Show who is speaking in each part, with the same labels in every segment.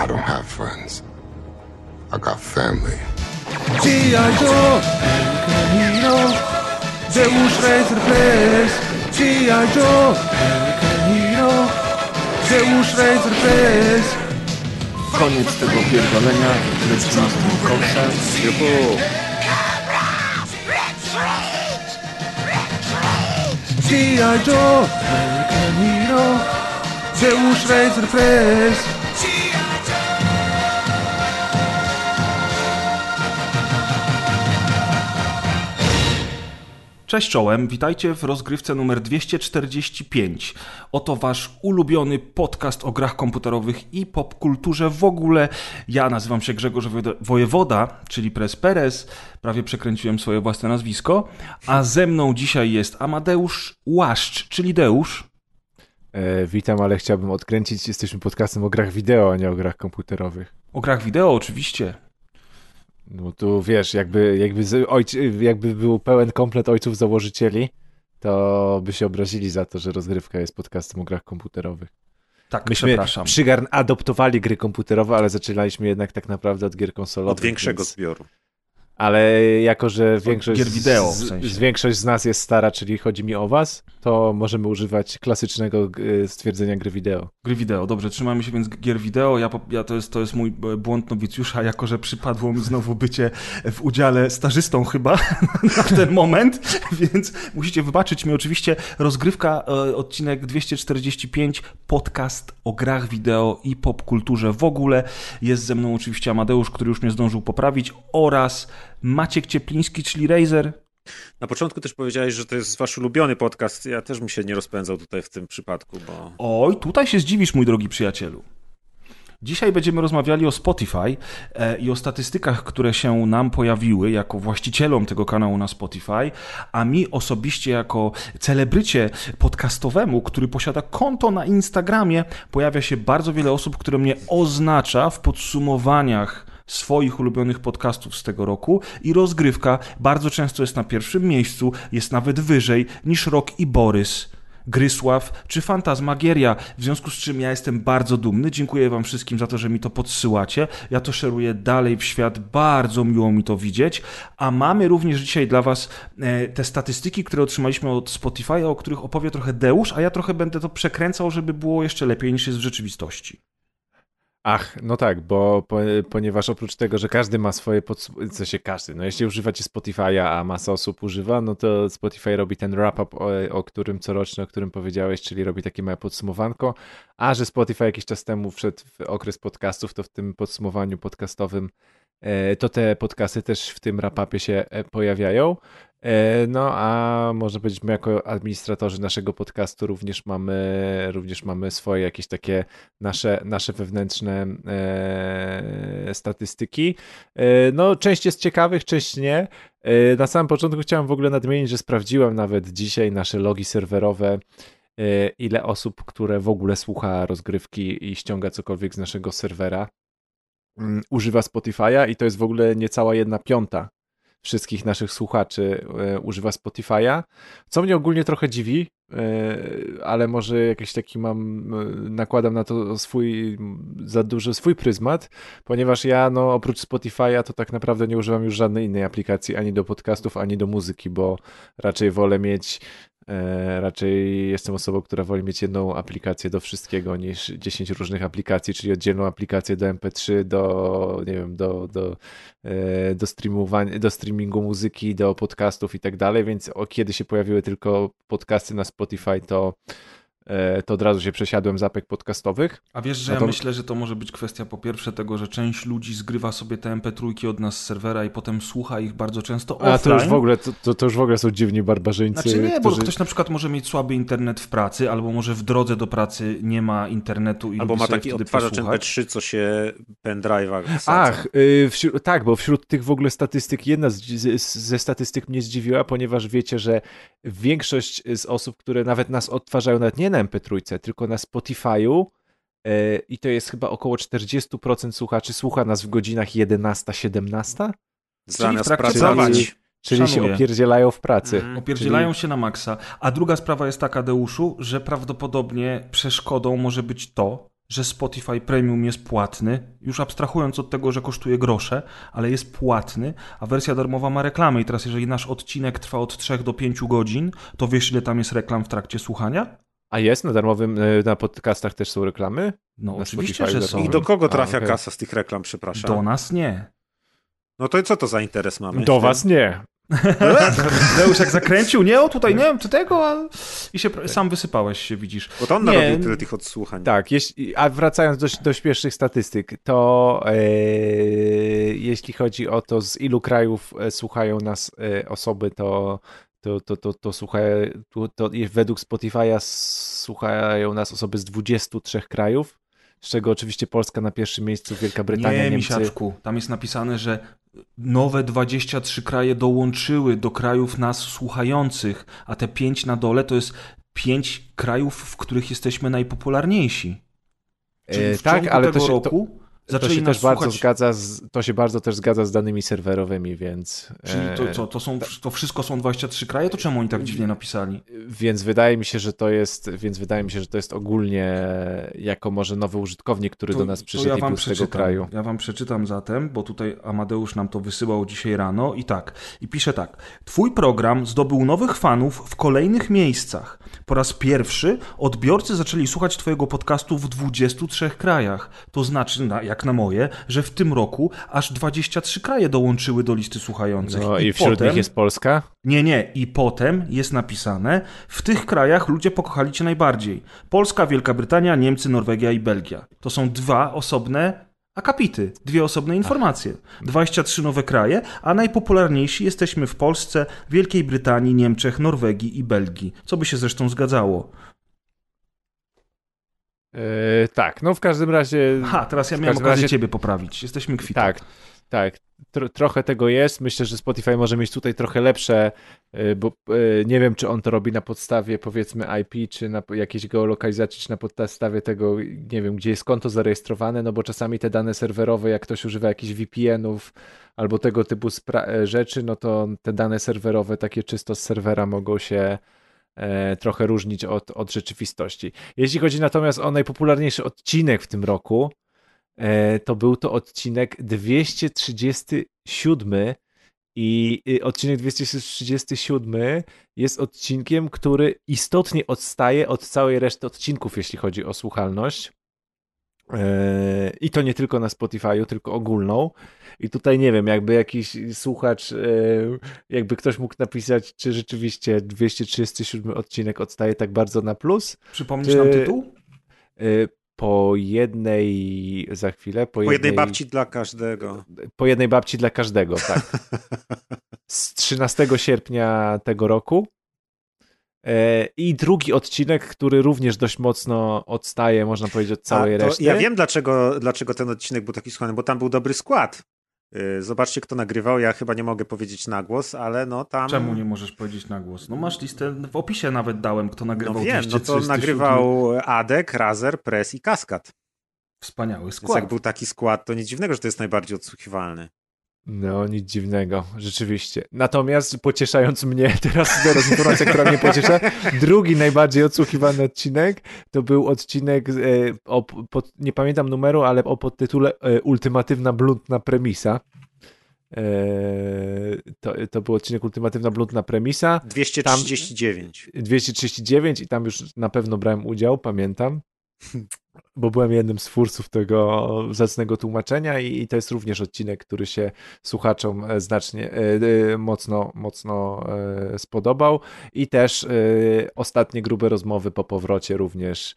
Speaker 1: I don't have friends. I got family.
Speaker 2: G.I. Joe, American Hero, Zeus Razor Place. G.I. Joe, American Hero, Zeus Razor Place.
Speaker 3: Koniec tego pierdolenia, lecimy z tym koksem.
Speaker 4: Juhu.
Speaker 2: G.I. Joe, American Hero, Zeus Razor Place.
Speaker 3: Cześć czołem, witajcie w rozgrywce numer 245. Oto wasz ulubiony podcast o grach komputerowych i popkulturze w ogóle. Ja nazywam się Grzegorz Wojewoda, czyli Pres Perez. Prawie przekręciłem swoje własne nazwisko. A ze mną dzisiaj jest Amadeusz Łaszcz, czyli Deusz.
Speaker 5: E, witam, ale chciałbym odkręcić. Jesteśmy podcastem o grach wideo, a nie o grach komputerowych.
Speaker 3: O grach wideo, oczywiście.
Speaker 5: No tu wiesz, jakby, jakby, z, ojcy, jakby był pełen komplet ojców założycieli, to by się obrazili za to, że rozgrywka jest podcastem o grach komputerowych.
Speaker 3: Tak,
Speaker 5: Myśmy
Speaker 3: przepraszam.
Speaker 5: przygarn adoptowali gry komputerowe, ale zaczynaliśmy jednak tak naprawdę od gier konsolowych.
Speaker 4: Od większego
Speaker 5: więc...
Speaker 4: zbioru.
Speaker 5: Ale jako, że większość,
Speaker 3: wideo, w
Speaker 5: z,
Speaker 3: sensie.
Speaker 5: z, większość z nas jest stara, czyli chodzi mi o was, to możemy używać klasycznego y, stwierdzenia gry wideo.
Speaker 3: Gry wideo, dobrze, trzymamy się więc gier wideo. Ja, ja to, jest, to jest mój e, błąd nowicjusza, jako że przypadło mi znowu bycie w udziale stażystą chyba na ten moment, więc musicie wybaczyć mi oczywiście rozgrywka, e, odcinek 245, podcast o grach wideo i popkulturze w ogóle. Jest ze mną oczywiście Amadeusz, który już mnie zdążył poprawić oraz Maciek Ciepliński, czyli Razer.
Speaker 4: Na początku też powiedziałeś, że to jest wasz ulubiony podcast. Ja też bym się nie rozpędzał tutaj w tym przypadku, bo
Speaker 3: Oj, tutaj się zdziwisz, mój drogi przyjacielu. Dzisiaj będziemy rozmawiali o Spotify e, i o statystykach, które się nam pojawiły jako właścicielom tego kanału na Spotify, a mi osobiście jako celebrycie podcastowemu, który posiada konto na Instagramie, pojawia się bardzo wiele osób, które mnie oznacza w podsumowaniach swoich ulubionych podcastów z tego roku i rozgrywka bardzo często jest na pierwszym miejscu, jest nawet wyżej niż Rok i Borys. Grysław czy Fantasmagieria, w związku z czym ja jestem bardzo dumny. Dziękuję Wam wszystkim za to, że mi to podsyłacie. Ja to szeruję dalej w świat, bardzo miło mi to widzieć. A mamy również dzisiaj dla Was e, te statystyki, które otrzymaliśmy od Spotify, o których opowie trochę Deusz, a ja trochę będę to przekręcał, żeby było jeszcze lepiej niż jest w rzeczywistości.
Speaker 5: Ach, no tak, bo po, ponieważ oprócz tego, że każdy ma swoje podsumowanie, co się każdy, no jeśli używacie Spotify'a, a masa osób używa, no to Spotify robi ten wrap-up, o, o którym corocznie, o którym powiedziałeś, czyli robi takie małe podsumowanko, a że Spotify jakiś czas temu wszedł w okres podcastów, to w tym podsumowaniu podcastowym e, to te podcasty też w tym wrap-upie się e, pojawiają. E, No, a może powiedzieć, jako administratorzy naszego podcastu również mamy, również mamy swoje jakieś takie nasze, nasze wewnętrzne e, statystyki. E, no, część jest ciekawych, część nie. E, na samym początku chciałem w ogóle nadmienić, że sprawdziłem nawet dzisiaj nasze logi serwerowe, e, ile osób, które w ogóle słucha rozgrywki i ściąga cokolwiek z naszego serwera, mm, używa Spotify'a i to jest w ogóle niecała jedna piąta wszystkich naszych słuchaczy e, używa Spotify'a, co mnie ogólnie trochę dziwi, e, ale może jakiś taki mam, e, nakładam na to swój, za dużo swój pryzmat, ponieważ ja no oprócz Spotify'a to tak naprawdę nie używam już żadnej innej aplikacji ani do podcastów, ani do muzyki, bo raczej wolę mieć raczej jestem osobą, która woli mieć jedną aplikację do wszystkiego niż 10 różnych aplikacji, czyli oddzielną aplikację do MP3, do nie wiem, do, do, e, do streamowania, do streamingu muzyki, do podcastów i tak dalej, więc o kiedy się pojawiły tylko podcasty na Spotify, to e, to od razu się przesiadłem z apek podcastowych.
Speaker 3: A wiesz, że
Speaker 5: No
Speaker 3: ja
Speaker 5: to-
Speaker 3: myślę, że to może być kwestia po pierwsze tego, że część ludzi zgrywa sobie te MP3 od nas z serwera i potem słucha ich bardzo często offline.
Speaker 5: A to już w ogóle, to, to, to już w ogóle są dziwni barbarzyńcy,
Speaker 3: Znaczy nie, bo
Speaker 5: którzy...
Speaker 3: ktoś na przykład może mieć słaby internet w pracy, albo może w drodze do pracy nie ma internetu i
Speaker 4: albo ma taki odtwarzacz
Speaker 3: posłuchać.
Speaker 4: MP3, co się pendrive'a.
Speaker 5: Ach, y, wśród, tak, bo wśród tych w ogóle statystyk, jedna z, z, ze statystyk mnie zdziwiła, ponieważ wiecie, że większość z osób, które nawet nas odtwarzają, nawet nie na MP3, tylko na Spotify'u, y, i to jest chyba około 40% słuchaczy, słucha nas w godzinach 11-17,
Speaker 4: Zamiast pracować.
Speaker 3: pracy.
Speaker 5: czyli
Speaker 3: Szanuję.
Speaker 5: się opierdzielają w pracy.
Speaker 4: Mhm.
Speaker 3: Opierdzielają się na maksa. A druga sprawa jest taka, Deuszu, że prawdopodobnie przeszkodą może być to, że Spotify Premium jest płatny, już abstrahując od tego, że kosztuje grosze, ale jest płatny, a wersja darmowa ma reklamy. I teraz, jeżeli nasz odcinek trwa od 3 do 5 godzin, to wiesz, ile tam jest reklam w trakcie słuchania?
Speaker 5: A jest na darmowym, e, na podcastach też są reklamy?
Speaker 3: No
Speaker 5: Na
Speaker 3: oczywiście,
Speaker 5: Spotify
Speaker 3: że są.
Speaker 4: I do kogo
Speaker 5: A,
Speaker 4: trafia
Speaker 5: okej.
Speaker 4: kasa z tych reklam, przepraszam?
Speaker 3: Do nas nie.
Speaker 4: No to co to za interes mamy?
Speaker 5: Do was nie.
Speaker 3: Deusz jak zakręcił, nie, o tutaj, nie wiem, czy tego, a... i się sam wysypałeś się, widzisz.
Speaker 4: Bo to on
Speaker 3: Nie.
Speaker 4: narobił tyle tych odsłuchań.
Speaker 5: Tak, jeśli, a wracając do, do śmiesznych statystyk, to e, jeśli chodzi o to, z ilu krajów e, słuchają nas e, osoby, to, to, to, to, to, słuchają, to, to według Spotify'a słuchają nas osoby z 23 krajów, z czego oczywiście Polska na pierwszym miejscu, Wielka Brytania,
Speaker 3: nie,
Speaker 5: Niemcy.
Speaker 3: misiaczku, tam jest napisane, że nowe 23 kraje dołączyły do krajów nas słuchających, a te 5 na dole to jest 5 krajów, w których jesteśmy najpopularniejsi. Czyli
Speaker 5: E,
Speaker 3: w
Speaker 5: tak,
Speaker 3: ciągu
Speaker 5: ale
Speaker 3: tego
Speaker 5: to się,
Speaker 3: roku
Speaker 5: to
Speaker 3: zaczęli
Speaker 5: się też bardzo
Speaker 3: słuchać...
Speaker 5: zgadza, z, to się bardzo też zgadza z danymi serwerowymi, więc...
Speaker 3: Czyli
Speaker 5: e,
Speaker 3: to, co, to, są, to wszystko są 23 kraje? To czemu oni tak dziwnie napisali?
Speaker 5: Więc wydaje mi się, że to jest, więc wydaje mi się, że to jest ogólnie jako może nowy użytkownik, który do nas przyszedł i był z tego kraju.
Speaker 3: Ja wam przeczytam zatem, bo tutaj Amadeusz nam to wysyłał dzisiaj rano i tak. I pisze tak. Twój program zdobył nowych fanów w kolejnych miejscach. Po raz pierwszy odbiorcy zaczęli słuchać twojego podcastu w 23 krajach. To znaczy, na, jak na moje, że w tym roku aż 23 kraje dołączyły do listy słuchających.
Speaker 5: No i wśród
Speaker 3: potem...
Speaker 5: nich jest Polska.
Speaker 3: Nie, nie. I potem jest napisane, w tych krajach ludzie pokochali cię najbardziej. Polska, Wielka Brytania, Niemcy, Norwegia i Belgia. To są dwa osobne akapity, dwie osobne informacje. 23 nowe kraje, a najpopularniejsi jesteśmy w Polsce, Wielkiej Brytanii, Niemczech, Norwegii i Belgii. Co by się zresztą zgadzało.
Speaker 5: Yy, tak, no w każdym razie.
Speaker 3: Ha, teraz ja miałem okazję
Speaker 5: razie-
Speaker 3: ciebie poprawić. Jesteśmy kwita.
Speaker 5: Tak, tak. Tro, trochę tego jest. Myślę, że Spotify może mieć tutaj trochę lepsze, yy, bo yy, nie wiem, czy on to robi na podstawie powiedzmy IP, czy na jakiejś geolokalizacji, czy na podstawie tego, nie wiem, gdzie jest konto zarejestrowane, no bo czasami te dane serwerowe, jak ktoś używa jakichś VPN-ów albo tego typu rzeczy, no to te dane serwerowe takie czysto z serwera mogą się trochę różnić od, od rzeczywistości. Jeśli chodzi natomiast o najpopularniejszy odcinek w tym roku, e, to był to odcinek 237 i odcinek 237 jest odcinkiem, który istotnie odstaje od całej reszty odcinków, jeśli chodzi o słuchalność. E, I to nie tylko na Spotify'u, tylko ogólną. I tutaj nie wiem, jakby jakiś słuchacz, e, jakby ktoś mógł napisać, czy rzeczywiście 237 odcinek odstaje tak bardzo na plus.
Speaker 3: Przypomnisz
Speaker 5: Ty-
Speaker 3: nam tytuł?
Speaker 5: E, Po jednej, za chwilę, po,
Speaker 4: Po jednej babci dla każdego.
Speaker 5: po jednej babci dla każdego, tak. Z 13 sierpnia tego roku. E, I drugi odcinek, który również dość mocno odstaje, można powiedzieć, od całej reszty.
Speaker 4: Ja wiem, dlaczego, dlaczego ten odcinek był taki słuchany, bo tam był dobry skład. Yy, Zobaczcie, kto nagrywał. Ja chyba nie mogę powiedzieć na głos, ale no tam.
Speaker 3: Czemu nie możesz powiedzieć na głos? No masz listę, w opisie nawet dałem, kto
Speaker 4: No
Speaker 3: nagrywał
Speaker 4: wiem, no to
Speaker 3: 237.
Speaker 4: nagrywał Adek, Razer, Press i Kaskad.
Speaker 3: Wspaniały
Speaker 4: Więc
Speaker 3: skład.
Speaker 4: jak był taki skład, to nic dziwnego, że to jest najbardziej odsłuchiwalny.
Speaker 5: No, nic dziwnego, rzeczywiście. Natomiast pocieszając mnie, teraz, teraz informacja, która mnie pociesza, drugi najbardziej odsłuchiwany odcinek to był odcinek, e, o, pod, nie pamiętam numeru, ale o podtytule e, Ultimatywna bluntna premisa. E, to, to był odcinek Ultimatywna bluntna premisa.
Speaker 4: 239.
Speaker 5: 239 i tam już na pewno brałem udział, pamiętam. Bo byłem jednym z twórców tego zacnego tłumaczenia i, i to jest również odcinek, który się słuchaczom e, znacznie, e, mocno, mocno e, spodobał. I też e, ostatnie grube rozmowy po powrocie również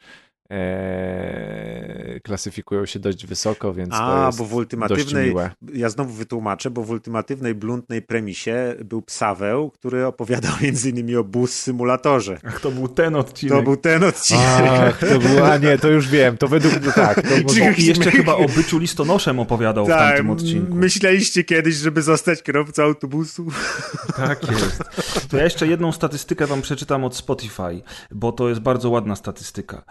Speaker 5: e, klasyfikują się dość wysoko, więc to
Speaker 4: A,
Speaker 5: jest
Speaker 4: bo w
Speaker 5: dość
Speaker 4: ultimatywnej,
Speaker 5: miłe.
Speaker 4: ja znowu wytłumaczę, bo w ultimatywnej, bluntnej premisie był Psaweł, który opowiadał między innymi o bus symulatorze.
Speaker 3: Ach, to był ten odcinek.
Speaker 4: To był ten odcinek.
Speaker 5: Ach, to było, a nie, to już wiem, to według mnie tak. To
Speaker 3: I jeszcze chyba o byciu listonoszem opowiadał w
Speaker 4: Tak,
Speaker 3: tamtym odcinku.
Speaker 4: myśleliście kiedyś, żeby zostać kierowcą autobusu?
Speaker 3: Tak jest. To ja jeszcze jedną statystykę wam przeczytam od Spotify, bo to jest bardzo ładna statystyka.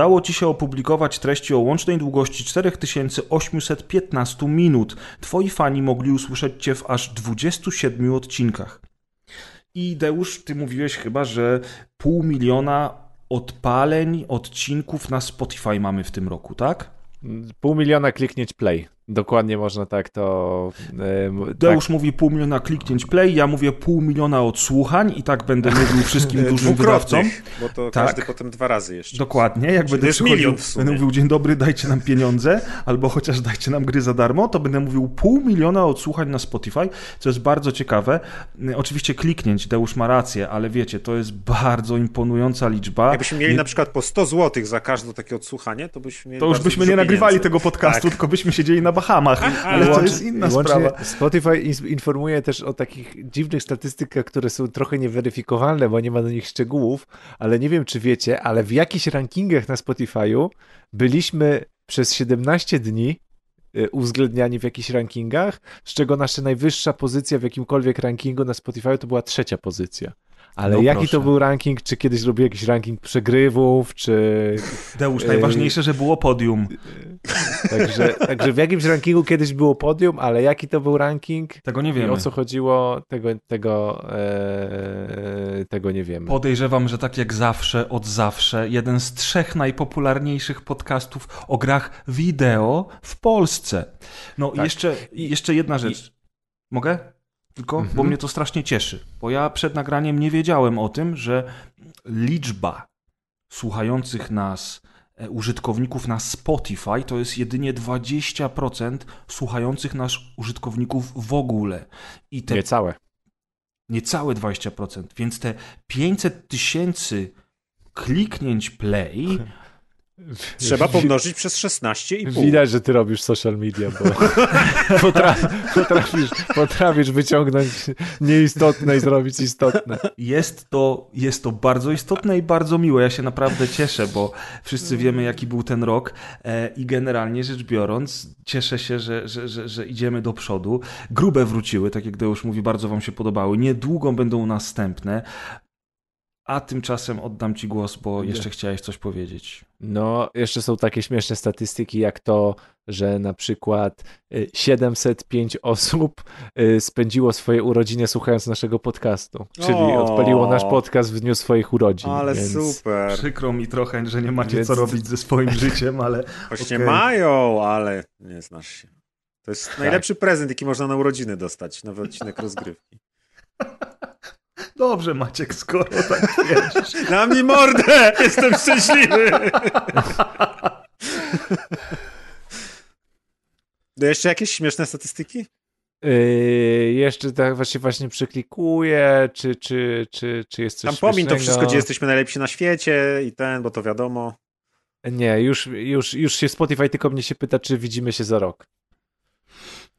Speaker 3: Udało ci się opublikować treści o łącznej długości 4815 minut. Twoi fani mogli usłyszeć cię w aż 27 odcinkach. I Deusz, ty mówiłeś chyba, że pół miliona odpaleń odcinków na Spotify mamy w tym roku, tak?
Speaker 5: Pół miliona kliknięć play. Dokładnie można tak to. E,
Speaker 3: Deusz
Speaker 5: tak.
Speaker 3: mówi pół miliona kliknięć play, ja mówię pół miliona odsłuchań i tak będę mówił wszystkim dużym wydawcom.
Speaker 4: Bo to
Speaker 3: Tak.
Speaker 4: każdy potem dwa razy jeszcze.
Speaker 3: Dokładnie, jak
Speaker 4: Czyli
Speaker 3: będę przychodził, będę mówił dzień dobry, dajcie nam pieniądze, albo chociaż dajcie nam gry za darmo, to będę mówił pół miliona odsłuchań na Spotify, co jest bardzo ciekawe. Y, Oczywiście kliknięć, Deusz ma rację, ale wiecie, to jest bardzo imponująca liczba.
Speaker 4: Jakbyśmy mieli
Speaker 3: Nie-
Speaker 4: na przykład po 100 zł za każde takie odsłuchanie, to byśmy mieli
Speaker 3: To już byśmy nie nagrywali
Speaker 4: pieniędzy.
Speaker 3: tego podcastu,
Speaker 4: Tak.
Speaker 3: tylko byśmy siedzieli na Bahamach, ale to jest inna sprawa.
Speaker 5: Spotify informuje też o takich dziwnych statystykach, które są trochę nieweryfikowalne, bo nie ma do nich szczegółów, ale nie wiem, czy wiecie, ale w jakichś rankingach na Spotify'u byliśmy przez 17 dni y, uwzględniani w jakichś rankingach, z czego nasza najwyższa pozycja w jakimkolwiek rankingu na Spotify to była trzecia pozycja. Ale
Speaker 3: No
Speaker 5: jaki
Speaker 3: proszę.
Speaker 5: to był ranking? Czy kiedyś robił jakiś ranking przegrywów, czy...
Speaker 3: Deusz,
Speaker 5: Ej.
Speaker 3: najważniejsze, że było podium.
Speaker 5: Także, także w jakimś rankingu kiedyś było podium, ale jaki to był ranking?
Speaker 3: Tego nie
Speaker 5: I
Speaker 3: wiemy.
Speaker 5: o co chodziło, tego, tego, e, tego nie wiemy.
Speaker 3: Podejrzewam, że tak jak zawsze, od zawsze, jeden z trzech najpopularniejszych podcastów o grach wideo w Polsce. No
Speaker 5: Tak.
Speaker 3: jeszcze, jeszcze jedna rzecz. Mogę? Tylko, bo
Speaker 5: Mhm.
Speaker 3: mnie to strasznie cieszy. Bo ja przed nagraniem nie wiedziałem o tym, że liczba słuchających nas e, użytkowników na Spotify to jest jedynie 20% słuchających nas użytkowników w ogóle. I te
Speaker 5: Niecałe.
Speaker 3: niecałe 20%, więc te 500 tysięcy kliknięć play,
Speaker 4: Trzeba pomnożyć przez 16,5.
Speaker 5: Widać, że ty robisz social media, bo potra potrafisz, potrafisz wyciągnąć nieistotne i zrobić istotne.
Speaker 3: jest to, jest to bardzo istotne i bardzo miłe. Ja się naprawdę cieszę, bo wszyscy wiemy, jaki był ten rok e, i generalnie rzecz biorąc, cieszę się, że, że, że, że idziemy do przodu. Grube wróciły, tak jak Deusz mówi, bardzo wam się podobały. Niedługo będą następne. A tymczasem oddam ci głos, bo jeszcze chciałeś coś powiedzieć.
Speaker 5: No, jeszcze są takie śmieszne statystyki, jak to, że na przykład y, 705 osób y, spędziło swoje urodziny słuchając naszego podcastu. Czyli
Speaker 4: O.
Speaker 5: odpaliło nasz podcast w dniu swoich urodzin.
Speaker 4: Ale
Speaker 5: więc...
Speaker 4: super.
Speaker 3: Przykro mi trochę, że nie macie
Speaker 5: Więc-
Speaker 3: co robić ze swoim życiem, ale
Speaker 4: Właśnie
Speaker 3: okej.
Speaker 4: mają, ale nie znasz się. To jest najlepszy prezent, jaki można na urodziny dostać. Nowy odcinek rozgrywki.
Speaker 3: Dobrze, Maciek, skoro tak twierdzisz.
Speaker 4: Na mnie mordę! Jestem szczęśliwy! No jeszcze jakieś śmieszne statystyki?
Speaker 5: Yy, jeszcze tak właśnie, właśnie przyklikuję, czy, czy, czy, czy jest coś
Speaker 4: Tam pomin to wszystko, gdzie jesteśmy najlepsi na świecie i ten, bo to wiadomo.
Speaker 5: Nie, już, już, już się Spotify tylko mnie się pyta, czy widzimy się za rok.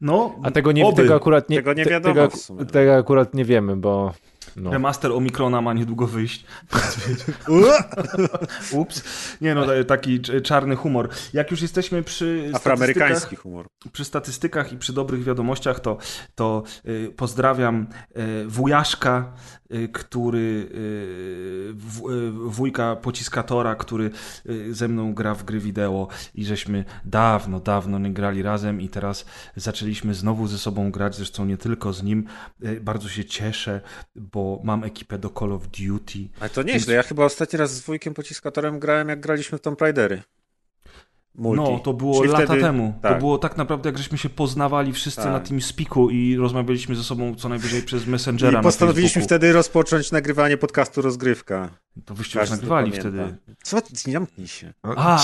Speaker 3: No,
Speaker 5: A tego nie,
Speaker 3: oby.
Speaker 5: tego akurat nie,
Speaker 4: Tego nie wiadomo
Speaker 5: tego,
Speaker 4: w sumie.
Speaker 5: tego akurat nie wiemy, bo no.
Speaker 3: Remaster Omikrona ma niedługo wyjść. Ups. Nie no, taki cz- czarny humor. Jak już jesteśmy przy
Speaker 4: Afroamerykański humor.
Speaker 3: przy statystykach i przy dobrych wiadomościach, to, to y, pozdrawiam y, wujaszka, który y, y, wujka pociskatora, który y, ze mną gra w gry wideo i żeśmy dawno, dawno nie grali razem i teraz zaczęliśmy znowu ze sobą grać, zresztą nie tylko z nim. Y, bardzo się cieszę, bo mam ekipę do Call of Duty.
Speaker 4: Ale to nieźle. Ja chyba ostatni raz z wujkiem pociskatorem grałem, jak graliśmy w Tomb Raidery. Multi.
Speaker 3: No, to było
Speaker 4: Czyli
Speaker 3: lata
Speaker 4: wtedy-
Speaker 3: temu. To
Speaker 4: tak.
Speaker 3: było tak naprawdę, jak żeśmy się poznawali wszyscy
Speaker 4: Tak.
Speaker 3: na tym spiku i rozmawialiśmy ze sobą co najwyżej przez Messengera
Speaker 4: I postanowiliśmy wtedy rozpocząć nagrywanie podcastu Rozgrywka.
Speaker 3: To wyście już nagrywali
Speaker 4: pamięta.
Speaker 3: wtedy.
Speaker 4: Co? Zamknij się.
Speaker 3: A,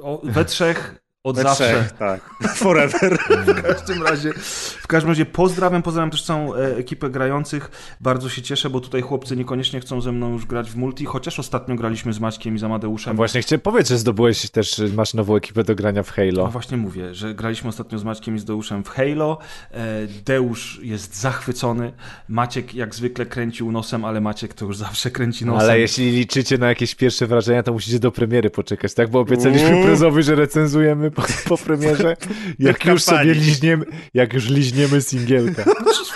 Speaker 3: o, we trzech od
Speaker 4: We
Speaker 3: zawsze.
Speaker 4: trzech, tak. Forever.
Speaker 3: W każdym razie, w każdym razie pozdrawiam, pozdrawiam też całą e, ekipę grających. Bardzo się cieszę, bo tutaj chłopcy niekoniecznie chcą ze mną już grać w multi, chociaż ostatnio graliśmy z Maćkiem i z
Speaker 5: A
Speaker 3: Amadeuszem.
Speaker 5: właśnie chciałem powiedzieć, że zdobyłeś też, masz nową ekipę do grania w
Speaker 3: No
Speaker 5: Halo.
Speaker 3: właśnie mówię, że graliśmy ostatnio z Maćkiem i z Deuszem w Halo. E, Deusz jest zachwycony. Maciek jak zwykle kręcił nosem, ale Maciek to już zawsze kręci nosem.
Speaker 5: Ale jeśli liczycie na jakieś pierwsze wrażenia, to musicie do premiery poczekać, tak? Bo obiecaliśmy prezowi, że recenzujemy po, po premierze. Jak już sobie liźniemy, jak już liźniemy singielka.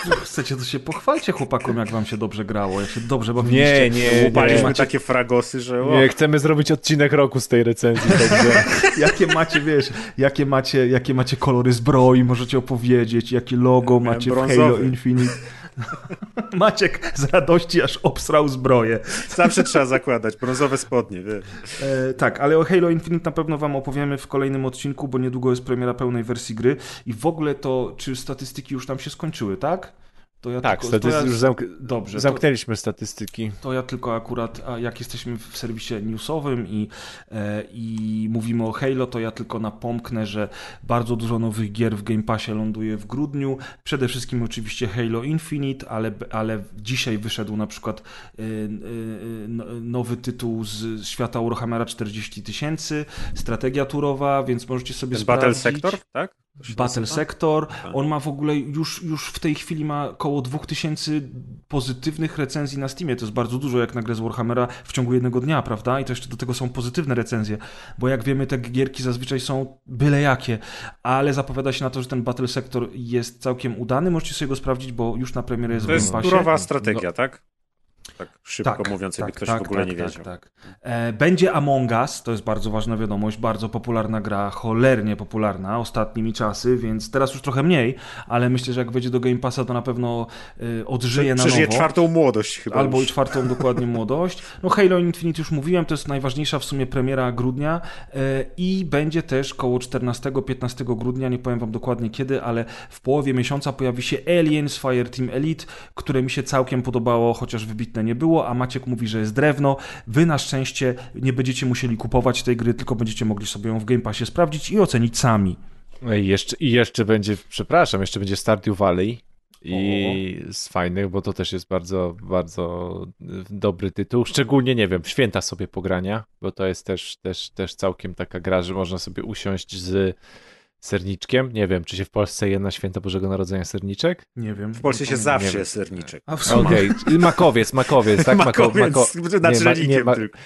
Speaker 3: No, Chcecie, to się pochwalcie chłopakom, jak wam się dobrze grało, jak się dobrze bawiliście.
Speaker 5: Nie, nie,
Speaker 4: Łupaliśmy
Speaker 5: nie.
Speaker 4: takie fragosy, że o,
Speaker 5: Nie, chcemy zrobić odcinek roku z tej recenzji, także...
Speaker 3: Jakie macie, wiesz, jakie macie, jakie macie kolory zbroi, możecie opowiedzieć, jakie logo macie w
Speaker 4: brązowy.
Speaker 3: Halo Infinite. Maciek z radości aż obsrał zbroję.
Speaker 4: Zawsze trzeba zakładać brązowe spodnie, wiesz.
Speaker 3: E, tak, ale o Halo Infinite na pewno wam opowiemy w kolejnym odcinku, bo niedługo jest premiera pełnej wersji gry i w ogóle to, czy statystyki już tam się skończyły, tak? To ja
Speaker 5: Tak,
Speaker 3: tylko, to ja,
Speaker 5: już zamk
Speaker 3: Dobrze, to,
Speaker 5: zamknęliśmy statystyki.
Speaker 3: to ja tylko akurat, a jak jesteśmy w serwisie newsowym i, e, i mówimy o Halo, to ja tylko napomknę, że bardzo dużo nowych gier w Game Passie ląduje w grudniu. Przede wszystkim oczywiście Halo Infinite, ale, ale dzisiaj wyszedł na przykład e, no- nowy tytuł z świata Warhammera 40 tysięcy, strategia turowa, więc możecie sobie
Speaker 4: Ten
Speaker 3: sprawdzić.
Speaker 4: Battle Sector, tak? To
Speaker 3: Battle
Speaker 4: nazywa?
Speaker 3: Sector.
Speaker 4: Tak.
Speaker 3: On ma w ogóle już, już w tej chwili ma około 2000 pozytywnych recenzji na Steamie. To jest bardzo dużo jak na grę z Warhammera w ciągu jednego dnia, prawda? I to jeszcze do tego są pozytywne recenzje, bo jak wiemy, te gierki zazwyczaj są byle jakie, ale zapowiada się na to, że ten Battle Sector jest całkiem udany. Możecie sobie go sprawdzić, bo już na premierę jest
Speaker 4: To
Speaker 3: w
Speaker 4: jest
Speaker 3: Game Passie.
Speaker 4: turowa strategia, tak? Tak szybko
Speaker 3: Tak,
Speaker 4: mówiąc, jakby
Speaker 3: tak,
Speaker 4: ktoś
Speaker 3: tak,
Speaker 4: w ogóle
Speaker 3: tak,
Speaker 4: nie
Speaker 3: tak,
Speaker 4: wiedział.
Speaker 3: Tak, E, Będzie Among Us, to jest bardzo ważna wiadomość, bardzo popularna gra, cholernie popularna ostatnimi czasy, więc teraz już trochę mniej, ale myślę, że jak wejdzie do Game Passa, to na pewno e, odżyje na
Speaker 4: Przeżyje
Speaker 3: nowo.
Speaker 4: czwartą młodość chyba.
Speaker 3: Albo i
Speaker 4: już.
Speaker 3: czwartą dokładnie młodość. No Halo Infinite już mówiłem, to jest najważniejsza w sumie premiera grudnia e, i będzie też koło 14-15 grudnia, nie powiem wam dokładnie kiedy, ale w połowie miesiąca pojawi się Aliens Fireteam Elite, które mi się całkiem podobało, chociaż wybitne nie było, a Maciek mówi, że jest drewno. Wy na szczęście nie będziecie musieli kupować tej gry, tylko będziecie mogli sobie ją w Game Passie sprawdzić i ocenić sami.
Speaker 5: No I jeszcze, I jeszcze będzie, przepraszam, jeszcze będzie Stardew Valley. I z fajnych, bo to też jest bardzo, bardzo dobry tytuł. Szczególnie, nie wiem, święta sobie pogrania, bo to jest też, też, też całkiem taka gra, że można sobie usiąść z serniczkiem. Nie wiem, czy się w Polsce je na święta Bożego Narodzenia serniczek?
Speaker 3: Nie wiem.
Speaker 4: W Polsce się zawsze
Speaker 5: wiem.
Speaker 4: jest serniczek.
Speaker 5: Okej, makowiec, makowiec, tak? Mako,
Speaker 4: Makowiec,
Speaker 5: mako,
Speaker 4: nad
Speaker 5: nie, ma- nie, ma-
Speaker 4: tylko.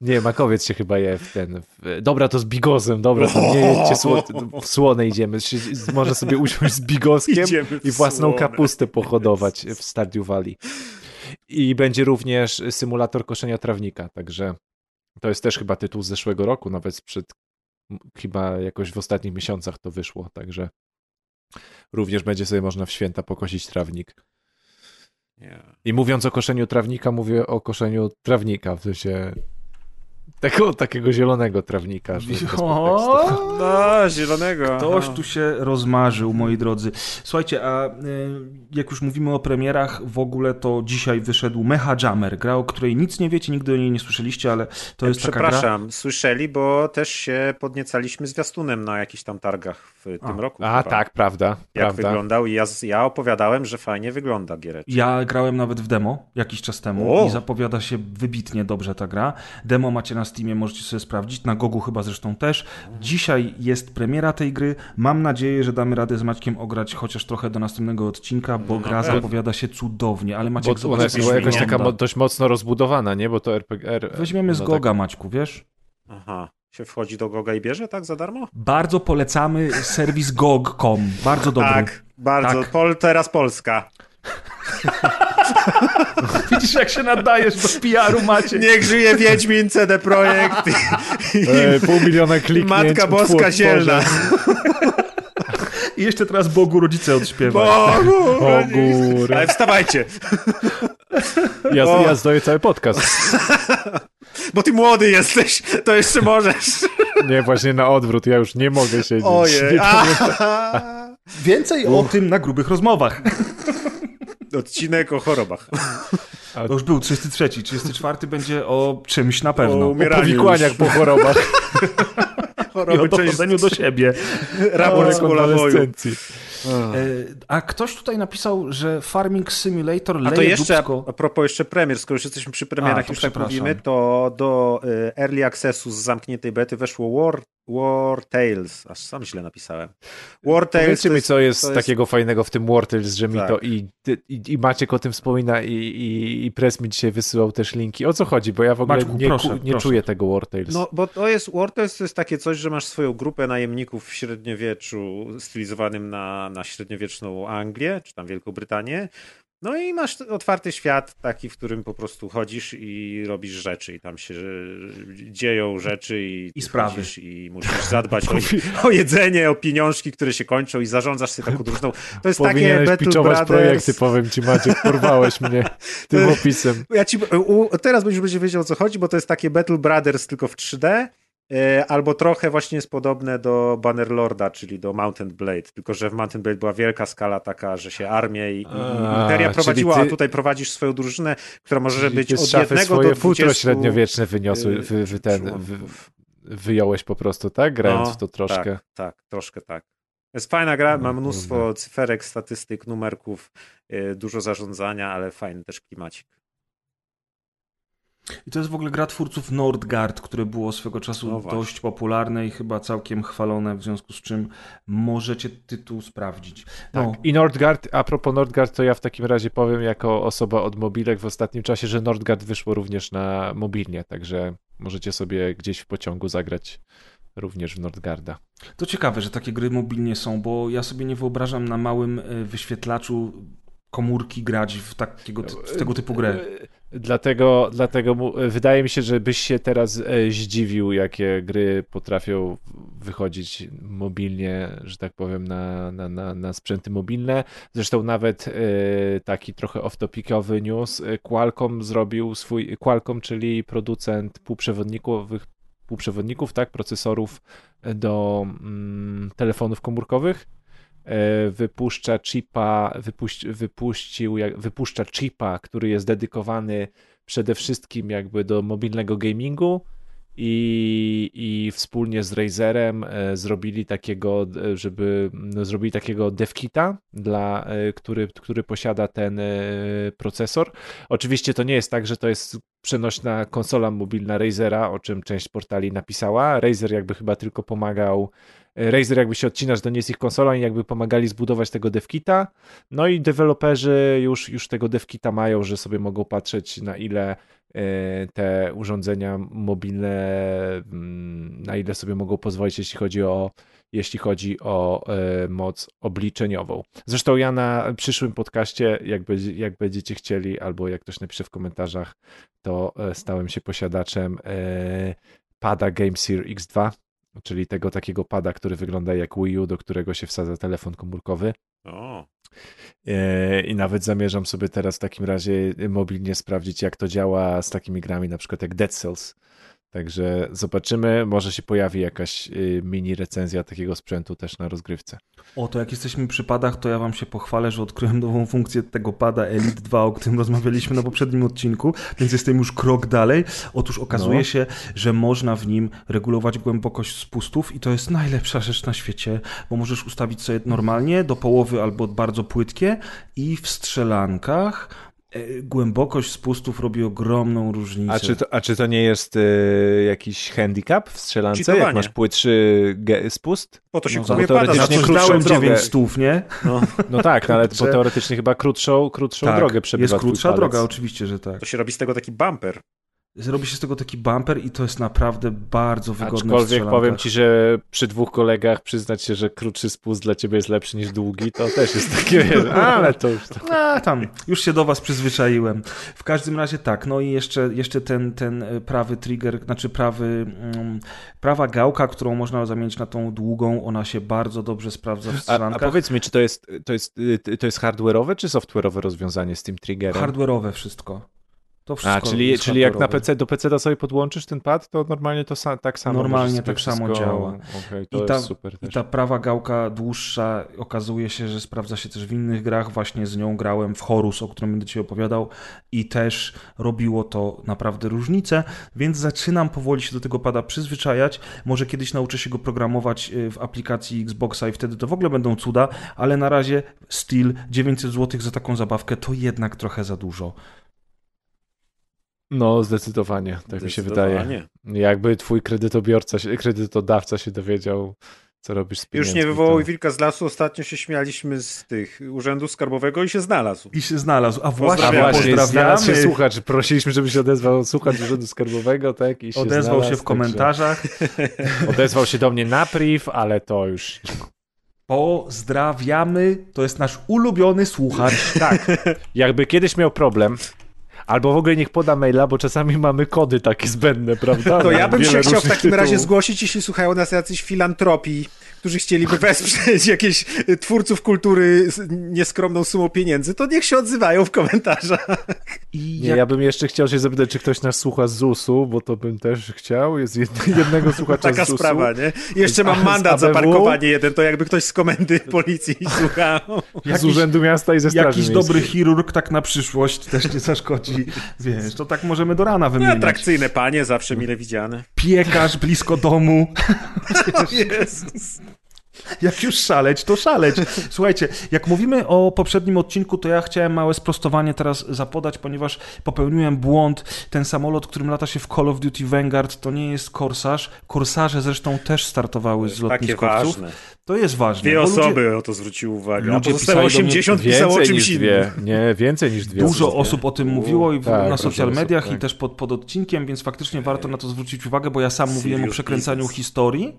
Speaker 5: nie, makowiec się chyba je w ten. W, dobra, to z bigosem, dobra, to nie jedźcie sło, w słone idziemy. Można sobie usiąść z bigoskiem i własną
Speaker 4: słone.
Speaker 5: kapustę pohodować w Stardew Valley. I będzie również symulator koszenia trawnika, także to jest też chyba tytuł z zeszłego roku, nawet sprzed chyba jakoś w ostatnich miesiącach to wyszło, także również będzie sobie można w święta pokosić trawnik.
Speaker 4: Nie.
Speaker 5: I mówiąc o koszeniu trawnika, mówię o koszeniu trawnika, w sensie tego, takiego zielonego trawnika.
Speaker 3: O!
Speaker 4: No, zielonego.
Speaker 3: Ktoś tu się rozmarzył, moi drodzy. Słuchajcie, a y, jak już mówimy o premierach, w ogóle to dzisiaj wyszedł Mecha Jammer, gra, o której nic nie wiecie, nigdy o niej nie słyszeliście, ale to jest taka gra...
Speaker 4: Przepraszam, słyszeli, bo też się podniecaliśmy zwiastunem na jakichś tam targach w tym
Speaker 3: A.
Speaker 4: roku.
Speaker 5: A
Speaker 4: chyba.
Speaker 5: tak, prawda,
Speaker 4: Jak
Speaker 5: prawda.
Speaker 4: wyglądał i ja, ja opowiadałem, że fajnie wygląda giereczka.
Speaker 3: Ja grałem nawet w demo jakiś czas temu
Speaker 4: O!
Speaker 3: i zapowiada się wybitnie dobrze ta gra. Demo macie na Steamie, możecie sobie sprawdzić, na Gogu chyba zresztą też. Dzisiaj jest premiera tej gry. Mam nadzieję, że damy radę z Maćkiem ograć chociaż trochę do następnego odcinka, bo gra
Speaker 4: pewno.
Speaker 3: zapowiada się cudownie, ale Maciek
Speaker 5: Bo ona jest
Speaker 3: jak
Speaker 5: była jakoś taka dość mocno rozbudowana, nie? Bo to RPG... R-
Speaker 3: Weźmiemy z
Speaker 5: no
Speaker 3: Goga, Maćku, wiesz?
Speaker 4: Aha. Się wchodzi do Goga i bierze, tak, za darmo?
Speaker 3: Bardzo polecamy serwis gog.com. Bardzo dobry.
Speaker 4: Tak, bardzo.
Speaker 3: Tak.
Speaker 4: Pol, teraz Polska.
Speaker 3: Widzisz, jak się nadajesz do PR-u, Maciek.
Speaker 4: Niech żyje Wiedźmin, CD Projekt i, i,
Speaker 5: E, pół miliona kliknięć.
Speaker 4: Matka Boska. Zielna.
Speaker 3: I jeszcze teraz Bogu rodzice odśpiewać.
Speaker 4: Bogu!
Speaker 5: O góry.
Speaker 4: Ale wstawajcie,
Speaker 5: Ja,
Speaker 4: O.
Speaker 5: ja zdoję cały podcast.
Speaker 4: bo ty młody jesteś, to jeszcze możesz.
Speaker 5: Nie, właśnie na odwrót, ja już nie mogę siedzieć.
Speaker 4: Ojej.
Speaker 3: Więcej o tym na grubych rozmowach.
Speaker 4: Odcinek o chorobach.
Speaker 3: To już był 33, 34 będzie o czymś na
Speaker 4: O
Speaker 3: pewno.
Speaker 5: o
Speaker 4: umieraniu
Speaker 5: powikłaniach
Speaker 4: już.
Speaker 5: po chorobach.
Speaker 3: I o dochodzeniu do siebie.
Speaker 4: raport z.
Speaker 3: E, A ktoś tutaj napisał, że Farming Simulator
Speaker 4: A
Speaker 3: leje
Speaker 4: to jeszcze, a,
Speaker 3: dupsko.
Speaker 4: a propos jeszcze premier, skoro już jesteśmy przy
Speaker 3: A,
Speaker 4: premierach,
Speaker 3: to
Speaker 4: już tak mówimy, to do y, Early Accessu z zamkniętej bety weszło War, War Tales. Aż sam źle napisałem. War Tales
Speaker 5: Powiedzcie mi,
Speaker 4: jest-
Speaker 5: co jest
Speaker 4: to
Speaker 5: takiego fajnego w tym War Tales, że mi
Speaker 4: Tak.
Speaker 5: to i, i, i Maciek o tym wspomina i, i, i Press mi dzisiaj wysyłał też linki. O co chodzi? Bo ja w ogóle
Speaker 3: Maćku,
Speaker 5: nie,
Speaker 3: proszę,
Speaker 5: nie
Speaker 3: proszę.
Speaker 5: czuję tego War Tales.
Speaker 4: No, bo to jest, War Tales to jest takie coś, że masz swoją grupę najemników w średniowieczu stylizowanym na, na średniowieczną Anglię, czy tam Wielką Brytanię No i masz otwarty świat taki, w którym po prostu chodzisz i robisz rzeczy i tam się dzieją rzeczy i,
Speaker 3: I sprawy.
Speaker 4: i musisz zadbać o, o, jedzenie, o pieniążki, które się kończą i zarządzasz sobie taką drużyną. To jest takie Battle Brothers...
Speaker 5: projekty, powiem ci Maciek, porwałeś mnie tym opisem.
Speaker 4: Ja ci, u, teraz będziesz wiedział o co chodzi, bo to jest takie Battle Brothers tylko w 3D E, albo trochę właśnie jest podobne do Bannerlorda, czyli do Mountain Blade, tylko że w Mountain Blade była wielka skala taka, że się armię i, i imperia prowadziła, ty... a tutaj prowadzisz swoją drużynę, która może być od jednego
Speaker 5: swoje
Speaker 4: do 20...
Speaker 5: futro średniowieczne wyniosły, wy, wy ten, wy, wyjąłeś po prostu, tak? Grając
Speaker 4: no,
Speaker 5: w to troszkę.
Speaker 4: Tak, tak, troszkę tak. Jest fajna gra, ma no, mnóstwo cyferek, statystyk, numerków, e, dużo zarządzania, ale fajny też klimacik.
Speaker 3: I to jest w ogóle gra twórców Nordgard, które było swego czasu no dość popularne i chyba całkiem chwalone, w związku z czym możecie tytuł sprawdzić.
Speaker 5: No. Tak. I Nordgard, a propos Nordgard, to ja w takim razie powiem jako osoba od mobilek w ostatnim czasie, że Nordgard wyszło również na mobilnie, także możecie sobie gdzieś w pociągu zagrać również w Nordgarda.
Speaker 3: To ciekawe, że takie gry mobilnie są, bo ja sobie nie wyobrażam na małym e, wyświetlaczu komórki grać w, takiego, w tego typu grę.
Speaker 5: Dlatego, dlatego wydaje mi się, że byś się teraz e, zdziwił, jakie gry potrafią wychodzić mobilnie, że tak powiem, na, na, na, na sprzęty mobilne. Zresztą nawet e, taki trochę off-topicowy news. E, Qualcomm zrobił swój, Qualcomm, czyli producent półprzewodników, półprzewodników tak, procesorów do mm, telefonów komórkowych wypuszcza chipa, wypuś, wypuścił, wypuszcza chipa, który jest dedykowany przede wszystkim jakby do mobilnego gamingu i, i wspólnie z Razerem e, zrobili takiego, e, żeby no, zrobili takiego devkita, dla, który, który posiada ten procesor. Oczywiście to nie jest tak, że to jest przenośna konsola mobilna Razera, o czym część portali napisała. Razer jakby chyba tylko pomagał Razer jakby się odcina, że to nie jest ich konsola i jakby pomagali zbudować tego devkita. No i deweloperzy już, już tego devkita mają, że sobie mogą patrzeć na ile e, te urządzenia mobilne, mm, na ile sobie mogą pozwolić, jeśli chodzi o jeśli chodzi o e, moc obliczeniową. Zresztą ja na przyszłym podcaście, jak, jak będziecie chcieli, albo jak ktoś napisze w komentarzach, to e, stałem się posiadaczem pada GameSeer X2, czyli tego takiego pada, który wygląda jak Wii U, do którego się wsadza telefon komórkowy.
Speaker 4: O.
Speaker 5: E, I nawet zamierzam sobie teraz w takim razie mobilnie sprawdzić, jak to działa z takimi grami, na przykład jak Dead Cells, Także zobaczymy, może się pojawi jakaś y, mini recenzja takiego sprzętu też na rozgrywce.
Speaker 3: O, to jak jesteśmy przy padach, to ja wam się pochwalę, że odkryłem nową funkcję tego pada Elite 2, o którym rozmawialiśmy na poprzednim odcinku, więc jestem już krok dalej. Otóż okazuje no. się, że można w nim regulować głębokość spustów i to jest najlepsza rzecz na świecie, bo możesz ustawić sobie normalnie do połowy albo bardzo płytkie i w strzelankach głębokość spustów robi ogromną różnicę.
Speaker 5: A czy to, a czy to nie jest y, jakiś handicap w strzelance, Cheatowanie. jak masz płytszy spust?
Speaker 4: Po to się
Speaker 3: no,
Speaker 4: kupuje teoretycznie
Speaker 3: krótszą 9 stów, nie?
Speaker 5: No, no tak, no, ale bo teoretycznie chyba krótszą, krótszą tak, drogę przebywa
Speaker 3: jest krótsza droga, oczywiście, że tak.
Speaker 4: To się robi z tego taki bumper.
Speaker 3: Zrobi się z tego taki bumper i to jest naprawdę bardzo wygodne
Speaker 5: Aczkolwiek powiem ci, że przy dwóch kolegach przyznać się, że krótszy spust dla ciebie jest lepszy niż długi, to też jest takie, ale to już... To...
Speaker 3: A, tam, już się do was przyzwyczaiłem. W każdym razie tak, no i jeszcze, jeszcze ten, ten prawy trigger, znaczy prawy, um, prawa gałka, którą można zamienić na tą długą, ona się bardzo dobrze sprawdza w strzelankach.
Speaker 5: A, a powiedz mi, czy to jest, to jest, to jest hardware'owe czy software'owe rozwiązanie z tym triggerem?
Speaker 3: Hardware'owe wszystko.
Speaker 5: To wszystko A, czyli, czyli jak na PC, do PC sobie podłączysz ten pad, to normalnie to sa, tak samo
Speaker 3: Normalnie tak samo
Speaker 5: wszystko...
Speaker 3: działa.
Speaker 5: Okay, I, ta,
Speaker 3: I ta prawa gałka dłuższa okazuje się, że sprawdza się też w innych grach. Właśnie z nią grałem w Horus, o którym będę Ci opowiadał i też robiło to naprawdę różnicę, więc zaczynam powoli się do tego pada przyzwyczajać. Może kiedyś nauczę się go programować y, w aplikacji Xboxa i wtedy to w ogóle będą cuda, ale na razie Steel 900 zł za taką zabawkę to jednak trochę za dużo.
Speaker 5: No, zdecydowanie, tak zdecydowanie. mi się wydaje. Jakby twój kredytobiorca, kredytodawca się dowiedział, co robisz z pieniędzmi.
Speaker 4: Już nie wywołał to... wilka z lasu, ostatnio się śmialiśmy z tych urzędu skarbowego i się znalazł.
Speaker 3: I się znalazł, a właśnie, a
Speaker 5: właśnie pozdrawiamy. się słuchacz, prosiliśmy, żeby się odezwał słuchacz urzędu skarbowego, tak? I
Speaker 3: się odezwał znalazł, się w komentarzach.
Speaker 5: Odezwał się do mnie na priv, ale to już...
Speaker 3: Pozdrawiamy, to jest nasz ulubiony słuchacz.
Speaker 5: Tak. Jakby kiedyś miał problem, albo w ogóle niech poda maila, bo czasami mamy kody takie zbędne, prawda?
Speaker 4: To ja bym
Speaker 5: Wiele
Speaker 4: się chciał w takim razie
Speaker 5: tytułów.
Speaker 4: zgłosić, jeśli słuchają nas jacyś filantropii, którzy chcieliby wesprzeć jakichś y, twórców kultury z nieskromną sumą pieniędzy, to niech się odzywają w komentarzach.
Speaker 3: I
Speaker 5: Nie,
Speaker 3: jak
Speaker 5: ja bym jeszcze chciał się zapytać, czy ktoś nas słucha z ZUS-u, bo to bym też chciał. Jest jed, jednego słuchacza
Speaker 4: Taka
Speaker 5: z ZUS-u.
Speaker 4: sprawa, nie? Jeszcze mam
Speaker 5: z
Speaker 4: mandat za parkowanie jeden, to jakby ktoś z komendy policji słuchał.
Speaker 5: Z
Speaker 3: jakiś,
Speaker 5: Urzędu Miasta i ze Straży
Speaker 3: jakiś
Speaker 5: Miejskiej.
Speaker 3: dobry chirurg tak na przyszłość też nie zaszkodzi. Wiesz, to tak możemy do rana wymieniać.
Speaker 4: Atrakcyjne panie, zawsze mile widziane.
Speaker 3: Piekarz blisko domu.
Speaker 4: Jezus.
Speaker 3: Jak już szaleć, to szaleć. Słuchajcie, jak mówimy o poprzednim odcinku, to ja chciałem małe sprostowanie teraz zapodać, ponieważ popełniłem błąd. Ten samolot, którym lata się w Call of Duty Vanguard, to nie jest korsarz. Korsarze zresztą też startowały z
Speaker 4: Takie
Speaker 3: lotniskowców.
Speaker 4: ważne.
Speaker 3: To jest ważne.
Speaker 4: Dwie
Speaker 3: bo ludzie-
Speaker 4: osoby o to zwróciły uwagę,
Speaker 3: ludzie
Speaker 4: pozostałe
Speaker 3: pisali do mnie
Speaker 4: 80 pisało o
Speaker 5: Więcej
Speaker 4: czymś
Speaker 5: niż
Speaker 4: innym.
Speaker 5: dwie. Nie, więcej niż dwie.
Speaker 3: Dużo
Speaker 5: osoby.
Speaker 3: osób o tym mówiło i
Speaker 5: tak,
Speaker 3: na social
Speaker 5: osób,
Speaker 3: mediach
Speaker 5: tak.
Speaker 3: i też pod, pod odcinkiem, więc faktycznie warto na to zwrócić uwagę, bo ja sam mówiłem o
Speaker 4: Serious
Speaker 3: przekręcaniu
Speaker 4: business.
Speaker 3: historii.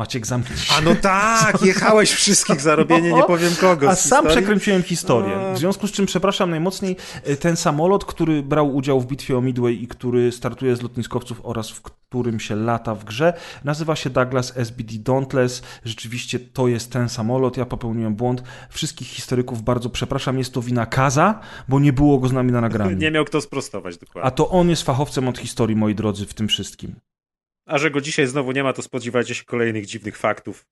Speaker 3: Maciek zamknij się.
Speaker 4: A no tak, jechałeś wszystkich za robienie nie powiem kogo.
Speaker 3: A sam przekręciłem historię.
Speaker 4: A.
Speaker 3: W związku z czym przepraszam najmocniej, e, ten samolot, który brał udział w bitwie o Midway i który startuje z lotniskowców oraz w którym się lata w grze, nazywa się Douglas SBD Dauntless. Rzeczywiście to jest ten samolot. Ja popełniłem błąd. Wszystkich historyków bardzo przepraszam. Jest to wina Kaza, bo nie było go z nami na nagraniu.
Speaker 4: Nie miał kto sprostować dokładnie.
Speaker 3: A to on jest fachowcem od historii, moi drodzy, w tym wszystkim.
Speaker 4: A że go dzisiaj znowu nie ma, to spodziewajcie się kolejnych dziwnych faktów.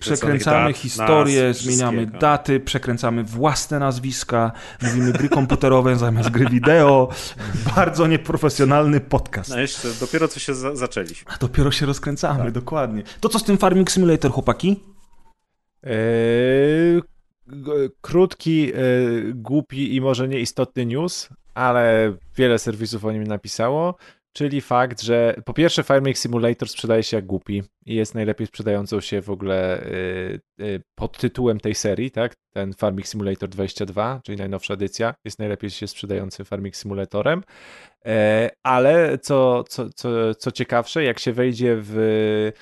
Speaker 3: Przekręcamy historię, zmieniamy daty, przekręcamy własne nazwiska, mówimy gry komputerowe zamiast gry wideo. Bardzo nieprofesjonalny podcast.
Speaker 4: No jeszcze dopiero co się za zaczęliśmy.
Speaker 3: A dopiero się rozkręcamy,
Speaker 4: Tak.
Speaker 3: dokładnie. To co z tym Farming Simulator, chłopaki?
Speaker 5: Eee, krótki, e, głupi i może nieistotny news, ale wiele serwisów o nim napisało, czyli fakt, że po pierwsze Farming Simulator sprzedaje się jak głupi i jest najlepiej sprzedającą się w ogóle e, e, pod tytułem tej serii, tak? Ten Farming Simulator 22, czyli najnowsza edycja, jest najlepiej się sprzedającym Farming Simulatorem. E, Ale co, co, co, co ciekawsze, jak się wejdzie w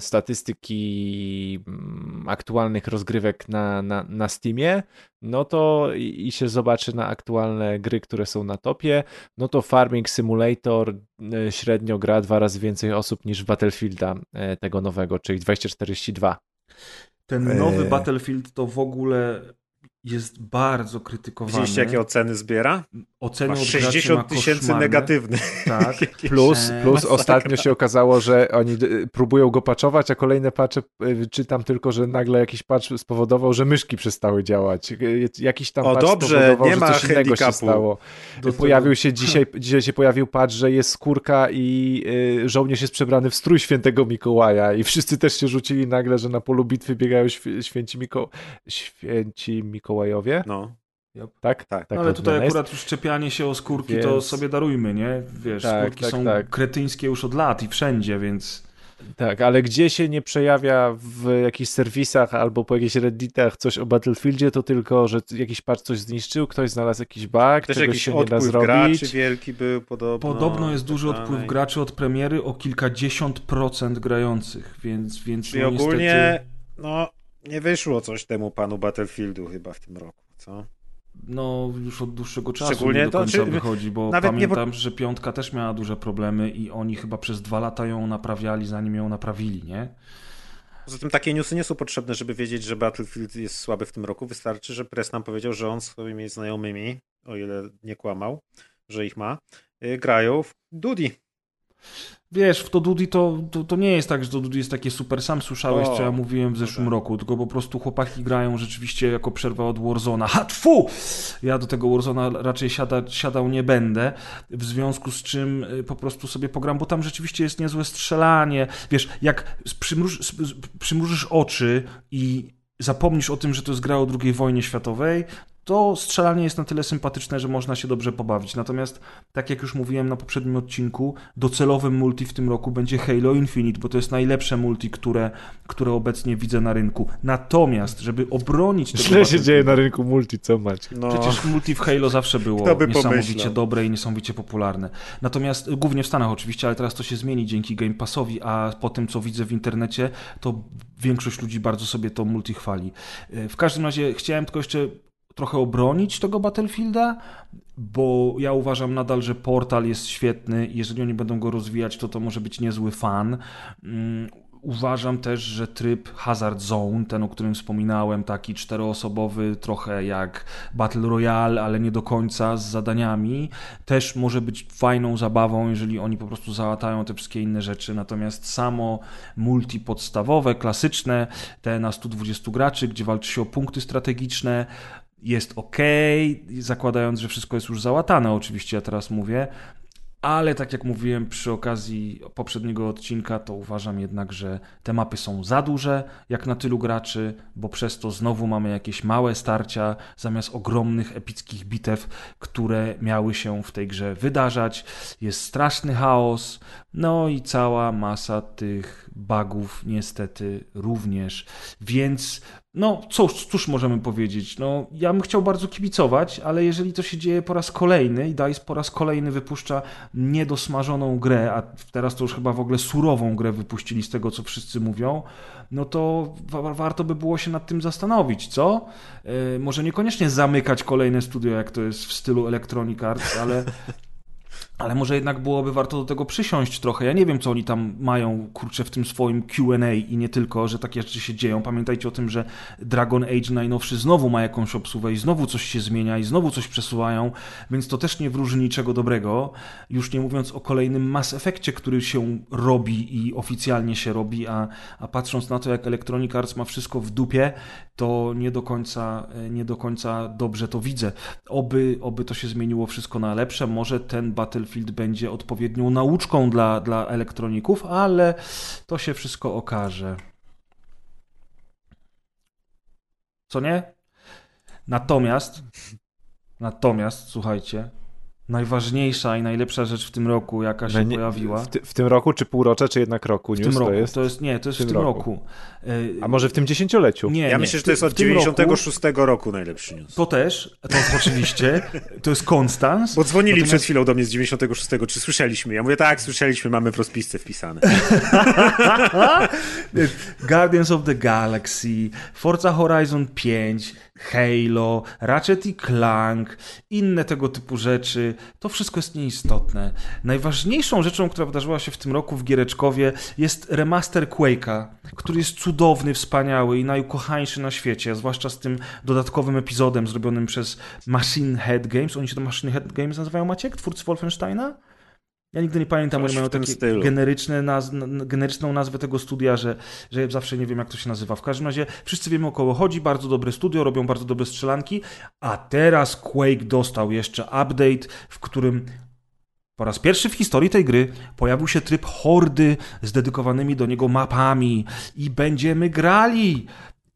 Speaker 5: statystyki mm, aktualnych rozgrywek na, na, na Steamie, no to i, i się zobaczy na aktualne gry, które są na topie, no to Farming Simulator e, średnio gra dwa razy więcej osób niż w Battlefielda e, tego nowego, czyli 2042.
Speaker 3: Ten nowy. Battlefield to w ogóle jest bardzo krytykowany.
Speaker 4: Widzieliście, jakie oceny zbiera?
Speaker 3: Oceny
Speaker 4: Ma
Speaker 3: od graczy ma
Speaker 4: 60 tysięcy negatywnych.
Speaker 3: Tak.
Speaker 5: Plus,
Speaker 3: Eee,
Speaker 5: plus ostatnio się okazało, że oni próbują go patchować, a kolejne patche y, czytam tylko, że nagle jakiś patch spowodował, że myszki przestały działać. Y, Jakiś tam
Speaker 4: O,
Speaker 5: patch
Speaker 4: dobrze,
Speaker 5: spowodował,
Speaker 4: nie
Speaker 5: że
Speaker 4: ma
Speaker 5: coś innego się stało.
Speaker 3: Do
Speaker 5: Pojawił się dzisiaj, dzisiaj się pojawił patch, że jest skórka i y, żołnierz jest przebrany w strój świętego Mikołaja i wszyscy też się rzucili nagle, że na polu bitwy biegają świ- święci, Miko- święci Mikołajowie,
Speaker 4: No,
Speaker 5: tak?
Speaker 4: Tak.
Speaker 3: No, ale tutaj
Speaker 5: jest.
Speaker 3: akurat już czepianie się o skórki to
Speaker 5: Więc-
Speaker 3: sobie darujmy, nie? Wiesz,
Speaker 5: Tak,
Speaker 3: skórki
Speaker 5: tak,
Speaker 3: są
Speaker 5: tak.
Speaker 3: kretyńskie już od lat i wszędzie, więc...
Speaker 5: Tak, ale gdzie się nie przejawia w jakichś serwisach albo po jakichś redditach coś o Battlefieldzie, to tylko, że jakiś patch coś zniszczył, ktoś znalazł jakiś bug,
Speaker 4: też
Speaker 5: czegoś
Speaker 4: jakiś
Speaker 5: się nie da
Speaker 4: odpływ
Speaker 5: zrobić.
Speaker 4: graczy wielki był podobno.
Speaker 3: Podobno jest
Speaker 4: tak
Speaker 3: duży
Speaker 4: dalej.
Speaker 3: odpływ graczy od premiery o kilkadziesiąt procent grających, więc, więc
Speaker 4: Czyli
Speaker 3: no
Speaker 4: ogólnie,
Speaker 3: niestety...
Speaker 4: no, nie wyszło coś temu panu Battlefieldu chyba w tym roku, co?
Speaker 3: No, już od dłuższego czasu
Speaker 4: Szczególnie
Speaker 3: nie do
Speaker 4: to,
Speaker 3: końca
Speaker 4: czy-
Speaker 3: wychodzi, bo
Speaker 4: nawet nie
Speaker 3: pamiętam, że piątka też miała duże problemy i oni chyba przez dwa lata ją naprawiali, zanim ją naprawili, nie?
Speaker 4: Poza tym takie newsy nie są potrzebne, żeby wiedzieć, że Battlefield jest słaby w tym roku. Wystarczy, że Press nam powiedział, że on swoimi znajomymi, o ile nie kłamał, że ich ma, y, grają w Dudi.
Speaker 3: Wiesz, w to Dudi to, to, to nie jest tak, że to Dudi jest takie super. Sam słyszałeś,
Speaker 4: O,
Speaker 3: co ja mówiłem w
Speaker 4: no
Speaker 3: zeszłym
Speaker 4: tak.
Speaker 3: roku, tylko po prostu chłopaki grają rzeczywiście jako przerwa od Warzona. Ha, tfu! Ja do tego Warzona raczej siada, siadał nie będę, w związku z czym y, po prostu sobie pogram, bo tam rzeczywiście jest niezłe strzelanie. Wiesz, jak przymruż, przymrużysz oczy i zapomnisz o tym, że to jest gra o II wojnie światowej, to strzelanie jest na tyle sympatyczne, że można się dobrze pobawić. Natomiast, tak jak już mówiłem na poprzednim odcinku, docelowym multi w tym roku będzie Halo Infinite, bo to jest najlepsze multi, które, które obecnie widzę na rynku. Natomiast, żeby obronić tego
Speaker 5: Źle się
Speaker 3: Battlefielda-
Speaker 5: dzieje na rynku multi, co macie?
Speaker 4: No,
Speaker 3: Przecież multi w Halo zawsze było niesamowicie
Speaker 4: pomyślał?
Speaker 3: dobre i niesamowicie popularne. Natomiast głównie w Stanach oczywiście, ale teraz to się zmieni dzięki Game Passowi, a po tym co widzę w internecie, to większość ludzi bardzo sobie to multi chwali. E, W każdym razie chciałem tylko jeszcze trochę obronić tego Battlefielda, bo ja uważam nadal, że portal jest świetny jeżeli oni będą go rozwijać, to to może być niezły fan. Mm, Uważam też, że tryb Hazard Zone, ten o którym wspominałem, taki czteroosobowy, trochę jak Battle Royale, ale nie do końca z zadaniami, też może być fajną zabawą, jeżeli oni po prostu załatają te wszystkie inne rzeczy. Natomiast samo multi podstawowe, klasyczne, te na 120 graczy, gdzie walczy się o punkty strategiczne, jest ok, zakładając, że wszystko jest już załatane, oczywiście, ja teraz mówię. Ale tak jak mówiłem przy okazji poprzedniego odcinka, to uważam jednak, że te mapy są za duże, jak na tylu graczy, bo przez to znowu mamy jakieś małe starcia zamiast ogromnych, epickich bitew, które miały się w tej grze wydarzać. Jest straszny chaos, no i cała masa tych bugów niestety również. Więc no, cóż, cóż możemy powiedzieć? No, ja bym chciał bardzo kibicować, ale jeżeli to się dzieje po raz kolejny i DICE po raz kolejny wypuszcza niedosmażoną grę, a teraz to już chyba w ogóle surową grę wypuścili z tego, co wszyscy mówią, no to wa- warto by było się nad tym zastanowić, co? Yy, może niekoniecznie zamykać kolejne studio, jak to jest w stylu Electronic Arts, ale... Ale może jednak byłoby warto do tego przysiąść trochę. Ja nie wiem, co oni tam mają, kurczę, w tym swoim QA i nie tylko, że takie rzeczy się dzieją. Pamiętajcie o tym, że Dragon Age najnowszy znowu ma jakąś obsługę i znowu coś się zmienia i znowu coś przesuwają, więc to też nie wróży niczego dobrego. Już nie mówiąc o kolejnym Mass Effectie, który się robi i oficjalnie się robi, a, a patrząc na to, jak Electronic Arts ma wszystko w dupie, to nie do końca, nie do końca dobrze to widzę. Oby, oby to się zmieniło wszystko na lepsze. Może ten Battlefield będzie odpowiednią nauczką dla, dla elektroników, ale to się wszystko okaże. Co nie? Natomiast, natomiast, słuchajcie, najważniejsza i najlepsza rzecz w tym roku, jaka się
Speaker 5: No nie-
Speaker 3: pojawiła.
Speaker 5: W, ty, w tym roku, czy półrocze, czy jednak roku
Speaker 3: W
Speaker 5: news
Speaker 3: tym roku.
Speaker 5: to jest?
Speaker 3: nie, to jest w
Speaker 5: w tym
Speaker 3: tym roku.
Speaker 5: roku. A może w tym dziesięcioleciu?
Speaker 3: Nie,
Speaker 4: ja
Speaker 3: nie.
Speaker 4: myślę, że to jest
Speaker 3: tym-
Speaker 4: od
Speaker 3: w tym roku-
Speaker 4: 96 roku najlepszy news.
Speaker 3: To też, to oczywiście, to jest Konstans.
Speaker 4: Bo dzwonili
Speaker 3: Natomiast-
Speaker 4: przed chwilą do mnie z 96, czy słyszeliśmy? Ja mówię, tak, słyszeliśmy, mamy w rozpisce wpisane.
Speaker 3: Guardians of the Galaxy, Forza Horizon 5, Halo, Ratchet i Clank, inne tego typu rzeczy. To wszystko jest nieistotne. Najważniejszą rzeczą, która wydarzyła się w tym roku w Giereczkowie jest remaster Quake'a, który jest cudowny, wspaniały i najukochańszy na świecie, zwłaszcza z tym dodatkowym epizodem zrobionym przez Machine Head Games. Oni się to Machine Head Games nazywają, Maciek? Twórcy Wolfensteina? Ja nigdy nie pamiętam,
Speaker 4: Coś
Speaker 3: oni mają takie
Speaker 4: stylu.
Speaker 3: generyczne naz generyczną nazwę tego studia, że, że ja zawsze nie wiem, jak to się nazywa. W każdym razie wszyscy wiemy, o kogo chodzi. Bardzo dobre studio, robią bardzo dobre strzelanki. A teraz Quake dostał jeszcze update, w którym po raz pierwszy w historii tej gry pojawił się tryb hordy z dedykowanymi do niego mapami i będziemy grali.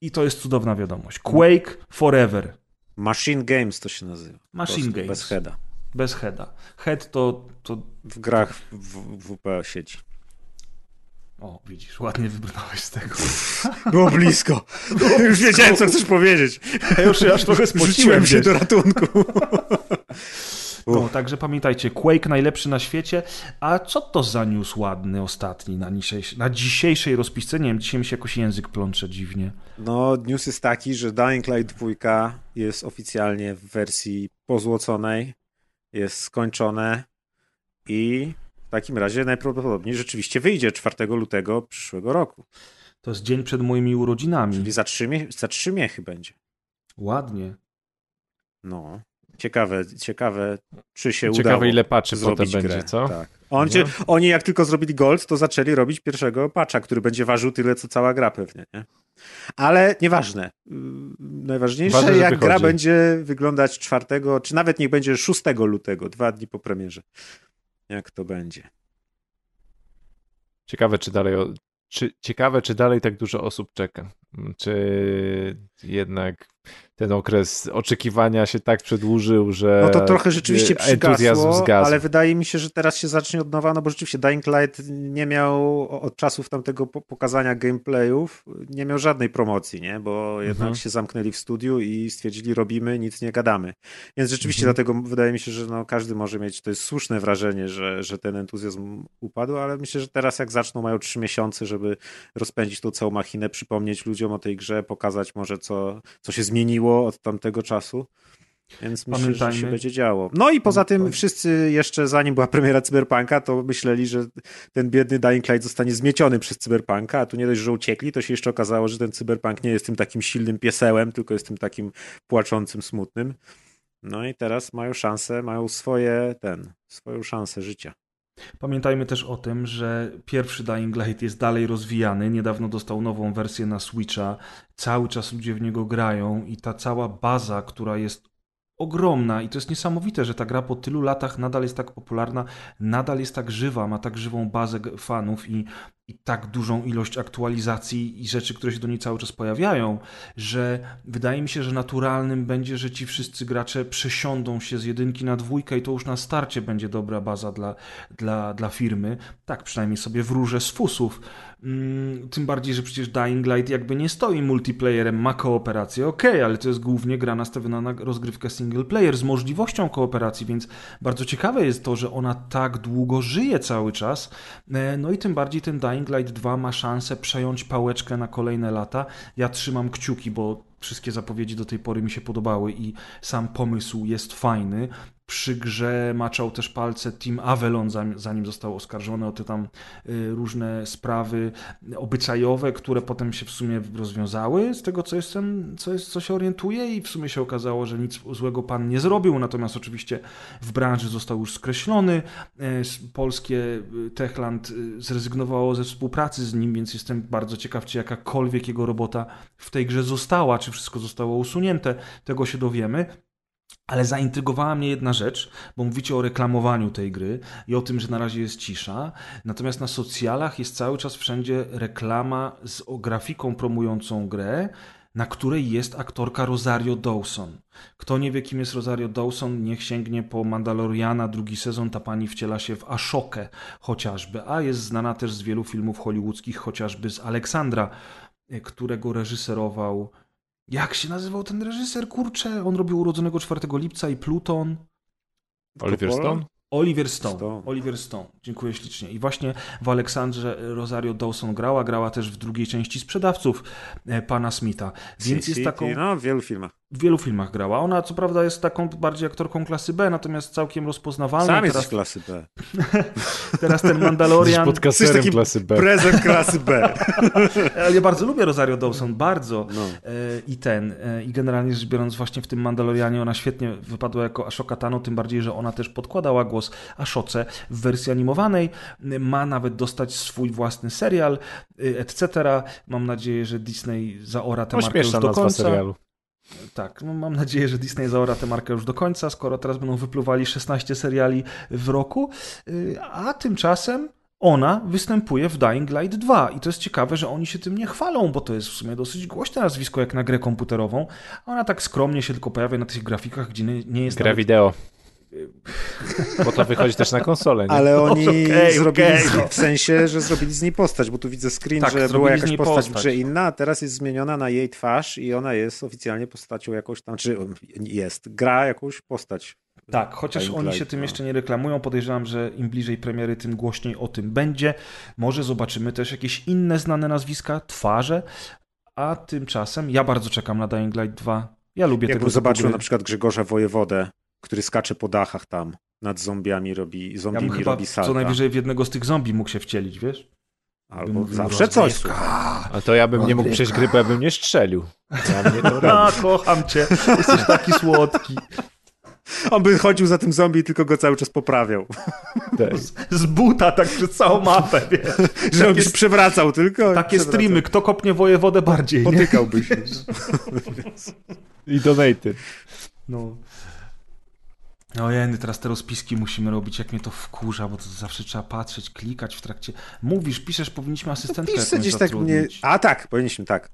Speaker 3: I to jest cudowna wiadomość. Quake Forever.
Speaker 4: Machine Games to się nazywa.
Speaker 3: Machine Games.
Speaker 4: Bez heada.
Speaker 3: Bez heada. Head to, to...
Speaker 4: W grach w, WP siedzi.
Speaker 3: O, widzisz, ładnie wybrnąłeś z tego.
Speaker 4: Było blisko. Już wiedziałem, co chcesz powiedzieć.
Speaker 3: Ja już aż trochę spociłem
Speaker 4: się do ratunku.
Speaker 3: No, także pamiętajcie, Quake najlepszy na świecie. A co to za news ładny ostatni na dzisiejszej, na dzisiejszej rozpisce? Nie wiem, dzisiaj mi się jakoś język plącze dziwnie.
Speaker 4: No, news jest taki, że Dying Light 2 jest oficjalnie w wersji pozłoconej, jest skończone i w takim razie najprawdopodobniej rzeczywiście wyjdzie 4 lutego przyszłego roku.
Speaker 3: To jest dzień przed moimi urodzinami.
Speaker 4: Czyli za trzy, za trzy miechy będzie.
Speaker 3: Ładnie.
Speaker 4: No. Ciekawe, ciekawe, czy się
Speaker 5: Ciekawe,
Speaker 4: udało
Speaker 5: ile patchy potem
Speaker 4: zrobić
Speaker 5: będzie,
Speaker 4: grę.
Speaker 5: co?
Speaker 4: Tak. On cię, oni jak tylko zrobili Gold, to zaczęli robić pierwszego patcha, który będzie ważył tyle, co cała gra pewnie, nie? Ale nieważne. Ym, Najważniejsze,
Speaker 5: Ważne,
Speaker 4: jak gra będzie wyglądać 4, czy nawet niech będzie 6 lutego, dwa dni po premierze. Jak to będzie.
Speaker 5: Ciekawe, czy dalej, czy, ciekawe, czy dalej tak dużo osób czeka. Czy jednak ten okres oczekiwania się tak przedłużył, że
Speaker 4: No to trochę rzeczywiście
Speaker 5: entuzjazm
Speaker 4: przygasło,
Speaker 5: zgasł.
Speaker 4: ale wydaje mi się, że teraz się zacznie od nowa, no bo rzeczywiście Dying Light nie miał od czasów tamtego po- pokazania gameplayów, nie miał żadnej promocji, nie? Bo jednak
Speaker 5: Mhm.
Speaker 4: się zamknęli w studiu i stwierdzili robimy, nic nie gadamy. Więc rzeczywiście
Speaker 5: Mhm.
Speaker 4: dlatego wydaje mi się, że no każdy może mieć, to jest słuszne wrażenie, że, że ten entuzjazm upadł, ale myślę, że teraz jak zaczną, mają trzy miesiące, żeby rozpędzić tą całą machinę, przypomnieć ludziom o tej grze, pokazać może co, co się zmieniło od tamtego czasu. Więc myślę, że się będzie działo. No i poza tym wszyscy jeszcze zanim była premiera Cyberpunka, to myśleli, że ten biedny Dying Light zostanie zmieciony przez Cyberpunka, a tu nie dość, że uciekli, to się jeszcze okazało, że ten Cyberpunk nie jest tym takim silnym piesełem, tylko jest tym takim płaczącym, smutnym. No i teraz mają szansę, mają swoje, ten, swoją szansę życia.
Speaker 3: Pamiętajmy też o tym, że pierwszy Dying Light jest dalej rozwijany. Niedawno dostał nową wersję na Switcha. Cały czas ludzie w niego grają i ta cała baza, która jest ogromna i to jest niesamowite, że ta gra po tylu latach nadal jest tak popularna, nadal jest tak żywa, ma tak żywą bazę fanów i, i tak dużą ilość aktualizacji i rzeczy, które się do niej cały czas pojawiają, że wydaje mi się, że naturalnym będzie, że ci wszyscy gracze przesiądą się z jedynki na dwójkę i to już na starcie będzie dobra baza dla, dla, dla firmy. Tak przynajmniej sobie wróżę z fusów. Mm, tym bardziej, że przecież Dying Light jakby nie stoi multiplayerem, ma kooperację, okej, ale to jest głównie gra nastawiona na rozgrywkę single player z możliwością kooperacji, więc bardzo ciekawe jest to, że ona tak długo żyje cały czas. E, No i tym bardziej ten Dying Light 2 ma szansę przejąć pałeczkę na kolejne lata. Ja trzymam kciuki, bo wszystkie zapowiedzi do tej pory mi się podobały i sam pomysł jest fajny. Przy grze maczał też palce Team Avalon, zanim- został oskarżony o te tam y, różne sprawy obyczajowe, które potem się w sumie rozwiązały z tego, co jestem, co, jest, co się orientuję i w sumie się okazało, że nic złego pan nie zrobił, natomiast oczywiście w branży został już skreślony. E, Polskie y, Techland y, zrezygnowało ze współpracy z nim, więc jestem bardzo ciekaw, czy jakakolwiek jego robota w tej grze została, czy wszystko zostało usunięte. Tego się dowiemy. Ale zaintrygowała mnie jedna rzecz, bo mówicie o reklamowaniu tej gry i o tym, że na razie jest cisza. Natomiast na socjalach jest cały czas wszędzie reklama z grafiką promującą grę, na której jest aktorka Rosario Dawson. Kto nie wie, kim jest Rosario Dawson, niech sięgnie po Mandaloriana, drugi sezon. Ta pani wciela się w Ashokę chociażby, a jest znana też z wielu filmów hollywoodzkich, chociażby z Aleksandra, y, którego reżyserował. Jak się nazywał ten reżyser? Kurczę, on robił urodzonego 4 lipca i Pluton.
Speaker 5: Oliver? Stone?
Speaker 3: Oliver Stone.
Speaker 4: Stone.
Speaker 3: Oliver Stone. Dziękuję ślicznie. I właśnie w Aleksandrze Rosario Dawson grała, grała też w drugiej części sprzedawców e, pana Smitha. Więc jest taką.
Speaker 4: No, w wielu filmach.
Speaker 3: W wielu filmach grała. Ona co prawda jest taką bardziej aktorką klasy B, natomiast całkiem rozpoznawalną.
Speaker 4: Sam
Speaker 3: teraz,
Speaker 4: jesteś klasy B.
Speaker 3: teraz ten
Speaker 5: Jesteś
Speaker 3: Mandalorian.
Speaker 5: podcasterem
Speaker 4: taki
Speaker 5: klasy B.
Speaker 4: Prezent klasy B.
Speaker 3: Ale ja bardzo lubię Rosario Dawson, bardzo.
Speaker 4: No.
Speaker 3: E, I ten, e, i generalnie rzecz biorąc, właśnie w tym Mandalorianie ona świetnie wypadła jako Ashoka Tano, tym bardziej, że ona też podkładała głos Ashoce w wersji animowanej. Ma nawet dostać swój własny serial, e, etc. Mam nadzieję, że Disney zaora tę
Speaker 5: No,
Speaker 3: markę już do końca.
Speaker 5: serialu.
Speaker 3: Tak, no mam nadzieję, że Disney zaora tę markę już do końca, skoro teraz będą wypluwali 16 seriali w roku, Y, a tymczasem ona występuje w Dying Light 2 i to jest ciekawe, że oni się tym nie chwalą, bo to jest w sumie dosyć głośne nazwisko jak na grę komputerową, a ona tak skromnie się tylko pojawia na tych grafikach, gdzie nie, nie jest
Speaker 5: Gra
Speaker 3: nawet...
Speaker 5: wideo. Bo to wychodzi też na konsolę, nie?
Speaker 4: Ale oni
Speaker 3: okej,
Speaker 4: zrobili
Speaker 3: no.
Speaker 4: w sensie, że zrobili z niej postać, bo tu widzę screen,
Speaker 3: Tak,
Speaker 4: że była jakaś postać, w
Speaker 3: postać.
Speaker 4: grze inna, a teraz jest zmieniona na jej twarz i ona jest oficjalnie postacią jakąś tam, czy jest, gra jakąś postać.
Speaker 3: Tak, chociaż
Speaker 4: Dying
Speaker 3: oni
Speaker 4: Light,
Speaker 3: się tym
Speaker 4: no.
Speaker 3: jeszcze nie reklamują, podejrzewam, że im bliżej premiery, tym głośniej o tym będzie. Może zobaczymy też jakieś inne znane nazwiska, twarze, a tymczasem ja bardzo czekam na Dying Light 2. Ja lubię tego
Speaker 4: Jakbym
Speaker 3: typu
Speaker 4: zobaczył
Speaker 3: gry.
Speaker 4: na przykład Grzegorza Wojewodę, który skacze po dachach tam, nad zombiami robi,
Speaker 3: Ja bym chyba
Speaker 4: robi salta.
Speaker 3: co najwyżej w jednego z tych zombie mógł się wcielić, wiesz?
Speaker 4: Albo
Speaker 3: mówił,
Speaker 4: zawsze coś.
Speaker 5: A to ja bym nie mógł przejść gry, bo ja bym nie strzelił. Ja mnie to
Speaker 3: A, kocham cię, jesteś taki słodki.
Speaker 4: On by chodził za tym zombie i tylko go cały czas poprawiał.
Speaker 5: Tak.
Speaker 3: Z buta tak przez całą mapę, wiesz?
Speaker 4: Że on przewracał tylko.
Speaker 3: takie
Speaker 4: przewracał.
Speaker 3: streamy, kto kopnie wojewodę bardziej?
Speaker 4: Potykałby się.
Speaker 5: I donaty.
Speaker 3: No. Ojej, teraz te rozpiski musimy robić, jak mnie to wkurza, bo to zawsze trzeba patrzeć, klikać w trakcie. Mówisz, piszesz, powinniśmy asystentkę
Speaker 4: Pisz gdzieś tak mnie... A tak, powinniśmy tak.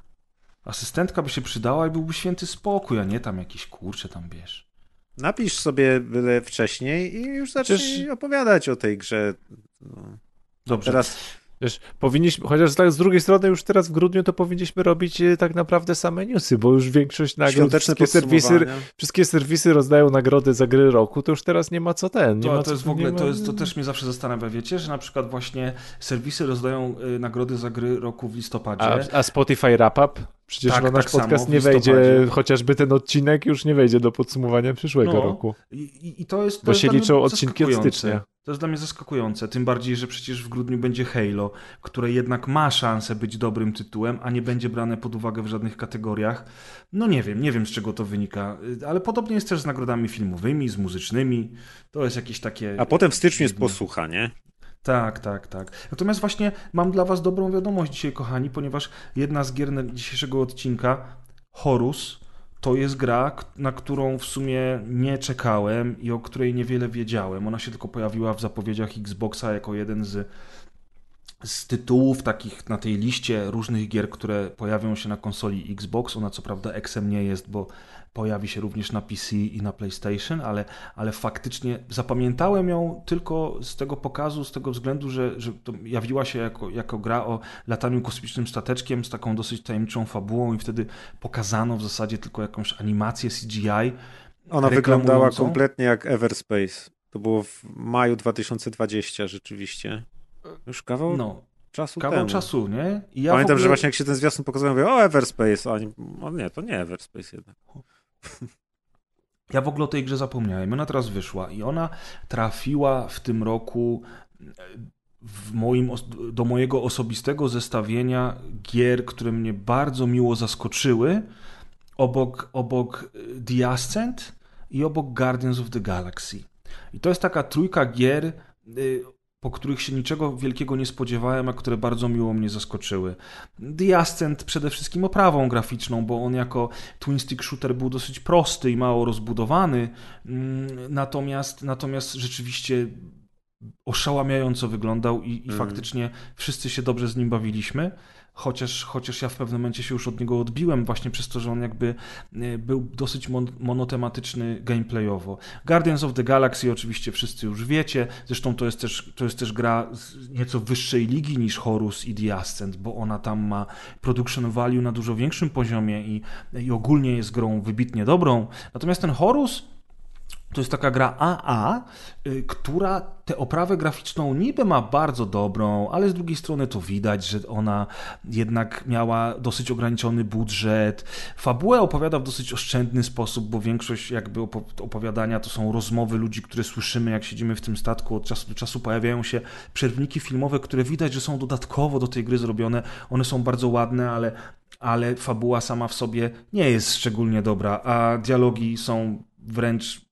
Speaker 3: Asystentka by się przydała i byłby święty spokój, a nie tam jakieś kurcze tam bierz.
Speaker 4: Napisz sobie byle wcześniej i już zacznij
Speaker 5: Przecież-
Speaker 4: opowiadać o tej grze. No.
Speaker 3: Dobrze.
Speaker 4: Teraz
Speaker 5: Wiesz, powinniśmy, chociaż tak z drugiej strony już teraz w grudniu to powinniśmy robić e, tak naprawdę same newsy, bo już większość nagród, wszystkie serwisy, wszystkie serwisy rozdają nagrody za gry roku, to już teraz nie ma co ten. Nie ma
Speaker 3: To,
Speaker 5: co,
Speaker 3: to jest w ogóle,
Speaker 5: nie ma...
Speaker 3: to, jest, to też mnie zawsze zastanawia, wiecie, że na przykład właśnie serwisy rozdają y, nagrody za gry roku w listopadzie.
Speaker 5: A, a Spotify Wrap-Up? Przecież
Speaker 3: Tak,
Speaker 5: na nasz
Speaker 3: tak
Speaker 5: podcast nie wejdzie, chociażby ten odcinek już nie wejdzie do podsumowania przyszłego
Speaker 3: No.
Speaker 5: roku.
Speaker 3: I, i, to jest. To
Speaker 5: Bo
Speaker 3: jest
Speaker 5: się liczą odcinki od stycznia.
Speaker 3: To jest dla mnie zaskakujące. Tym bardziej, że przecież w grudniu będzie Halo, które jednak ma szansę być dobrym tytułem, a nie będzie brane pod uwagę w żadnych kategoriach. No nie wiem, nie wiem z czego to wynika, Y, ale podobnie jest też z nagrodami filmowymi, z muzycznymi. To jest jakieś takie.
Speaker 4: A potem w styczniu jest
Speaker 3: dziwne.
Speaker 4: posłucha, nie?
Speaker 3: Tak, tak, tak. Natomiast właśnie mam dla Was dobrą wiadomość dzisiaj, kochani, ponieważ jedna z gier dzisiejszego odcinka, Horus, to jest gra, na którą w sumie nie czekałem i o której niewiele wiedziałem. Ona się tylko pojawiła w zapowiedziach Xboxa jako jeden z, z tytułów takich na tej liście różnych gier, które pojawią się na konsoli Xbox. Ona co prawda Xem nie jest, bo pojawi się również na PC i na PlayStation, ale, ale faktycznie zapamiętałem ją tylko z tego pokazu, z tego względu, że, że to jawiła się jako, jako gra o lataniu kosmicznym stateczkiem z taką dosyć tajemniczą fabułą i wtedy pokazano w zasadzie tylko jakąś animację CGI.
Speaker 4: Ona wyglądała kompletnie jak Everspace. To było w maju 2020 rzeczywiście. Już kawał
Speaker 3: No,
Speaker 4: czasu
Speaker 3: kawał
Speaker 4: temu.
Speaker 3: czasu, nie? Ja
Speaker 4: Pamiętam,
Speaker 3: ogóle-
Speaker 4: że właśnie jak się ten zwiastun pokazał, mówię, o Everspace, a oni, o nie, to nie Everspace jednak.
Speaker 3: Ja w ogóle o tej grze zapomniałem. Ona teraz wyszła i ona trafiła w tym roku e, moim, do mojego osobistego zestawienia gier, które mnie bardzo miło zaskoczyły. Obok, obok e, The Ascent i obok Guardians of the Galaxy. I to jest taka trójka gier, y, po których się niczego wielkiego nie spodziewałem, a które bardzo miło mnie zaskoczyły. The Ascent przede wszystkim oprawą graficzną, bo on jako twin stick shooter był dosyć prosty i mało rozbudowany, mm, natomiast, natomiast rzeczywiście oszałamiająco wyglądał i, i
Speaker 4: Mm.
Speaker 3: faktycznie wszyscy się dobrze z nim bawiliśmy. Chociaż, chociaż ja w pewnym momencie się już od niego odbiłem, właśnie przez to, że on jakby e, był dosyć mon monotematyczny gameplayowo. Guardians of the Galaxy oczywiście wszyscy już wiecie, zresztą to jest też, to jest też gra nieco wyższej ligi niż Horus i The Ascent, bo ona tam ma production value na dużo większym poziomie i, i ogólnie jest grą wybitnie dobrą. Natomiast ten Horus to jest taka gra AA, y, która tę oprawę graficzną niby ma bardzo dobrą, ale z drugiej strony to widać, że ona jednak miała dosyć ograniczony budżet. Fabułę opowiada w dosyć oszczędny sposób, bo większość jakby opo- opowiadania to są rozmowy ludzi, które słyszymy, jak siedzimy w tym statku. Od czasu do czasu pojawiają się przerwniki filmowe, które widać, że są dodatkowo do tej gry zrobione. One są bardzo ładne, ale ale fabuła sama w sobie nie jest szczególnie dobra, a dialogi są wręcz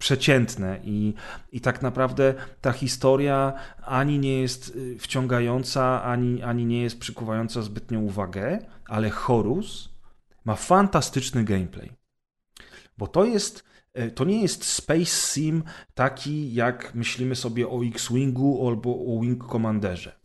Speaker 3: przeciętne i, i tak naprawdę ta historia ani nie jest y, wciągająca, ani, ani nie jest przykuwająca zbytnio uwagę, ale Horus ma fantastyczny gameplay. Bo to jest y, to nie jest Space Sim taki, jak myślimy sobie o X-Wingu albo o Wing Commanderze.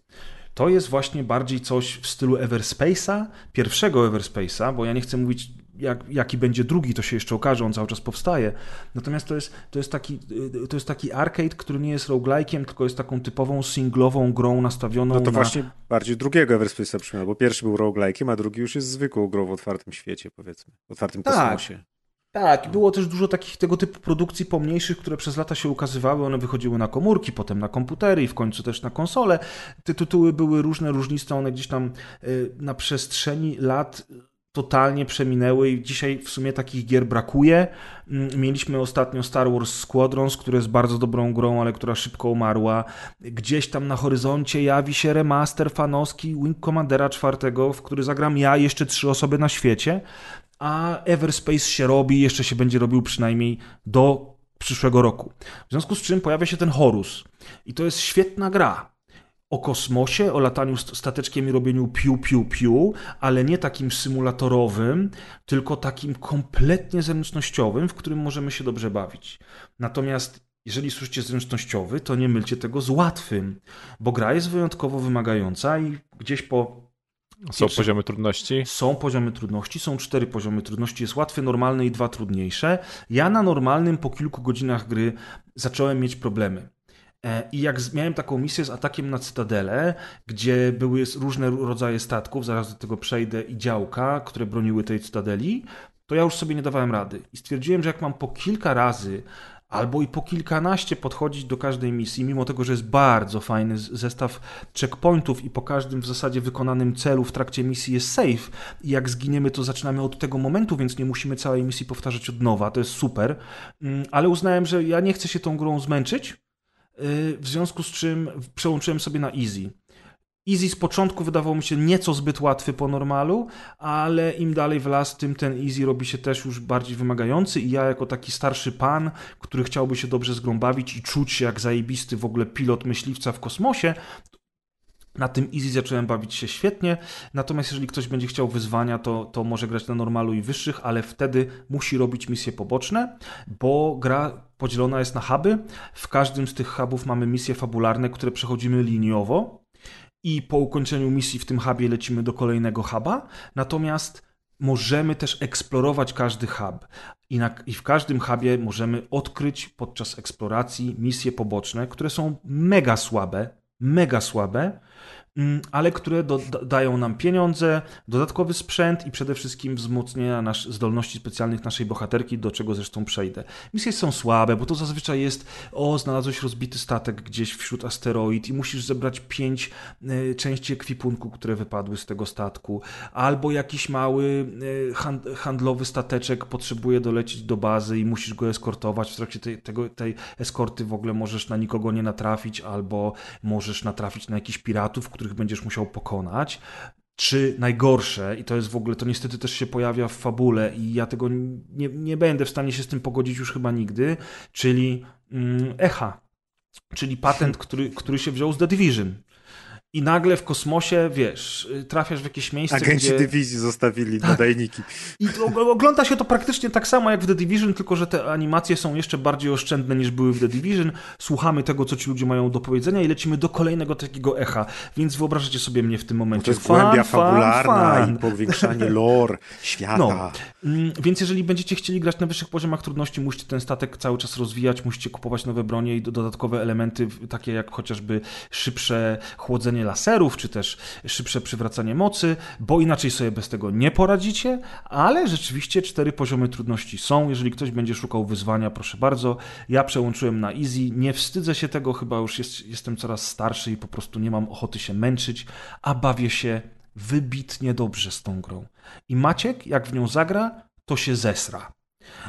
Speaker 3: To jest właśnie bardziej coś w stylu Everspace'a, pierwszego Everspace'a, bo ja nie chcę mówić, jak, jaki będzie drugi, to się jeszcze okaże, on cały czas powstaje. Natomiast to jest, to jest, taki, y, to jest taki arcade, który nie jest roguelike'iem, tylko jest taką typową singlową grą nastawioną
Speaker 4: No to
Speaker 3: na...
Speaker 4: właśnie bardziej drugiego Everspace'a przypomina, bo pierwszy był roguelike'iem, a drugi już jest zwykłą grą w otwartym świecie, powiedzmy. W otwartym
Speaker 3: Tak.
Speaker 4: kosmosie.
Speaker 3: Tak, było też dużo takich tego typu produkcji pomniejszych, które przez lata się ukazywały. One wychodziły na komórki, potem na komputery i w końcu też na konsole. Te tytuły były różne, różniste, one gdzieś tam y, na przestrzeni lat totalnie przeminęły i dzisiaj w sumie takich gier brakuje. Mm, Mieliśmy ostatnio Star Wars Squadrons, które jest bardzo dobrą grą, ale która szybko umarła. Gdzieś tam na horyzoncie jawi się remaster fanowski Wing Commandera 4, w który zagram ja jeszcze trzy osoby na świecie a Everspace się robi, jeszcze się będzie robił przynajmniej do przyszłego roku. W związku z czym pojawia się ten Horus. I to jest świetna gra. O kosmosie, o lataniu st- stateczkiem i robieniu piu, piu, piu, ale nie takim symulatorowym, tylko takim kompletnie zręcznościowym, w którym możemy się dobrze bawić. Natomiast jeżeli słyszycie zręcznościowy, to nie mylcie tego z łatwym, bo gra jest wyjątkowo wymagająca i gdzieś po
Speaker 5: Są poziomy trudności?
Speaker 3: Są poziomy trudności, są cztery poziomy trudności. Jest łatwy, normalny i dwa trudniejsze. Ja na normalnym po kilku godzinach gry zacząłem mieć problemy. E, I jak miałem taką misję z atakiem na Cytadelę, gdzie były różne rodzaje statków, zaraz do tego przejdę, i działka, które broniły tej Cytadeli, to ja już sobie nie dawałem rady. I stwierdziłem, że jak mam po kilka razy albo i po kilkanaście podchodzić do każdej misji, mimo tego, że jest bardzo fajny zestaw checkpointów i po każdym w zasadzie wykonanym celu w trakcie misji jest safe i jak zginiemy, to zaczynamy od tego momentu, więc nie musimy całej misji powtarzać od nowa, to jest super, mm, ale uznałem, że ja nie chcę się tą grą zmęczyć, w związku z czym przełączyłem sobie na easy. Easy z początku wydawał mi się nieco zbyt łatwy po normalu, ale im dalej w las, tym ten Easy robi się też już bardziej wymagający i ja jako taki starszy pan, który chciałby się dobrze zgrąbawić i czuć się jak zajebisty w ogóle pilot myśliwca w kosmosie, na tym Easy zacząłem bawić się świetnie, natomiast jeżeli ktoś będzie chciał wyzwania, to, to może grać na normalu i wyższych, ale wtedy musi robić misje poboczne, bo gra podzielona jest na huby. W każdym z tych hubów mamy misje fabularne, które przechodzimy liniowo. I po ukończeniu misji w tym hubie lecimy do kolejnego huba, natomiast możemy też eksplorować każdy hub. I, na, i w każdym hubie możemy odkryć podczas eksploracji misje poboczne, które są mega słabe, mega słabe, ale które do, dają nam pieniądze, dodatkowy sprzęt i przede wszystkim wzmocnienia nasz, zdolności specjalnych naszej bohaterki, do czego zresztą przejdę. Misje są słabe, bo to zazwyczaj jest o, znalazłeś rozbity statek gdzieś wśród asteroid i musisz zebrać pięć y, części ekwipunku, które wypadły z tego statku, albo jakiś mały y, hand, handlowy stateczek potrzebuje dolecieć do bazy i musisz go eskortować. W trakcie tej, tego, tej eskorty w ogóle możesz na nikogo nie natrafić, albo możesz natrafić na jakichś piratów, których których będziesz musiał pokonać. Czy najgorsze, i to jest w ogóle, to niestety też się pojawia w fabule, i ja tego nie, nie będę w stanie się z tym pogodzić już chyba nigdy, czyli mm, Echa, czyli patent, który, który się wziął z The Division i nagle w kosmosie, wiesz, trafiasz w jakieś miejsce,
Speaker 4: Agenci
Speaker 3: gdzie...
Speaker 4: dywizji zostawili tak. nadajniki.
Speaker 3: I ogląda się to praktycznie tak samo jak w The Division, tylko że te animacje są jeszcze bardziej oszczędne niż były w The Division. Słuchamy tego, co ci ludzie mają do powiedzenia i lecimy do kolejnego takiego echa. Więc wyobrażacie sobie mnie w tym momencie.
Speaker 4: To jest fan, głębia fabularna, fan. powiększanie lore, świata. No.
Speaker 3: Mm, więc jeżeli będziecie chcieli grać na wyższych poziomach trudności, musicie ten statek cały czas rozwijać, musicie kupować nowe bronie i dodatkowe elementy, takie jak chociażby szybsze chłodzenie laserów, czy też szybsze przywracanie mocy, bo inaczej sobie bez tego nie poradzicie, ale rzeczywiście cztery poziomy trudności są. Jeżeli ktoś będzie szukał wyzwania, proszę bardzo. Ja przełączyłem na easy, nie wstydzę się tego, chyba już jest, jestem coraz starszy i po prostu nie mam ochoty się męczyć, a bawię się wybitnie dobrze z tą grą. I Maciek, jak w nią zagra, to się zesra.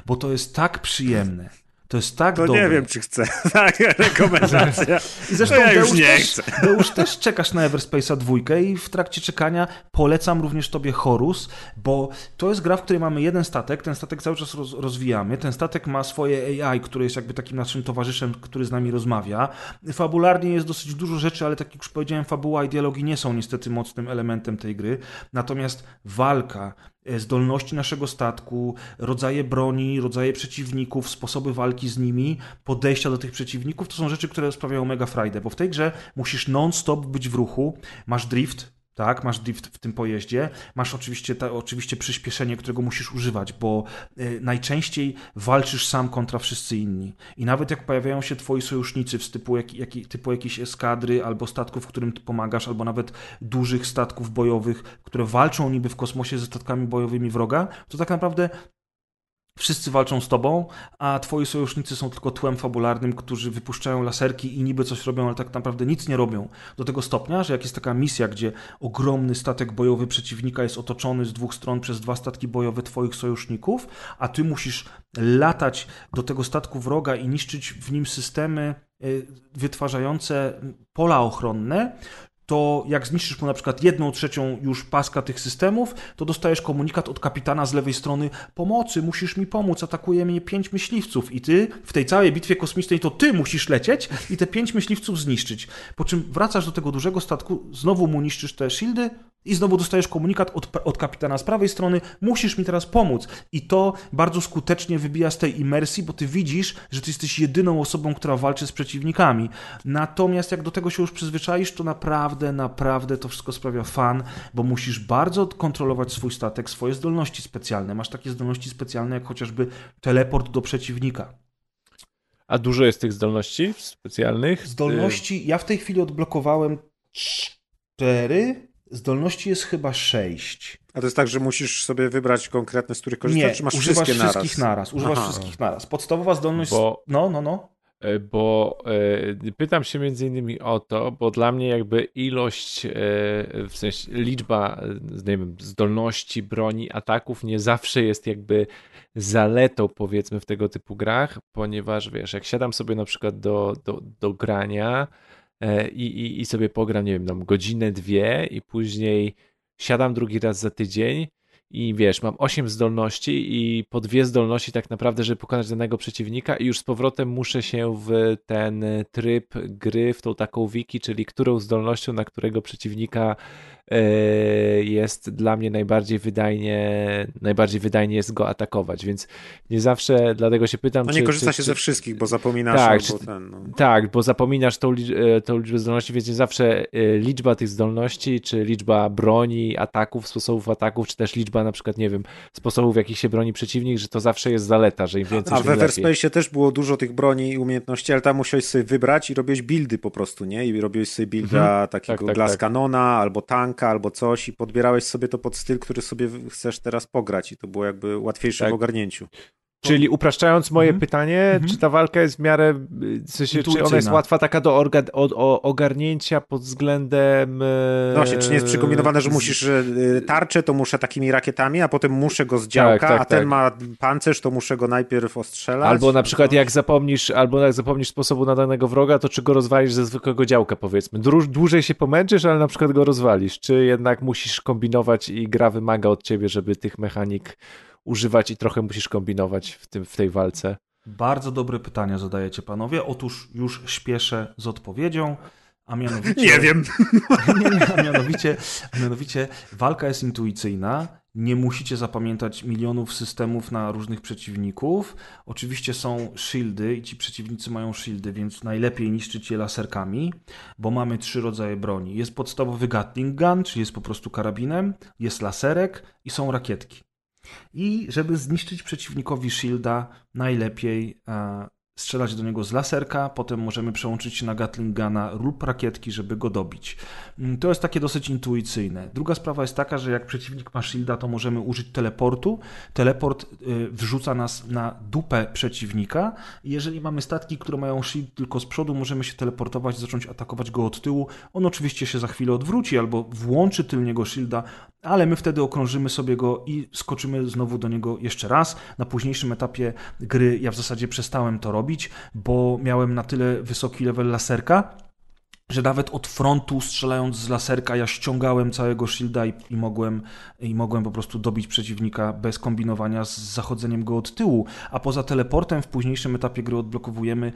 Speaker 3: Bo to jest tak przyjemne to jest tak
Speaker 4: to
Speaker 3: dobre.
Speaker 4: nie wiem, czy chcę. Tak, rekomendacja.
Speaker 3: I zresztą ja już nie też, chcę. Deusz też czekasz na Everspace'a dwójkę i w trakcie czekania polecam również tobie Horus, bo to jest gra, w której mamy jeden statek, ten statek cały czas roz, rozwijamy, ten statek ma swoje AI, które jest jakby takim naszym towarzyszem, który z nami rozmawia. Fabularnie jest dosyć dużo rzeczy, ale tak jak już powiedziałem, fabuła i dialogi nie są niestety mocnym elementem tej gry. Natomiast walka, zdolności naszego statku, rodzaje broni, rodzaje przeciwników, sposoby walki z nimi, podejścia do tych przeciwników, to są rzeczy, które sprawiają mega frajdę, bo w tej grze musisz non-stop być w ruchu, masz drift, tak, masz drift w tym pojeździe, masz oczywiście, ta, oczywiście przyspieszenie, którego musisz używać, bo y, najczęściej walczysz sam kontra wszyscy inni. I nawet jak pojawiają się twoi sojusznicy w typu, jak, jak, typu jakiejś eskadry albo statków, którym ty pomagasz, albo nawet dużych statków bojowych, które walczą niby w kosmosie ze statkami bojowymi wroga, to tak naprawdę Wszyscy walczą z tobą, a twoi sojusznicy są tylko tłem fabularnym, którzy wypuszczają laserki i niby coś robią, ale tak naprawdę nic nie robią. Do tego stopnia, że jak jest taka misja, gdzie ogromny statek bojowy przeciwnika jest otoczony z dwóch stron przez dwa statki bojowe twoich sojuszników, a ty musisz latać do tego statku wroga i niszczyć w nim systemy y, wytwarzające pola ochronne, to jak zniszczysz mu na przykład jedną trzecią już paska tych systemów, to dostajesz komunikat od kapitana z lewej strony pomocy, musisz mi pomóc, atakuje mnie pięć myśliwców i ty w tej całej bitwie kosmicznej to ty musisz lecieć i te pięć myśliwców zniszczyć. Po czym wracasz do tego dużego statku, znowu mu niszczysz te shieldy I znowu dostajesz komunikat od, od kapitana z prawej strony, musisz mi teraz pomóc. I to bardzo skutecznie wybija z tej imersji, bo ty widzisz, że ty jesteś jedyną osobą, która walczy z przeciwnikami. Natomiast jak do tego się już przyzwyczaisz, to naprawdę, naprawdę to wszystko sprawia fan, bo musisz bardzo kontrolować swój statek, swoje zdolności specjalne. Masz takie zdolności specjalne, jak chociażby teleport do przeciwnika.
Speaker 5: A dużo jest tych zdolności specjalnych?
Speaker 3: Zdolności, ja w tej chwili odblokowałem cztery, zdolności jest chyba sześć.
Speaker 4: A to jest tak, że musisz sobie wybrać konkretne, z których korzystasz,
Speaker 3: Nie,
Speaker 4: czy masz
Speaker 3: używasz
Speaker 4: wszystkie naraz?
Speaker 3: wszystkich naraz. Używasz
Speaker 4: Aha.
Speaker 3: wszystkich naraz. Podstawowa zdolność...
Speaker 5: Bo-
Speaker 3: No, no, no.
Speaker 5: E, Bo e, pytam się między innymi o to, bo dla mnie jakby ilość, e, w sensie liczba, nie wiem, zdolności, broni, ataków nie zawsze jest jakby zaletą powiedzmy w tego typu grach, ponieważ wiesz, jak siadam sobie na przykład do, do, do grania i, i, i sobie pogram, nie wiem, tam godzinę, dwie i później siadam drugi raz za tydzień i wiesz, mam 8 zdolności i po dwie zdolności tak naprawdę, żeby pokonać danego przeciwnika i już z powrotem muszę się w ten tryb gry, w tą taką wiki, czyli którą zdolnością na którego przeciwnika e, jest dla mnie najbardziej wydajnie, najbardziej wydajnie jest go atakować, więc nie zawsze, dlatego się pytam,
Speaker 4: No
Speaker 5: czy,
Speaker 4: nie korzysta
Speaker 5: czy,
Speaker 4: się
Speaker 5: czy,
Speaker 4: ze wszystkich, bo zapominasz
Speaker 5: Tak,
Speaker 4: albo
Speaker 5: czy-
Speaker 4: ten, no.
Speaker 5: tak, bo zapominasz tą, e, tą liczbę zdolności, więc nie zawsze e, liczba tych zdolności, czy liczba broni, ataków, sposobów ataków, czy też liczba na przykład, nie wiem, sposobów, w jakich się broni przeciwnik, że to zawsze jest zaleta, że im więcej,
Speaker 4: A w. Everspace też było dużo tych broni i umiejętności, ale tam musiałeś sobie wybrać i robiłeś buildy po prostu, nie? I robiłeś sobie builda takiego
Speaker 5: Tak, tak,
Speaker 4: glass
Speaker 5: tak.
Speaker 4: canona albo albo coś i podbierałeś sobie to pod styl, który sobie chcesz teraz pograć i to było jakby łatwiejsze
Speaker 5: Tak.
Speaker 4: w ogarnięciu.
Speaker 5: Czyli upraszczając moje
Speaker 3: Mhm.
Speaker 5: pytanie,
Speaker 3: Mhm.
Speaker 5: czy ta walka jest w miarę, y, w sensie, czy ona jest łatwa taka do orga, o, o, ogarnięcia pod względem... e,
Speaker 4: No właśnie, czy nie jest przykombinowane, że musisz e, tarczę, to muszę takimi rakietami, a potem muszę go z działka,
Speaker 5: tak,
Speaker 4: a ten
Speaker 5: tak.
Speaker 4: ma pancerz, to muszę go najpierw ostrzelać.
Speaker 5: Albo na przykład
Speaker 4: No.
Speaker 5: jak zapomnisz, albo jak zapomnisz sposobu na danego wroga, to czy go rozwalisz ze zwykłego działka, powiedzmy. Dłużej się pomęczysz, ale na przykład go rozwalisz. Czy jednak musisz kombinować i gra wymaga od ciebie, żeby tych mechanik używać i trochę musisz kombinować w, tym, w tej walce?
Speaker 3: Bardzo dobre pytania zadajecie panowie. Otóż już śpieszę z odpowiedzią, a mianowicie...
Speaker 4: Nie wiem.
Speaker 3: nie, nie, a mianowicie, a mianowicie walka jest intuicyjna. Nie musicie zapamiętać milionów systemów na różnych przeciwników. Oczywiście są shieldy i ci przeciwnicy mają shieldy, więc najlepiej niszczyć je laserkami, bo mamy trzy rodzaje broni. Jest podstawowy Gatling Gun, czyli jest po prostu karabinem, jest laserek i są rakietki. I żeby zniszczyć przeciwnikowi shielda, najlepiej e, strzelać do niego z laserka, potem możemy przełączyć się na Gatling Guna lub rakietki, żeby go dobić. Mm, To jest takie dosyć intuicyjne. Druga sprawa jest taka, że jak przeciwnik ma shielda, to możemy użyć teleportu. Teleport y, wrzuca nas na dupę przeciwnika jeżeli mamy statki, które mają shield tylko z przodu, możemy się teleportować, zacząć atakować go od tyłu. On oczywiście się za chwilę odwróci albo włączy tylniego shielda, ale my wtedy okrążymy sobie go i skoczymy znowu do niego jeszcze raz. Na późniejszym etapie gry ja w zasadzie przestałem to robić, bo miałem na tyle wysoki level laserka, że nawet od frontu strzelając z laserka ja ściągałem całego shielda i, i, mogłem, i mogłem po prostu dobić przeciwnika bez kombinowania z zachodzeniem go od tyłu. A poza teleportem w późniejszym etapie gry odblokowujemy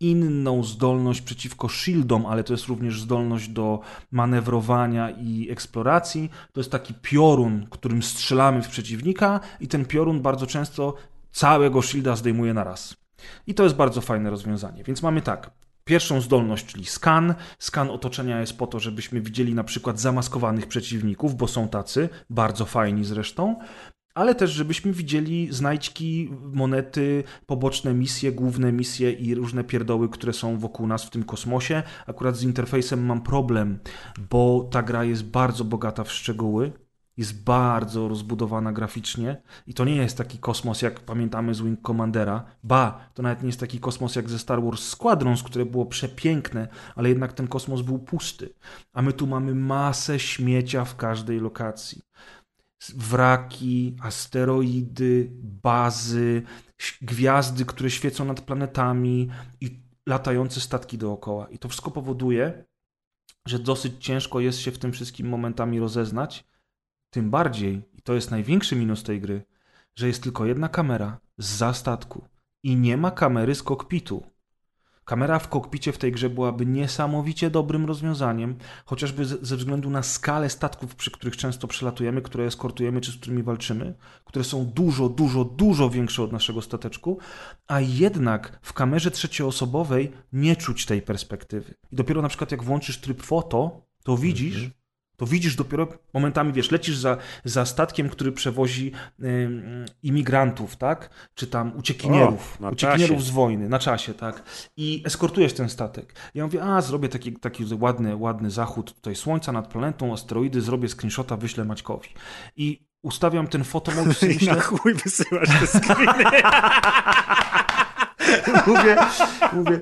Speaker 3: inną zdolność przeciwko shieldom, ale to jest również zdolność do manewrowania i eksploracji. To jest taki piorun, którym strzelamy w przeciwnika i ten piorun bardzo często całego shielda zdejmuje na raz. I to jest bardzo fajne rozwiązanie. Więc mamy tak, pierwszą zdolność, czyli skan. Skan otoczenia jest po to, żebyśmy widzieli na przykład zamaskowanych przeciwników, bo są tacy, bardzo fajni zresztą. Ale też, żebyśmy widzieli znajdźki, monety, poboczne misje, główne misje i różne pierdoły, które są wokół nas w tym kosmosie. Akurat z interfejsem mam problem, bo ta gra jest bardzo bogata w szczegóły jest bardzo rozbudowana graficznie i to nie jest taki kosmos, jak pamiętamy z Wing Commandera. Ba, to nawet nie jest taki kosmos jak ze Star Wars Squadrons, które było przepiękne, ale jednak ten kosmos był pusty. A my tu mamy masę śmiecia w każdej lokacji. Wraki, asteroidy, bazy, gwiazdy, które świecą nad planetami i latające statki dookoła. I to wszystko powoduje, że dosyć ciężko jest się w tym wszystkim momentami rozeznać, tym bardziej, i to jest największy minus tej gry, że jest tylko jedna kamera z statku i nie ma kamery z kokpitu. Kamera w kokpicie w tej grze byłaby niesamowicie dobrym rozwiązaniem, chociażby ze względu na skalę statków, przy których często przelatujemy, które eskortujemy czy z którymi walczymy, które są dużo, dużo, dużo większe od naszego stateczku, a jednak w kamerze trzecioosobowej nie czuć tej perspektywy. I dopiero na przykład jak włączysz tryb foto, to widzisz, to widzisz dopiero momentami, wiesz, lecisz za, za statkiem, który przewozi ym, imigrantów, tak? Czy tam uciekinierów,
Speaker 4: O,
Speaker 3: uciekinierów
Speaker 4: czasie.
Speaker 3: z wojny, na czasie, tak? I eskortujesz ten statek. Ja mówię, a zrobię taki, taki ładny, ładny zachód tutaj słońca nad planetą, asteroidy, zrobię screenshota, wyślę Maćkowi. I ustawiam ten fotomod,
Speaker 4: I
Speaker 3: myślę,
Speaker 4: na chuj wysyłasz te screeny.
Speaker 3: mówię, mówię,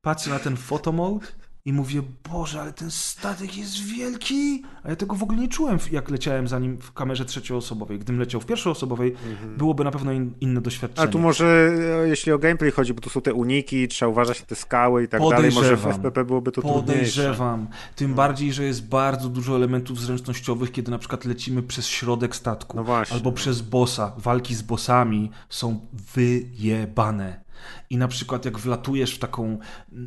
Speaker 3: patrzę na ten fotomode i mówię, Boże, ale ten statek jest wielki, a ja tego w ogóle nie czułem, jak leciałem za nim w kamerze trzecioosobowej. Gdym leciał w pierwszoosobowej, byłoby na pewno in, inne doświadczenie.
Speaker 4: Ale tu może, e, jeśli o gameplay chodzi, bo tu są te uniki, trzeba uważać na te skały i tak dalej, może w
Speaker 3: Podejrzewam.
Speaker 4: FPP byłoby to trudniejsze.
Speaker 3: Podejrzewam. Tym bardziej, że jest bardzo dużo elementów zręcznościowych, kiedy na przykład lecimy przez środek statku.
Speaker 4: No.
Speaker 3: Albo przez bossa. Walki z bossami są wyjebane. I na przykład jak wlatujesz w taką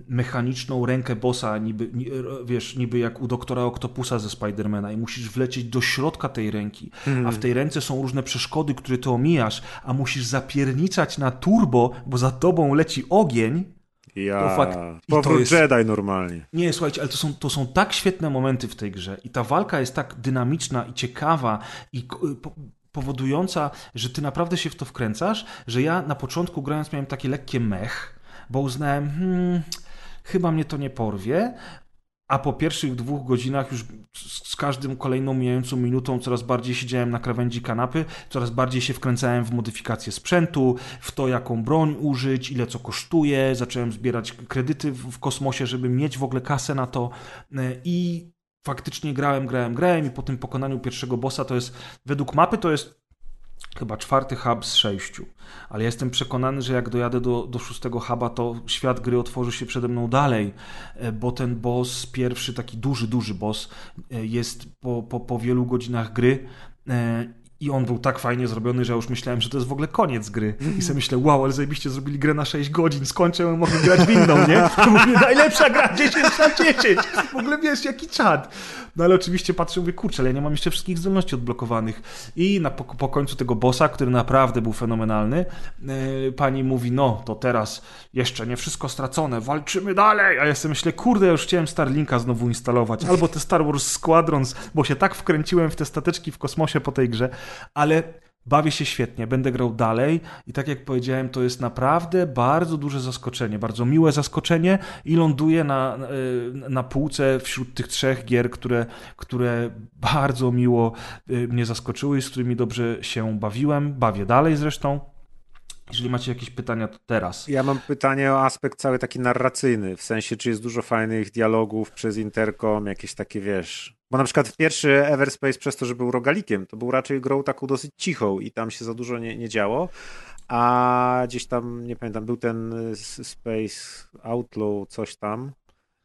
Speaker 3: mechaniczną rękę bossa, niby, ni- wiesz, niby jak u doktora Octopusa ze Spidermana i musisz wlecieć do środka tej ręki, a w tej ręce są różne przeszkody, które ty omijasz, a musisz zapierniczać na turbo, bo za tobą leci ogień,
Speaker 4: Ja,
Speaker 3: To fakt.
Speaker 4: Powrót
Speaker 3: jest-
Speaker 4: Jedi normalnie.
Speaker 3: nie, słuchajcie, ale to są, to są tak świetne momenty w tej grze i ta walka jest tak dynamiczna i ciekawa i po, powodująca, że ty naprawdę się w to wkręcasz, że ja na początku grając miałem takie lekkie mech, bo uznałem, hmm, chyba mnie to nie porwie, a po pierwszych dwóch godzinach już z, każdym kolejną mijającą minutą coraz bardziej siedziałem na krawędzi kanapy, coraz bardziej się wkręcałem w modyfikację sprzętu, w to jaką broń użyć, ile co kosztuje, zacząłem zbierać kredyty w, w kosmosie, żeby mieć w ogóle kasę na to. E, i faktycznie grałem, grałem, grałem i po tym pokonaniu pierwszego bossa to jest, według mapy to jest chyba czwarty hub z sześciu. Ale jestem przekonany, że jak dojadę do, do szóstego huba, to świat gry otworzy się przede mną dalej, e, bo ten boss, pierwszy taki duży, duży boss, e, jest po, po, po wielu godzinach gry. I on był tak fajnie zrobiony, że ja już myślałem, że to jest w ogóle koniec gry. I sobie myślę, wow, ale zajebiście zrobili grę na 6 godzin, skończę, mogę grać w inną, nie? To mówię, najlepsza gra, 10 na 10. W ogóle wiesz, jaki czad. No ale oczywiście patrzę, mówię, kurczę, ale ja nie mam jeszcze wszystkich zdolności odblokowanych. I na, po, po końcu tego bossa, który naprawdę był fenomenalny, yy, pani mówi, no to teraz jeszcze nie wszystko stracone, walczymy dalej. A ja sobie myślę, kurde, ja już chciałem Starlinka znowu instalować, albo te Star Wars Squadrons, bo się tak wkręciłem w te stateczki w kosmosie po tej grze, ale bawię się świetnie, będę grał dalej i tak jak powiedziałem, to jest naprawdę bardzo duże zaskoczenie, bardzo miłe zaskoczenie i ląduje na, y, na półce wśród tych trzech gier, które, które bardzo miło y, mnie zaskoczyły i z którymi dobrze się bawiłem, bawię dalej zresztą. Jeżeli macie jakieś pytania, to teraz.
Speaker 4: Ja mam pytanie o aspekt cały taki narracyjny, w sensie, czy jest dużo fajnych dialogów przez interkom, jakieś takie, wiesz... Bo na przykład pierwszy Everspace przez to, że był rogalikiem, to był raczej grą taką dosyć cichą i tam się za dużo nie, nie działo, a gdzieś tam, nie pamiętam, był ten y, Space Outlaw, coś tam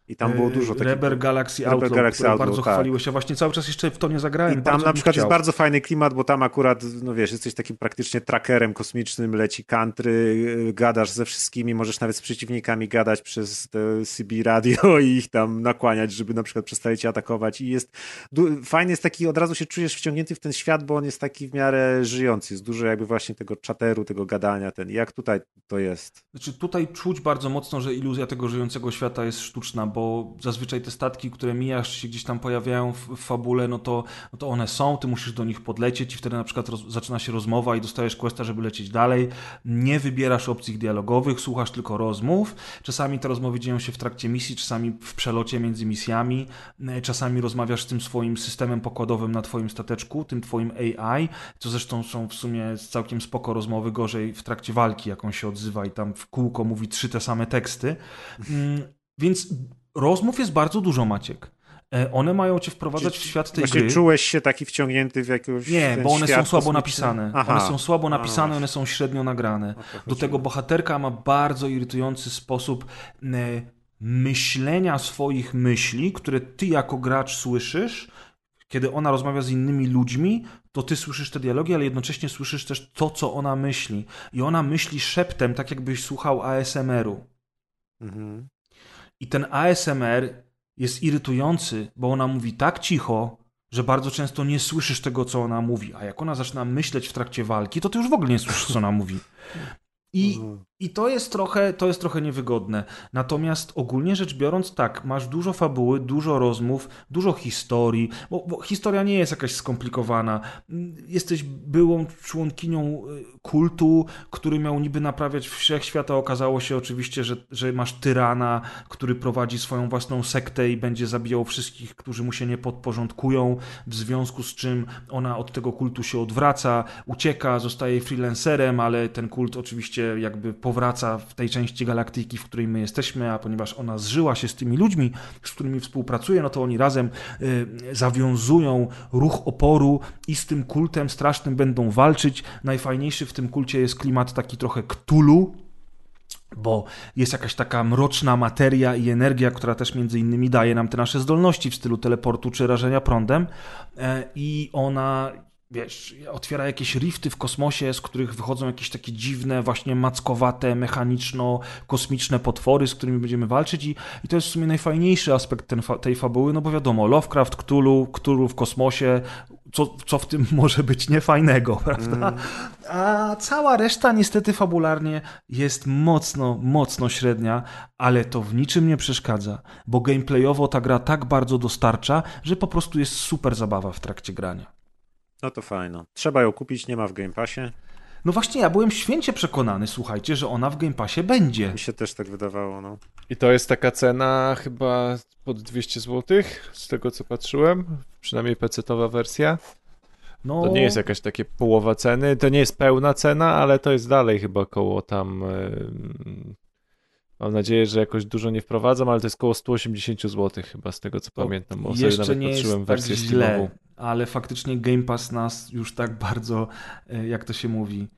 Speaker 4: i tam było dużo takich...
Speaker 3: Rebel Galaxy
Speaker 4: Rebel
Speaker 3: Outlaw,
Speaker 4: Galaxy
Speaker 3: które
Speaker 4: Outlaw,
Speaker 3: bardzo
Speaker 4: tak.
Speaker 3: chwaliłeś. Ja właśnie cały czas jeszcze w to nie zagrałem.
Speaker 4: I tam na przykład
Speaker 3: chciał.
Speaker 4: jest bardzo fajny klimat, bo tam akurat, no wiesz, jesteś takim praktycznie trackerem kosmicznym, leci country, y, gadasz ze wszystkimi, możesz nawet z przeciwnikami gadać przez CB radio i ich tam nakłaniać, żeby na przykład przestali cię atakować i jest, fajny jest taki, od razu się czujesz wciągnięty w ten świat, bo on jest taki w miarę żyjący, jest dużo jakby właśnie tego czateru, tego gadania, ten, jak tutaj to jest.
Speaker 3: Znaczy tutaj czuć bardzo mocno, że iluzja tego żyjącego świata jest sztuczna, bo zazwyczaj te statki, które mijasz, się gdzieś tam pojawiają w, fabule, no to, no to one są, ty musisz do nich podlecieć i wtedy na przykład roz, zaczyna się rozmowa i dostajesz questa, żeby lecieć dalej. Nie wybierasz opcji dialogowych, słuchasz tylko rozmów. Czasami te rozmowy dzieją się w trakcie misji, czasami w przelocie między misjami. E, Czasami rozmawiasz z tym swoim systemem pokładowym na twoim stateczku, tym twoim AI, co zresztą są w sumie całkiem spoko rozmowy, gorzej w trakcie walki, jak on się odzywa i tam w kółko mówi trzy te same teksty. Mm, Więc rozmów jest bardzo dużo, Maciek. E, One mają cię wprowadzać w świat tej
Speaker 4: Właśnie
Speaker 3: gry.
Speaker 4: czułeś się taki wciągnięty w jakiegoś
Speaker 3: Nie, bo one są słabo napisane.
Speaker 4: Aha.
Speaker 3: One są słabo napisane, one są średnio nagrane. Do tego bohaterka ma bardzo irytujący sposób e, myślenia swoich myśli, które ty jako gracz słyszysz. Kiedy ona rozmawia z innymi ludźmi, to ty słyszysz te dialogi, ale jednocześnie słyszysz też to, co ona myśli. I ona myśli szeptem, tak jakbyś słuchał ASMR-u.
Speaker 4: Mhm.
Speaker 3: I ten ASMR jest irytujący, bo ona mówi tak cicho, że bardzo często nie słyszysz tego, co ona mówi. A jak ona zaczyna myśleć w trakcie walki, to ty już w ogóle nie słyszysz, co ona mówi. I, I to jest trochę, to jest trochę niewygodne. Natomiast ogólnie rzecz biorąc, tak, masz dużo fabuły, dużo rozmów, dużo historii, bo, bo historia nie jest jakaś skomplikowana. Jesteś byłą członkinią y, kultu, który miał niby naprawiać wszechświat, a okazało się oczywiście, że, że masz tyrana, który prowadzi swoją własną sektę i będzie zabijał wszystkich, którzy mu się nie podporządkują, w związku z czym ona od tego kultu się odwraca, ucieka, zostaje freelancerem, ale ten kult oczywiście jakby powraca w tej części galaktyki, w której my jesteśmy, a ponieważ ona zżyła się z tymi ludźmi, z którymi współpracuje, no to oni razem y, zawiązują ruch oporu i z tym kultem strasznym będą walczyć. Najfajniejszy w tym kulcie jest klimat taki trochę ktulu, bo jest jakaś taka mroczna materia i energia, która też między innymi daje nam te nasze zdolności w stylu teleportu czy rażenia prądem e, i ona wiesz, otwiera jakieś rifty w kosmosie, z których wychodzą jakieś takie dziwne, właśnie mackowate, mechaniczno-kosmiczne potwory, z którymi będziemy walczyć i, i to jest w sumie najfajniejszy aspekt ten, tej fabuły, no bo wiadomo, Lovecraft, Cthulhu, Cthulhu w kosmosie, co, co w tym może być niefajnego, prawda? Mm. A cała reszta niestety fabularnie jest mocno, mocno średnia, ale to w niczym nie przeszkadza, bo gameplayowo ta gra tak bardzo dostarcza, że po prostu jest super zabawa w trakcie grania.
Speaker 4: No to fajno. Trzeba ją kupić, nie ma w Game Passie.
Speaker 3: No właśnie, ja byłem święcie przekonany, słuchajcie, że ona w Game Passie będzie.
Speaker 4: Mi się też tak wydawało, no.
Speaker 5: I to jest taka cena chyba pod 200 zł, z tego co patrzyłem, przynajmniej PC-towa wersja. No... To nie jest jakaś takie połowa ceny, to nie jest pełna cena, ale to jest dalej chyba koło tam Mam nadzieję, że jakoś dużo nie wprowadzam, ale to jest około 180 zł chyba z tego co to pamiętam, bo sobie nawet nie patrzyłem jest wersję tak źle,
Speaker 3: ale faktycznie Game Pass nas już tak bardzo, e, jak to się mówi,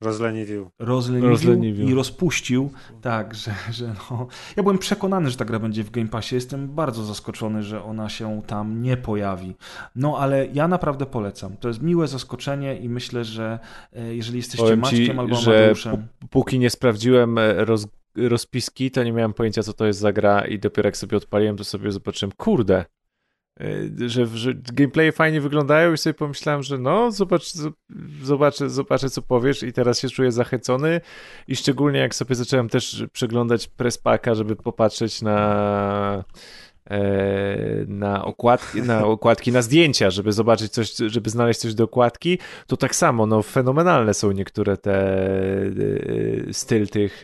Speaker 4: Rozleniwił.
Speaker 3: Rozleniwił, Rozleniwił. i rozpuścił. Tak, że, że no. Ja byłem przekonany, że ta gra będzie w Game Passie. Jestem bardzo zaskoczony, że ona się tam nie pojawi. No ale ja naprawdę polecam. To jest miłe zaskoczenie i myślę, że e, jeżeli jesteście Powiem Maćkiem ci, albo Amadeuszem...
Speaker 5: Póki nie sprawdziłem e, roz rozpiski, to nie miałem pojęcia, co to jest za gra i dopiero jak sobie odpaliłem, to sobie zobaczyłem, kurde, że, że gameplaye fajnie wyglądają i sobie pomyślałem, że no, zobacz, zobaczę, zobaczę, co powiesz i teraz się czuję zachęcony. I szczególnie jak sobie zacząłem też przeglądać prespaka, żeby popatrzeć na E, na okładki, na okładki, na zdjęcia, żeby zobaczyć coś, żeby znaleźć coś do okładki, to tak samo, no fenomenalne są niektóre te e, styl tych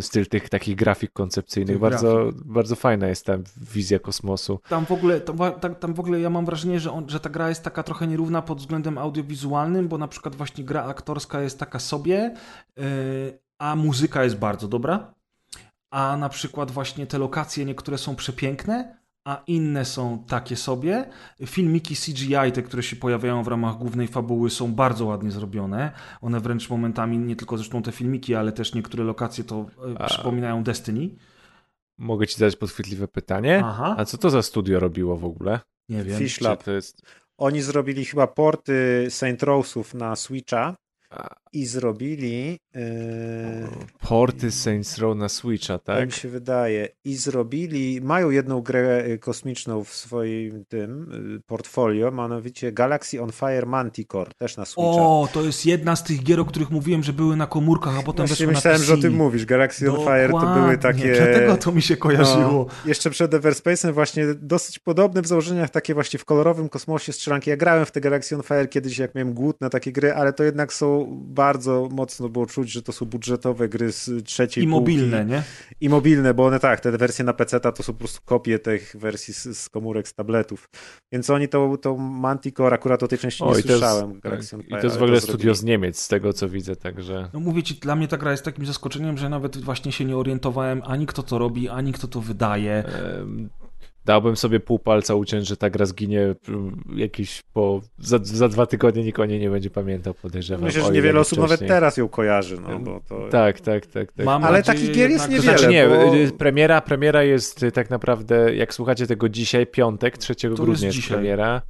Speaker 5: styl tych takich grafik koncepcyjnych. bardzo, grafik. bardzo fajna jest ta wizja kosmosu.
Speaker 3: Tam w ogóle, tam, tam w ogóle ja mam wrażenie, że, on, że ta gra jest taka trochę nierówna pod względem audiowizualnym, bo na przykład właśnie gra aktorska jest taka sobie, a muzyka jest bardzo dobra a na przykład właśnie te lokacje niektóre są przepiękne, a inne są takie sobie. Filmiki CGI, te, które się pojawiają w ramach głównej fabuły, są bardzo ładnie zrobione. One wręcz momentami, nie tylko zresztą te filmiki, ale też niektóre lokacje to e, a... przypominają Destiny.
Speaker 5: Mogę ci zadać podchwytliwe pytanie? Aha. A co to za studio robiło w ogóle?
Speaker 3: Nie wiem.
Speaker 4: Fish Lab. Jest... Oni zrobili chyba porty Saint Rose'ów na Switcha i zrobili. Yy,
Speaker 5: Porty Saints Row na Switcha, tak? Tak
Speaker 4: mi się wydaje. I zrobili. Mają jedną grę y, kosmiczną w swoim tym y, portfolio, mianowicie Galaxy on Fire Manticore, też na Switcha.
Speaker 3: O, to jest jedna z tych gier, o których mówiłem, że były na komórkach, a potem Właśnie
Speaker 4: myślałem, że o tym mówisz. Galaxy Dokładnie. on Fire to były takie.
Speaker 3: Dlatego to mi się kojarzyło. No,
Speaker 4: jeszcze przed Everspace'em właśnie dosyć podobne w założeniach, takie właśnie w kolorowym kosmosie strzelanki. Ja grałem w te Galaxy on Fire kiedyś, jak miałem głód na takie gry, ale to jednak są bardzo mocno było czuć, że to są budżetowe gry z trzeciej
Speaker 3: I mobilne, nie?
Speaker 4: I mobilne, bo one tak, te wersje na PC to są po prostu kopie tych wersji z, z komórek, z tabletów. Więc oni to, to Manticore akurat o tej części o, nie słyszałem.
Speaker 5: Tak. Jest, I to jest w ogóle studio z Niemiec, z tego co widzę, także...
Speaker 3: No mówię ci, dla mnie ta gra jest takim zaskoczeniem, że nawet właśnie się nie orientowałem ani kto to robi, ani kto to wydaje
Speaker 5: dałbym sobie pół palca uciąć, że ta gra zginie jakiś po... Za, za dwa tygodnie nikt o niej nie będzie pamiętał, podejrzewam.
Speaker 4: Myślę, że niewiele osób nawet teraz ją kojarzy, no bo to...
Speaker 5: Tak, tak, tak. tak.
Speaker 4: Mam Ale takich gier jest niewiele.
Speaker 5: To znaczy nie, bo... Y, premiera, premiera jest tak naprawdę, jak słuchacie tego dzisiaj, piątek, 3 grudnia jest, jest premiera.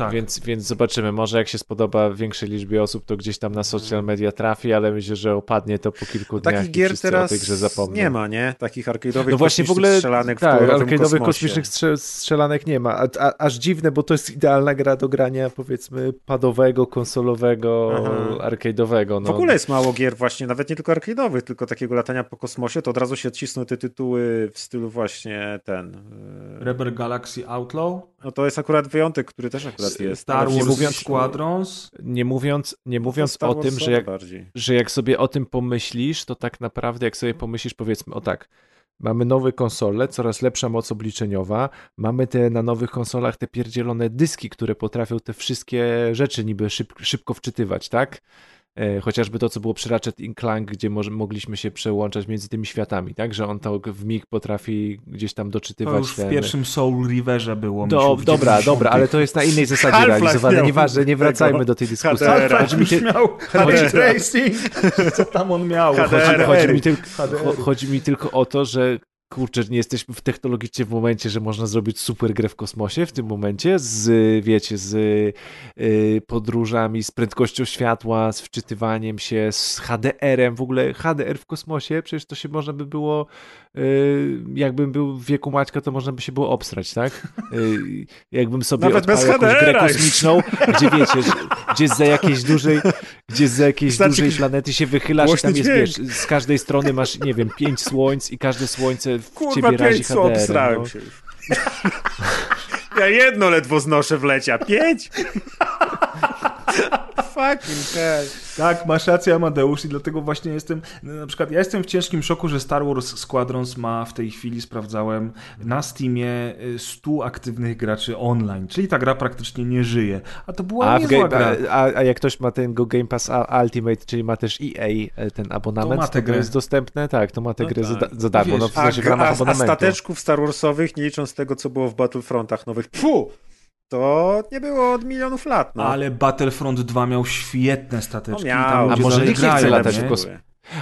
Speaker 3: Tak.
Speaker 5: Więc, więc zobaczymy. Może jak się spodoba większej liczbie osób, to gdzieś tam na social media trafi, ale myślę, że opadnie to po kilku dniach
Speaker 4: Takich
Speaker 5: i
Speaker 4: gier
Speaker 5: wszyscy o
Speaker 4: teraz
Speaker 5: tej grze zapomną.
Speaker 4: nie ma, nie? Takich arcade'owych
Speaker 5: No właśnie w ogóle
Speaker 4: strzelanek w
Speaker 5: tak, arcade'owych kosmicznych strze- strzelanek nie ma. A, a, aż dziwne, bo to jest idealna gra do grania powiedzmy padowego, konsolowego,
Speaker 4: Aha.
Speaker 5: arcade'owego. No.
Speaker 4: W ogóle jest mało gier właśnie, nawet nie tylko arcade'owych, tylko takiego latania po kosmosie, to od razu się odcisną te tytuły w stylu właśnie ten... yy,
Speaker 3: Rebel Galaxy Outlaw,
Speaker 4: No to jest akurat wyjątek, który też akurat jest.
Speaker 3: Star
Speaker 4: Nawet nie
Speaker 3: Wars
Speaker 4: mówiąc-
Speaker 3: Squadrons.
Speaker 5: Nie mówiąc, nie mówiąc o
Speaker 4: Wars
Speaker 5: tym, że jak,
Speaker 4: bardziej.
Speaker 5: że jak sobie o tym pomyślisz, to tak naprawdę jak sobie pomyślisz, powiedzmy, o tak, mamy nowe konsole, coraz lepsza moc obliczeniowa, mamy te na nowych konsolach te pierdzielone dyski, które potrafią te wszystkie rzeczy niby szyb, szybko wczytywać, tak? E, Chociażby to, co było przy Ratchet Clank, gdzie może, mogliśmy się przełączać między tymi światami, tak? Że on to w mig potrafi gdzieś tam
Speaker 3: To
Speaker 5: doczytywać.
Speaker 3: już w
Speaker 5: ten-
Speaker 3: pierwszym Soul Riverze było.
Speaker 5: Do,
Speaker 3: w
Speaker 5: dobra,
Speaker 3: 90.
Speaker 5: dobra, ale to jest na innej zasadzie realizowane. Nieważne, nie wracajmy
Speaker 4: tego
Speaker 5: do tej dyskusji. Chodzi mi, ty,
Speaker 3: miał
Speaker 4: HDR.
Speaker 3: Ray Tracing. Co tam on miał?
Speaker 5: Chodzi, chodzi, mi tylko, chodzi mi tylko o to, że kurczę, nie jesteśmy w technologicznie w momencie, że można zrobić super grę w kosmosie w tym momencie z, wiecie, z y, podróżami, z prędkością światła, z wczytywaniem się, z HDR-em, w ogóle HDR w kosmosie, przecież to się można by było, y, jakbym był w wieku Maćka, to można by się było obstrać, tak? Y, jakbym sobie
Speaker 4: Nawet
Speaker 5: odpalał jakąś grę kosmiczną, gdzie wiecie, że, gdzie za jakiejś dużej, gdzie za jakiejś
Speaker 4: Wystarczy
Speaker 5: dużej planety się wychylasz i tam jest,
Speaker 4: dźwięk.
Speaker 5: wiesz, z każdej strony masz, nie wiem, pięć słońc i każde słońce w
Speaker 4: Kurwa,
Speaker 5: ciebie razi HDR. No.
Speaker 4: się już. Ja jedno ledwo znoszę w lecie, a pięć? Fucking hell.
Speaker 3: Tak, masz rację Amadeusz i dlatego właśnie jestem, no, na przykład ja jestem w ciężkim szoku, że Star Wars Squadrons ma w tej chwili, sprawdzałem, na Steamie y, 100 aktywnych graczy online, czyli ta gra praktycznie nie żyje. A to była
Speaker 5: A, w
Speaker 3: niezła
Speaker 5: game,
Speaker 3: gra.
Speaker 5: a, a jak ktoś ma ten Go Game Pass Ultimate, czyli ma też EA e, ten abonament,
Speaker 3: To ma
Speaker 5: to,
Speaker 3: tę
Speaker 5: to
Speaker 3: grę.
Speaker 5: jest dostępne, tak, to ma tę
Speaker 3: No
Speaker 5: grę za,
Speaker 3: tak.
Speaker 5: za darmo,
Speaker 3: Wiesz,
Speaker 5: no w
Speaker 4: A,
Speaker 5: sensie w ramach
Speaker 4: a, a
Speaker 5: abonamentu.
Speaker 4: stateczków Star Warsowych, nie licząc tego, co było w Battlefrontach nowych, pfu, to nie było od milionów lat. No.
Speaker 3: Ale Battlefront 2 miał świetne stateczki.
Speaker 4: No miał.
Speaker 5: A może nikt nie chce latać w kos-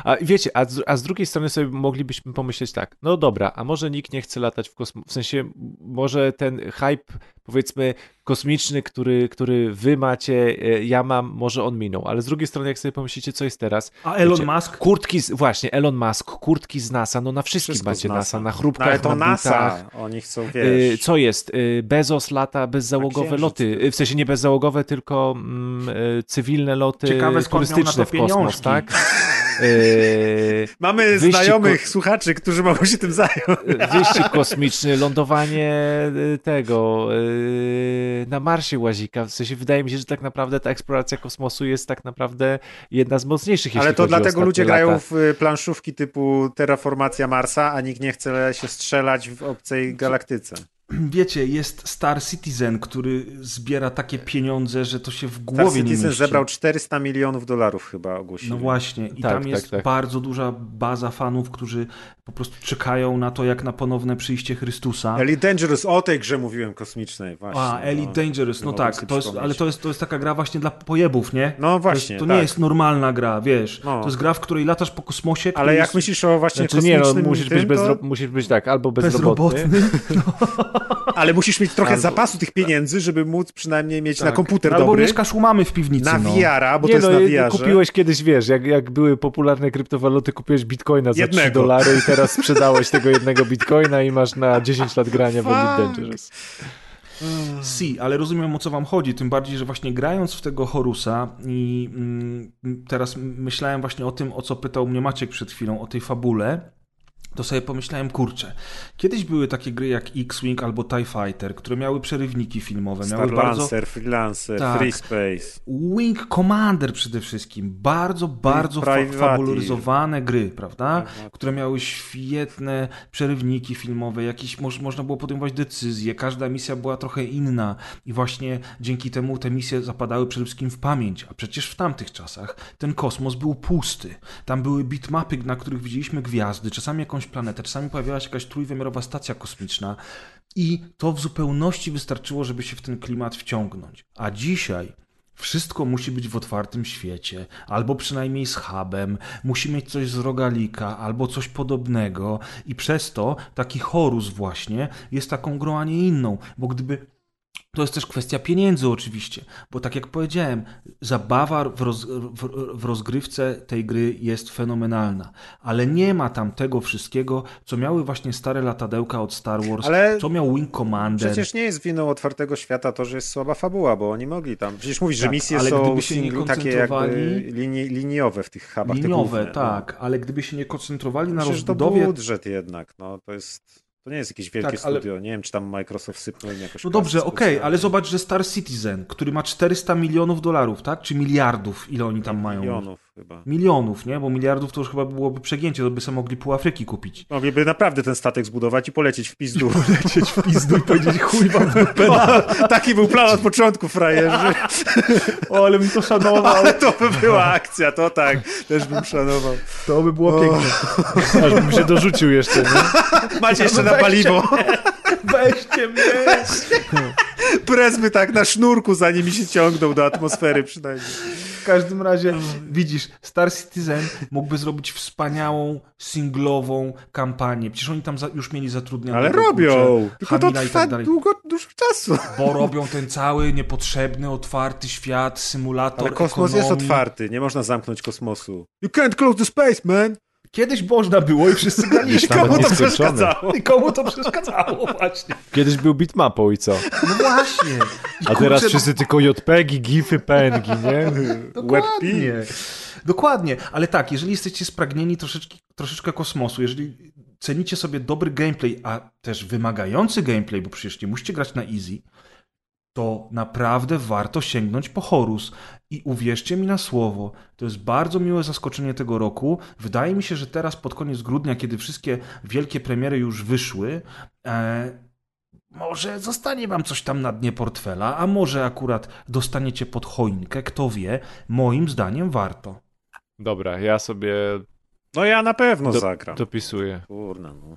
Speaker 5: A wiecie, a z, a z drugiej strony sobie moglibyśmy pomyśleć tak, no dobra, a może nikt nie chce latać w kosmos, w sensie może ten hype, powiedzmy, kosmiczny, który, który wy macie, e, ja mam, może on minął, ale z drugiej strony, jak sobie pomyślicie, co jest teraz,
Speaker 3: A Elon
Speaker 5: Wiecie,
Speaker 3: Musk
Speaker 5: kurtki, z, właśnie, Elon Musk, kurtki z NASA, no na wszystkim
Speaker 4: Wszystko
Speaker 5: macie
Speaker 4: z
Speaker 5: NASA, na
Speaker 4: No,
Speaker 5: chrupkach,
Speaker 4: ale to
Speaker 5: na
Speaker 4: NASA,
Speaker 5: butach.
Speaker 4: oni chcą,
Speaker 5: Y,
Speaker 4: wiesz...
Speaker 5: Co jest? Y, Bezos lata bezzałogowe loty. W sensie nie bezzałogowe, tylko mm, cywilne loty
Speaker 3: Ciekawe,
Speaker 5: turystyczne w kosmos,
Speaker 3: pieniążki.
Speaker 5: tak? Y,
Speaker 4: Mamy znajomych
Speaker 5: ko-
Speaker 4: słuchaczy, którzy mogą się tym zająć.
Speaker 5: Wyścig kosmiczny, lądowanie tego na Marsie łazika. W sensie wydaje mi się, że tak naprawdę ta eksploracja kosmosu jest tak naprawdę jedna z mocniejszych,
Speaker 4: Ale to dlatego ludzie
Speaker 5: lata.
Speaker 4: grają w y, planszówki typu Terraformacja Marsa, a nikt nie chce się strzelać w obcej galaktyce.
Speaker 3: Wiecie, jest Star Citizen, który zbiera takie pieniądze, że to się w
Speaker 4: Star
Speaker 3: głowie nie
Speaker 4: Citizen
Speaker 3: mieści.
Speaker 4: zebrał 400 milionów dolarów chyba ogłosili.
Speaker 3: No właśnie, i
Speaker 5: Tak,
Speaker 3: tam
Speaker 5: tak,
Speaker 3: jest
Speaker 5: tak.
Speaker 3: bardzo duża baza fanów, którzy po prostu czekają na to, jak na ponowne przyjście Chrystusa.
Speaker 4: Elite Dangerous, o tej grze mówiłem kosmicznej właśnie.
Speaker 3: A, Elite
Speaker 4: no.
Speaker 3: Dangerous, no tak, to jest, ale to jest, to jest taka gra właśnie dla pojebów, nie?
Speaker 4: No
Speaker 3: To,
Speaker 4: właśnie,
Speaker 3: jest, to
Speaker 4: tak.
Speaker 3: nie jest normalna gra, wiesz.
Speaker 4: No.
Speaker 3: To jest gra, w której latasz po kosmosie,
Speaker 4: Ale jak
Speaker 3: jest
Speaker 4: myślisz o właśnie
Speaker 5: Znaczy nie, no,
Speaker 4: kosmicznym
Speaker 5: musisz
Speaker 4: tym,
Speaker 5: być,
Speaker 4: to...
Speaker 5: bezro... musisz być tak, albo bezrobotny,
Speaker 3: bezrobotny,
Speaker 4: Ale musisz mieć trochę
Speaker 5: Albo-
Speaker 4: zapasu tych pieniędzy, żeby móc przynajmniej mieć na komputer
Speaker 3: albo
Speaker 4: dobry,
Speaker 3: mieszkasz u mamy w piwnicy,
Speaker 4: na
Speaker 3: no.
Speaker 4: VR-a, bo
Speaker 5: nie
Speaker 4: to jest
Speaker 5: no,
Speaker 4: na VR-ze.
Speaker 5: kupiłeś kiedyś, wiesz, jak, jak były popularne kryptowaluty, kupiłeś bitcoina za 3
Speaker 4: Jednego.
Speaker 5: dolary i teraz sprzedałeś tego jednego bitcoina i masz na 10 lat grania w Elite. Dangerous.
Speaker 3: Si, ale rozumiem o co wam chodzi, tym bardziej, że właśnie grając w tego Horusa i mm, teraz myślałem właśnie o tym, o co pytał mnie Maciek przed chwilą, o tej fabule, to sobie pomyślałem, kurczę, kiedyś były takie gry jak X-Wing albo TIE Fighter, które miały przerywniki filmowe, miały
Speaker 4: Star
Speaker 3: bardzo...
Speaker 4: Lancer, Freelancer,
Speaker 3: Tak.
Speaker 4: Free Space.
Speaker 3: Wing Commander przede wszystkim. Bardzo, bardzo fa- fabularyzowane gry, prawda?
Speaker 4: Private.
Speaker 3: Które miały świetne przerywniki filmowe, jakieś moż, można było podejmować decyzje, każda misja była trochę inna i właśnie dzięki temu te misje zapadały przede wszystkim w pamięć. A przecież w tamtych czasach ten kosmos był pusty. Tam były bitmapy, na których widzieliśmy gwiazdy, czasami jakąś planetę, czasami pojawiała się jakaś trójwymiarowa stacja kosmiczna. I to w zupełności wystarczyło, żeby się w ten klimat wciągnąć. A dzisiaj wszystko musi być w otwartym świecie, albo przynajmniej z hubem, musi mieć coś z rogalika, albo coś podobnego, i przez to taki Horus właśnie jest taką grą, a nie inną, bo gdyby To jest też kwestia pieniędzy oczywiście, bo tak jak powiedziałem, zabawa w, roz, w, w, rozgrywce tej gry jest fenomenalna, ale nie ma tam tego wszystkiego, co miały właśnie stare latadełka od Star Wars,
Speaker 4: Ale
Speaker 3: co miał Wing Commander.
Speaker 4: Przecież nie jest winą otwartego świata to, że jest słaba fabuła, bo oni mogli tam. Przecież mówisz, że
Speaker 3: Tak,
Speaker 4: misje
Speaker 3: ale
Speaker 4: są
Speaker 3: gdyby się nie
Speaker 4: takie jakby linii, liniowe w tych hubach.
Speaker 3: Liniowe,
Speaker 4: główne,
Speaker 3: tak, ale gdyby się nie koncentrowali
Speaker 4: No.
Speaker 3: na
Speaker 4: Przecież to
Speaker 3: rozbudowie
Speaker 4: budżet jednak, no to jest. To nie jest jakieś wielkie
Speaker 3: Tak, ale-
Speaker 4: studio. Nie wiem, czy tam Microsoft sypnął im jakoś.
Speaker 3: No dobrze, okej,
Speaker 4: specjalnie.
Speaker 3: ale zobacz, że Star Citizen, który ma 400 milionów dolarów, tak? Czy miliardów, ile oni tam mają?
Speaker 4: Milionów chyba.
Speaker 3: Milionów, nie? Bo miliardów to już chyba byłoby przegięcie, to by sobie mogli pół Afryki kupić.
Speaker 4: Mogliby naprawdę ten statek zbudować i polecieć w pizdu.
Speaker 3: Lecieć w pizdu i powiedzieć chuj wam dupę.
Speaker 4: Taki był plan od początku, frajerzy.
Speaker 3: O, ale bym to szanował.
Speaker 4: Ale to by była akcja, to tak. Też bym szanował.
Speaker 3: To by było piękne.
Speaker 5: Aż bym się dorzucił jeszcze, nie?
Speaker 4: Macie jeszcze na
Speaker 3: weźcie
Speaker 4: paliwo.
Speaker 3: Weźcie mnie!
Speaker 4: Prez by tak na sznurku, zanim mi się ciągną do atmosfery przynajmniej.
Speaker 3: W każdym razie, widzisz, Star Citizen mógłby zrobić wspaniałą, singlową kampanię. Przecież oni tam za, już mieli zatrudnionych.
Speaker 4: Ale robią. Tylko to
Speaker 3: i
Speaker 4: trwa
Speaker 3: tak
Speaker 4: długo, dużo czasu.
Speaker 3: Bo robią ten cały niepotrzebny, otwarty świat, symulator
Speaker 4: Ale kosmos jest
Speaker 3: ekonomii.
Speaker 4: otwarty, nie można zamknąć kosmosu. You can't close the space, man!
Speaker 3: Kiedyś można było i wszyscy graliśmy.
Speaker 4: Komu to przeszkadzało?
Speaker 3: I komu to przeszkadzało właśnie.
Speaker 5: Kiedyś był bitmapą i co?
Speaker 3: No właśnie. I
Speaker 5: A teraz
Speaker 3: kurczę,
Speaker 5: wszyscy tylko JPEGi, GIFy, PNG, nie?
Speaker 3: Dokładnie. Dokładnie, ale tak, jeżeli jesteście spragnieni troszeczkę, troszeczkę kosmosu, jeżeli cenicie sobie dobry gameplay, a też wymagający gameplay, bo przecież nie musicie grać na easy, to naprawdę warto sięgnąć po Horus. I uwierzcie mi na słowo, to jest bardzo miłe zaskoczenie tego roku. Wydaje mi się, że teraz pod koniec grudnia, kiedy wszystkie wielkie premiery już wyszły, e, może zostanie wam coś tam na dnie portfela, a może akurat dostaniecie pod choinkę, kto wie. Moim zdaniem warto.
Speaker 5: Dobra, ja sobie
Speaker 4: No ja na pewno
Speaker 5: Do-
Speaker 4: zagram.
Speaker 5: dopisuję.
Speaker 4: Kurna, no.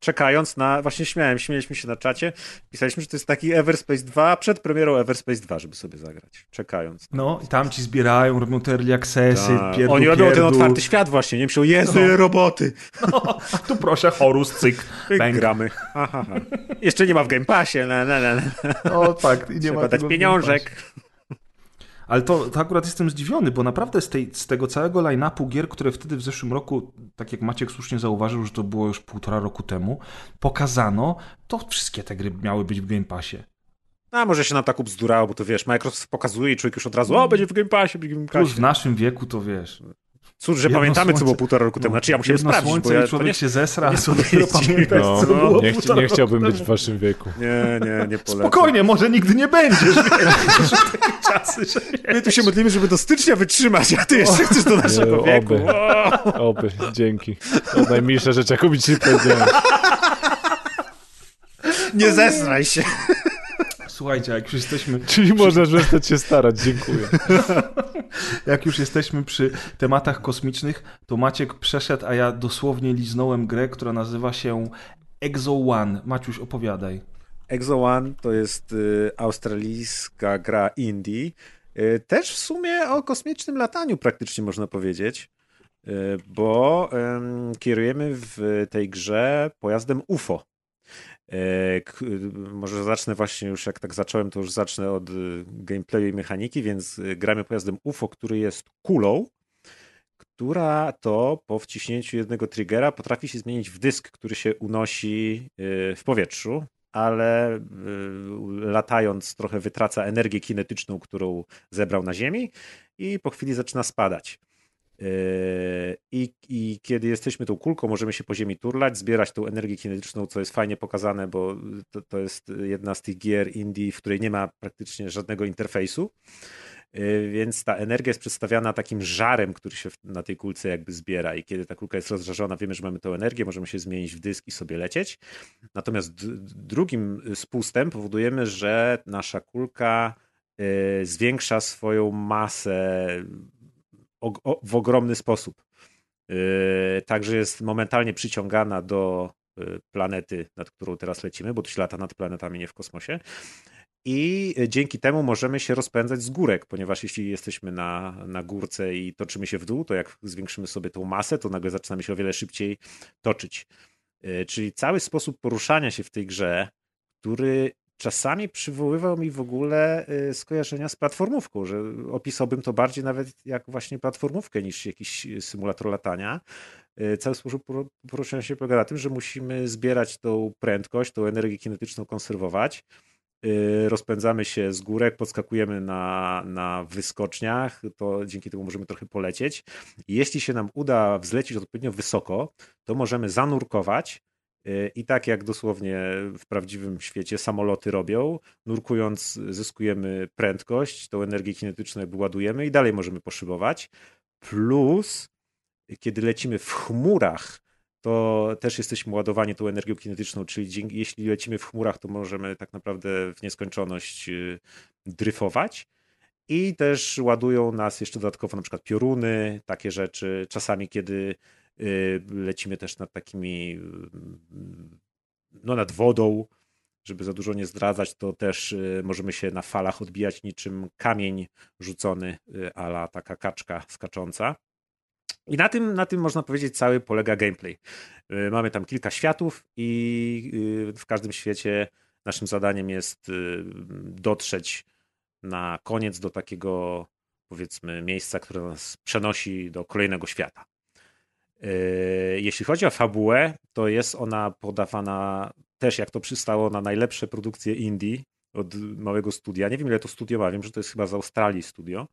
Speaker 4: Czekając na, właśnie śmiałem, śmieliśmy się na czacie, pisaliśmy, że to jest taki Everspace 2, przed premierą Everspace 2, żeby sobie zagrać. Czekając.
Speaker 3: No, i tam ci zbierają, robią te early accessy,
Speaker 4: Tak.
Speaker 3: pierdu,
Speaker 4: Oni robią ten otwarty świat właśnie, nie myślą, Jezu,
Speaker 3: No.
Speaker 4: roboty.
Speaker 3: Tu proszę, Horus, cyk, bang.
Speaker 4: Gramy. Ha, ha, ha. Jeszcze nie ma w Game Passie, na, na, na.
Speaker 3: O, tak. i Nie
Speaker 4: Trzeba
Speaker 3: ma
Speaker 4: dać pieniążek.
Speaker 3: Ale to, to akurat jestem zdziwiony, bo naprawdę z, tej, z tego całego line-upu gier, które wtedy w zeszłym roku, tak jak Maciek słusznie zauważył, że to było już półtora roku temu, pokazano, to wszystkie te gry miały być w Game Passie.
Speaker 4: A może się nam tak ubzdurało, bo to wiesz, Microsoft pokazuje i człowiek już od razu, o, będzie w Game Passie, będzie w Game
Speaker 3: Plus
Speaker 4: Passie.
Speaker 3: w naszym wieku to wiesz.
Speaker 4: Cóż, że
Speaker 3: jedno
Speaker 4: pamiętamy, co
Speaker 3: słońce-
Speaker 4: było półtora roku temu. Znaczy ja musiałem sprawdzić,
Speaker 3: słońce
Speaker 4: bo ja,
Speaker 3: i człowiek
Speaker 4: nie,
Speaker 3: się zesra,
Speaker 4: nie
Speaker 3: co pamiętać,
Speaker 5: No,
Speaker 3: co było
Speaker 5: nie, nie chciałbym być w waszym wieku.
Speaker 4: nie, nie, nie polecam.
Speaker 3: Spokojnie, może nigdy nie będziesz. że czasy, że
Speaker 4: My tu się modlimy, żeby do stycznia wytrzymać, a ty jeszcze chcesz do naszego
Speaker 5: Nie,
Speaker 4: wieku.
Speaker 5: oby.
Speaker 4: O!
Speaker 5: Oby, dzięki. To najmilsza rzecz, jaką mi dzisiaj powiedziałem.
Speaker 4: Nie zesraj się.
Speaker 3: Słuchajcie, jak już jesteśmy
Speaker 5: Czyli można przestać się starać, dziękuję.
Speaker 3: Jak już jesteśmy przy tematach kosmicznych, to Maciek przeszedł, a ja dosłownie liznąłem grę, która nazywa się Exo One. Maciuś, opowiadaj.
Speaker 4: Exo One to jest y, australijska gra indie. Y, też w sumie o kosmicznym lataniu praktycznie można powiedzieć, y, bo em, kierujemy w tej grze pojazdem UFO. E, Może zacznę właśnie już, jak tak zacząłem, to już zacznę od y, gameplayu i mechaniki, więc y, gramy pojazdem UFO, który jest kulą, która to po wciśnięciu jednego triggera potrafi się zmienić w dysk, który się unosi w powietrzu, ale latając trochę wytraca energię kinetyczną, którą zebrał na Ziemi i po chwili zaczyna spadać. Yy, I, I kiedy jesteśmy tą kulką, możemy się po ziemi turlać, zbierać tą energię kinetyczną, co jest fajnie pokazane, bo to, to jest jedna z tych gier indie, w której nie ma praktycznie żadnego interfejsu. Yy, Więc ta energia jest przedstawiana takim żarem, który się na tej kulce jakby zbiera. I kiedy ta kulka jest rozżarzona, wiemy, że mamy tą energię, możemy się zmienić w dysk i sobie lecieć. Natomiast drugim spustem powodujemy, że nasza kulka yy, zwiększa swoją masę o- w ogromny sposób. Yy, Także jest momentalnie przyciągana do yy, planety, nad którą teraz lecimy, bo to się lata nad planetami, nie w kosmosie. I yy, dzięki temu możemy się rozpędzać z górek, ponieważ jeśli jesteśmy na, na górce i toczymy się w dół, to jak zwiększymy sobie tą masę, to nagle zaczynamy się o wiele szybciej toczyć. Czyli cały sposób poruszania się w tej grze, który czasami przywoływał mi w ogóle y, skojarzenia z platformówką, że opisałbym to bardziej nawet jak właśnie platformówkę niż jakiś symulator latania. Y, cały sposób poruszania się polega na tym, że musimy zbierać tą prędkość, tą energię kinetyczną konserwować. Y, rozpędzamy się z górek, podskakujemy na, na wyskoczniach, to dzięki temu możemy trochę polecieć. Jeśli się nam uda wzlecieć odpowiednio wysoko, to możemy zanurkować i tak jak dosłownie w prawdziwym świecie samoloty robią, nurkując zyskujemy prędkość, tą energię kinetyczną ładujemy i dalej możemy poszybować. Plus, kiedy lecimy w chmurach, to też jesteśmy ładowani tą energią kinetyczną, czyli jeśli lecimy w chmurach, to możemy tak naprawdę w nieskończoność y, dryfować. I też ładują nas jeszcze dodatkowo na przykład pioruny, takie rzeczy. Czasami, kiedy y, lecimy też nad takimi, y, no nad wodą, żeby za dużo nie zdradzać, to też możemy się na falach odbijać niczym kamień rzucony, ala taka kaczka skacząca. I na tym, na tym można powiedzieć cały polega gameplay. Y, mamy tam kilka światów i y, w każdym świecie naszym zadaniem jest y, dotrzeć na koniec do takiego powiedzmy miejsca, które nas przenosi do kolejnego świata. Jeśli chodzi o fabułę, to jest ona podawana też jak to przystało na najlepsze produkcje indie od małego studia. Nie wiem ile to studio ma, wiem, że to jest chyba z Australii studio.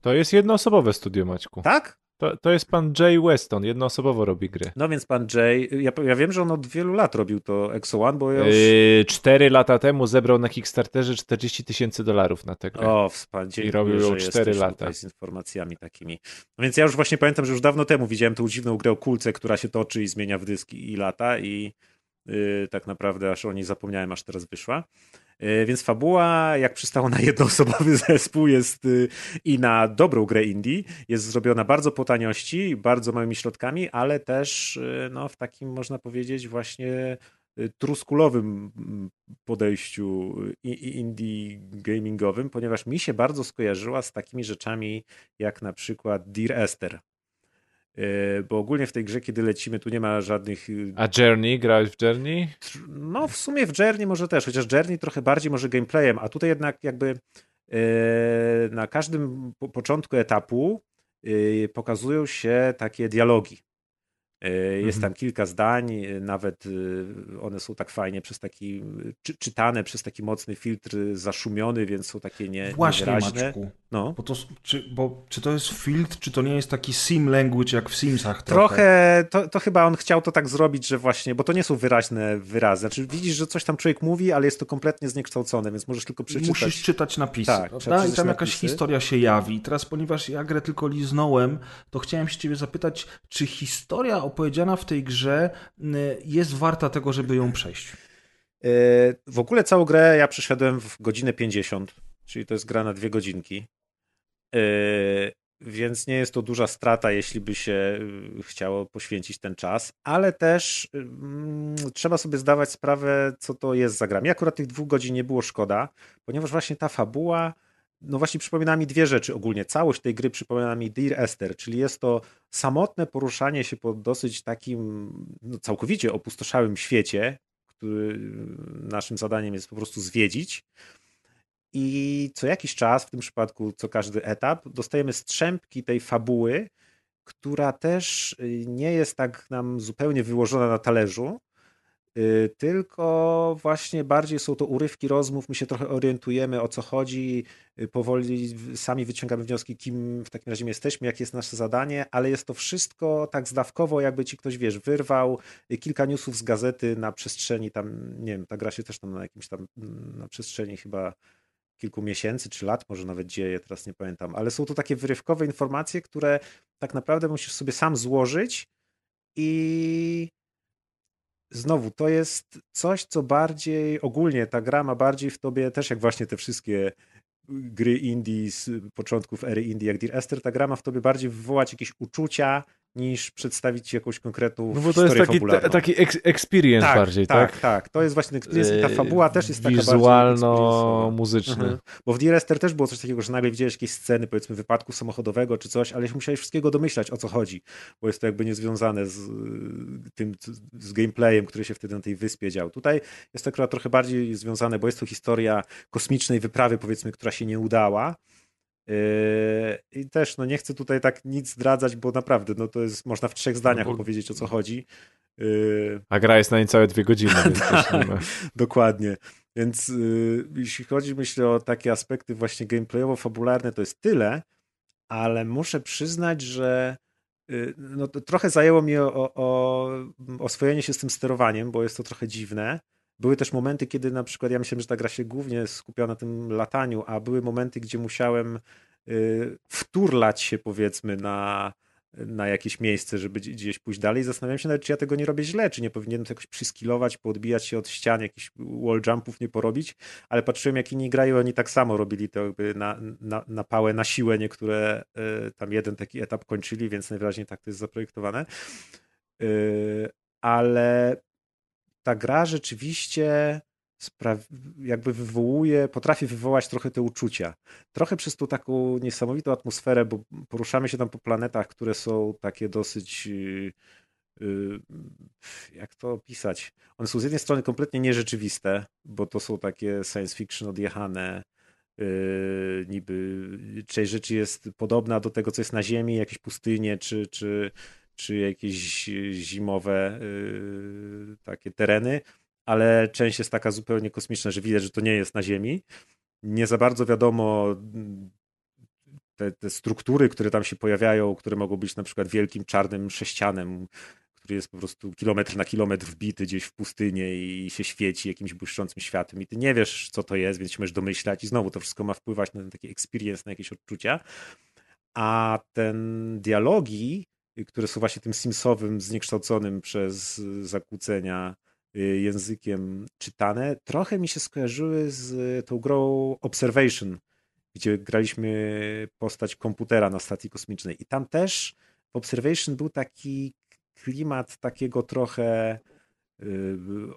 Speaker 5: To jest jednoosobowe studio, Maćku.
Speaker 4: Tak?
Speaker 5: To, to jest pan Jay Weston, jednoosobowo robi gry.
Speaker 4: No więc pan Jay, ja, ja wiem, że on od wielu lat robił to Exo One, bo ja już...
Speaker 5: Yy, cztery lata temu zebrał na Kickstarterze 40 tysięcy dolarów na tę grę.
Speaker 4: O, wspaniale.
Speaker 5: I robił ją 4 lata.
Speaker 4: z informacjami takimi. No więc ja już właśnie pamiętam, że już dawno temu widziałem tą dziwną grę o kulce, która się toczy i zmienia w dyski i lata i yy, tak naprawdę aż o niej zapomniałem, aż teraz wyszła. E, więc fabuła, jak przystało na jednoosobowy zespół, jest y, i na dobrą grę indie, jest zrobiona bardzo po taniości, bardzo małymi środkami, ale też y, no, w takim, można powiedzieć, właśnie y, truskulowym mm, podejściu indie gamingowym, ponieważ mi się bardzo skojarzyła z takimi rzeczami jak na przykład Dear Esther. E, bo ogólnie w tej grze, kiedy lecimy, tu nie ma żadnych.
Speaker 5: Y, A Journey? Grałeś w Journey?
Speaker 4: No, w sumie w Journey może też, chociaż Journey trochę bardziej może gameplayem, a tutaj jednak jakby e, na każdym początku etapu y, pokazują się takie dialogi. E, jest tam mhm. kilka zdań, e, nawet e, one są tak fajnie przez taki, czy, czytane przez taki mocny filtr zaszumiony, więc są takie nie,
Speaker 3: Właśnie,
Speaker 4: niewyraźne.
Speaker 3: Maćku. No. Bo to, czy, bo, czy to jest filtr, czy to nie jest taki sim language jak w Simsach?
Speaker 4: Trochę, trochę to, to chyba on chciał to tak zrobić, że właśnie, bo to nie są wyraźne wyrazy. Znaczy widzisz, że coś tam człowiek mówi, ale jest to kompletnie zniekształcone, więc możesz tylko przeczytać.
Speaker 3: Musisz czytać napisy, tak, prawda? I tam jakaś napisy. historia się jawi. Teraz, ponieważ ja grę tylko liznąłem, to chciałem się ciebie zapytać, czy historia opowiedziana w tej grze y, jest warta tego, żeby ją przejść?
Speaker 4: Y, w ogóle całą grę ja przeszedłem w godzinę 50, czyli to jest gra na dwie godzinki. Y, więc nie jest to duża strata, jeśli by się chciało poświęcić ten czas, ale też mm, trzeba sobie zdawać sprawę, co to jest za gra. Mi akurat tych dwóch godzin nie było szkoda, ponieważ właśnie ta fabuła no właśnie przypomina mi dwie rzeczy ogólnie. Całość tej gry przypomina mi Dear Esther, czyli jest to samotne poruszanie się po dosyć takim no, całkowicie opustoszałym świecie, który naszym zadaniem jest po prostu zwiedzić. I co jakiś czas, w tym przypadku co każdy etap, dostajemy strzępki tej fabuły, która też nie jest tak nam zupełnie wyłożona na talerzu, Y, tylko właśnie bardziej są to urywki rozmów, my się trochę orientujemy o co chodzi, y, powoli sami wyciągamy wnioski, kim w takim razie jesteśmy, jakie jest nasze zadanie, ale jest to wszystko tak zdawkowo, jakby ci ktoś, wiesz, wyrwał y, kilka newsów z gazety na przestrzeni tam, nie wiem, ta gra się też tam na jakimś tam, mm, na przestrzeni chyba kilku miesięcy czy lat może nawet dzieje, teraz nie pamiętam, ale są to takie wyrywkowe informacje, które tak naprawdę musisz sobie sam złożyć i znowu, to jest coś, co bardziej ogólnie ta gra ma bardziej w tobie, też jak właśnie te wszystkie gry indie z początków ery indie, jak Dear Esther, ta gra ma w tobie bardziej wywołać jakieś uczucia niż przedstawić jakąś konkretną
Speaker 5: No bo to jest taki, ta, taki ex experience
Speaker 4: tak,
Speaker 5: bardziej, tak?
Speaker 4: tak? Tak, To jest właśnie experience i ta
Speaker 5: Yy,
Speaker 4: fabuła też jest taka.
Speaker 5: Wizualno-muzyczny.
Speaker 4: Mhm. Bo w Esther też było coś takiego, że nagle widziałeś jakieś sceny, powiedzmy, wypadku samochodowego czy coś, ale musiałeś wszystkiego domyślać, o co chodzi, bo jest to jakby niezwiązane z y, tym, z gameplayem, który się wtedy na tej wyspie dział. Tutaj jest to akurat trochę bardziej związane, bo jest to historia kosmicznej wyprawy, powiedzmy, która się nie udała. Yy, I też, no nie chcę tutaj tak nic zdradzać, bo naprawdę, no to jest, można w trzech zdaniach
Speaker 5: No
Speaker 4: opowiedzieć, o co chodzi. Yy,
Speaker 5: A gra jest na niecałe dwie godziny, więc też nie ma.
Speaker 4: Dokładnie. Więc y, jeśli chodzi, myślę, o takie aspekty właśnie gameplayowo-fabularne, to jest tyle, ale muszę przyznać, że no, trochę zajęło mi o, o, o oswojenie się z tym sterowaniem, bo jest to trochę dziwne. Były też momenty, kiedy na przykład ja myślałem, że ta gra się głównie skupia na tym lataniu, a były momenty, gdzie musiałem y, wturlać się powiedzmy na, na jakieś miejsce, żeby gdzie- gdzieś pójść dalej. Zastanawiam się nawet, czy ja tego nie robię źle, czy nie powinienem to jakoś przyskilować, poodbijać się od ścian, jakichś wall jumpów nie porobić, ale patrzyłem jak inni grają, oni tak samo robili to jakby na, na, na pałę, na siłę niektóre y, tam jeden taki etap kończyli, więc najwyraźniej tak to jest zaprojektowane. Y, ale ta gra rzeczywiście jakby wywołuje, potrafi wywołać trochę te uczucia. Trochę przez tą taką niesamowitą atmosferę, bo poruszamy się tam po planetach, które są takie dosyć yy, yy, jak to opisać? One są z jednej strony kompletnie nierzeczywiste, bo to są takie science fiction odjechane, yy, niby część rzeczy jest podobna do tego, co jest na Ziemi, jakieś pustynie, czy, czy, czy jakieś zimowe yy, takie tereny, ale część jest taka zupełnie kosmiczna, że widać, że to nie jest na Ziemi. Nie za bardzo wiadomo mm, te, te struktury, które tam się pojawiają, które mogą być na przykład wielkim czarnym sześcianem, który jest po prostu kilometr na kilometr wbity gdzieś w pustynię i się świeci jakimś błyszczącym światłem i ty nie wiesz, co to jest, więc się możesz domyślać i znowu to wszystko ma wpływać na ten taki experience, na jakieś odczucia. A ten dialogi, które są właśnie tym simsowym, zniekształconym przez zakłócenia y, językiem czytane, trochę mi się skojarzyły z tą grą Observation, gdzie graliśmy postać komputera na stacji kosmicznej. I tam też w Observation był taki klimat takiego trochę y,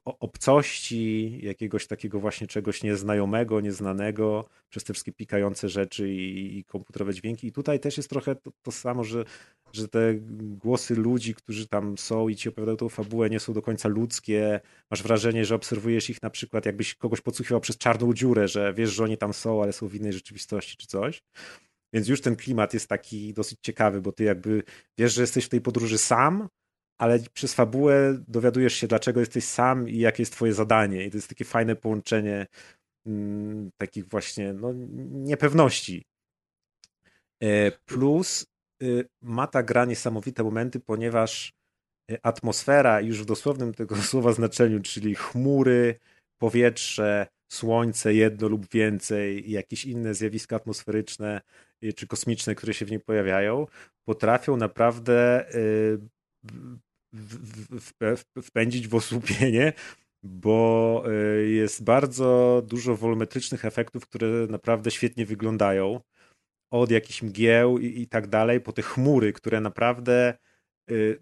Speaker 4: obcości, jakiegoś takiego właśnie czegoś nieznajomego, nieznanego, przez te wszystkie pikające rzeczy i, i komputerowe dźwięki. I tutaj też jest trochę to, to samo, że, że te głosy ludzi, którzy tam są i ci opowiadają tą fabułę, nie są do końca ludzkie. Masz wrażenie, że obserwujesz ich na przykład, jakbyś kogoś podsłuchiwał przez czarną dziurę, że wiesz, że oni tam są, ale są w innej rzeczywistości czy coś. Więc już ten klimat jest taki dosyć ciekawy, bo ty jakby wiesz, że jesteś w tej podróży sam, ale przez fabułę dowiadujesz się, dlaczego jesteś sam i jakie jest twoje zadanie. I to jest takie fajne połączenie mm, takich właśnie no, niepewności. E, Plus y, ma ta gra niesamowite momenty, ponieważ y, atmosfera już w dosłownym tego słowa znaczeniu, czyli chmury, powietrze, słońce jedno lub więcej i jakieś inne zjawiska atmosferyczne y, czy kosmiczne, które się w niej pojawiają, potrafią naprawdę y, wpędzić w osłupienie, bo y, jest bardzo dużo wolumetrycznych efektów, które naprawdę świetnie wyglądają. Od jakichś mgieł i, i tak dalej, po te chmury, które naprawdę y,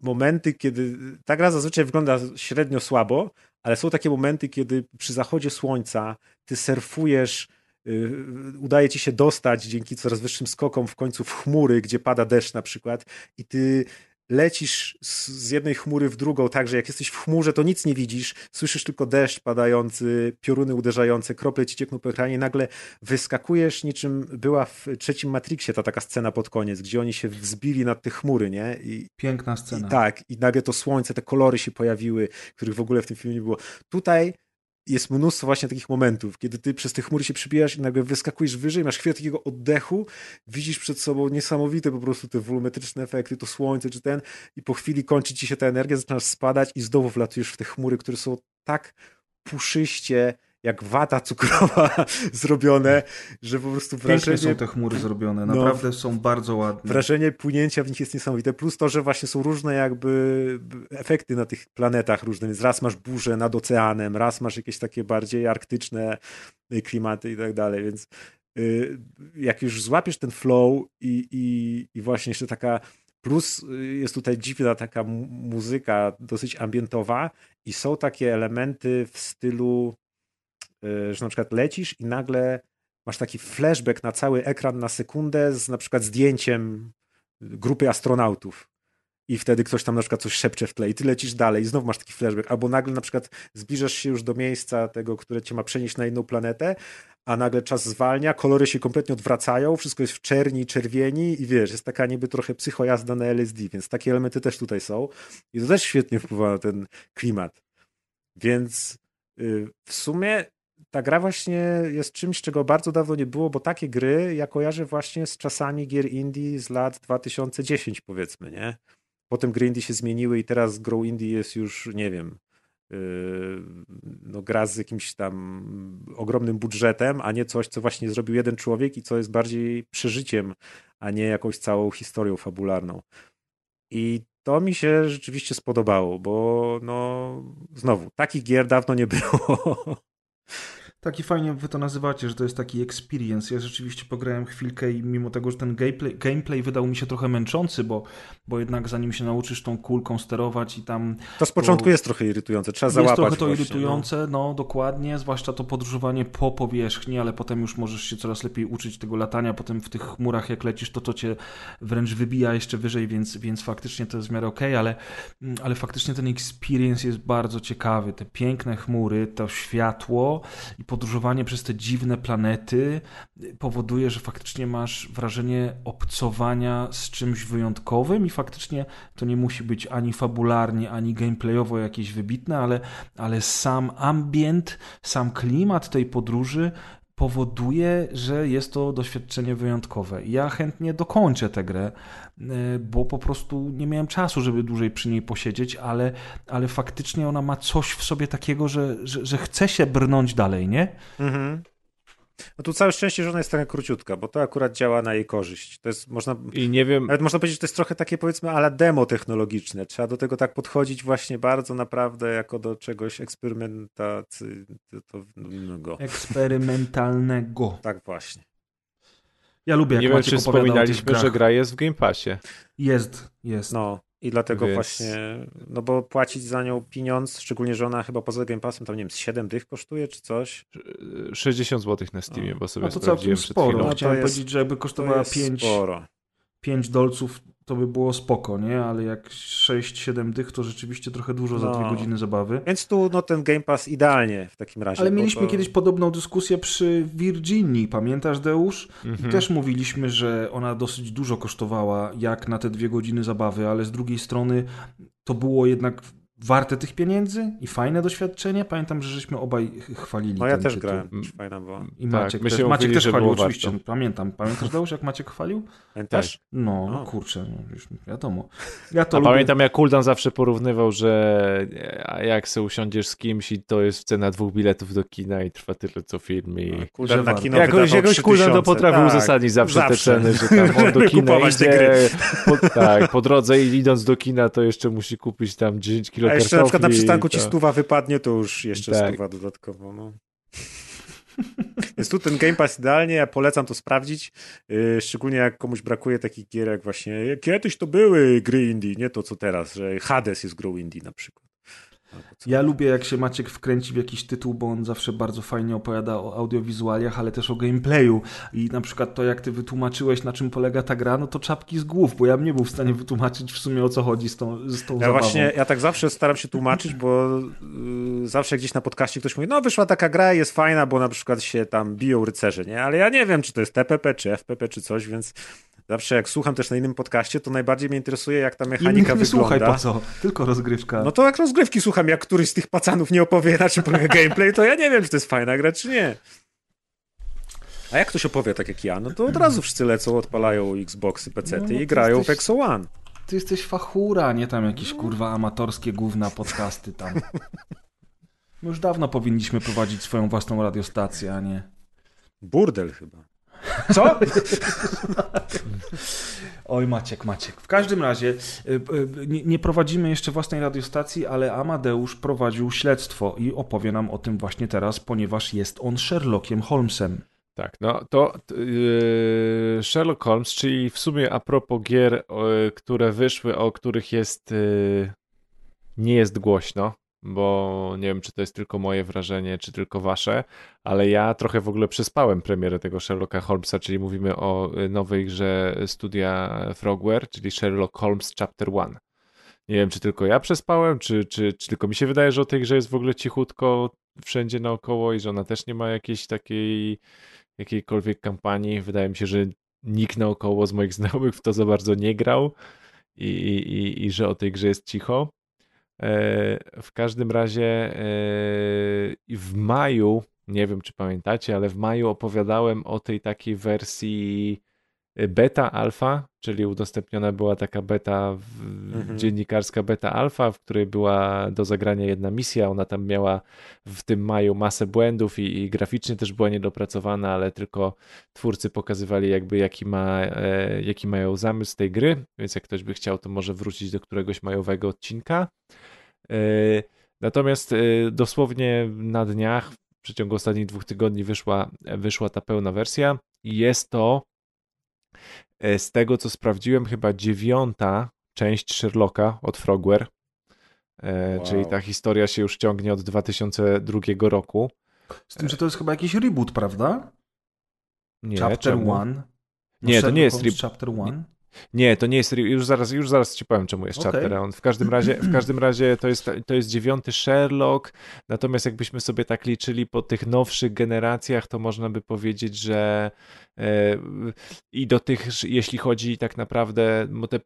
Speaker 4: momenty, kiedy ta gra zazwyczaj wygląda średnio słabo, ale są takie momenty, kiedy przy zachodzie słońca ty surfujesz, y, udaje ci się dostać dzięki coraz wyższym skokom w końcu w chmury, gdzie pada deszcz na przykład i ty lecisz z jednej chmury w drugą, tak, że jak jesteś w chmurze, to nic nie widzisz, słyszysz tylko deszcz padający, pioruny uderzające, krople ci ciekną po ekranie, nagle wyskakujesz niczym była w trzecim Matrixie ta taka scena pod koniec, gdzie oni się wzbili nad te chmury, nie? I,
Speaker 3: Piękna
Speaker 4: i
Speaker 3: scena.
Speaker 4: tak, i nagle to słońce, te kolory się pojawiły, których w ogóle w tym filmie nie było. Tutaj jest mnóstwo właśnie takich momentów, kiedy ty przez te chmury się przybijasz i nagle wyskakujesz wyżej, masz chwilę takiego oddechu, widzisz przed sobą niesamowite po prostu te wolumetryczne efekty, to słońce czy ten i po chwili kończy ci się ta energia, zaczynasz spadać i znowu wlatujesz w te chmury, które są tak puszyście, jak wata cukrowa zrobione, że po prostu
Speaker 3: Pięknie
Speaker 4: wrażenie
Speaker 3: są te chmury zrobione,
Speaker 4: No.
Speaker 3: naprawdę są bardzo ładne.
Speaker 4: wrażenie płynięcia w nich jest niesamowite. Plus to, że właśnie są różne jakby efekty na tych planetach różne, więc raz masz burzę nad oceanem, raz masz jakieś takie bardziej arktyczne y, klimaty i tak dalej, więc y, jak już złapiesz ten flow i, i, i właśnie jeszcze taka Plus y, jest tutaj dziwna taka mu- muzyka, dosyć ambientowa i są takie elementy w stylu, że na przykład lecisz i nagle masz taki flashback na cały ekran na sekundę z na przykład zdjęciem grupy astronautów. I wtedy ktoś tam na przykład coś szepcze w tle i ty lecisz dalej i znowu masz taki flashback. Albo nagle na przykład zbliżasz się już do miejsca tego, które cię ma przenieść na inną planetę, a nagle czas zwalnia, kolory się kompletnie odwracają, wszystko jest w czerni, czerwieni i wiesz, jest taka niby trochę psychojazda na LSD, więc takie elementy też tutaj są i to też świetnie wpływa na ten klimat. Więc y, w sumie ta gra właśnie jest czymś, czego bardzo dawno nie było, bo takie gry ja kojarzę właśnie z czasami gier indie z lat 2010 powiedzmy, nie? Potem gry indie się zmieniły i teraz grą indie jest już, nie wiem, yy, no gra z jakimś tam ogromnym budżetem, a nie coś, co właśnie zrobił jeden człowiek i co jest bardziej przeżyciem, a nie jakąś całą historią fabularną. I to mi się rzeczywiście spodobało, bo no znowu, takich gier dawno nie było.
Speaker 3: Taki fajnie wy to nazywacie, że to jest taki experience. Ja rzeczywiście pograłem chwilkę i mimo tego, że ten gameplay, gameplay wydał mi się trochę męczący, bo, bo jednak zanim się nauczysz tą kulką sterować i tam...
Speaker 4: To z początku
Speaker 3: to
Speaker 4: jest trochę irytujące, trzeba
Speaker 3: jest
Speaker 4: załapać
Speaker 3: trochę to
Speaker 4: właśnie,
Speaker 3: irytujące, no. dokładnie, zwłaszcza to podróżowanie po powierzchni, ale potem już możesz się coraz lepiej uczyć tego latania, potem w tych chmurach jak lecisz, to to cię wręcz wybija jeszcze wyżej, więc, więc faktycznie to jest w miarę okej, ale, ale faktycznie ten experience jest bardzo ciekawy. Te piękne chmury, to światło i podróżowanie przez te dziwne planety powoduje, że faktycznie masz wrażenie obcowania z czymś wyjątkowym i faktycznie to nie musi być ani fabularnie, ani gameplayowo jakieś wybitne, ale, ale sam ambient, sam klimat tej podróży powoduje, że jest to doświadczenie wyjątkowe. Ja chętnie dokończę tę grę, e, bo po prostu nie miałem czasu, żeby dłużej przy niej posiedzieć, ale, ale faktycznie ona ma coś w sobie takiego, że, że, że chce się brnąć dalej, nie?
Speaker 4: Mhm. No tu całe szczęście, że ona jest taka króciutka, bo to akurat działa na jej korzyść. To jest, można,
Speaker 5: I nie wiem,
Speaker 4: nawet można powiedzieć, że to jest trochę takie powiedzmy ale demo technologiczne. Trzeba do tego tak podchodzić właśnie bardzo naprawdę jako do czegoś eksperymentalnego.
Speaker 3: Eksperymentalnego.
Speaker 4: Tak właśnie.
Speaker 3: Ja lubię, jak
Speaker 5: nie wiem, czy wspominaliśmy, że gra jest w Game Passie.
Speaker 3: Jest, jest.
Speaker 4: No i dlatego
Speaker 5: Więc-
Speaker 4: właśnie, no bo płacić za nią pieniądz, szczególnie, że ona chyba poza Game Passem tam nie wiem, z 7 dych kosztuje czy coś.
Speaker 5: 60 zł na Steamie,
Speaker 4: No.
Speaker 5: bo sobie
Speaker 3: No to
Speaker 5: sprawdziłem przed
Speaker 3: sporo.
Speaker 5: chwilą.
Speaker 4: No to
Speaker 3: Chciałem
Speaker 4: jest-
Speaker 3: powiedzieć, że jakby
Speaker 4: To
Speaker 3: kosztowała
Speaker 4: jest
Speaker 3: 5,
Speaker 4: sporo.
Speaker 3: 5 dolców, to by było spoko, nie? Ale jak 6-7 dych, to rzeczywiście trochę dużo za
Speaker 4: No.
Speaker 3: dwie godziny zabawy.
Speaker 4: Więc tu no ten Game Pass idealnie w takim razie.
Speaker 3: Ale mieliśmy
Speaker 4: to...
Speaker 3: kiedyś podobną dyskusję przy Virginii, pamiętasz Deusz?
Speaker 5: Mhm.
Speaker 3: też mówiliśmy, że ona dosyć dużo kosztowała, jak na te dwie godziny zabawy, ale z drugiej strony to było jednak warte tych pieniędzy i fajne doświadczenie. Pamiętam, że żeśmy obaj ch- chwalili
Speaker 4: No ja
Speaker 3: ten
Speaker 4: też
Speaker 3: tytuł.
Speaker 4: grałem, fajna była.
Speaker 3: I
Speaker 5: Tak,
Speaker 3: Maciek
Speaker 5: my
Speaker 3: też, Maciek
Speaker 5: mówili,
Speaker 3: też chwalił, oczywiście.
Speaker 5: warto.
Speaker 3: Pamiętam. Pamiętasz Deusz, jak Maciek chwalił?
Speaker 4: Pamiętasz?
Speaker 3: No,
Speaker 4: O.
Speaker 3: no kurczę, no, już wiadomo. Ja to
Speaker 5: A
Speaker 3: lubię.
Speaker 5: pamiętam jak Kuldan zawsze porównywał, że jak se usiądziesz z kimś i to jest cena dwóch biletów do kina i trwa tyle co film i...
Speaker 4: Kuldan na kino
Speaker 5: Jakoś, jakoś Kuldan to
Speaker 4: 3000.
Speaker 5: potrafił
Speaker 4: tak,
Speaker 5: uzasadnić zawsze, te
Speaker 4: zawsze.
Speaker 5: ceny, że tam on do kina
Speaker 4: te
Speaker 5: idzie, po, tak, po drodze i idąc do kina to jeszcze musi kupić tam 10 kilo
Speaker 4: A jeszcze na przykład na przystanku ci stuwa wypadnie, to już jeszcze
Speaker 5: Tak.
Speaker 4: stuwa dodatkowo. No. Więc tu ten Game Pass idealnie, ja polecam to sprawdzić, yy, szczególnie jak komuś brakuje takich gier jak właśnie, kiedyś to były gry indie, nie to co teraz, że Hades jest grą indie na przykład.
Speaker 3: Ja lubię, jak się Maciek wkręci w jakiś tytuł, bo on zawsze bardzo fajnie opowiada o audiowizualiach, ale też o gameplayu. I na przykład to, jak ty wytłumaczyłeś, na czym polega ta gra, no to czapki z głów, bo ja bym nie był w stanie wytłumaczyć w sumie o co chodzi z tą, z tą
Speaker 4: Ja
Speaker 3: zabawą.
Speaker 4: właśnie, ja tak zawsze staram się tłumaczyć, bo yy, zawsze gdzieś na podcaście ktoś mówi, no wyszła taka gra, jest fajna, bo na przykład się tam biją rycerze, nie? Ale ja nie wiem, czy to jest TPP, czy FPP, czy coś, więc zawsze jak słucham też na innym podcaście, to najbardziej mnie interesuje, jak ta mechanika
Speaker 3: Innych nie
Speaker 4: wygląda.
Speaker 3: słuchaj, po co? Tylko rozgrywka.
Speaker 4: No to jak rozgrywki słucham, jak któryś z tych pacanów nie opowie, na czym polega gameplay, to ja nie wiem, czy to jest fajna gra, czy nie. A jak ktoś opowie tak jak ja, no to od razu wszyscy lecą, odpalają Xboxy, PC
Speaker 3: No, no
Speaker 4: i grają w
Speaker 3: jesteś-
Speaker 4: Exo One.
Speaker 3: Ty jesteś fachura, nie tam jakieś kurwa amatorskie gówna podcasty tam. My już dawno powinniśmy prowadzić swoją własną radiostację, a nie...
Speaker 4: Burdel chyba.
Speaker 3: Co? Oj, Maciek, Maciek. W każdym razie y, y, nie, nie prowadzimy jeszcze własnej radiostacji, ale Amadeusz prowadził śledztwo i opowie nam o tym właśnie teraz, ponieważ jest on Sherlockiem Holmesem.
Speaker 5: Tak, no to yy, Sherlock Holmes, czyli w sumie a propos gier, yy, które wyszły, o których jest yy, nie jest głośno, bo nie wiem, czy to jest tylko moje wrażenie, czy tylko wasze, ale ja trochę w ogóle przespałem premierę tego Sherlocka Holmesa, czyli mówimy o y, nowej grze studia Frogware, czyli Sherlock Holmes Chapter 1. Nie wiem, czy tylko ja przespałem, czy, czy, czy tylko mi się wydaje, że o tej grze jest w ogóle cichutko wszędzie naokoło i że ona też nie ma jakiejś takiej jakiejkolwiek kampanii. Wydaje mi się, że nikt naokoło z moich znajomych w to za bardzo nie grał i, i, i że o tej grze jest cicho. E, w każdym razie e, w maju, nie wiem czy pamiętacie, ale w maju opowiadałem o tej takiej wersji beta alfa, czyli udostępniona była taka beta, mhm. dziennikarska beta alfa, w której była do zagrania jedna misja. Ona tam miała w tym maju masę błędów i, i graficznie też była niedopracowana, ale tylko twórcy pokazywali jakby jaki, ma, e, jaki mają zamysł tej gry, więc jak ktoś by chciał, to może wrócić do któregoś majowego odcinka. E, natomiast e, dosłownie na dniach, w przeciągu ostatnich dwóch tygodni wyszła, wyszła ta pełna wersja i jest to z tego, co sprawdziłem, chyba dziewiąta część Sherlocka od Frogware. E, wow. Czyli ta historia się już ciągnie od 2002 roku.
Speaker 3: Z tym, że to jest chyba jakiś reboot, prawda?
Speaker 5: Nie,
Speaker 3: Chapter 1. No
Speaker 5: nie, to nie jest reboot.
Speaker 3: Chapter 1.
Speaker 5: Nie, to nie jest. Już zaraz, już zaraz ci powiem, czemu jest okay. Chapter Round. W każdym razie, w każdym razie to, jest, to jest dziewiąty Sherlock. Natomiast jakbyśmy sobie tak liczyli po tych nowszych generacjach, to można by powiedzieć, że e, i do tych, jeśli chodzi tak naprawdę, te, e,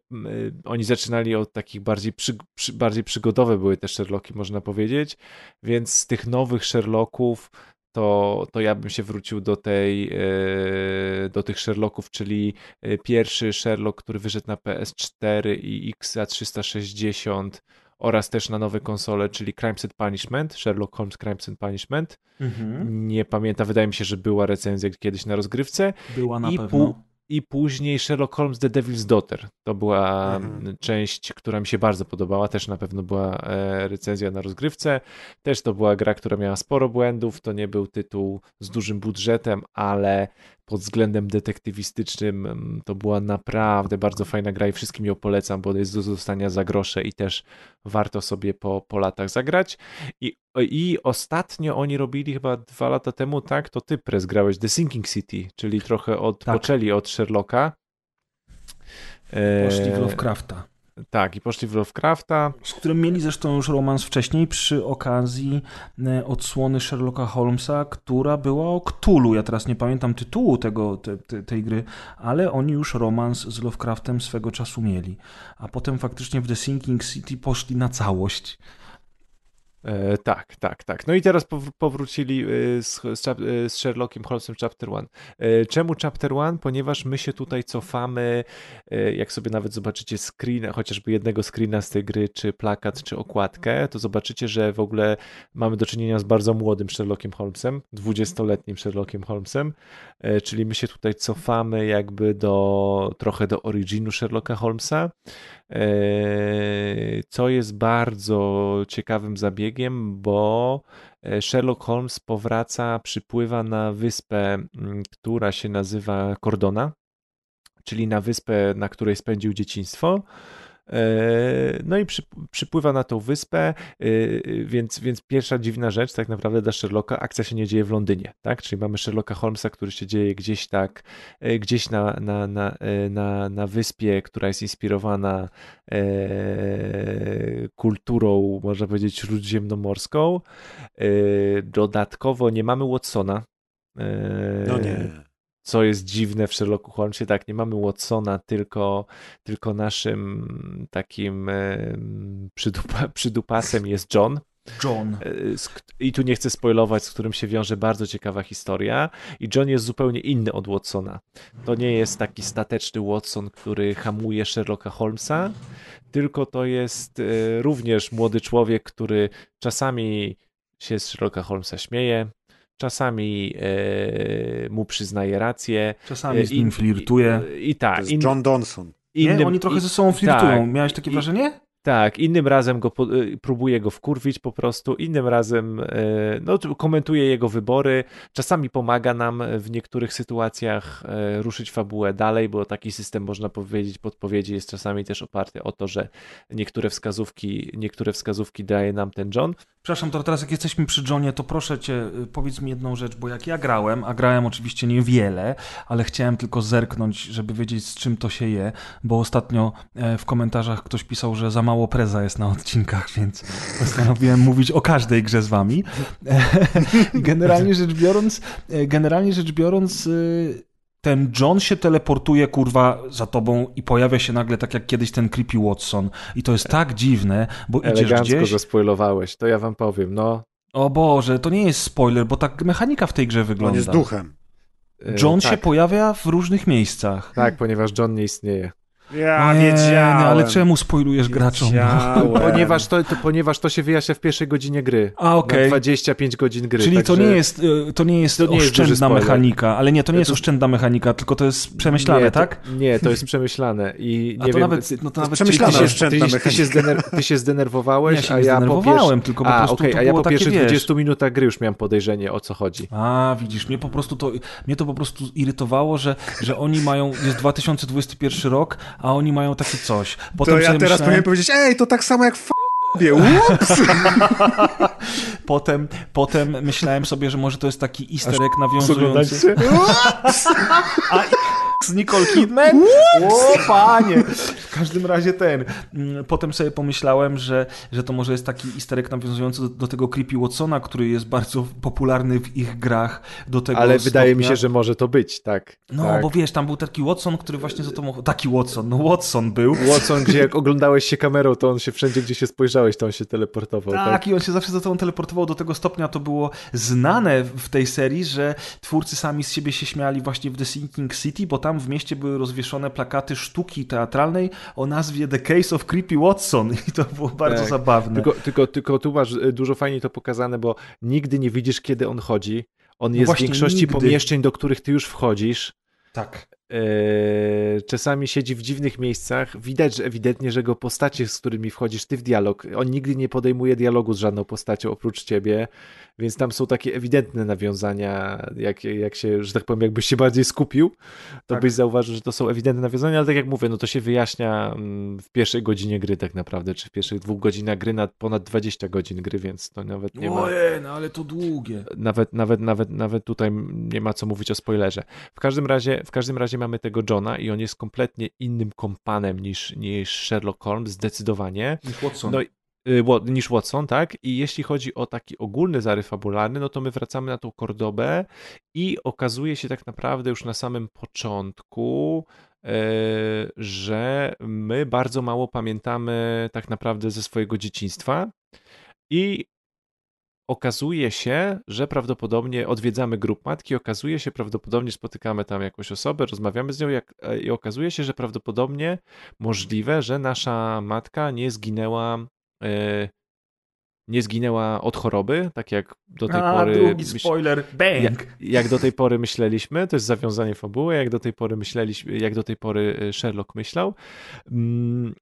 Speaker 5: oni zaczynali od takich bardziej, przy, bardziej przygodowe były te Sherlocki, można powiedzieć. Więc z tych nowych Sherlocków to, to ja bym się wrócił do tej, e, do tych Sherlocków, czyli e, pierwszy Sherlock, który wyszedł na PS4 i XA360 oraz też na nowe konsole, czyli Crimes and Punishment, Sherlock Holmes Crimes and Punishment. Mhm. Nie pamiętam, wydaje mi się, że była recenzja kiedyś na rozgrywce.
Speaker 3: Była na I pewno
Speaker 5: i później Sherlock Holmes The Devil's Daughter. To była mhm. część, która mi się bardzo podobała. Też na pewno była e, recenzja na rozgrywce. Też to była gra, która miała sporo błędów. To nie był tytuł z dużym budżetem, ale pod względem detektywistycznym to była naprawdę bardzo fajna gra i wszystkim ją polecam, bo jest do zostania za grosze i też warto sobie po, po latach zagrać. I, I ostatnio oni robili chyba dwa lata temu, tak, to ty prez grałeś The Sinking City, czyli trochę odpoczęli tak. od Sherlocka.
Speaker 3: Poszli w Lovecrafta.
Speaker 5: Tak, i poszli w Lovecrafta.
Speaker 3: Z którym mieli zresztą już romans wcześniej przy okazji e, odsłony Sherlocka Holmesa, która była o Cthulhu. Ja teraz nie pamiętam tytułu tego, te, te, tej gry, ale oni już romans z Lovecraftem swego czasu mieli. A potem faktycznie w The Sinking City poszli na całość.
Speaker 5: E, tak, tak, tak. No i teraz powrócili e, z, z, e, z Sherlockiem Holmesem Chapter 1. E, czemu Chapter 1? Ponieważ my się tutaj cofamy, jak sobie nawet zobaczycie screen, chociażby jednego screena z tej gry, czy plakat, czy okładkę, to zobaczycie, że w ogóle mamy do czynienia z bardzo młodym Sherlockiem Holmesem, 20-letnim Sherlockiem Holmesem, czyli my się tutaj cofamy jakby do trochę do originu Sherlocka Holmesa. Co jest bardzo ciekawym zabiegiem, bo e, Sherlock Holmes powraca, przypływa na wyspę, która się nazywa Cordona, czyli na wyspę, na której spędził dzieciństwo. E, no i przy, przypływa na tą wyspę, e, więc, więc pierwsza dziwna rzecz tak naprawdę dla Sherlocka, akcja się nie dzieje w Londynie, tak? Czyli mamy Sherlocka Holmesa, który się dzieje gdzieś tak, e, gdzieś na, na, na, na, na wyspie, która jest inspirowana kulturą, można powiedzieć, śródziemnomorską. Dodatkowo nie mamy Watsona.
Speaker 4: No nie
Speaker 5: co jest dziwne w Sherlocku Holmesie, tak, nie mamy Watsona, tylko, tylko naszym takim przydupa, przydupasem jest John.
Speaker 3: John. E,
Speaker 5: I tu nie chcę spoilować, z którym się wiąże bardzo ciekawa historia. I John jest zupełnie inny od Watsona. To nie jest taki stateczny Watson, który hamuje Sherlocka Holmesa, tylko to jest e, również młody człowiek, który czasami się z Sherlocka Holmesa śmieje, czasami e, mu przyznaje rację.
Speaker 3: Czasami z nim flirtuje.
Speaker 4: I, i, i tak. In, John Donson.
Speaker 3: Innym, nie, oni trochę ze sobą flirtują. Tak, Miałeś takie wrażenie?
Speaker 5: Tak, innym razem go po, y, próbuje go wkurwić po prostu, innym razem no, tu komentuje jego wybory, czasami pomaga nam w niektórych sytuacjach ruszyć fabułę dalej, bo taki system, można powiedzieć, podpowiedzi jest czasami też oparty o to, że niektóre wskazówki, niektóre wskazówki daje nam ten John.
Speaker 3: Przepraszam, to teraz jak jesteśmy przy Johnie, to proszę cię, y, powiedz mi jedną rzecz, bo jak ja grałem, a grałem oczywiście niewiele, ale chciałem tylko zerknąć, żeby wiedzieć z czym to się je, bo ostatnio e, w komentarzach ktoś pisał, że za mało preza jest na odcinkach, więc postanowiłem mówić o każdej grze z wami. E, Generalnie rzecz biorąc, e, generalnie rzecz biorąc, y, ten John się teleportuje, kurwa, za tobą i pojawia się nagle tak jak kiedyś ten Creepy Watson. I to jest tak dziwne, bo idziesz
Speaker 5: Elegancko
Speaker 3: gdzieś...
Speaker 5: zaspoilowałeś, to ja wam powiem, no.
Speaker 3: O Boże, to nie jest spoiler, bo tak mechanika w tej grze wygląda.
Speaker 4: On jest duchem.
Speaker 5: y,
Speaker 3: John
Speaker 5: tak,
Speaker 3: się pojawia w różnych miejscach.
Speaker 5: Tak, ponieważ John nie istnieje.
Speaker 4: Ja
Speaker 3: Nie,
Speaker 4: wiedziałem.
Speaker 3: no, ale czemu spoilujesz graczom?
Speaker 5: Ponieważ to, to, ponieważ to się wyjaśnia w pierwszej godzinie gry.
Speaker 3: A, okej.
Speaker 5: Na 25 godzin gry.
Speaker 3: Czyli to
Speaker 5: także-
Speaker 3: nie jest, to nie jest
Speaker 5: To nie jest
Speaker 3: oszczędna
Speaker 5: spoiler.
Speaker 3: mechanika, ale nie, to nie jest
Speaker 5: To-
Speaker 3: oszczędna mechanika, tylko to jest przemyślane,
Speaker 5: nie,
Speaker 3: tak?
Speaker 5: To, nie, to jest przemyślane i
Speaker 3: A
Speaker 5: nie
Speaker 3: to
Speaker 5: wiem...
Speaker 3: nawet, no to nawet
Speaker 4: przemyślane
Speaker 5: ty się,
Speaker 4: oszczędna
Speaker 5: ty, ty, się
Speaker 4: mechanika.
Speaker 5: zdener, ty się zdenerwowałeś,
Speaker 3: Ja się
Speaker 5: a ja po
Speaker 3: zdenerwowałem,
Speaker 5: pierwszy...
Speaker 3: tylko po
Speaker 5: a,
Speaker 3: to
Speaker 5: a ja
Speaker 3: było
Speaker 5: po pierwszych
Speaker 3: wiesz-
Speaker 5: 20 minutach gry już miałem podejrzenie, o co chodzi.
Speaker 3: A, widzisz, mnie po prostu to, mnie to po prostu irytowało, że, że oni mają, jest 2021 rok, a oni mają takie coś. Potem
Speaker 4: To ja teraz
Speaker 3: myślałem-
Speaker 4: powinien powiedzieć, ej, to tak samo jak f***bie, ups!
Speaker 3: Potem, potem myślałem sobie, że może to jest taki easter egg nawiązujący... A z Nicole Kidman? O, panie! W każdym razie ten. Mm, Potem sobie pomyślałem, że, że to może jest taki easter egg nawiązujący do, do tego Creepy Watsona, który jest bardzo popularny w ich grach. Do tego
Speaker 5: Ale wydaje mi
Speaker 3: stopnia-
Speaker 5: się, że może to być, tak.
Speaker 3: No,
Speaker 5: tak.
Speaker 3: bo wiesz, tam był taki Watson, który właśnie za to... Taki Watson, no Watson był.
Speaker 5: Watson, gdzie jak oglądałeś się kamerą, to on się wszędzie, gdzie się spojrzałeś, to on się teleportował. Tak,
Speaker 3: Tak, i on się zawsze za tobą teleportował do tego stopnia, to było znane w tej serii, że twórcy sami z siebie się śmiali właśnie w The Sinking City, bo tam w mieście były rozwieszone plakaty sztuki teatralnej o nazwie The Case of Creepy Watson i to było bardzo
Speaker 5: Tak.
Speaker 3: zabawne.
Speaker 5: Tylko, tylko, tylko tu masz y, dużo fajniej to pokazane, bo nigdy nie widzisz, kiedy on chodzi. On jest w
Speaker 3: właśnie,
Speaker 5: większości
Speaker 3: nigdy.
Speaker 5: pomieszczeń, do których ty już wchodzisz.
Speaker 3: Tak.
Speaker 5: Eee, czasami siedzi w dziwnych miejscach. Widać że ewidentnie, że go postacie, z którymi wchodzisz ty w dialog, on nigdy nie podejmuje dialogu z żadną postacią oprócz ciebie, więc tam są takie ewidentne nawiązania, jak, jak się, że tak powiem, jakbyś się bardziej skupił, to
Speaker 3: Tak.
Speaker 5: byś zauważył, że to są ewidentne nawiązania, ale tak jak mówię, no to się wyjaśnia mm, w pierwszej godzinie gry tak naprawdę, czy w pierwszych dwóch godzinach gry na ponad 20 godzin gry, więc to nawet nie ma
Speaker 3: Ojej, no ale to długie.
Speaker 5: nawet, nawet, nawet, nawet tutaj nie ma co mówić o spoilerze. W każdym razie, w każdym razie mamy tego Johna i on jest kompletnie innym kompanem niż, niż Sherlock Holmes, zdecydowanie.
Speaker 3: Niż Watson.
Speaker 5: No y, niż Watson, tak? I jeśli chodzi o taki ogólny zarys fabularny, no to my wracamy na tą Kordobę i okazuje się tak naprawdę już na samym początku, e, że my bardzo mało pamiętamy tak naprawdę ze swojego dzieciństwa i okazuje się, że prawdopodobnie odwiedzamy grup matki, okazuje się, prawdopodobnie spotykamy tam jakąś osobę, rozmawiamy z nią jak, e, i okazuje się, że prawdopodobnie możliwe, że nasza matka nie zginęła e, nie zginęła od choroby, tak jak do tej
Speaker 3: A,
Speaker 5: pory
Speaker 3: drugi spoiler. Bang!
Speaker 5: jak, jak do tej pory myśleliśmy, to jest zawiązanie fabuły, jak do tej pory myśleliśmy, jak do tej pory e, Sherlock myślał, Mm,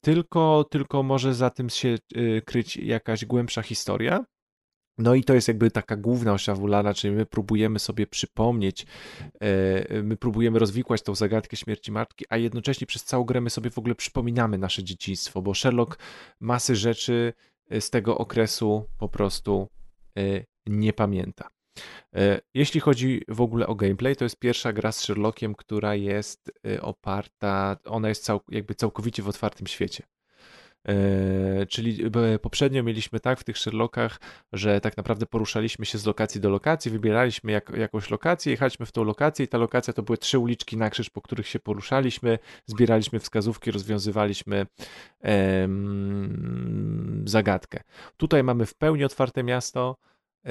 Speaker 5: tylko, tylko może za tym się kryć jakaś głębsza historia. No i to jest jakby taka główna oś fabularna, czyli my próbujemy sobie przypomnieć, e, my próbujemy rozwikłać tą zagadkę śmierci matki, a jednocześnie przez całą grę my sobie w ogóle przypominamy nasze dzieciństwo, bo Sherlock masy rzeczy e, z tego okresu po prostu e, nie pamięta. Jeśli chodzi w ogóle o gameplay, to jest pierwsza gra z Sherlockiem, która jest oparta, ona jest cał, jakby całkowicie w otwartym świecie. E, Czyli poprzednio mieliśmy tak w tych Sherlockach, że tak naprawdę poruszaliśmy się z lokacji do lokacji, wybieraliśmy jak, jakąś lokację, jechaliśmy w tą lokację i ta lokacja to były trzy uliczki na krzyż, po których się poruszaliśmy, zbieraliśmy wskazówki, rozwiązywaliśmy em, zagadkę. Tutaj mamy w pełni otwarte miasto, e,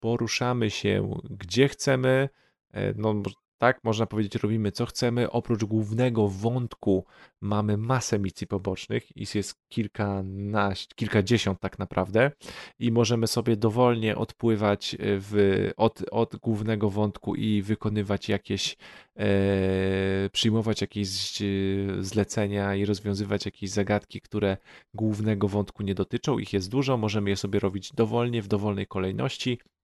Speaker 5: poruszamy się gdzie chcemy, e, no tak, można powiedzieć, robimy co chcemy. Oprócz głównego wątku mamy masę misji pobocznych i jest kilkanaście, kilkadziesiąt tak naprawdę i możemy sobie dowolnie odpływać w, od, od głównego wątku i wykonywać jakieś, e, przyjmować jakieś e, zlecenia i rozwiązywać jakieś zagadki, które głównego wątku nie dotyczą. Ich jest dużo, możemy je sobie robić dowolnie, w dowolnej kolejności E,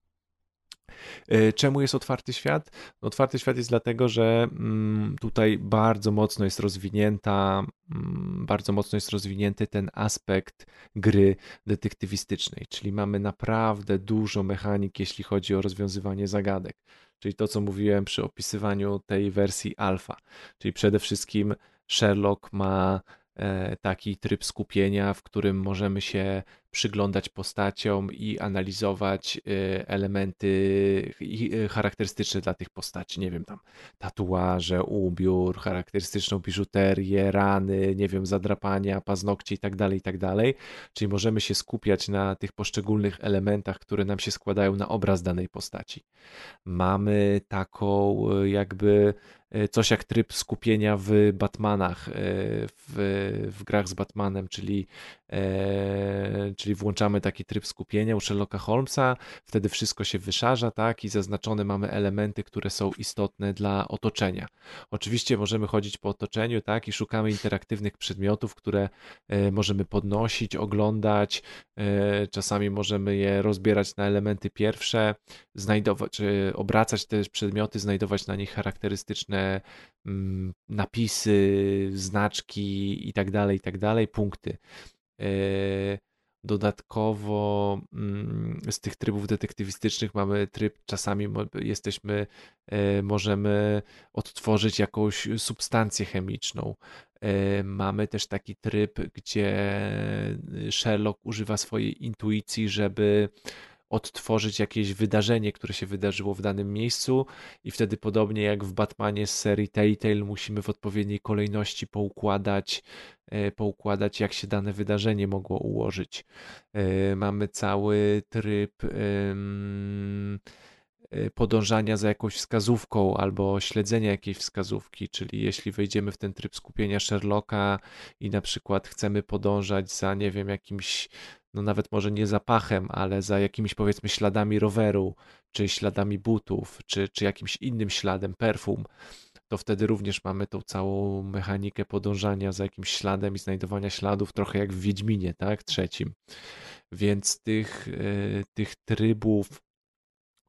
Speaker 5: czemu jest otwarty świat? No, otwarty świat jest dlatego, że mm, tutaj bardzo mocno jest rozwinięta, mm, bardzo mocno jest rozwinięty ten aspekt gry detektywistycznej, czyli mamy naprawdę dużo mechanik, jeśli chodzi o rozwiązywanie zagadek. Czyli to, co mówiłem przy opisywaniu tej wersji alfa. Czyli przede wszystkim Sherlock ma e, taki tryb skupienia, w którym możemy się przyglądać postaciom i analizować y, elementy y, charakterystyczne dla tych postaci. Nie wiem, tam tatuaże, ubiór, charakterystyczną biżuterię, rany, nie wiem, zadrapania, paznokcie i tak dalej, i tak dalej. Czyli możemy się skupiać na tych poszczególnych elementach, które nam się składają na obraz danej postaci. Mamy taką y, jakby coś jak tryb skupienia w Batmanach, w, w grach z Batmanem, czyli, e, czyli włączamy taki tryb skupienia u Sherlocka Holmesa, wtedy wszystko się wyszarza, tak, i zaznaczone mamy elementy, które są istotne dla otoczenia. Oczywiście możemy chodzić po otoczeniu, tak, i szukamy interaktywnych przedmiotów, które e, możemy podnosić, oglądać, e, czasami możemy je rozbierać na elementy pierwsze, znajdować, czy obracać te przedmioty, znajdować na nich charakterystyczne mm, napisy, znaczki i tak dalej, i tak dalej, punkty. Dodatkowo mm, z tych trybów detektywistycznych mamy tryb, czasami jesteśmy, e, możemy odtworzyć jakąś substancję chemiczną. E, mamy też taki tryb, gdzie Sherlock używa swojej intuicji, żeby odtworzyć jakieś wydarzenie, które się wydarzyło w danym miejscu i wtedy podobnie jak w Batmanie z serii Telltale musimy w odpowiedniej kolejności poukładać, e, poukładać jak się dane wydarzenie mogło ułożyć. E, mamy cały tryb Y, podążania za jakąś wskazówką albo śledzenia jakiejś wskazówki, czyli jeśli wejdziemy w ten tryb skupienia Sherlocka i na przykład chcemy podążać za, nie wiem, jakimś, no nawet może nie zapachem, ale za jakimiś powiedzmy śladami roweru, czy śladami butów, czy, czy jakimś innym śladem, perfum, to wtedy również mamy tą całą mechanikę podążania za jakimś śladem i znajdowania śladów, trochę jak w Wiedźminie, tak, trzecim. Więc tych, y, tych trybów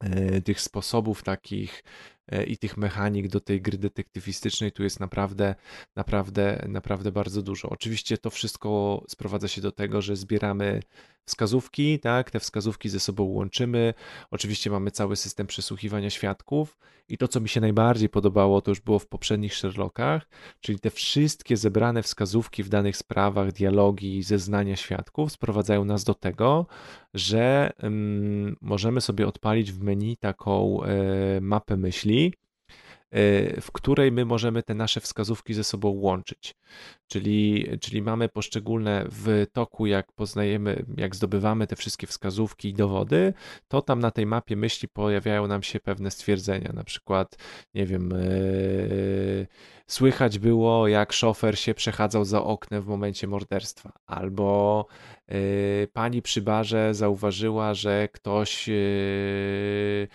Speaker 5: E, tych sposobów takich e, i tych mechanik do tej gry detektywistycznej tu jest naprawdę, naprawdę, naprawdę bardzo dużo. Oczywiście to wszystko sprowadza się do tego, że zbieramy wskazówki, tak, te wskazówki ze sobą łączymy. Oczywiście mamy cały system przesłuchiwania świadków i to, co mi się najbardziej podobało, to już było w poprzednich Sherlockach, czyli te wszystkie zebrane wskazówki w danych sprawach, dialogi, zeznania świadków sprowadzają nas do tego, że możemy sobie odpalić w menu taką e, mapę myśli, w której my możemy te nasze wskazówki ze sobą łączyć. Czyli, czyli mamy poszczególne w toku, jak poznajemy, jak zdobywamy te wszystkie wskazówki i dowody, to tam na tej mapie myśli pojawiają nam się pewne stwierdzenia, na przykład, nie wiem, yy, słychać było, jak szofer się przechadzał za oknem w momencie morderstwa, albo yy, pani przy barze zauważyła, że ktoś yy,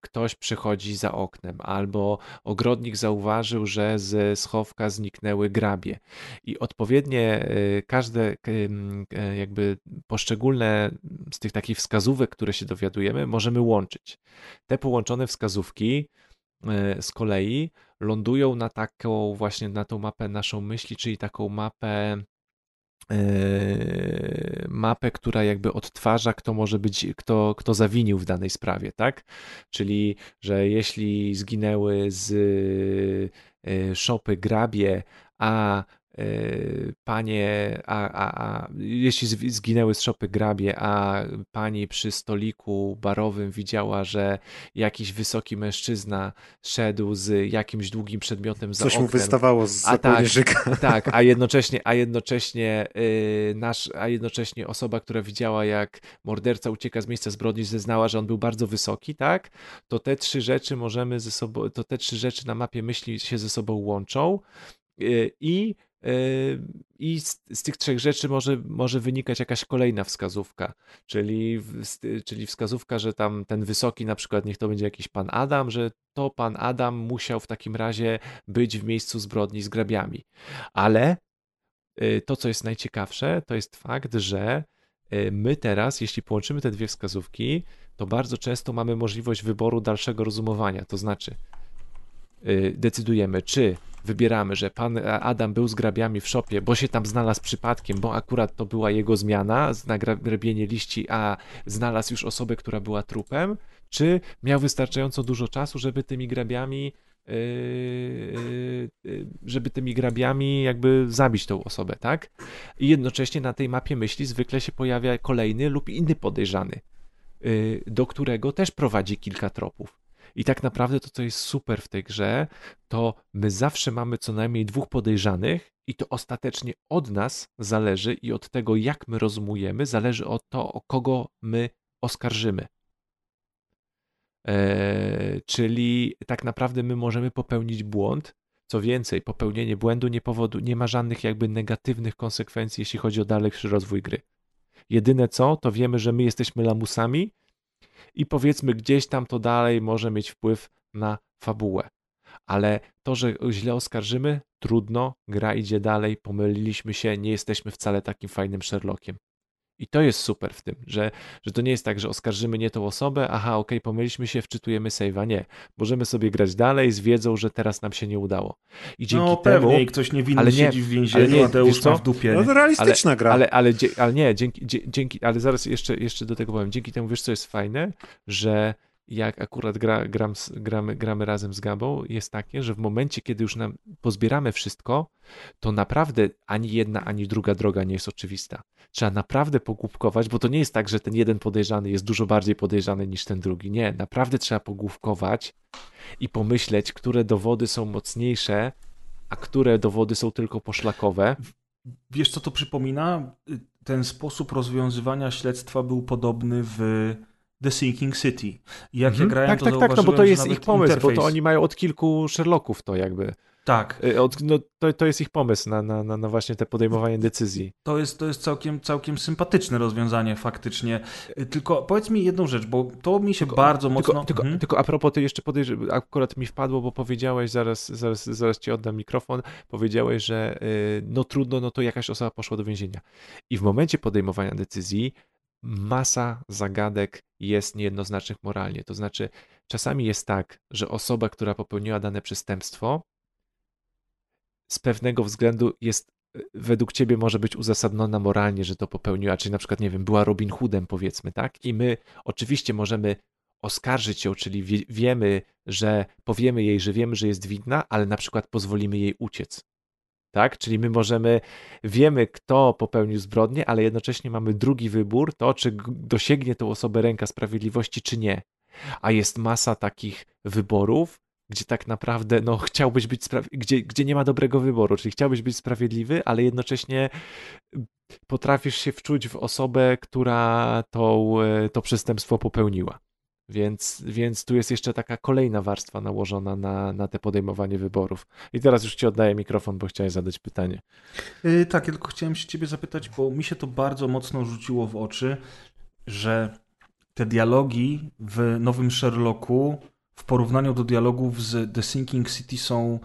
Speaker 5: ktoś przechodzi za oknem, albo ogrodnik zauważył, że ze schowka zniknęły grabie. I odpowiednie y, każde jakby poszczególne z tych takich wskazówek, które się dowiadujemy, możemy łączyć. Te połączone wskazówki y, z kolei lądują na taką właśnie na tą mapę naszą myśli, czyli taką mapę mapę, która jakby odtwarza, kto może być, kto, kto zawinił w danej sprawie, tak? Czyli, że jeśli zginęły z yy, szopy grabie, a panie, a, a, a jeśli zginęły z szopy grabie, a pani przy stoliku barowym widziała, że jakiś wysoki mężczyzna szedł z jakimś długim przedmiotem za
Speaker 4: Coś mu
Speaker 5: oknem,
Speaker 4: wystawało z
Speaker 5: A tak. tak, a jednocześnie, a jednocześnie y, nasz, a jednocześnie osoba, która widziała, jak morderca ucieka z miejsca zbrodni, zeznała, że on był bardzo wysoki, tak? To te trzy rzeczy możemy ze sobą, to te trzy rzeczy na mapie myśli się ze sobą łączą y, i i z, z tych trzech rzeczy może, może wynikać jakaś kolejna wskazówka, czyli, czyli wskazówka, że tam ten wysoki, na przykład niech to będzie jakiś pan Adam, że to pan Adam musiał w takim razie być w miejscu zbrodni z grabiami. Ale y, to, co jest najciekawsze, to jest fakt, że y, my teraz, jeśli połączymy te dwie wskazówki, to bardzo często mamy możliwość wyboru dalszego rozumowania. To znaczy, y, decydujemy, czy wybieramy, że pan Adam był z grabiami w szopie, bo się tam znalazł przypadkiem, bo akurat to była jego zmiana, na gra- grabienie liści, a znalazł już osobę, która była trupem, czy miał wystarczająco dużo czasu, żeby tymi grabiami yy, yy, żeby tymi grabiami jakby zabić tą osobę, tak? I jednocześnie na tej mapie myśli zwykle się pojawia kolejny lub inny podejrzany, do którego też prowadzi kilka tropów. I tak naprawdę to, co jest super w tej grze, to my zawsze mamy co najmniej dwóch podejrzanych i to ostatecznie od nas zależy i od tego, jak my rozumujemy, zależy od to, o kogo my oskarżymy. Eee, czyli tak naprawdę my możemy popełnić błąd. Co więcej, popełnienie błędu nie, powodu, nie ma żadnych jakby negatywnych konsekwencji, jeśli chodzi o dalszy rozwój gry. Jedyne co, to wiemy, że my jesteśmy lamusami i powiedzmy gdzieś tam to dalej może mieć wpływ na fabułę. Ale to, że źle oskarżymy, trudno, gra idzie dalej, pomyliliśmy się, nie jesteśmy wcale takim fajnym Sherlockiem. I to jest super w tym, że, że to nie jest tak, że oskarżymy nie tą osobę, aha, okej, pomyliliśmy się, wczytujemy save'a. Nie. Możemy sobie grać dalej z wiedzą, że teraz nam się nie udało. I dzięki
Speaker 3: no
Speaker 5: temu...
Speaker 3: pewnie i ktoś niewinny
Speaker 5: ale nie-
Speaker 3: siedzi w
Speaker 5: ale
Speaker 3: więzieniu,
Speaker 5: nie,
Speaker 3: a Deusz ma w dupie.
Speaker 4: No to realistyczna gra.
Speaker 5: Ale, ale, dzie- ale nie, dzięki, dzięki, ale zaraz jeszcze, jeszcze do tego powiem. Dzięki temu wiesz, co jest fajne, że jak akurat gra, gram, gramy, gramy razem z Gabą, jest takie, że w momencie, kiedy już nam pozbieramy wszystko, to naprawdę ani jedna, ani druga droga nie jest oczywista. Trzeba naprawdę pogłówkować, bo to nie jest tak, że ten jeden podejrzany jest dużo bardziej podejrzany niż ten drugi. Nie, naprawdę trzeba pogłówkować i pomyśleć, które dowody są mocniejsze, a które dowody są tylko poszlakowe.
Speaker 3: Wiesz, co to przypomina? Ten sposób rozwiązywania śledztwa był podobny w The Sinking City. Jak ja
Speaker 5: Mhm.
Speaker 3: grałem,
Speaker 5: tak,
Speaker 3: to
Speaker 5: tak, tak, no bo to jest ich pomysł, bo to oni mają od kilku Sherlocków to jakby.
Speaker 3: Tak,
Speaker 5: Y, Od, no, to, to jest ich pomysł na, na, na, właśnie te podejmowanie decyzji.
Speaker 3: to jest, to jest całkiem, całkiem sympatyczne rozwiązanie faktycznie. Y, Tylko powiedz mi jedną rzecz, bo to mi się bardzo mocno...
Speaker 5: Tylko, tylko,
Speaker 3: Mhm.
Speaker 5: tylko a propos, ty jeszcze podejrz... akurat mi wpadło, bo powiedziałeś, zaraz, zaraz, zaraz ci oddam mikrofon, powiedziałeś, że y, no trudno, no to jakaś osoba poszła do więzienia. I w momencie podejmowania decyzji masa zagadek jest niejednoznacznych moralnie. To znaczy, czasami jest tak, że osoba, która popełniła dane przestępstwo, z pewnego względu jest y, według ciebie może być uzasadniona moralnie, że to popełniła, czyli na przykład, nie wiem, była Robin Hoodem, powiedzmy, tak? I my oczywiście możemy oskarżyć ją, czyli wie, wiemy, że powiemy jej, że wiemy, że jest winna, ale na przykład pozwolimy jej uciec. Tak? Czyli my możemy, wiemy, kto popełnił zbrodnię, ale jednocześnie mamy drugi wybór, to czy dosięgnie tą osobę ręka sprawiedliwości, czy nie. A jest masa takich wyborów, gdzie tak naprawdę no, chciałbyś być, gdzie, gdzie nie ma dobrego wyboru, czyli chciałbyś być sprawiedliwy, ale jednocześnie potrafisz się wczuć w osobę, która tą, e, to przestępstwo popełniła. Więc, więc tu jest jeszcze taka kolejna warstwa nałożona na, na te podejmowanie wyborów. I teraz już ci oddaję mikrofon, bo chciałeś zadać pytanie.
Speaker 3: Y, Tak, ja tylko chciałem się ciebie zapytać, bo mi się to bardzo mocno rzuciło w oczy, że te dialogi w nowym Sherlocku w porównaniu do dialogów z The Sinking City są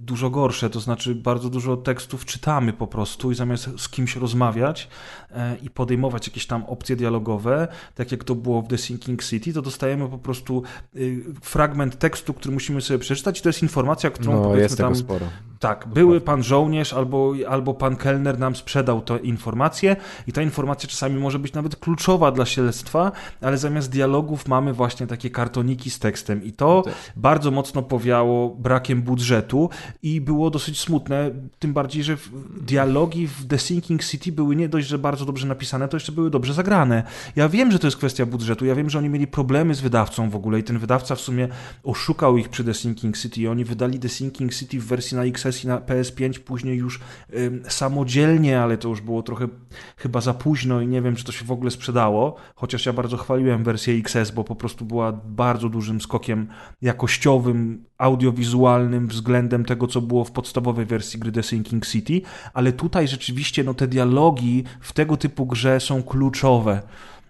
Speaker 3: dużo gorsze, to znaczy bardzo dużo tekstów czytamy po prostu i zamiast z kimś rozmawiać e, i podejmować jakieś tam opcje dialogowe, tak jak to było w The Sinking City, to dostajemy po prostu y, fragment tekstu, który musimy sobie przeczytać i to jest informacja, którą
Speaker 5: No,
Speaker 3: powiedzmy
Speaker 5: jest
Speaker 3: tam
Speaker 5: sporo.
Speaker 3: tak, były pan żołnierz albo, albo pan kelner nam sprzedał tę informację i ta informacja czasami może być nawet kluczowa dla śledztwa, ale zamiast dialogów mamy właśnie takie kartoniki z tekstem i to
Speaker 5: Tak.
Speaker 3: bardzo mocno powiało brakiem budżetu, i było dosyć smutne, tym bardziej, że dialogi w The Sinking City były nie dość, że bardzo dobrze napisane, to jeszcze były dobrze zagrane. Ja wiem, że to jest kwestia budżetu, ja wiem, że oni mieli problemy z wydawcą w ogóle i ten wydawca w sumie oszukał ich przy The Sinking City. I oni wydali The Sinking City w wersji na XS i na PS5, później już ym, samodzielnie, ale to już było trochę chyba za późno i nie wiem, czy to się w ogóle sprzedało, chociaż ja bardzo chwaliłem wersję XS, bo po prostu była bardzo dużym skokiem jakościowym, audiowizualnym względem tego, co było w podstawowej wersji gry The Sinking City, ale tutaj rzeczywiście no, te dialogi w tego typu grze są kluczowe.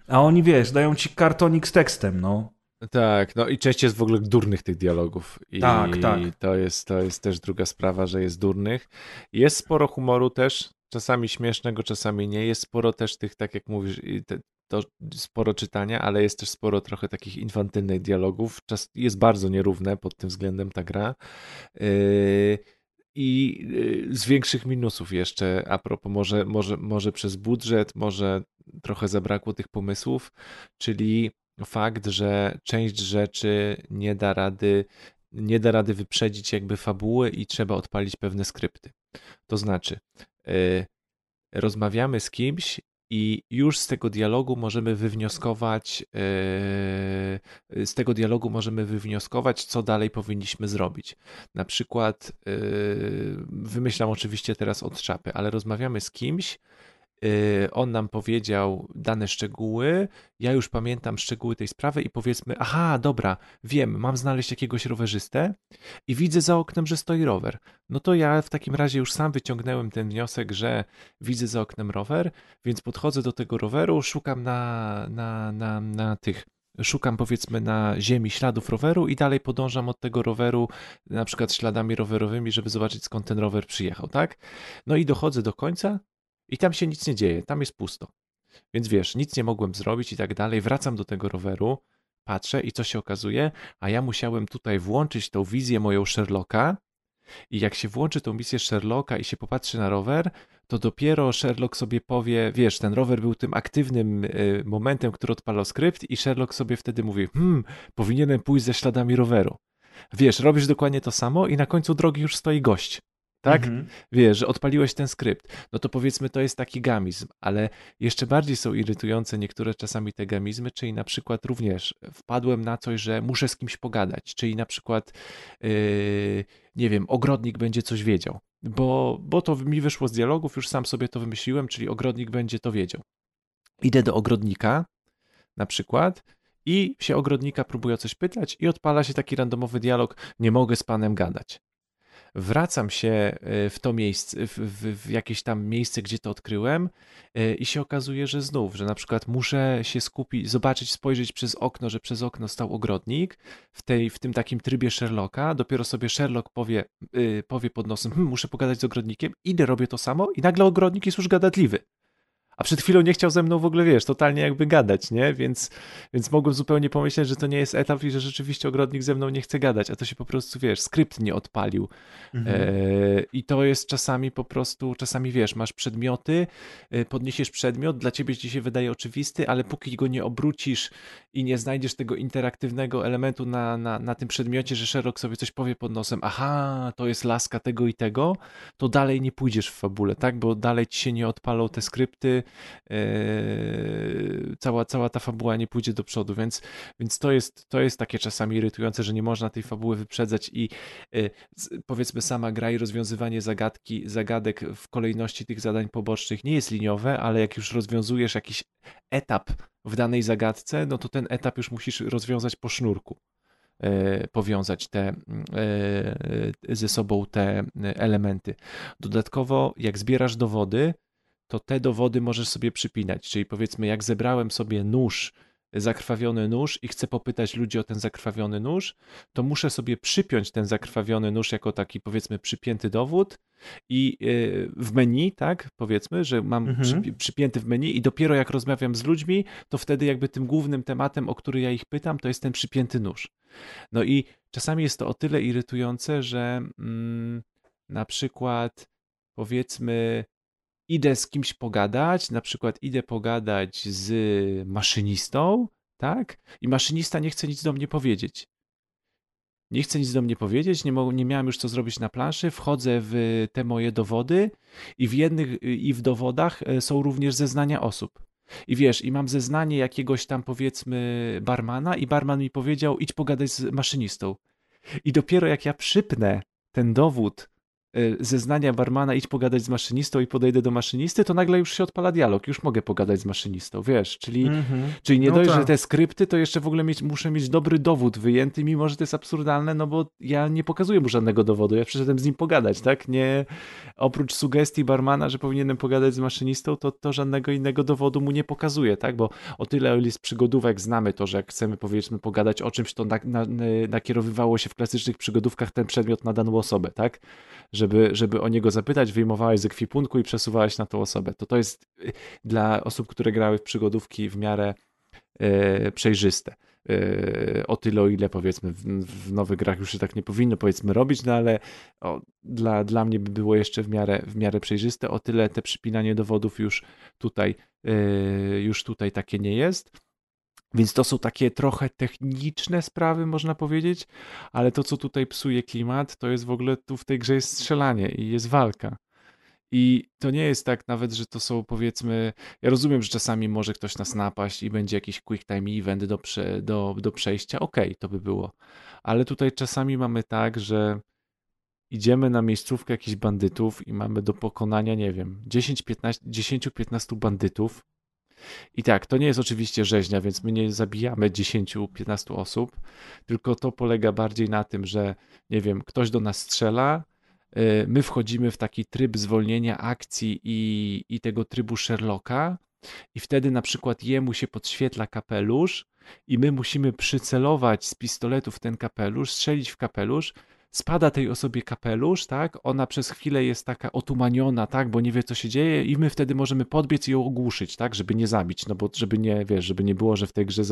Speaker 3: A oni, wiesz, dają ci kartonik z tekstem, no.
Speaker 5: Tak, no i część jest w ogóle durnych tych dialogów. I
Speaker 3: Tak, tak.
Speaker 5: To jest, to jest też druga sprawa, że jest durnych. Jest sporo humoru też, czasami śmiesznego, czasami nie. Jest sporo też tych, tak jak mówisz, to sporo czytania, ale jest też sporo trochę takich infantylnych dialogów. Czas jest bardzo nierówne pod tym względem ta gra. Yy, I yy, z większych minusów jeszcze, a propos, może, może, może przez budżet, może trochę zabrakło tych pomysłów, czyli fakt, że część rzeczy nie da rady, nie da rady wyprzedzić jakby fabuły i trzeba odpalić pewne skrypty. To znaczy, yy, rozmawiamy z kimś i już z tego dialogu możemy wywnioskować, yy, z tego dialogu możemy wywnioskować, co dalej powinniśmy zrobić. Na przykład, yy, wymyślam oczywiście teraz od czapy, ale rozmawiamy z kimś, on nam powiedział dane szczegóły, ja już pamiętam szczegóły tej sprawy i powiedzmy, aha, dobra, wiem, mam znaleźć jakiegoś rowerzystę i widzę za oknem, że stoi rower. No to ja w takim razie już sam wyciągnąłem ten wniosek, że widzę za oknem rower, więc podchodzę do tego roweru, szukam na, na, na, na tych szukam powiedzmy na ziemi śladów roweru i dalej podążam od tego roweru, na przykład śladami rowerowymi, żeby zobaczyć skąd ten rower przyjechał, tak? No i dochodzę do końca i tam się nic nie dzieje, tam jest pusto. Więc wiesz, nic nie mogłem zrobić i tak dalej. Wracam do tego roweru, patrzę i co się okazuje? A ja musiałem tutaj włączyć tą wizję moją Sherlocka. I jak się włączy tą misję Sherlocka i się popatrzy na rower, to dopiero Sherlock sobie powie, wiesz, ten rower był tym aktywnym y, momentem, który odpalał skrypt i Sherlock sobie wtedy mówi, hmm, powinienem pójść ze śladami roweru. Wiesz, robisz dokładnie to samo i na końcu drogi już stoi gość. Tak?
Speaker 3: Mhm.
Speaker 5: Wiesz, że odpaliłeś ten skrypt. No to powiedzmy, to jest taki gamizm, ale jeszcze bardziej są irytujące niektóre czasami te gamizmy, czyli na przykład również wpadłem na coś, że muszę z kimś pogadać, czyli na przykład, yy, nie wiem, ogrodnik będzie coś wiedział, bo, bo to mi wyszło z dialogów, już sam sobie to wymyśliłem, czyli ogrodnik będzie to wiedział. Idę do ogrodnika, na przykład, i się ogrodnika próbuje coś pytać, i odpala się taki randomowy dialog: Nie mogę z panem gadać wracam się e, w to miejsce, w, w, w, jakieś tam miejsce, gdzie to odkryłem e, i się okazuje, że znów, że na przykład muszę się skupić, zobaczyć, spojrzeć przez okno, że przez okno stał ogrodnik w, tej, w tym takim trybie Sherlocka, dopiero sobie Sherlock powie, yy, powie pod nosem, hm, muszę pogadać z ogrodnikiem, idę, robię to samo i nagle ogrodnik jest już gadatliwy. A przed chwilą nie chciał ze mną w ogóle, wiesz, totalnie jakby gadać, nie? Więc, więc mogłem zupełnie pomyśleć, że to nie jest etap i że rzeczywiście ogrodnik ze mną nie chce gadać, a to się po prostu, wiesz, skrypt nie odpalił.
Speaker 3: Mhm.
Speaker 5: E, I to jest czasami po prostu, czasami wiesz, masz przedmioty, e, podniesiesz przedmiot, dla ciebie ci się wydaje oczywisty, ale póki go nie obrócisz i nie znajdziesz tego interaktywnego elementu na, na, na tym przedmiocie, że Sherlock sobie coś powie pod nosem, aha, to jest laska tego i tego, to dalej nie pójdziesz w fabule, tak? Bo dalej ci się nie odpalą te skrypty, Yy, cała, cała ta fabuła nie pójdzie do przodu, więc, więc to, jest, to jest takie czasami irytujące, że nie można tej fabuły wyprzedzać i yy, powiedzmy sama gra i rozwiązywanie zagadki, zagadek w kolejności tych zadań pobocznych nie jest liniowe, ale jak już rozwiązujesz jakiś etap w danej zagadce, no to ten etap już musisz rozwiązać po sznurku yy, powiązać te ze sobą te elementy. Dodatkowo, jak zbierasz dowody, to te dowody możesz sobie przypinać. Czyli powiedzmy, jak zebrałem sobie nóż, zakrwawiony nóż i chcę popytać ludzi o ten zakrwawiony nóż, to muszę sobie przypiąć ten zakrwawiony nóż jako taki powiedzmy przypięty dowód i yy, w menu, tak, powiedzmy, że mam
Speaker 3: Mhm.
Speaker 5: przypi- przypięty w menu i dopiero jak rozmawiam z ludźmi, to wtedy jakby tym głównym tematem, o który ja ich pytam, to jest ten przypięty nóż. No i czasami jest to o tyle irytujące, że mm, na przykład powiedzmy idę z kimś pogadać, na przykład idę pogadać z maszynistą, tak? I maszynista nie chce nic do mnie powiedzieć. nie chce nic do mnie powiedzieć, nie, mo- nie miałem już co zrobić na planszy, wchodzę w te moje dowody i w jednych i w dowodach e, są również zeznania osób. I wiesz, i mam zeznanie jakiegoś tam powiedzmy barmana i barman mi powiedział idź pogadać z maszynistą. I dopiero jak ja przypnę ten dowód zeznania barmana, idź pogadać z maszynistą i podejdę do maszynisty, to nagle już się odpala dialog, już mogę pogadać z maszynistą, wiesz, czyli,
Speaker 3: Mhm.
Speaker 5: czyli nie
Speaker 2: No
Speaker 5: dość,
Speaker 2: tak.
Speaker 5: że te skrypty, to jeszcze w ogóle mieć, muszę mieć dobry dowód wyjęty, mimo że to jest absurdalne, no bo ja nie pokazuję mu żadnego dowodu, ja przyszedłem z nim pogadać, tak, nie, oprócz sugestii barmana, że powinienem pogadać z maszynistą, to, to żadnego innego dowodu mu nie pokazuje, tak, bo o tyle o ile z przygodówek znamy to, że jak chcemy powiedzmy pogadać o czymś, to na, na, nakierowywało się w klasycznych przygodówkach ten przedmiot na daną osobę, tak? Żeby, żeby o niego zapytać, wyjmowałeś z ekwipunku i przesuwałeś na tą osobę. To to jest y, dla osób, które grały w przygodówki w miarę e, przejrzyste. E, o tyle, o ile powiedzmy w, w nowych grach już się tak nie powinno powiedzmy robić, no ale o, dla, dla mnie by było jeszcze w miarę, w miarę przejrzyste, o tyle te przypinanie dowodów już tutaj, e, już tutaj takie nie jest. Więc to są takie trochę techniczne sprawy, można powiedzieć, ale to, co tutaj psuje klimat, to jest w ogóle tu w tej grze jest strzelanie i jest walka. I to nie jest tak nawet, że to są powiedzmy. Ja rozumiem, że czasami może ktoś nas napaść i będzie jakiś quick time event do, prze, do, do przejścia. Okej, to by było. Ale tutaj czasami mamy tak, że idziemy na miejscówkę jakichś bandytów i mamy do pokonania, nie wiem, 10-15 bandytów. I tak, to nie jest oczywiście rzeźnia, więc my nie zabijamy 10-15 osób, tylko to polega bardziej na tym, że nie wiem, ktoś do nas strzela, y, my wchodzimy w taki tryb zwolnienia akcji i, i tego trybu Sherlocka, i wtedy na przykład jemu się podświetla kapelusz, i my musimy przycelować z pistoletu w ten kapelusz, strzelić w kapelusz. Spada tej osobie kapelusz, tak? Ona przez chwilę jest taka otumaniona, tak? Bo nie wie, co się dzieje, i my wtedy możemy podbiec i ją ogłuszyć, tak? Żeby nie zabić, no bo żeby nie, wiesz, żeby nie było, że w tej grze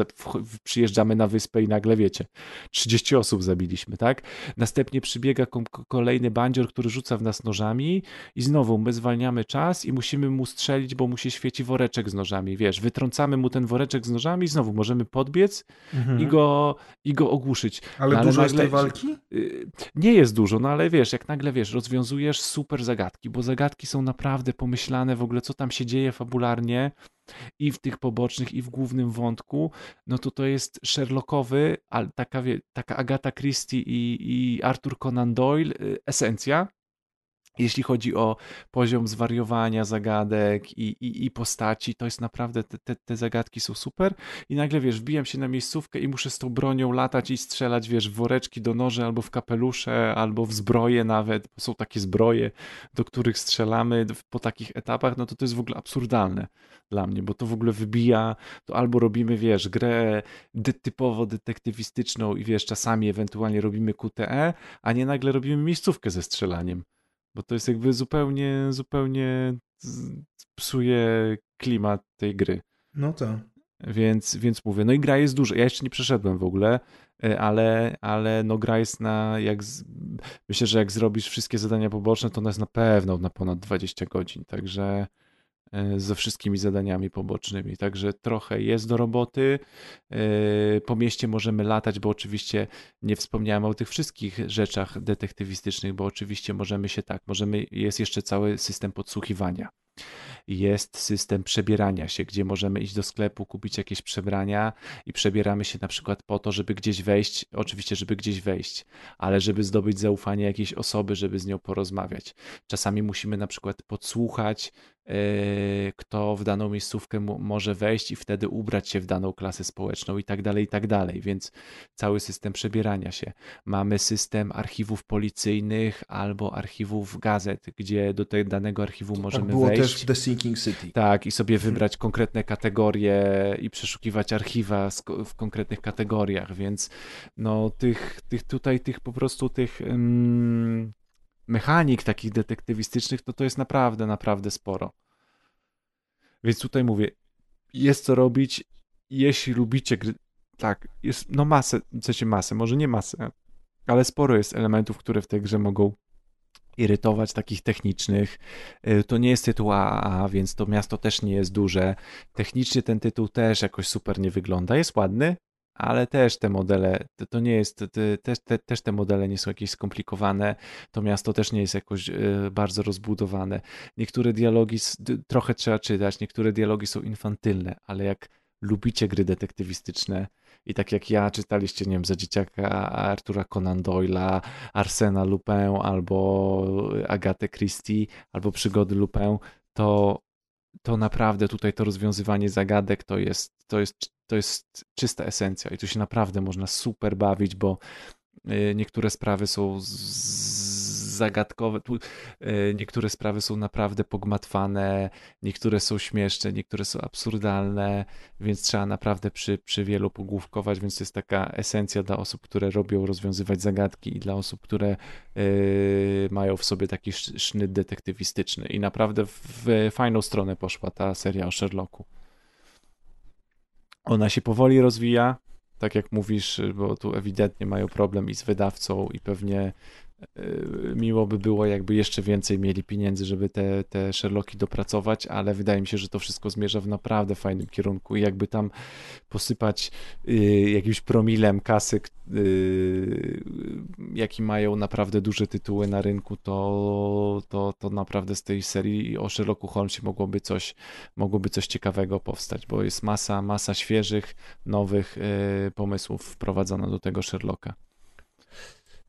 Speaker 5: przyjeżdżamy na wyspę i nagle wiecie, 30 osób zabiliśmy, tak? Następnie przybiega kolejny bandzior, który rzuca w nas nożami, i znowu my zwalniamy czas i musimy mu strzelić, bo mu się świeci woreczek z nożami, wiesz, wytrącamy mu ten woreczek z nożami i znowu możemy podbiec i, go, i go ogłuszyć.
Speaker 2: Ale
Speaker 5: No,
Speaker 2: dużo jest
Speaker 5: nagle-
Speaker 2: tej walki?
Speaker 5: Nie jest dużo, no ale wiesz, jak nagle wiesz, rozwiązujesz super zagadki, bo zagadki są naprawdę pomyślane w ogóle, co tam się dzieje fabularnie i w tych pobocznych, i w głównym wątku, no to to jest Sherlockowy, ale taka, taka Agatha Christie i, i Arthur Conan Doyle y, esencja. Jeśli chodzi o poziom zwariowania zagadek i, i, i postaci, to jest naprawdę, te, te, te zagadki są super. I nagle, wiesz, wbijam się na miejscówkę i muszę z tą bronią latać i strzelać, wiesz, w woreczki do noży, albo w kapelusze, albo w zbroje nawet, bo są takie zbroje, do których strzelamy po takich etapach, no to to jest w ogóle absurdalne dla mnie, bo to w ogóle wybija, to albo robimy, wiesz, grę de- typowo detektywistyczną i wiesz, czasami ewentualnie robimy QTE, a nie nagle robimy miejscówkę ze strzelaniem, bo to jest jakby zupełnie, zupełnie psuje klimat tej gry.
Speaker 2: No tak.
Speaker 5: Więc, więc mówię, no i gra jest duża. Ja jeszcze nie przeszedłem w ogóle, e, ale, ale no gra jest na, jak z, myślę, że jak zrobisz wszystkie zadania poboczne, to ona jest na pewno na ponad 20 godzin, także ze wszystkimi zadaniami pobocznymi, także trochę jest do roboty. E, Po mieście możemy latać, bo oczywiście nie wspomniałem o tych wszystkich rzeczach detektywistycznych, bo oczywiście możemy się tak, możemy, jest jeszcze cały system podsłuchiwania jest system przebierania się, gdzie możemy iść do sklepu, kupić jakieś przebrania i przebieramy się na przykład po to, żeby gdzieś wejść, oczywiście, żeby gdzieś wejść, ale żeby zdobyć zaufanie jakiejś osoby, żeby z nią porozmawiać. Czasami musimy na przykład podsłuchać, e, kto w daną miejscówkę mo- może wejść i wtedy ubrać się w daną klasę społeczną i tak dalej, i tak dalej, więc cały system przebierania się. Mamy system archiwów policyjnych albo archiwów gazet, gdzie do tego danego archiwu możemy
Speaker 2: tak było
Speaker 5: wejść.
Speaker 2: też w The Sinking City.
Speaker 5: Tak, i sobie wybrać konkretne kategorie i przeszukiwać archiwa w konkretnych kategoriach, więc no tych, tych tutaj, tych po prostu tych mm, mechanik takich detektywistycznych, to to jest naprawdę, naprawdę sporo. Więc tutaj mówię, jest co robić, jeśli lubicie gry, tak, jest no masę, w sensie masę, może nie masę, ale sporo jest elementów, które w tej grze mogą irytować, takich technicznych. Y, To nie jest tytuł AAA, więc to miasto też nie jest duże. Technicznie ten tytuł też jakoś super nie wygląda. Jest ładny, ale też te modele, to, to nie jest, te, też, te, modele nie są jakieś skomplikowane, to miasto też nie jest jakoś y, bardzo rozbudowane. Niektóre dialogi trochę trzeba czytać, niektóre dialogi są infantylne, ale jak lubicie gry detektywistyczne i tak jak ja czytaliście, nie wiem, za dzieciaka Artura Conan Doyle'a, Arsena Lupin albo Agatę Christie, albo Przygody Lupin, to, to naprawdę tutaj to rozwiązywanie zagadek to jest, to jest, to jest czysta esencja i tu się naprawdę można super bawić, bo y, niektóre sprawy są z zagadkowe. Tu, e, niektóre sprawy są naprawdę pogmatwane, niektóre są śmieszne, niektóre są absurdalne, więc trzeba naprawdę przy, przy wielu pogłówkować, więc to jest taka esencja dla osób, które robią rozwiązywać zagadki i dla osób, które yy, mają w sobie taki sznyt detektywistyczny. I naprawdę w fajną stronę poszła ta seria o Sherlocku. Ona się powoli rozwija, tak jak mówisz, bo tu ewidentnie mają problem i z wydawcą, i pewnie miło by było, jakby jeszcze więcej mieli pieniędzy, żeby te, te Sherlocki dopracować, ale wydaje mi się, że to wszystko zmierza w naprawdę fajnym kierunku i jakby tam posypać y, jakimś promilem kasy, y, jaki mają naprawdę duże tytuły na rynku, to, to, to naprawdę z tej serii o Sherlocku Holmesie mogłoby coś, mogłoby coś ciekawego powstać, bo jest masa, masa świeżych, nowych y, pomysłów wprowadzona do tego Sherlocka.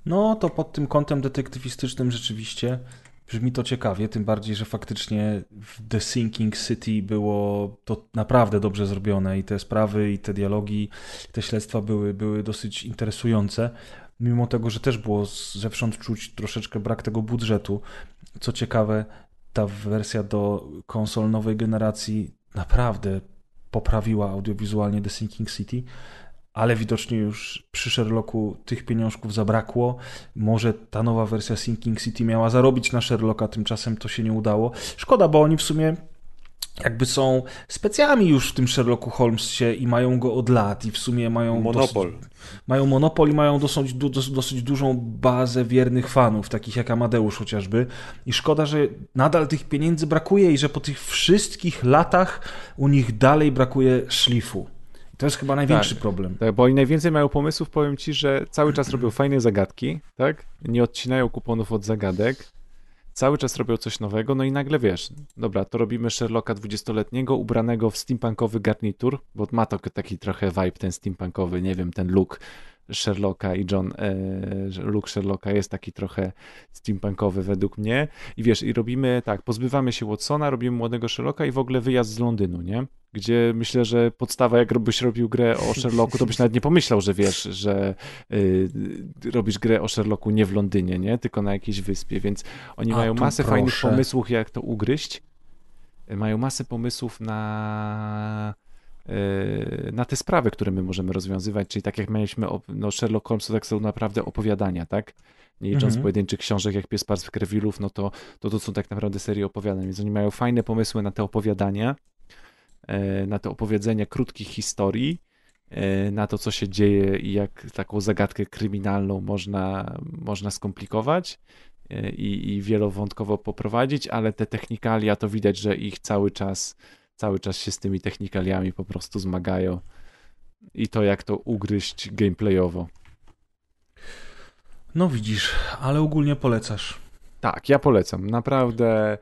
Speaker 3: No to pod tym kątem detektywistycznym rzeczywiście brzmi to ciekawie, tym bardziej, że faktycznie w The Sinking City było to naprawdę dobrze zrobione i te sprawy, i te dialogi, i te śledztwa były, były dosyć interesujące, mimo tego, że też było zewsząd czuć troszeczkę brak tego budżetu. Co ciekawe, ta wersja do konsol nowej generacji naprawdę poprawiła audiowizualnie The Sinking City ale widocznie już przy Sherlocku tych pieniążków zabrakło. Może ta nowa wersja Sinking City miała zarobić na Sherlocka, tymczasem to się nie udało. Szkoda, bo oni w sumie jakby są specjami już w tym Sherlocku Holmesie i mają go od lat i w sumie mają
Speaker 4: monopol.
Speaker 3: Dosyć, mają monopol i mają dosyć, dosyć, dosyć dużą bazę wiernych fanów, takich jak Amadeusz chociażby. I szkoda, że nadal tych pieniędzy brakuje i że po tych wszystkich latach u nich dalej brakuje szlifu. To jest chyba największy
Speaker 5: tak,
Speaker 3: problem.
Speaker 5: Tak, bo oni najwięcej mają pomysłów, powiem ci, że cały czas robią fajne zagadki, tak? Nie odcinają kuponów od zagadek. Cały czas robią coś nowego, no i nagle wiesz, dobra, to robimy Sherlocka 20-letniego ubranego w steampunkowy garnitur, bo ma to taki trochę vibe ten steampunkowy, nie wiem, ten look Sherlocka i John, e, Luke Sherlocka jest taki trochę steampunkowy według mnie. I wiesz, i robimy tak, pozbywamy się Watsona, robimy młodego Sherlocka i w ogóle wyjazd z Londynu, nie? Gdzie myślę, że podstawa, jakbyś robił grę o Sherlocku, to byś nawet nie pomyślał, że wiesz, że y, robisz grę o Sherlocku nie w Londynie, nie? Tylko na jakiejś wyspie, więc oni A, mają masę proszę. fajnych pomysłów, jak to ugryźć. Mają masę pomysłów na na te sprawy, które my możemy rozwiązywać, czyli tak jak mieliśmy, no Sherlock Holmes to tak są naprawdę opowiadania, tak? Nie licząc mhm. pojedynczych książek jak Pies Parstw Krewilów, no to, to to są tak naprawdę serie opowiadań, więc oni mają fajne pomysły na te opowiadania, yy, na te opowiedzenia krótkich historii, yy, na to, co się dzieje i jak taką zagadkę kryminalną można, można skomplikować i, i wielowątkowo poprowadzić, ale te technikalia to widać, że ich cały czas cały czas się z tymi technikaliami po prostu zmagają i to jak to ugryźć gameplayowo.
Speaker 3: No widzisz, ale ogólnie polecasz.
Speaker 5: Tak, ja polecam. Naprawdę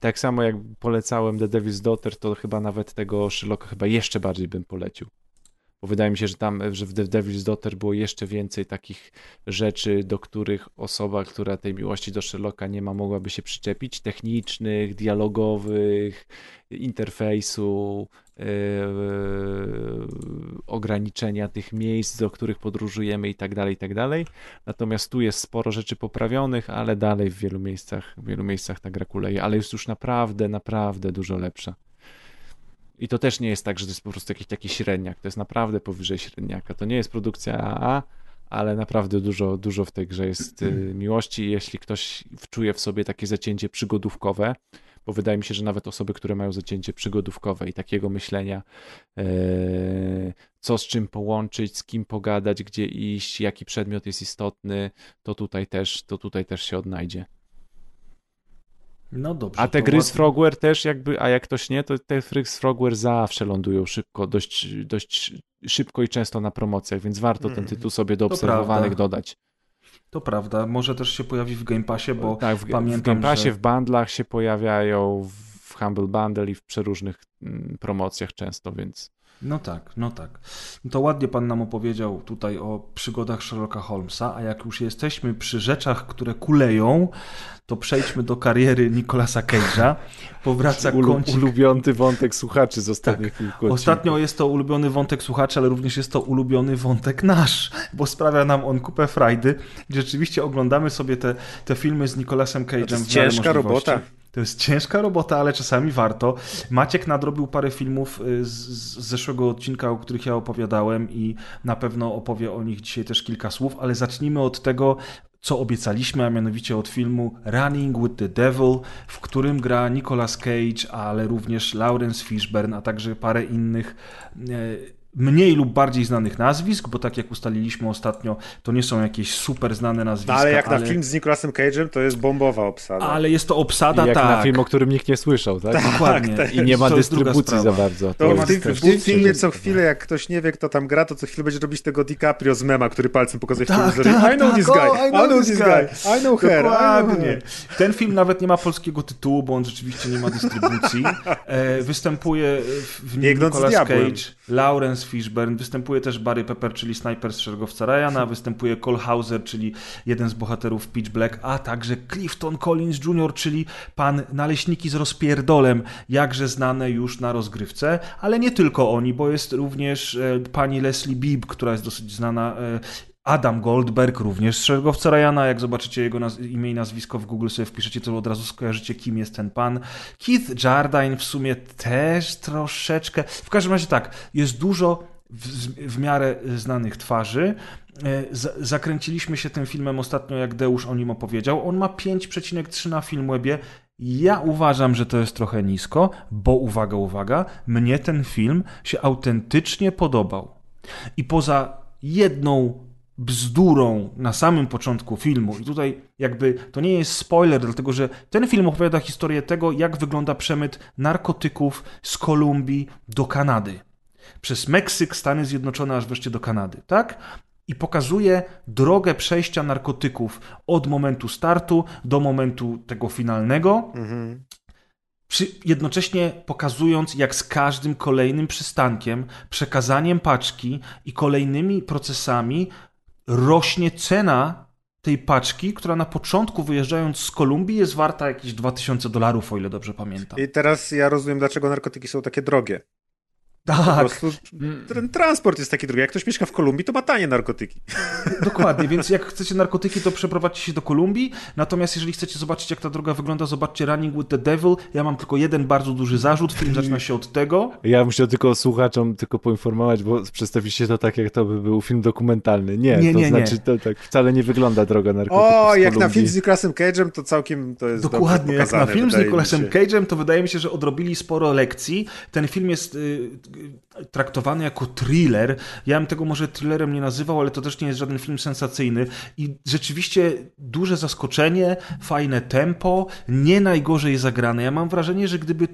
Speaker 5: tak samo jak polecałem The Devil's Daughter, to chyba nawet tego Sherlocka chyba jeszcze bardziej bym polecił bo wydaje mi się, że tam, że w The Devil's Daughter było jeszcze więcej takich rzeczy, do których osoba, która tej miłości do Sherlocka nie ma, mogłaby się przyczepić, technicznych, dialogowych, interfejsu, yy, ograniczenia tych miejsc, do których podróżujemy i tak dalej, i tak dalej. Natomiast tu jest sporo rzeczy poprawionych, ale dalej w wielu miejscach, w wielu miejscach ta gra kuleje, ale jest już naprawdę, naprawdę dużo lepsza. I to też nie jest tak, że to jest po prostu jakiś taki średniak. To jest naprawdę powyżej średniaka. To nie jest produkcja AA, ale naprawdę dużo, dużo w tej grze jest y, miłości. Jeśli ktoś czuje w sobie takie zacięcie przygodówkowe, bo wydaje mi się, że nawet osoby, które mają zacięcie przygodówkowe i takiego myślenia, e, co z czym połączyć, z kim pogadać, gdzie iść, jaki przedmiot jest istotny, to tutaj też, to tutaj też się odnajdzie.
Speaker 3: No dobrze.
Speaker 5: A te gry z. Frogware też jakby, a jak ktoś nie, to te gry z Frogware zawsze lądują szybko, dość, dość szybko i często na promocjach, więc warto ten tytuł sobie do
Speaker 3: To
Speaker 5: obserwowanych
Speaker 3: prawda.
Speaker 5: dodać.
Speaker 3: To prawda, może też się pojawi w Game Passie, bo
Speaker 5: tak, w, w
Speaker 3: pamiętam,
Speaker 5: Game Passie,
Speaker 3: że...
Speaker 5: w bundlach się pojawiają, w Humble Bundle i w przeróżnych mm, promocjach często, więc
Speaker 3: No tak, no tak. No to ładnie pan nam opowiedział tutaj o przygodach Sherlocka Holmesa, a jak już jesteśmy przy rzeczach, które kuleją, to przejdźmy do kariery Nicolasa Cage'a. Powraca
Speaker 5: Ulu,
Speaker 3: kącik
Speaker 5: ulubiony wątek słuchaczy z ostatnich kilku odcinków.
Speaker 3: Ostatnio jest to ulubiony wątek słuchaczy, ale również jest to ulubiony wątek nasz, bo sprawia nam on kupę frajdy. Rzeczywiście oglądamy sobie te, te filmy z Nicolasem Cage'em.
Speaker 4: To jest ciężka robota.
Speaker 3: To jest ciężka robota, ale czasami warto. Maciek nadrobił parę filmów y, z, z zeszłego odcinka, o których ja opowiadałem i na pewno opowie o nich dzisiaj też kilka słów, ale zacznijmy od tego, co obiecaliśmy, a mianowicie od filmu Running with the Devil, w którym gra Nicolas Cage, ale również Lawrence Fishburne, a także parę innych e, mniej lub bardziej znanych nazwisk, bo tak jak ustaliliśmy ostatnio, to nie są jakieś super znane nazwiska.
Speaker 4: No ale jak na film z Nicolasem Cage'em, to jest bombowa obsada.
Speaker 3: Ale jest to obsada,
Speaker 5: I jak
Speaker 3: tak.
Speaker 5: na film, o którym nikt nie słyszał, tak?
Speaker 3: Dokładnie.
Speaker 5: I nie ma
Speaker 3: To
Speaker 5: dystrybucji za bardzo.
Speaker 4: To
Speaker 5: też
Speaker 4: w tym filmie co chwilę, jak ktoś nie wie, kto tam gra, to co chwilę będzie robić tego DiCaprio z mema, który palcem pokazuje w
Speaker 3: Tak,
Speaker 4: telewizorze.
Speaker 3: tak,
Speaker 4: I know
Speaker 3: tak,
Speaker 4: this guy,
Speaker 3: I know this guy.
Speaker 4: I know her, I know
Speaker 3: Dokładnie.
Speaker 4: her.
Speaker 3: Ten film nawet nie ma polskiego tytułu, bo on rzeczywiście nie ma dystrybucji. E, występuje w- nim Nicolas
Speaker 4: diabłem.
Speaker 3: Cage, Lawrence Fishburne, występuje też Barry Pepper, czyli snajper z szeregowca Ryana, występuje Cole Hauser, czyli jeden z bohaterów Pitch Black, a także Clifton Collins Jr., czyli pan naleśniki z rozpierdolem, jakże znane już na rozgrywce, ale nie tylko oni, bo jest również e, pani Leslie Bibb, która jest dosyć znana e, Adam Goldberg, również szeregowca Ryana. Jak zobaczycie jego imię i nazwisko w Google, sobie wpiszecie, to od razu skojarzycie, kim jest ten pan. Keith Jardine w sumie też troszeczkę. W każdym razie tak, jest dużo w, w miarę znanych twarzy. E, z- Zakręciliśmy się tym filmem ostatnio, jak Deusz o nim opowiedział. On ma 5,3 na Filmwebie. Ja uważam, że to jest trochę nisko, bo uwaga, uwaga, mnie ten film się autentycznie podobał. I poza jedną bzdurą na samym początku filmu, i tutaj jakby to nie jest spoiler, dlatego że ten film opowiada historię tego, jak wygląda przemyt narkotyków z Kolumbii do Kanady. Przez Meksyk, Stany Zjednoczone, aż wreszcie do Kanady, tak? I pokazuje drogę przejścia narkotyków od momentu startu do momentu tego finalnego,
Speaker 4: Mhm.
Speaker 3: przy, jednocześnie pokazując, jak z każdym kolejnym przystankiem, przekazaniem paczki i kolejnymi procesami rośnie cena tej paczki, która na początku wyjeżdżając z Kolumbii jest warta jakieś 2000 dolarów, o ile dobrze pamiętam.
Speaker 4: I teraz ja rozumiem, dlaczego narkotyki są takie drogie. Po
Speaker 3: Tak,
Speaker 4: prostu ten transport jest taki drogi. Jak ktoś mieszka w Kolumbii, to ma tanie narkotyki.
Speaker 3: dokładnie, więc jak chcecie narkotyki, to przeprowadźcie się do Kolumbii, natomiast jeżeli chcecie zobaczyć, jak ta droga wygląda, zobaczcie Running with the Devil. Ja mam tylko jeden bardzo duży zarzut, film zaczyna się od tego,
Speaker 5: Ja muszę tylko słuchaczom tylko poinformować, bo przedstawiliście to tak, jak to by był film dokumentalny. Nie,
Speaker 3: Nie,
Speaker 5: to
Speaker 3: nie, nie.
Speaker 5: znaczy to tak wcale nie wygląda droga narkotyków
Speaker 4: O,
Speaker 5: z
Speaker 4: jak na film z Nicolasem Cage'em, to całkiem to jest
Speaker 3: Dokładnie,
Speaker 4: dobrze
Speaker 3: jak na film z Nicolasem. Cage'em, to wydaje mi się, że odrobili sporo lekcji. Ten film jest y, y, traktowany jako thriller. Ja bym tego może thrillerem nie nazywał, ale to też nie jest żaden film sensacyjny. I rzeczywiście duże zaskoczenie, fajne tempo, nie najgorzej zagrane. Ja mam wrażenie, że gdyby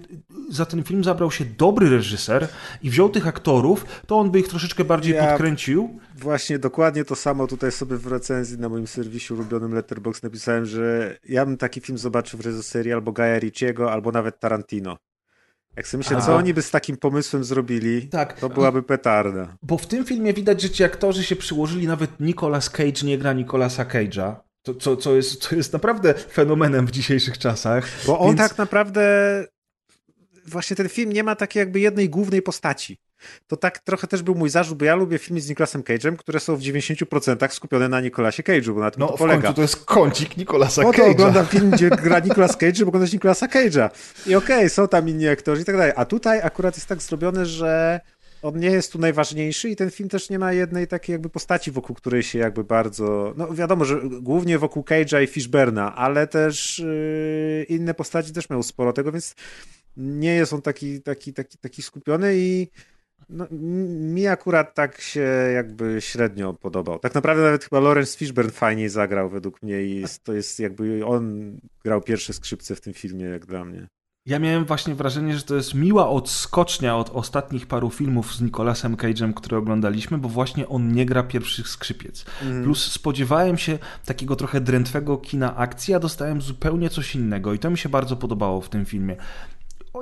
Speaker 3: za ten film zabrał się dobry reżyser i wziął tych aktorów, to on by ich troszeczkę bardziej
Speaker 4: Ja-
Speaker 3: podkręcił.
Speaker 4: Właśnie dokładnie to samo tutaj sobie w recenzji na moim serwisie ulubionym Letterboxd napisałem, że ja bym taki film zobaczył w reżyserii albo Gaia Ricciego, albo nawet Tarantino. Jak sobie myślę,
Speaker 3: A.
Speaker 4: co oni by z takim pomysłem zrobili,
Speaker 3: Tak.
Speaker 4: to byłaby petarda.
Speaker 3: Bo w tym filmie widać, że ci aktorzy się przyłożyli, nawet Nicolas Cage nie gra Nicolasa Cage'a. To, co, co, jest, co jest naprawdę fenomenem w dzisiejszych czasach.
Speaker 4: Bo on
Speaker 3: Więc-
Speaker 4: tak naprawdę właśnie ten film nie ma takiej jakby jednej głównej postaci. To tak trochę też był mój zarzut, bo ja lubię filmy z Nicolasem Cage'em, które są w 90% skupione na Nicolasie Cage'u, bo na tym
Speaker 3: No,
Speaker 4: to polega.
Speaker 3: końcu to jest kącik Nicolasa
Speaker 4: Po to
Speaker 3: Cage'a.
Speaker 4: oglądam film, gdzie gra Nicolas Cage, żeby oglądać Nicolasa Cage'a. I okej, są tam inni aktorzy i tak dalej. A tutaj akurat jest tak zrobione, że on nie jest tu najważniejszy i ten film też nie ma jednej takiej jakby postaci, wokół której się jakby bardzo... No wiadomo, że głównie wokół Cage'a i Fishberna, ale też yy, inne postaci też mają sporo tego, więc nie jest on taki, taki, taki, taki skupiony i No, mi akurat tak się jakby średnio podobał. Tak naprawdę nawet chyba Lawrence Fishburne fajniej zagrał według mnie i jest, to jest jakby on grał pierwsze skrzypce w tym filmie jak dla mnie.
Speaker 3: Ja miałem właśnie wrażenie, że to jest miła odskocznia od ostatnich paru filmów z Nicolasem Cage'em, które oglądaliśmy, bo właśnie on nie gra pierwszych skrzypiec. Plus spodziewałem się takiego trochę drętwego kina akcji, a dostałem zupełnie coś innego i to mi się bardzo podobało w tym filmie.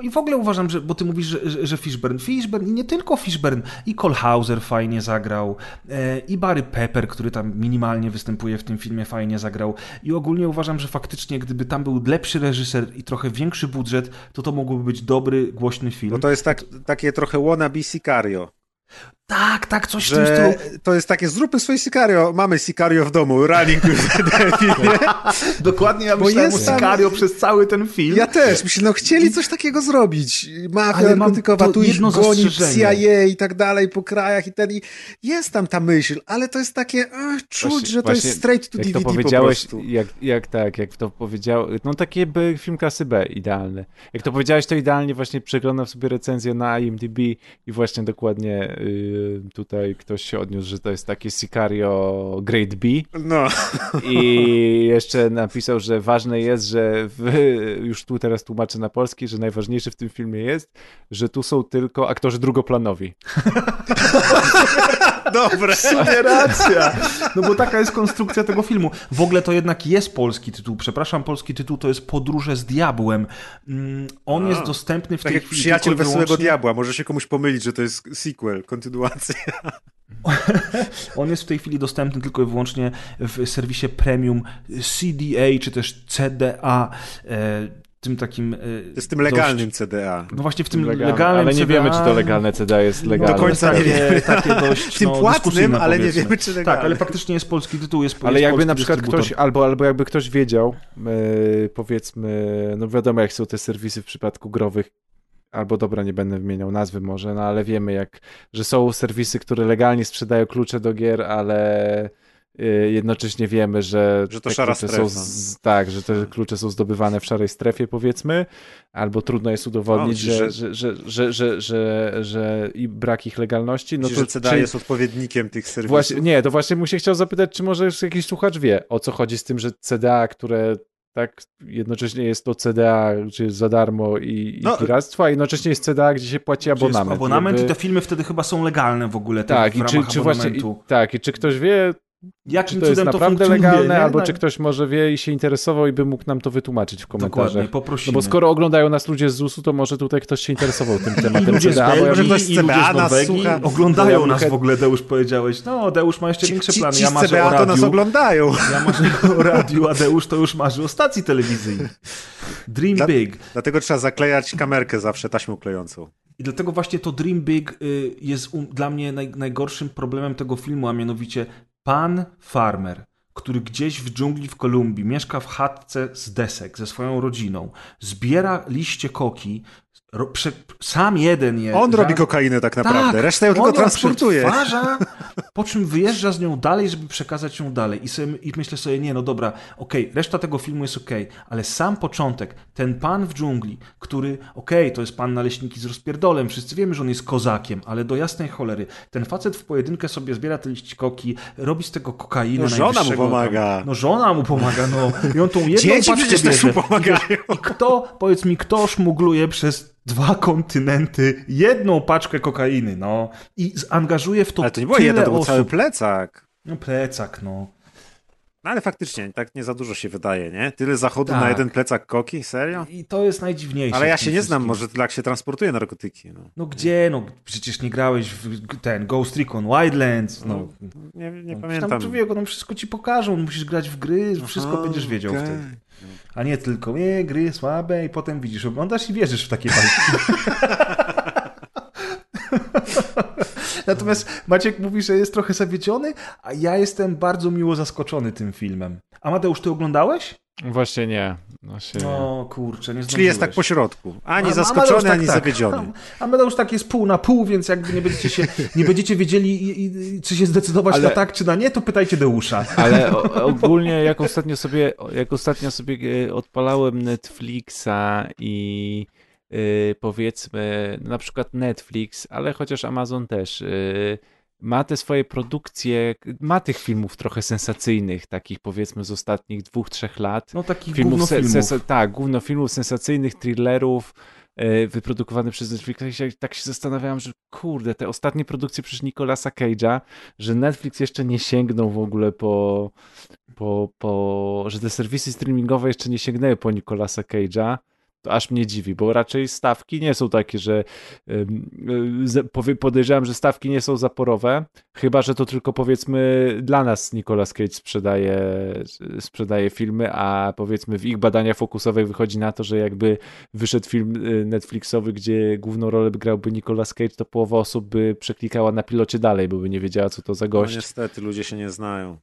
Speaker 3: I w ogóle uważam, że, bo ty mówisz, że, że, że Fishburne, Fishburne i nie tylko Fishburne, i Cole Hauser fajnie zagrał, e, i Barry Pepper, który tam minimalnie występuje w tym filmie, fajnie zagrał. I ogólnie uważam, że faktycznie, gdyby tam był lepszy reżyser i trochę większy budżet, to to mógłby być dobry, głośny film.
Speaker 4: Bo to jest tak, takie trochę wannabe Sicario.
Speaker 3: Tak, tak, coś w tym
Speaker 4: Że
Speaker 3: stylu.
Speaker 4: to jest takie, zróbmy swoje Sicario. Mamy Sicario w domu, running.
Speaker 3: Dokładnie ja
Speaker 4: Bo
Speaker 3: myślałem o
Speaker 4: jest tam-
Speaker 3: Sicario przez cały ten film.
Speaker 4: Ja też, myślę, no chcieli coś takiego zrobić. Mafia narkotykowa, tu
Speaker 3: jedno
Speaker 4: goni. CIA i tak dalej po krajach i ten i jest tam ta myśl, ale to jest takie, ech, czuć,
Speaker 5: Właśnie-
Speaker 4: że to
Speaker 5: właśnie
Speaker 4: jest straight to
Speaker 5: jak
Speaker 4: DVD
Speaker 5: to powiedziałeś,
Speaker 4: po prostu.
Speaker 5: jak, jak tak, jak to powiedział, no taki by film klasy B, idealny. Jak to powiedziałeś, to idealnie właśnie przeglądam sobie recenzję na IMDb i właśnie dokładnie y, tutaj ktoś się odniósł, że to jest takie Sicario Grade B
Speaker 4: No,
Speaker 5: i jeszcze napisał, że ważne jest, że w, już tu teraz tłumaczę na polski, że najważniejsze w tym filmie jest, że tu są tylko aktorzy drugoplanowi.
Speaker 4: dobre.
Speaker 3: W sumie racja. No bo taka jest konstrukcja tego filmu. W ogóle to jednak jest polski tytuł. Przepraszam, polski tytuł to jest Podróże z Diabłem. Mm, On
Speaker 4: A.
Speaker 3: jest dostępny w
Speaker 4: Tak
Speaker 3: tej chwili
Speaker 4: Przyjaciel Wesołego
Speaker 3: wyłącznie-
Speaker 4: Diabła, może się komuś pomylić, że to jest sequel, kontynuacja.
Speaker 3: On jest w tej chwili dostępny tylko i wyłącznie w serwisie premium CDA czy też CDA. E, tym takim. e,
Speaker 4: To jest tym legalnym CDA.
Speaker 3: No właśnie w tym
Speaker 5: Legalne,
Speaker 3: legalnym.
Speaker 5: ale nie
Speaker 3: CDA.
Speaker 5: wiemy, czy to legalne CDA jest legalne.
Speaker 4: Do końca nie wiemy.
Speaker 3: takie dość
Speaker 4: Tym
Speaker 3: no,
Speaker 4: płatnym, ale nie wiemy, czy
Speaker 3: Tak,
Speaker 4: legalne.
Speaker 3: ale faktycznie jest polski tytuł, jest
Speaker 5: Ale
Speaker 3: jest
Speaker 5: jakby
Speaker 3: polski
Speaker 5: na przykład ktoś, albo, albo jakby ktoś wiedział, e, powiedzmy, no wiadomo jak są te serwisy w przypadku growych, albo dobra, nie będę wymieniał nazwy może, no ale wiemy jak, że są serwisy, które legalnie sprzedają klucze do gier, ale e, jednocześnie wiemy, że,
Speaker 4: Że to
Speaker 5: te
Speaker 4: szara
Speaker 5: klucze są z, tak, że te klucze są zdobywane w szarej strefie powiedzmy, albo trudno jest udowodnić,
Speaker 4: No,
Speaker 5: że, że, że, że, że, że, i brak ich legalności, no to
Speaker 4: że CDA
Speaker 5: czy-
Speaker 4: jest odpowiednikiem tych serwisów?
Speaker 5: Właśnie, nie, to właśnie mu się chciał zapytać, czy może już jakiś słuchacz wie, o co chodzi z tym, że CDA, które tak jednocześnie jest to CDA, czy jest za darmo i, i
Speaker 4: No,
Speaker 5: piractwo, a jednocześnie jest CDA, gdzie się płaci
Speaker 3: Czy jest
Speaker 5: abonament.
Speaker 3: abonament
Speaker 5: Jakby-
Speaker 3: i te filmy wtedy chyba są legalne w ogóle.
Speaker 5: tak,
Speaker 3: w
Speaker 5: i czy, czy właśnie, i, tak, i czy ktoś wie,
Speaker 3: Jakim
Speaker 5: czy to jest naprawdę
Speaker 3: funkcjonuje,
Speaker 5: legalne,
Speaker 3: nie?
Speaker 5: albo
Speaker 3: Na-
Speaker 5: czy ktoś może wie i się interesował i by mógł nam to wytłumaczyć w
Speaker 3: Dokładnie,
Speaker 5: komentarzach.
Speaker 3: poprosimy.
Speaker 5: No bo skoro oglądają nas ludzie z ZUS-u, to może tutaj ktoś się interesował tym
Speaker 3: I
Speaker 5: tematem
Speaker 3: ludzie z
Speaker 5: CDA,
Speaker 3: Belgii,
Speaker 4: ktoś z
Speaker 3: i ludzie
Speaker 4: CBA
Speaker 3: z
Speaker 4: nas słucha.
Speaker 3: oglądają nas w ogóle, Deusz powiedziałeś. No, Deusz ma jeszcze
Speaker 4: Ci,
Speaker 3: większe
Speaker 4: ci,
Speaker 3: plany.
Speaker 4: ci
Speaker 3: Ja marzę
Speaker 4: CBA
Speaker 3: o
Speaker 4: to nas oglądają.
Speaker 3: Ja marzę o radiu, a Deusz to już marzy o stacji telewizyjnej. Dream
Speaker 4: Dla-
Speaker 3: Big.
Speaker 4: Dlatego trzeba zaklejać kamerkę zawsze taśmą klejącą.
Speaker 3: I dlatego właśnie to Dream Big y, jest dla mnie naj, najgorszym problemem tego filmu, a mianowicie pan farmer, który gdzieś w dżungli w Kolumbii mieszka w chatce z desek ze swoją rodziną, zbiera liście koki, ro, prze, sam jeden je.
Speaker 4: On robi kokainę tak naprawdę,
Speaker 3: tak,
Speaker 4: resztę ją tylko transportuje.
Speaker 3: przetwarza, po czym wyjeżdża z nią dalej, żeby przekazać ją dalej. I, sobie, I myślę sobie, nie, no dobra, okej, reszta tego filmu jest okej, ale sam początek, ten pan w dżungli, który, okej, to jest pan naleśniki z rozpierdolem, wszyscy wiemy, że on jest kozakiem, ale do jasnej cholery, ten facet w pojedynkę sobie zbiera te liścikoki, robi z tego kokainę
Speaker 4: No, żona mu pomaga.
Speaker 3: No żona mu pomaga, no. I on tą jedną
Speaker 4: Dzieci przecież też mu pomagają.
Speaker 3: I kto, powiedz mi, kto szmugluje przez dwa kontynenty jedną paczkę kokainy, no. I zangażuje w to
Speaker 4: Ale to nie było jedno, to był
Speaker 3: osób.
Speaker 4: cały plecak.
Speaker 3: No plecak, no.
Speaker 4: No ale faktycznie, tak nie za dużo się wydaje, nie? Tyle zachodu
Speaker 3: Tak.
Speaker 4: na jeden plecak koki? Serio?
Speaker 3: I to jest najdziwniejsze.
Speaker 4: Ale ja się nie znam, może tak się transportuje narkotyki. No.
Speaker 3: No gdzie, no przecież nie grałeś w ten Ghost Recon Wildlands, no.
Speaker 4: Nie, nie
Speaker 3: no,
Speaker 4: pamiętam.
Speaker 3: Tam człowieku, no wszystko ci pokażą, musisz grać w gry, wszystko
Speaker 4: Aha,
Speaker 3: będziesz wiedział
Speaker 4: okej.
Speaker 3: wtedy. A nie tylko, nie, gry słabe i potem widzisz, oglądasz i wierzysz w takie bajki. Natomiast Maciek mówi, że jest trochę zawiedziony, a ja jestem bardzo miło zaskoczony tym filmem. Amadeusz, ty oglądałeś?
Speaker 5: Właśnie nie. Właśnie nie.
Speaker 3: No kurczę, nie
Speaker 4: Czyli jest tak po środku. Ani
Speaker 3: A- Amadeusz
Speaker 4: zaskoczony,
Speaker 3: tak,
Speaker 4: ani
Speaker 3: tak.
Speaker 4: zawiedziony.
Speaker 3: Amadeusz tak jest pół na pół, więc jakby nie będziecie, się, nie będziecie wiedzieli, i, i, czy się zdecydować
Speaker 5: Ale-
Speaker 3: na tak, czy na nie, to pytajcie Deusza.
Speaker 5: Ale ogólnie jak ostatnio sobie, jak ostatnio sobie e, odpalałem Netflixa i powiedzmy na przykład Netflix, ale chociaż Amazon też y, ma te swoje produkcje, ma tych filmów trochę sensacyjnych, takich powiedzmy z ostatnich dwóch, trzech lat.
Speaker 3: No takich
Speaker 5: filmów,
Speaker 3: filmów,
Speaker 5: se- tak, główno filmów sensacyjnych, thrillerów e, wyprodukowanych przez Netflixa. I się- tak się zastanawiałem, że kurde, te ostatnie produkcje przez Nicolasa Cage'a, że Netflix jeszcze nie sięgnął w ogóle po, po, po że te serwisy streamingowe jeszcze nie sięgnęły po Nicolasa Cage'a. To aż mnie dziwi, bo raczej stawki nie są takie, że powie- podejrzewam, że stawki nie są zaporowe, chyba że to tylko powiedzmy dla nas Nicolas Cage sprzedaje, sprzedaje filmy, a powiedzmy w ich badaniach fokusowych wychodzi na to, że jakby wyszedł film y, Netflixowy, gdzie główną rolę grałby Nicolas Cage, to połowa osób by przeklikała na pilocie dalej, bo by nie wiedziała, co to za
Speaker 4: No
Speaker 5: gość.
Speaker 4: niestety, ludzie się nie znają.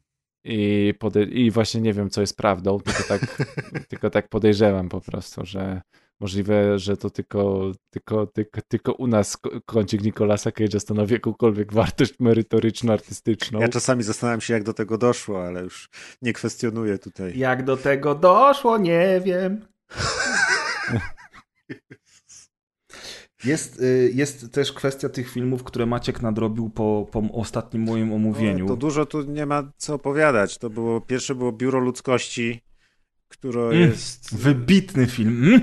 Speaker 5: I, pode- I właśnie nie wiem, co jest prawdą, tylko tak, tylko tak podejrzewam po prostu, że możliwe, że to tylko, tylko, tylko, tylko u nas kącik Nicolasa Cage'a stanowi jakąkolwiek wartość merytoryczną, artystyczną.
Speaker 4: Ja czasami zastanawiam się, jak do tego doszło, ale już nie kwestionuję tutaj.
Speaker 3: Jak do tego doszło, nie wiem. Jest, y, jest też kwestia tych filmów, które Maciek nadrobił po, po ostatnim moim omówieniu.
Speaker 4: No, to dużo tu nie ma co opowiadać. To było, pierwsze było Biuro Ludzkości, które
Speaker 3: Mm,
Speaker 4: jest
Speaker 3: Wybitny film.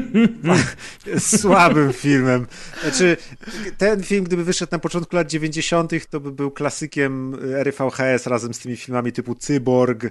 Speaker 4: Słabym filmem. Znaczy, ten film, gdyby wyszedł na początku lat 90., to by był klasykiem ery VHS razem z tymi filmami typu Cyborg,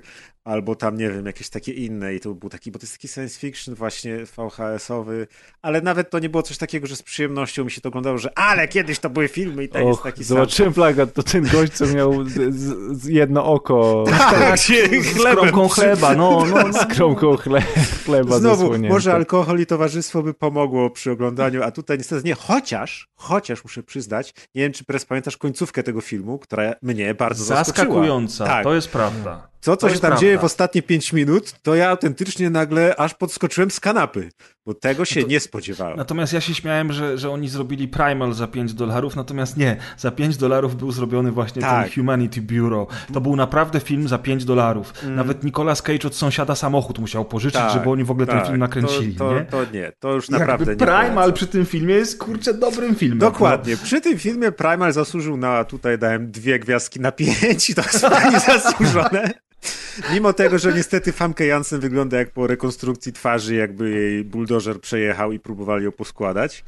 Speaker 4: albo tam, nie wiem, jakieś takie inne. I to był taki, bo to jest taki science fiction właśnie VHS-owy, ale nawet to nie było coś takiego, że z przyjemnością mi się to oglądało, że ale kiedyś to były filmy i tak jest taki sam.
Speaker 5: zobaczyłem plagat, to ten gość, co miał z, z, z jedno oko
Speaker 4: Tak, się
Speaker 3: Z kromką chleba, no, no, no.
Speaker 5: z kromką chle, chleba
Speaker 4: Znowu,
Speaker 5: zasłonięte.
Speaker 4: może alkohol i towarzystwo by pomogło przy oglądaniu, a tutaj niestety nie. Chociaż, chociaż muszę przyznać, nie wiem, czy Press pamiętasz końcówkę tego filmu, która mnie bardzo zaskoczyła.
Speaker 3: Zaskakująca,
Speaker 4: Tak.
Speaker 3: to jest prawda.
Speaker 4: To, co
Speaker 3: To
Speaker 4: się tam
Speaker 3: prawda.
Speaker 4: dzieje w ostatnie 5 minut, to ja autentycznie nagle aż podskoczyłem z kanapy, bo tego się nie spodziewałem.
Speaker 3: Natomiast ja się śmiałem, że, że oni zrobili Primal za 5 dolarów, natomiast nie, za 5 dolarów był zrobiony właśnie
Speaker 4: Tak.
Speaker 3: ten Humanity Bureau. To był naprawdę film za 5 dolarów. Nawet Nicolas Cage od sąsiada samochód musiał pożyczyć,
Speaker 4: Tak,
Speaker 3: żeby oni w ogóle ten
Speaker 4: tak,
Speaker 3: film nakręcili,
Speaker 4: to, to,
Speaker 3: nie?
Speaker 4: To nie, to już
Speaker 3: Jakby
Speaker 4: naprawdę nie
Speaker 3: Primal przy tym filmie jest, kurczę, dobrym filmem.
Speaker 4: Dokładnie. Przy tym filmie Primal zasłużył na, tutaj dałem dwie gwiazdki na pięć i to zupełnie zasłużone. Mimo tego, że niestety Famke Jansen wygląda jak po rekonstrukcji twarzy, jakby jej buldożer przejechał i próbowali ją poskładać.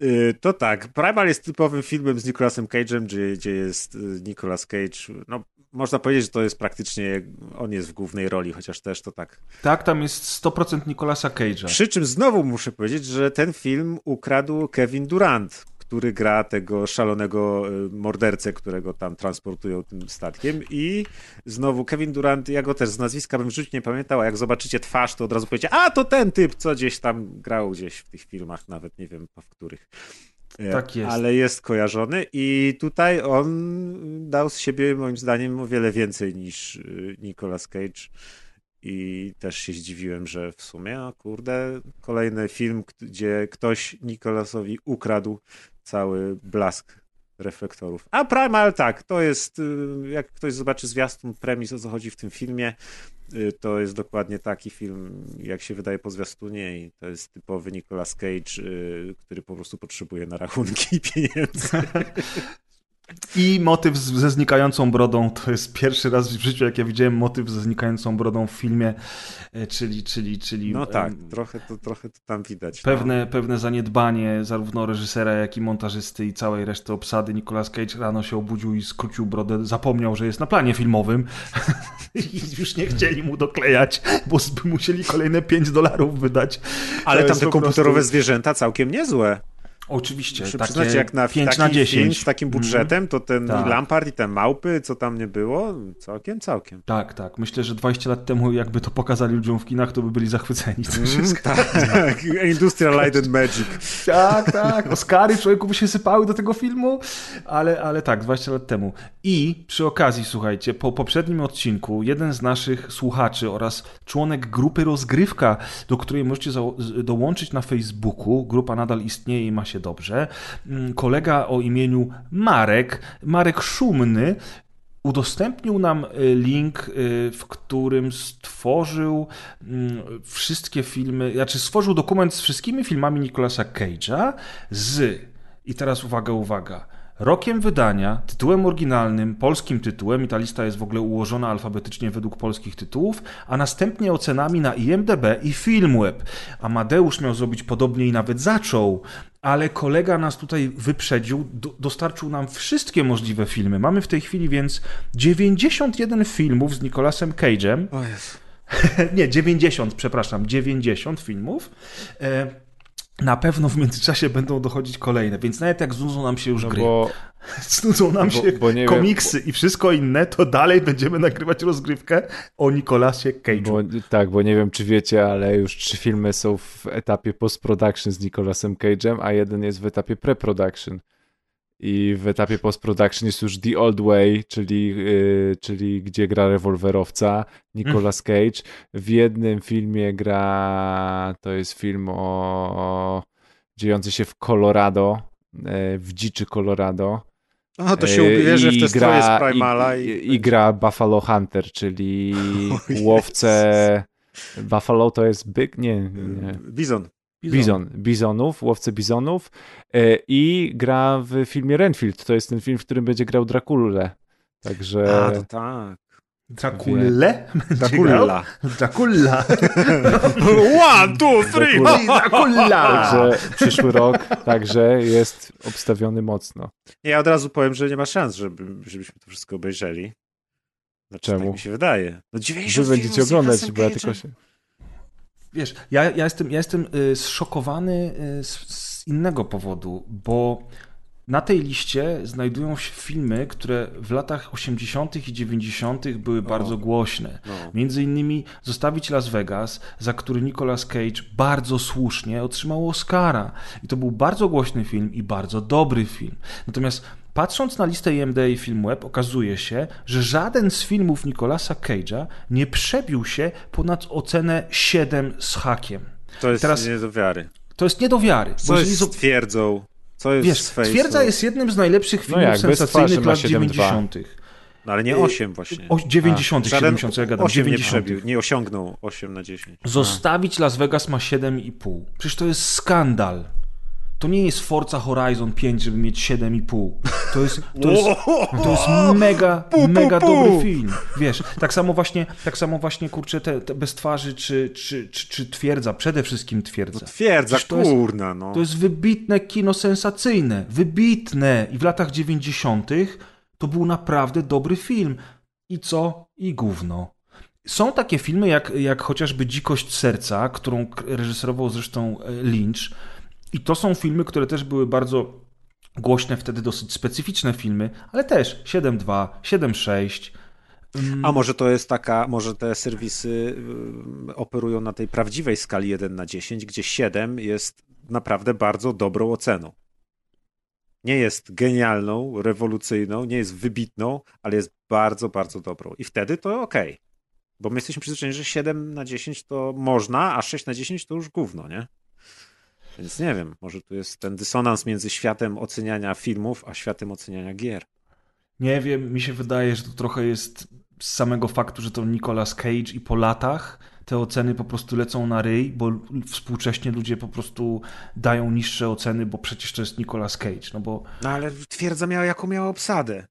Speaker 4: Yy, To tak, Primal jest typowym filmem z Nicolasem Cage'em, gdzie, gdzie jest yy, Nicolas Cage, no można powiedzieć, że to jest praktycznie, on jest w głównej roli, chociaż też to tak.
Speaker 3: Tak, tam jest 100% Nicolasa Cage'a.
Speaker 4: przy czym znowu muszę powiedzieć, że ten film ukradł Kevin Durant, który gra tego szalonego y, mordercę, którego tam transportują tym statkiem. I znowu Kevin Durant, ja go też z nazwiska bym w życiu nie pamiętał, a jak zobaczycie twarz, to od razu powiecie, a to ten typ, co gdzieś tam grał gdzieś w tych filmach, nawet nie wiem w których. E,
Speaker 3: Tak jest.
Speaker 4: Ale jest kojarzony i tutaj on dał z siebie moim zdaniem o wiele więcej niż y, Nicolas Cage. I też się zdziwiłem, że w sumie, o kurde, kolejny film, gdzie ktoś Nicolasowi ukradł cały blask reflektorów. A Primal tak, to jest, y, jak ktoś zobaczy zwiastun premis, o co chodzi w tym filmie, y, to jest dokładnie taki film, jak się wydaje po zwiastunie i to jest typowy Nicolas Cage, y, który po prostu potrzebuje na rachunki pieniędzy.
Speaker 3: I motyw ze znikającą brodą, to jest pierwszy raz w życiu, jak ja widziałem motyw ze znikającą brodą w filmie, e, czyli, czyli, czyli
Speaker 4: No tak,
Speaker 3: em,
Speaker 4: trochę to, trochę to tam widać. no.
Speaker 3: Pewne, pewne zaniedbanie zarówno reżysera, jak i montażysty i całej reszty obsady. Nicolas Cage rano się obudził i skrócił brodę, zapomniał, że jest na planie filmowym i już nie chcieli mu doklejać, bo by musieli kolejne 5 dolarów wydać.
Speaker 4: Ale tam te komputerowe
Speaker 3: prostu-
Speaker 4: zwierzęta całkiem niezłe.
Speaker 3: Oczywiście,
Speaker 4: Muszę
Speaker 3: takie
Speaker 4: jak na
Speaker 3: 5
Speaker 4: taki
Speaker 3: na 10.
Speaker 4: film z takim budżetem, to ten
Speaker 3: Tak.
Speaker 4: Lampard i te małpy, co tam nie było, całkiem, całkiem.
Speaker 3: Tak, tak. Myślę, że 20 lat temu, jakby to pokazali ludziom w kinach, to by byli zachwyceni. Wszystko.
Speaker 4: tak, tak. Industrial Light and Magic.
Speaker 3: Tak, tak. Oscary człowieku by się sypały do tego filmu, ale, ale tak, 20 lat temu. I przy okazji, słuchajcie, po poprzednim odcinku jeden z naszych słuchaczy oraz członek grupy Rozgrywka, do której możecie dołączyć na Facebooku, grupa nadal istnieje i ma się dobrze, mm, kolega o imieniu Marek, Marek Szumny, udostępnił nam y, link, y, w którym stworzył mm, wszystkie filmy, znaczy stworzył dokument z wszystkimi filmami Nicolasa Cage'a z, i teraz uwaga, uwaga, rokiem wydania, tytułem oryginalnym, polskim tytułem i ta lista jest w ogóle ułożona alfabetycznie według polskich tytułów, a następnie ocenami na IMDb i Filmweb. Amadeusz miał zrobić podobnie i nawet zaczął, ale kolega nas tutaj wyprzedził, do, dostarczył nam wszystkie możliwe filmy. Mamy w tej chwili więc 91 filmów z Nicolasem Cage'em.
Speaker 4: O Jezu.
Speaker 3: Nie, 90, przepraszam, 90 filmów. E, na pewno w międzyczasie będą dochodzić kolejne, więc nawet jak znudzą nam się już
Speaker 5: No
Speaker 3: gry,
Speaker 5: bo
Speaker 3: znudzą nam
Speaker 5: bo-
Speaker 3: się
Speaker 5: bo nie wiem,
Speaker 3: komiksy i wszystko inne, to dalej będziemy nagrywać rozgrywkę o Nicolasie Cage'u.
Speaker 5: Tak, bo nie wiem, czy wiecie, ale już trzy filmy są w etapie post-production z Nicolasem Cage'em, a jeden jest w etapie pre-production. I w etapie post-production jest już The Old Way, czyli, yy, czyli gdzie gra rewolwerowca Nicolas Cage. W jednym filmie gra, to jest film o dziejący się w Colorado, e, w dziczy Colorado.
Speaker 4: O, to się
Speaker 5: E,
Speaker 4: ubierze w
Speaker 5: i
Speaker 4: te stroje z Primala i...
Speaker 5: i, i gra Buffalo Hunter, czyli łowcę. Buffalo to jest byk? Nie, nie.
Speaker 4: Bizon.
Speaker 5: Bizon, bizonów, łowcę bizonów e, i gra w filmie Renfield. To jest ten film, w którym będzie grał Drakulę. Także
Speaker 4: A, to tak.
Speaker 3: Dracule?
Speaker 4: Dracula.
Speaker 3: Dracula.
Speaker 4: One, two, three!
Speaker 3: Dracula.
Speaker 5: Także przyszły rok, także jest obstawiony mocno.
Speaker 4: Ja od razu powiem, że nie ma szans, żeby, żebyśmy to wszystko obejrzeli. Znaczy,
Speaker 5: Czemu?
Speaker 4: Tak mi się wydaje. No 90
Speaker 5: Wy będziecie oglądać, bo ja tylko się...
Speaker 3: Wiesz, ja, ja jestem, ja jestem y, zszokowany y, z, z innego powodu, bo na tej liście znajdują się filmy, które w latach 80. i 90. były bardzo głośne.
Speaker 4: No.
Speaker 3: Między innymi Zostawić Las Vegas, za który Nicolas Cage bardzo słusznie otrzymał Oscara. I to był bardzo głośny film i bardzo dobry film. Natomiast patrząc na listę IMDb i Filmweb, okazuje się, że żaden z filmów Nicolasa Cage'a nie przebił się ponad ocenę 7 z hakiem.
Speaker 4: To jest
Speaker 3: Teraz-
Speaker 4: nie do wiary.
Speaker 3: To jest nie do wiary. Bo
Speaker 4: Co jest z twierdzą? Co jest
Speaker 3: Wiesz,
Speaker 4: z?
Speaker 3: Twierdza jest jednym z najlepszych
Speaker 5: No
Speaker 3: filmów
Speaker 5: jak, bez twarzy
Speaker 3: sensacyjnych lat
Speaker 5: 7,2.
Speaker 3: 90.
Speaker 4: No ale nie 8 właśnie.
Speaker 3: O, 90,
Speaker 4: Żaden
Speaker 3: 70, co ja gadam,
Speaker 4: 8 nie
Speaker 3: 90.
Speaker 4: przebił, nie osiągnął 8 na 10.
Speaker 3: Zostawić Las Vegas ma 7,5. Przecież to jest skandal. To nie jest Forza Horizon 5, żeby mieć 7,5. To jest, to jest, to jest mega, mega dobry film. Wiesz, tak samo właśnie, tak samo właśnie kurczę, te, te bez twarzy, czy, czy, czy, czy twierdza, przede wszystkim twierdza.
Speaker 4: Twierdza,
Speaker 3: Przecież to jest-
Speaker 4: kurna, no.
Speaker 3: To jest wybitne kino sensacyjne. Wybitne. I w latach 90. to był naprawdę dobry film. I co? I gówno. Są takie filmy jak, jak chociażby Dzikość Serca, którą reżyserował zresztą e, Lynch. I to są filmy, które też były bardzo głośne, wtedy dosyć specyficzne filmy, ale też 7.2, 7.6.
Speaker 4: A może to jest taka, może te serwisy y, operują na tej prawdziwej skali 1 na 10, gdzie 7 jest naprawdę bardzo dobrą oceną. Nie jest genialną, rewolucyjną, nie jest wybitną, ale jest bardzo, bardzo dobrą. I wtedy to okej. Bo my jesteśmy przyzwyczajeni, że 7 na 10 to można, a 6 na 10 to już gówno, nie? Więc nie wiem, może tu jest ten dysonans między światem oceniania filmów, a światem oceniania gier.
Speaker 3: Nie wiem, mi się wydaje, że to trochę jest z samego faktu, że to Nicolas Cage i po latach te oceny po prostu lecą na ryj, bo współcześnie ludzie po prostu dają niższe oceny, bo przecież to jest Nicolas Cage, no bo
Speaker 4: No ale twierdza miała, jaką miała obsadę.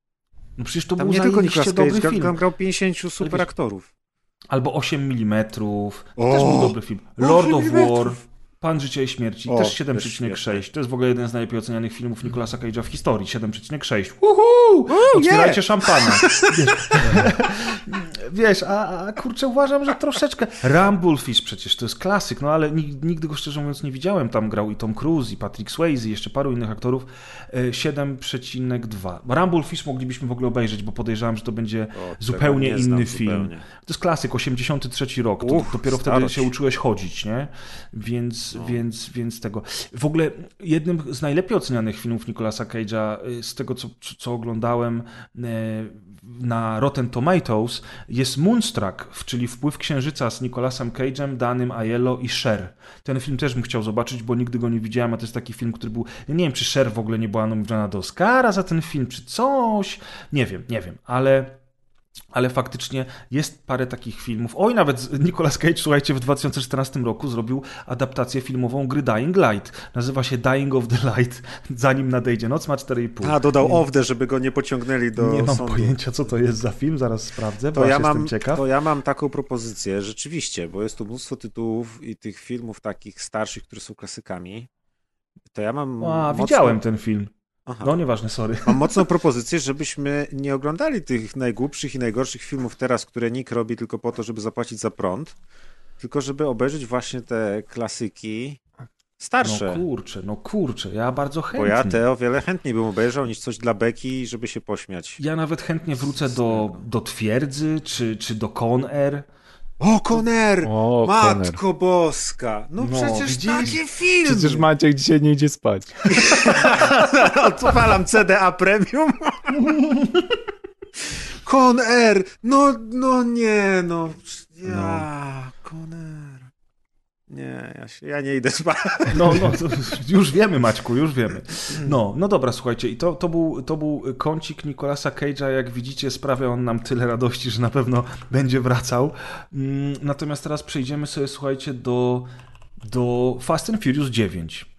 Speaker 3: no przecież to
Speaker 4: Tam
Speaker 3: był
Speaker 4: nie tylko Nicolas
Speaker 3: dobry
Speaker 4: Cage, tam,
Speaker 3: film.
Speaker 4: tam grał 50 super aktorów.
Speaker 3: Albo 8 mm, to
Speaker 4: O!
Speaker 3: też był dobry film. Lord of
Speaker 4: 8
Speaker 3: War. Pan Życia i Śmierci,
Speaker 4: O,
Speaker 3: też
Speaker 4: też
Speaker 3: 7,6.
Speaker 4: świetne.
Speaker 3: To jest w ogóle jeden z najlepiej ocenianych filmów Nicolasa Cage'a w historii, 7,6. Uhu! Otwierajcie szampana. Wiesz, wiesz a, a kurczę, uważam, że troszeczkę... Rumblefish przecież, to jest klasyk, no ale nig- nigdy go szczerze mówiąc nie widziałem. Tam grał i Tom Cruise, i Patrick Swayze, i jeszcze paru innych aktorów. E, 7,2. Rumblefish moglibyśmy w ogóle obejrzeć, bo podejrzewam, że to będzie
Speaker 4: O,
Speaker 3: zupełnie
Speaker 4: nie znam
Speaker 3: inny film.
Speaker 4: zupełnie.
Speaker 3: To jest klasyk, 83 rok. To,
Speaker 4: Uch,
Speaker 3: dopiero wtedy
Speaker 4: starość.
Speaker 3: się uczyłeś chodzić, nie? Więc,
Speaker 4: No.
Speaker 3: więc, więc tego. W ogóle jednym z najlepiej ocenianych filmów Nicolasa Cage'a, y, z tego co, co oglądałem y, na Rotten Tomatoes, jest Moonstruck, czyli Wpływ Księżyca z Nicolasem Cage'em, Danym Aiello i Cher. Ten film też bym chciał zobaczyć, bo nigdy go nie widziałem, a to jest taki film, który był... Nie wiem, czy Cher w ogóle nie była nominowana do Oscara za ten film, czy coś. Nie wiem, nie wiem, ale ale faktycznie jest parę takich filmów. Oj, nawet Nicolas Cage, słuchajcie, w 2014 roku zrobił adaptację filmową gry Dying Light. Nazywa się Dying of the Light, zanim nadejdzie noc, ma 4,5.
Speaker 4: A, dodał of the, żeby go nie pociągnęli do
Speaker 3: Nie mam
Speaker 4: sądu.
Speaker 3: pojęcia, co to jest za film, zaraz sprawdzę, bo
Speaker 4: To
Speaker 3: ja
Speaker 4: ja,
Speaker 3: jestem
Speaker 4: mam,
Speaker 3: ciekaw.
Speaker 4: to ja mam taką propozycję, rzeczywiście, bo jest tu mnóstwo tytułów i tych filmów takich starszych, które są klasykami. To ja mam.
Speaker 3: A,
Speaker 4: mocno...
Speaker 3: widziałem ten film.
Speaker 4: Aha.
Speaker 3: No nieważne, sorry.
Speaker 4: Mam mocną propozycję, żebyśmy nie oglądali tych najgłupszych i najgorszych filmów teraz, które Nick robi tylko po to, żeby zapłacić za prąd, tylko żeby obejrzeć właśnie te klasyki starsze.
Speaker 3: No kurczę, no kurczę, ja bardzo
Speaker 4: bo
Speaker 3: chętnie.
Speaker 4: ja te o wiele chętniej bym obejrzał niż coś dla Beki, żeby się pośmiać.
Speaker 3: Ja nawet chętnie wrócę do, do Twierdzy, czy, czy do Con Air.
Speaker 4: O, Koner!
Speaker 5: O,
Speaker 4: Matko Boska! No,
Speaker 3: No,
Speaker 4: przecież
Speaker 3: widzisz?
Speaker 4: takie filmy!
Speaker 5: Przecież Maciek dzisiaj nie idzie spać.
Speaker 4: Odpalam CDA Premium. Con Air! No, no nie, no. Ja, Con Air. Nie, ja, się, ja nie idę spać.
Speaker 3: No, no już wiemy, Maćku, już wiemy. No, no dobra, słuchajcie, i to, to, był, to był kącik Nicolasa Cage'a. Jak widzicie, sprawia on nam tyle radości, że na pewno będzie wracał. Mm, Natomiast teraz przejdziemy sobie, słuchajcie, do, do Fast and Furious 9.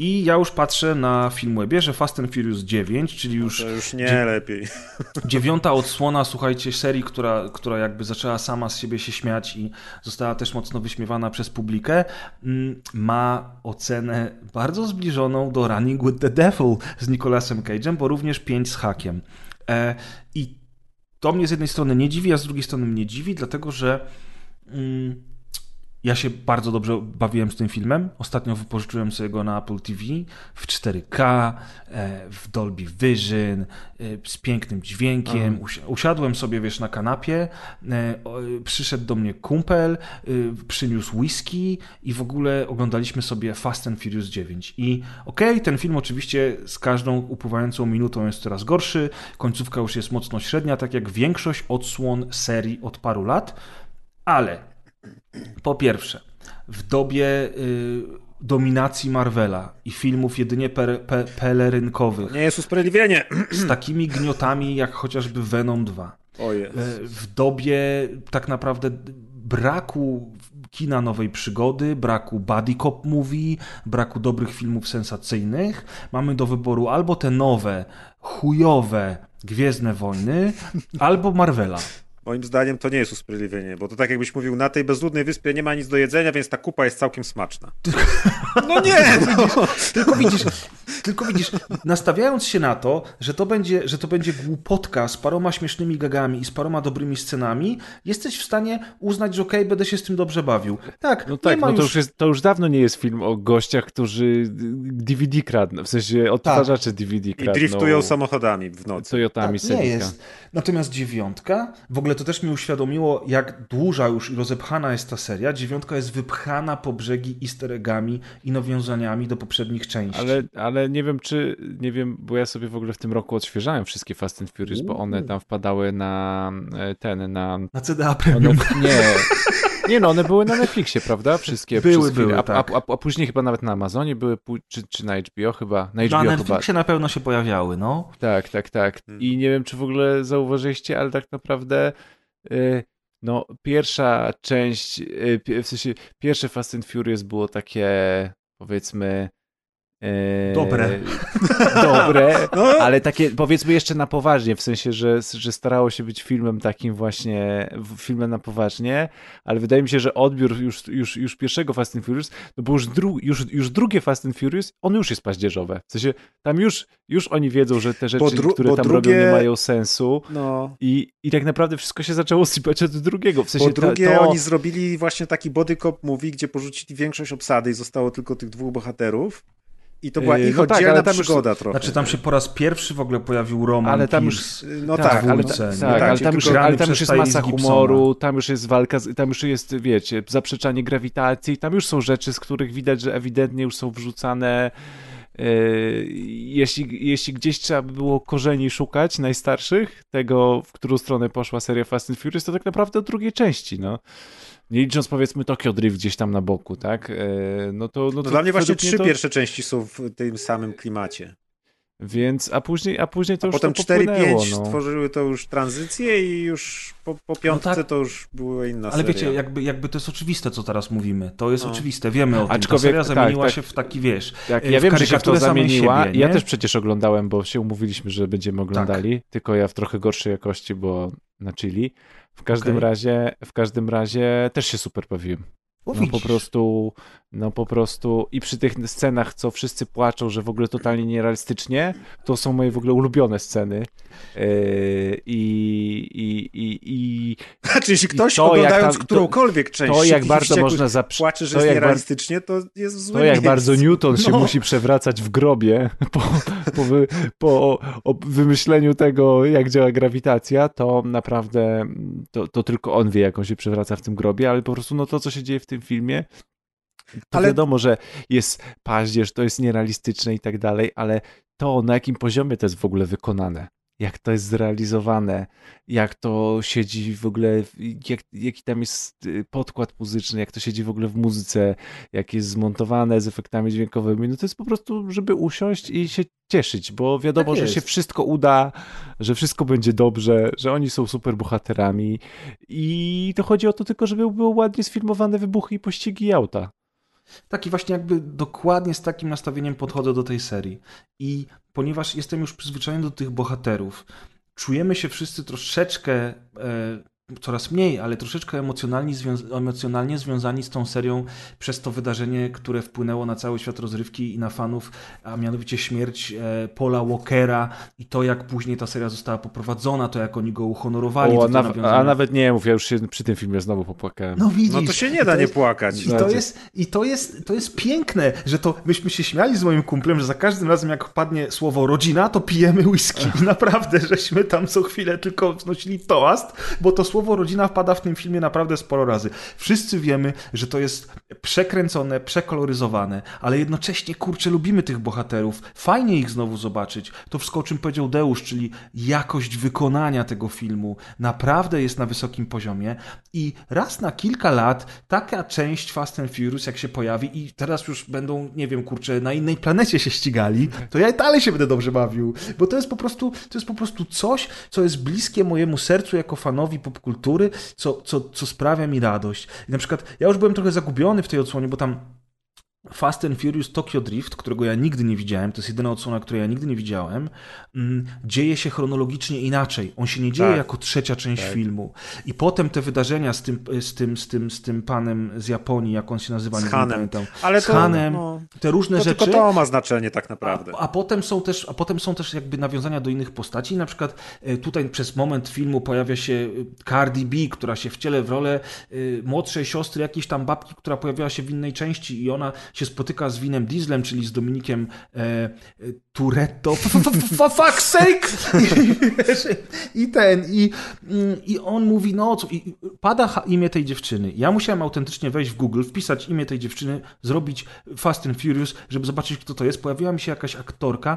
Speaker 3: I ja już patrzę na Filmwebie, że Fast and Furious 9, czyli już
Speaker 4: To już nie lepiej.
Speaker 3: dziewiąta odsłona, słuchajcie, serii, która, która jakby zaczęła sama z siebie się śmiać i została też mocno wyśmiewana przez publikę, mm, ma ocenę bardzo zbliżoną do Running with the Devil z Nicolasem Cage'em, bo również 5 z hakiem. E, I to mnie z jednej strony nie dziwi, a z drugiej strony mnie dziwi, dlatego że mm, ja się bardzo dobrze bawiłem z tym filmem. Ostatnio wypożyczyłem sobie go na Apple TV w 4K, e, w Dolby Vision, e, z pięknym dźwiękiem. Usi- Usiadłem sobie, wiesz, na kanapie, e, przyszedł do mnie kumpel, przyniósł whisky i w ogóle oglądaliśmy sobie Fast and Furious 9. I okej, ten film oczywiście z każdą upływającą minutą jest coraz gorszy, końcówka już jest mocno średnia, tak jak większość odsłon serii od paru lat, ale po pierwsze, w dobie y, dominacji Marvela i filmów jedynie per, pe, pelerynkowych
Speaker 4: Nie jest usprawiedliwienie.
Speaker 3: z takimi gniotami jak chociażby Venom 2,
Speaker 4: O
Speaker 3: y, w dobie tak naprawdę braku kina nowej przygody, braku buddy cop movie, braku dobrych filmów sensacyjnych, mamy do wyboru albo te nowe, chujowe Gwiezdne Wojny, albo Marvela.
Speaker 4: Moim zdaniem to nie jest usprawiedliwienie, bo to tak jakbyś mówił, na tej bezludnej wyspie nie ma nic do jedzenia, więc ta kupa jest całkiem smaczna. No nie! No.
Speaker 3: Tylko widzisz, tylko widzisz, nastawiając się na to, że to będzie, że to będzie głupotka z paroma śmiesznymi gagami i z paroma dobrymi scenami, jesteś w stanie uznać, że okej, będę się z tym dobrze bawił. Tak,
Speaker 5: No tak,
Speaker 3: nie ma
Speaker 5: no to
Speaker 3: już...
Speaker 5: już, jest, to już dawno nie jest film o gościach, którzy DVD kradną, w sensie odtwarzacze DVD
Speaker 4: I
Speaker 5: kradną.
Speaker 4: driftują samochodami w nocy.
Speaker 5: Toyotami
Speaker 3: Tak, nie jest. Natomiast dziewiątka, w ogóle to też mi uświadomiło, jak duża już i rozepchana jest ta seria. Dziewiątka jest wypchana po brzegi easter eggami i nawiązaniami do poprzednich części.
Speaker 5: Ale, ale nie wiem, czy, nie wiem, bo ja sobie w ogóle w tym roku odświeżałem wszystkie Fast and Furious, bo one tam wpadały na e, ten, na...
Speaker 3: Na CDA
Speaker 5: One,
Speaker 3: Premium.
Speaker 5: nie, nie no, one były na Netflixie, prawda? Wszystkie
Speaker 3: Były, były,
Speaker 5: a,
Speaker 3: tak.
Speaker 5: a, a, a później chyba nawet na Amazonie były, czy, czy na HBO chyba? Na
Speaker 3: Na
Speaker 5: HBO chyba.
Speaker 3: Netflixie na pewno się pojawiały, no.
Speaker 5: Tak, tak, tak.
Speaker 3: Hmm.
Speaker 5: I nie wiem, czy w ogóle zauważyliście, ale tak naprawdę y, no, pierwsza część, y, w sensie pierwsze Fast and Furious było takie, powiedzmy... y,
Speaker 3: Dobre.
Speaker 5: Dobre,
Speaker 4: No.
Speaker 5: ale takie powiedzmy jeszcze na poważnie, w sensie, że, że starało się być filmem takim właśnie, filmem na poważnie, ale wydaje mi się, że odbiór już, już, już pierwszego Fast and Furious, no bo już, dru, już, już drugie Fast and Furious, on już jest paździerzowe. W sensie, tam już, już oni wiedzą, że te rzeczy,
Speaker 4: dru-
Speaker 5: które tam
Speaker 4: drugie-
Speaker 5: robią, nie mają sensu
Speaker 4: No.
Speaker 5: i, i tak naprawdę wszystko się zaczęło sypać od drugiego. W sensie,
Speaker 4: Po drugie,
Speaker 5: ta, to...
Speaker 4: oni zrobili właśnie taki body cop movie, gdzie porzucili większość obsady i zostało tylko tych dwóch bohaterów. I to była
Speaker 5: Yy,
Speaker 4: ich
Speaker 5: no tak,
Speaker 4: oddzielna
Speaker 5: ale tam już-
Speaker 4: przygoda trochę.
Speaker 3: Znaczy tam się po raz pierwszy w ogóle pojawił Roman
Speaker 5: Ale tam już-
Speaker 3: Pierce.
Speaker 4: No
Speaker 5: tak,
Speaker 4: tak,
Speaker 5: ale, ta, tak,
Speaker 4: Tak,
Speaker 5: ale, tam już, ale tam już jest masa humoru, tam już jest walka, z, tam już jest, wiecie, zaprzeczanie grawitacji, tam już są rzeczy, z których widać, że ewidentnie już są wrzucane. Yy, jeśli, jeśli gdzieś trzeba by było korzeni szukać, najstarszych, tego, w którą stronę poszła seria Fast and Furious, to tak naprawdę od drugiej części, no. Nie licząc powiedzmy Tokyo Drift gdzieś tam na boku, tak? Yy, no to, no
Speaker 4: No
Speaker 5: to
Speaker 4: dla mnie właśnie trzy
Speaker 5: to...
Speaker 4: pierwsze części są w tym samym klimacie.
Speaker 5: Więc, a później, a później to
Speaker 4: A
Speaker 5: już
Speaker 4: potem
Speaker 5: to
Speaker 4: 4-5
Speaker 5: popłynęło, no.
Speaker 4: stworzyły to już tranzycję i już po, po piątce
Speaker 3: tak.
Speaker 4: to już była inna
Speaker 3: Ale
Speaker 4: seria.
Speaker 3: wiecie, jakby, jakby to jest oczywiste, co teraz mówimy. To jest
Speaker 4: No.
Speaker 3: oczywiste, wiemy o tym.
Speaker 5: Aczkolwiek-
Speaker 3: Ta seria
Speaker 5: tak,
Speaker 3: zamieniła
Speaker 5: tak.
Speaker 3: się w taki, wiesz,
Speaker 5: Tak,
Speaker 3: e,
Speaker 5: ja wiem, że się w to zamieniła.
Speaker 3: siebie,
Speaker 5: ja też przecież oglądałem, bo się umówiliśmy, że będziemy oglądali, tylko ja w trochę gorszej jakości, bo na chili. W każdym
Speaker 3: Okej.
Speaker 5: razie, w każdym razie też się super bawiłem. No po prostu, no po prostu i przy tych scenach, co wszyscy płaczą, że w ogóle totalnie nierealistycznie, to są moje w ogóle ulubione sceny. Yy, I, i, i, i
Speaker 4: Znaczy, jeśli ktoś
Speaker 5: to,
Speaker 4: oglądając
Speaker 5: tam-
Speaker 4: którąkolwiek część
Speaker 5: to jak bardzo można zaprzeć.
Speaker 4: płacze, że
Speaker 5: to
Speaker 4: jest nierealistycznie, to jest w złym
Speaker 5: To jak
Speaker 4: miejscu.
Speaker 5: bardzo Newton się
Speaker 4: No.
Speaker 5: musi przewracać w grobie po, po, wy, po wymyśleniu tego, jak działa grawitacja, to naprawdę to, to tylko on wie, jak on się przewraca w tym grobie, ale po prostu no to, co się dzieje w tym filmie, to
Speaker 4: Ale-
Speaker 5: wiadomo, że jest paździerz, to jest nierealistyczne i tak dalej, ale to, na jakim poziomie to jest w ogóle wykonane, jak to jest zrealizowane, jak to siedzi w ogóle, jak, jaki tam jest y, podkład muzyczny, jak to siedzi w ogóle w muzyce, jak jest zmontowane z efektami dźwiękowymi, no to jest po prostu, żeby usiąść i się cieszyć, bo wiadomo,
Speaker 3: Tak
Speaker 5: że się wszystko uda, że wszystko będzie dobrze, że oni są super bohaterami i to chodzi o to tylko, żeby były ładnie sfilmowane wybuchy i pościgi auta.
Speaker 3: Taki właśnie jakby dokładnie z takim nastawieniem podchodzę do tej serii. I ponieważ jestem już przyzwyczajony do tych bohaterów, czujemy się wszyscy troszeczkę, e, coraz mniej, ale troszeczkę emocjonalnie, zwią- emocjonalnie związani z tą serią przez to wydarzenie, które wpłynęło na cały świat rozrywki i na fanów, a mianowicie śmierć e, Paula Walkera i to, jak później ta seria została poprowadzona, to jak oni go uhonorowali.
Speaker 5: O, a, nawet nie mów, ja już się przy tym filmie znowu popłakałem.
Speaker 3: No widzisz.
Speaker 4: No to się nie da nie
Speaker 3: jest-
Speaker 4: płakać.
Speaker 3: I to,
Speaker 5: Znaczy-
Speaker 3: jest, I to jest to jest piękne, że to myśmy się śmiali z moim kumplem, że za każdym razem jak padnie słowo rodzina, to pijemy whisky. I naprawdę, żeśmy tam co chwilę tylko wznosili toast, bo to słowo rodzina wpada w tym filmie naprawdę sporo razy. Wszyscy wiemy, że to jest przekręcone, przekoloryzowane, ale jednocześnie, kurczę, lubimy tych bohaterów. Fajnie ich znowu zobaczyć. To wszystko, o czym powiedział Deusz, czyli jakość wykonania tego filmu naprawdę jest na wysokim poziomie i raz na kilka lat taka część Fast and Furious, jak się pojawi i teraz już będą, nie wiem, kurczę, na innej planecie się ścigali, to ja dalej się będę dobrze bawił, bo to jest po prostu, to jest po prostu coś, co jest bliskie mojemu sercu jako fanowi popkultury, co, co, co sprawia mi radość. I na przykład ja już byłem trochę zagubiony w tej odsłonie, bo tam Fast and Furious Tokyo Drift, którego ja nigdy nie widziałem, to jest jedyna odsłona, której ja nigdy nie widziałem, mm, dzieje się chronologicznie inaczej. On się nie dzieje
Speaker 4: Tak.
Speaker 3: jako trzecia część
Speaker 4: Tak.
Speaker 3: filmu. I potem te wydarzenia z tym, z tym, z tym, z tym panem z Japonii, jak on się nazywa,
Speaker 4: Z
Speaker 3: nie
Speaker 4: Hanem.
Speaker 3: pamiętam.
Speaker 4: Ale
Speaker 3: z
Speaker 4: to,
Speaker 3: Hanem,
Speaker 4: no,
Speaker 3: te różne
Speaker 4: to
Speaker 3: rzeczy.
Speaker 4: tylko to ma znaczenie tak naprawdę.
Speaker 3: A, a, potem są też, a potem są też jakby nawiązania do innych postaci. Na przykład e, tutaj przez moment filmu pojawia się e, Cardi B, która się wciele w rolę e, młodszej siostry jakiejś tam babki, która pojawiała się w innej części i ona się spotyka z Winem Dieslem, czyli z Dominikiem e, e, For fuck's sake! I, I ten, i, mm, i on mówi, no co, i pada imię tej dziewczyny. Ja musiałem autentycznie wejść w Google, wpisać imię tej dziewczyny, zrobić Fast and Furious, żeby zobaczyć, kto to jest. Pojawiła mi się jakaś aktorka,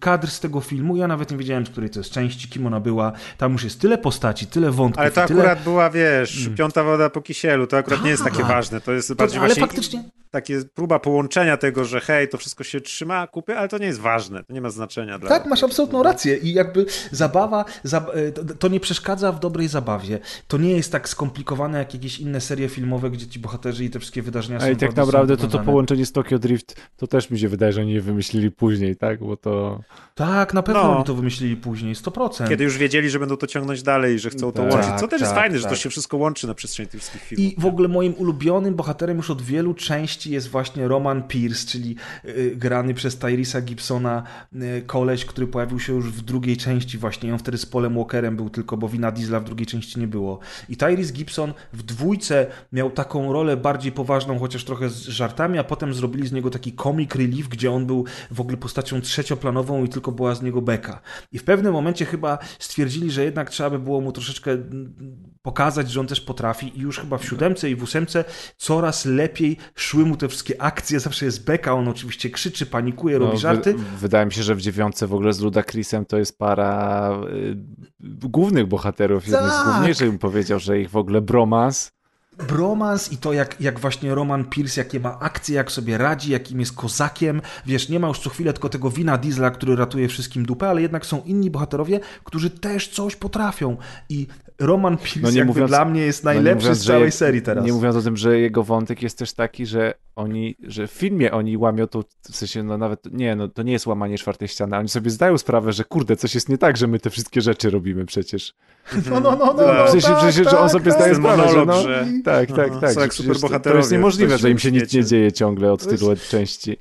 Speaker 3: kadr z tego filmu, ja nawet nie wiedziałem, z której to jest części, kim ona była. Tam już jest tyle postaci, tyle wątków.
Speaker 4: Ale to
Speaker 3: i tyle...
Speaker 4: akurat była, wiesz, piąta woda po kisielu, to akurat nie jest takie
Speaker 3: Tak.
Speaker 4: ważne. To jest
Speaker 3: To,
Speaker 4: bardziej
Speaker 3: ale
Speaker 4: właśnie
Speaker 3: faktycznie,
Speaker 4: takie próba połączenia tego, że hej, to wszystko się trzyma kupy, ale to nie jest ważne, to nie ma znaczenia dla
Speaker 3: Tak, masz absolutną rację. I jakby zabawa, zab e, to- nie przeszkadza w dobrej zabawie. To nie jest tak skomplikowane jak jakieś inne serie filmowe, gdzie ci bohaterzy i te wszystkie wydarzenia są
Speaker 5: A i tak naprawdę to to połączenie z Tokyo Drift, to też mi się wydaje, że oni wymyślili później, tak? Bo to...
Speaker 3: Tak, na pewno
Speaker 4: No.
Speaker 3: oni to wymyślili później, 100%.
Speaker 4: Kiedy już wiedzieli, że będą to ciągnąć dalej i że chcą to
Speaker 5: Tak,
Speaker 4: łączyć. Co też jest
Speaker 3: tak,
Speaker 4: fajne, że to
Speaker 3: tak.
Speaker 4: się wszystko łączy na przestrzeni tych wszystkich filmów.
Speaker 3: I w ogóle moim ulubionym bohaterem już od wielu części jest właśnie Roman Pierce, czyli y, grany przez Tyrisa Gibsona y, koleś, który pojawił się już w drugiej części właśnie. On wtedy z Polem Walkerem był tylko, bo Wina Diesla w drugiej części nie było. I Tyrese Gibson w dwójce miał taką rolę bardziej poważną, chociaż trochę z żartami, a potem zrobili z niego taki comic relief, gdzie on był w ogóle postacią trzecioplanową i tylko była z niego beka. I w pewnym momencie chyba stwierdzili, że jednak trzeba by było mu troszeczkę pokazać, że on też potrafi i już chyba w siódemce i w ósemce coraz lepiej szły mu te wszystkie akcje, zawsze jest beka, on oczywiście krzyczy, panikuje, robi
Speaker 5: No,
Speaker 3: żarty.
Speaker 5: Wy, wydaje mi się, że w dziewiątce w ogóle z Ludacrisem to jest para y, głównych bohaterów, jeden z
Speaker 3: Tak.
Speaker 5: główniejszych bym powiedział, że ich w ogóle bromans
Speaker 3: bromans i to jak, jak właśnie Roman Pierce, jakie ma akcje, jak sobie radzi, jakim jest kozakiem. Wiesz, nie ma już co chwilę tylko tego wina Diesla, który ratuje wszystkim dupę, ale jednak są inni bohaterowie, którzy też coś potrafią. I Roman Pierce
Speaker 5: No nie mówiąc-
Speaker 3: dla mnie jest
Speaker 5: No
Speaker 3: najlepszy
Speaker 5: mówiąc,
Speaker 3: z całej serii teraz.
Speaker 5: Nie mówiąc o tym, że jego wątek jest też taki, że oni, że w filmie oni łamią to, w sensie, no nawet, nie, no to nie jest łamanie czwartej ściany, oni sobie zdają sprawę, że kurde, coś jest nie tak, że my te wszystkie rzeczy robimy przecież.
Speaker 3: No, no, no, no,
Speaker 4: Tak.
Speaker 3: no
Speaker 5: W sensie,
Speaker 3: tak,
Speaker 5: w sensie że on
Speaker 3: tak,
Speaker 5: sobie
Speaker 3: tak.
Speaker 5: zdaje sprawę, że no,
Speaker 4: że-
Speaker 5: tak, tak, tak.
Speaker 4: są jak
Speaker 5: to, jest niemożliwe, że im się nic nie dzieje ciągle od
Speaker 3: jest-
Speaker 5: tylu części.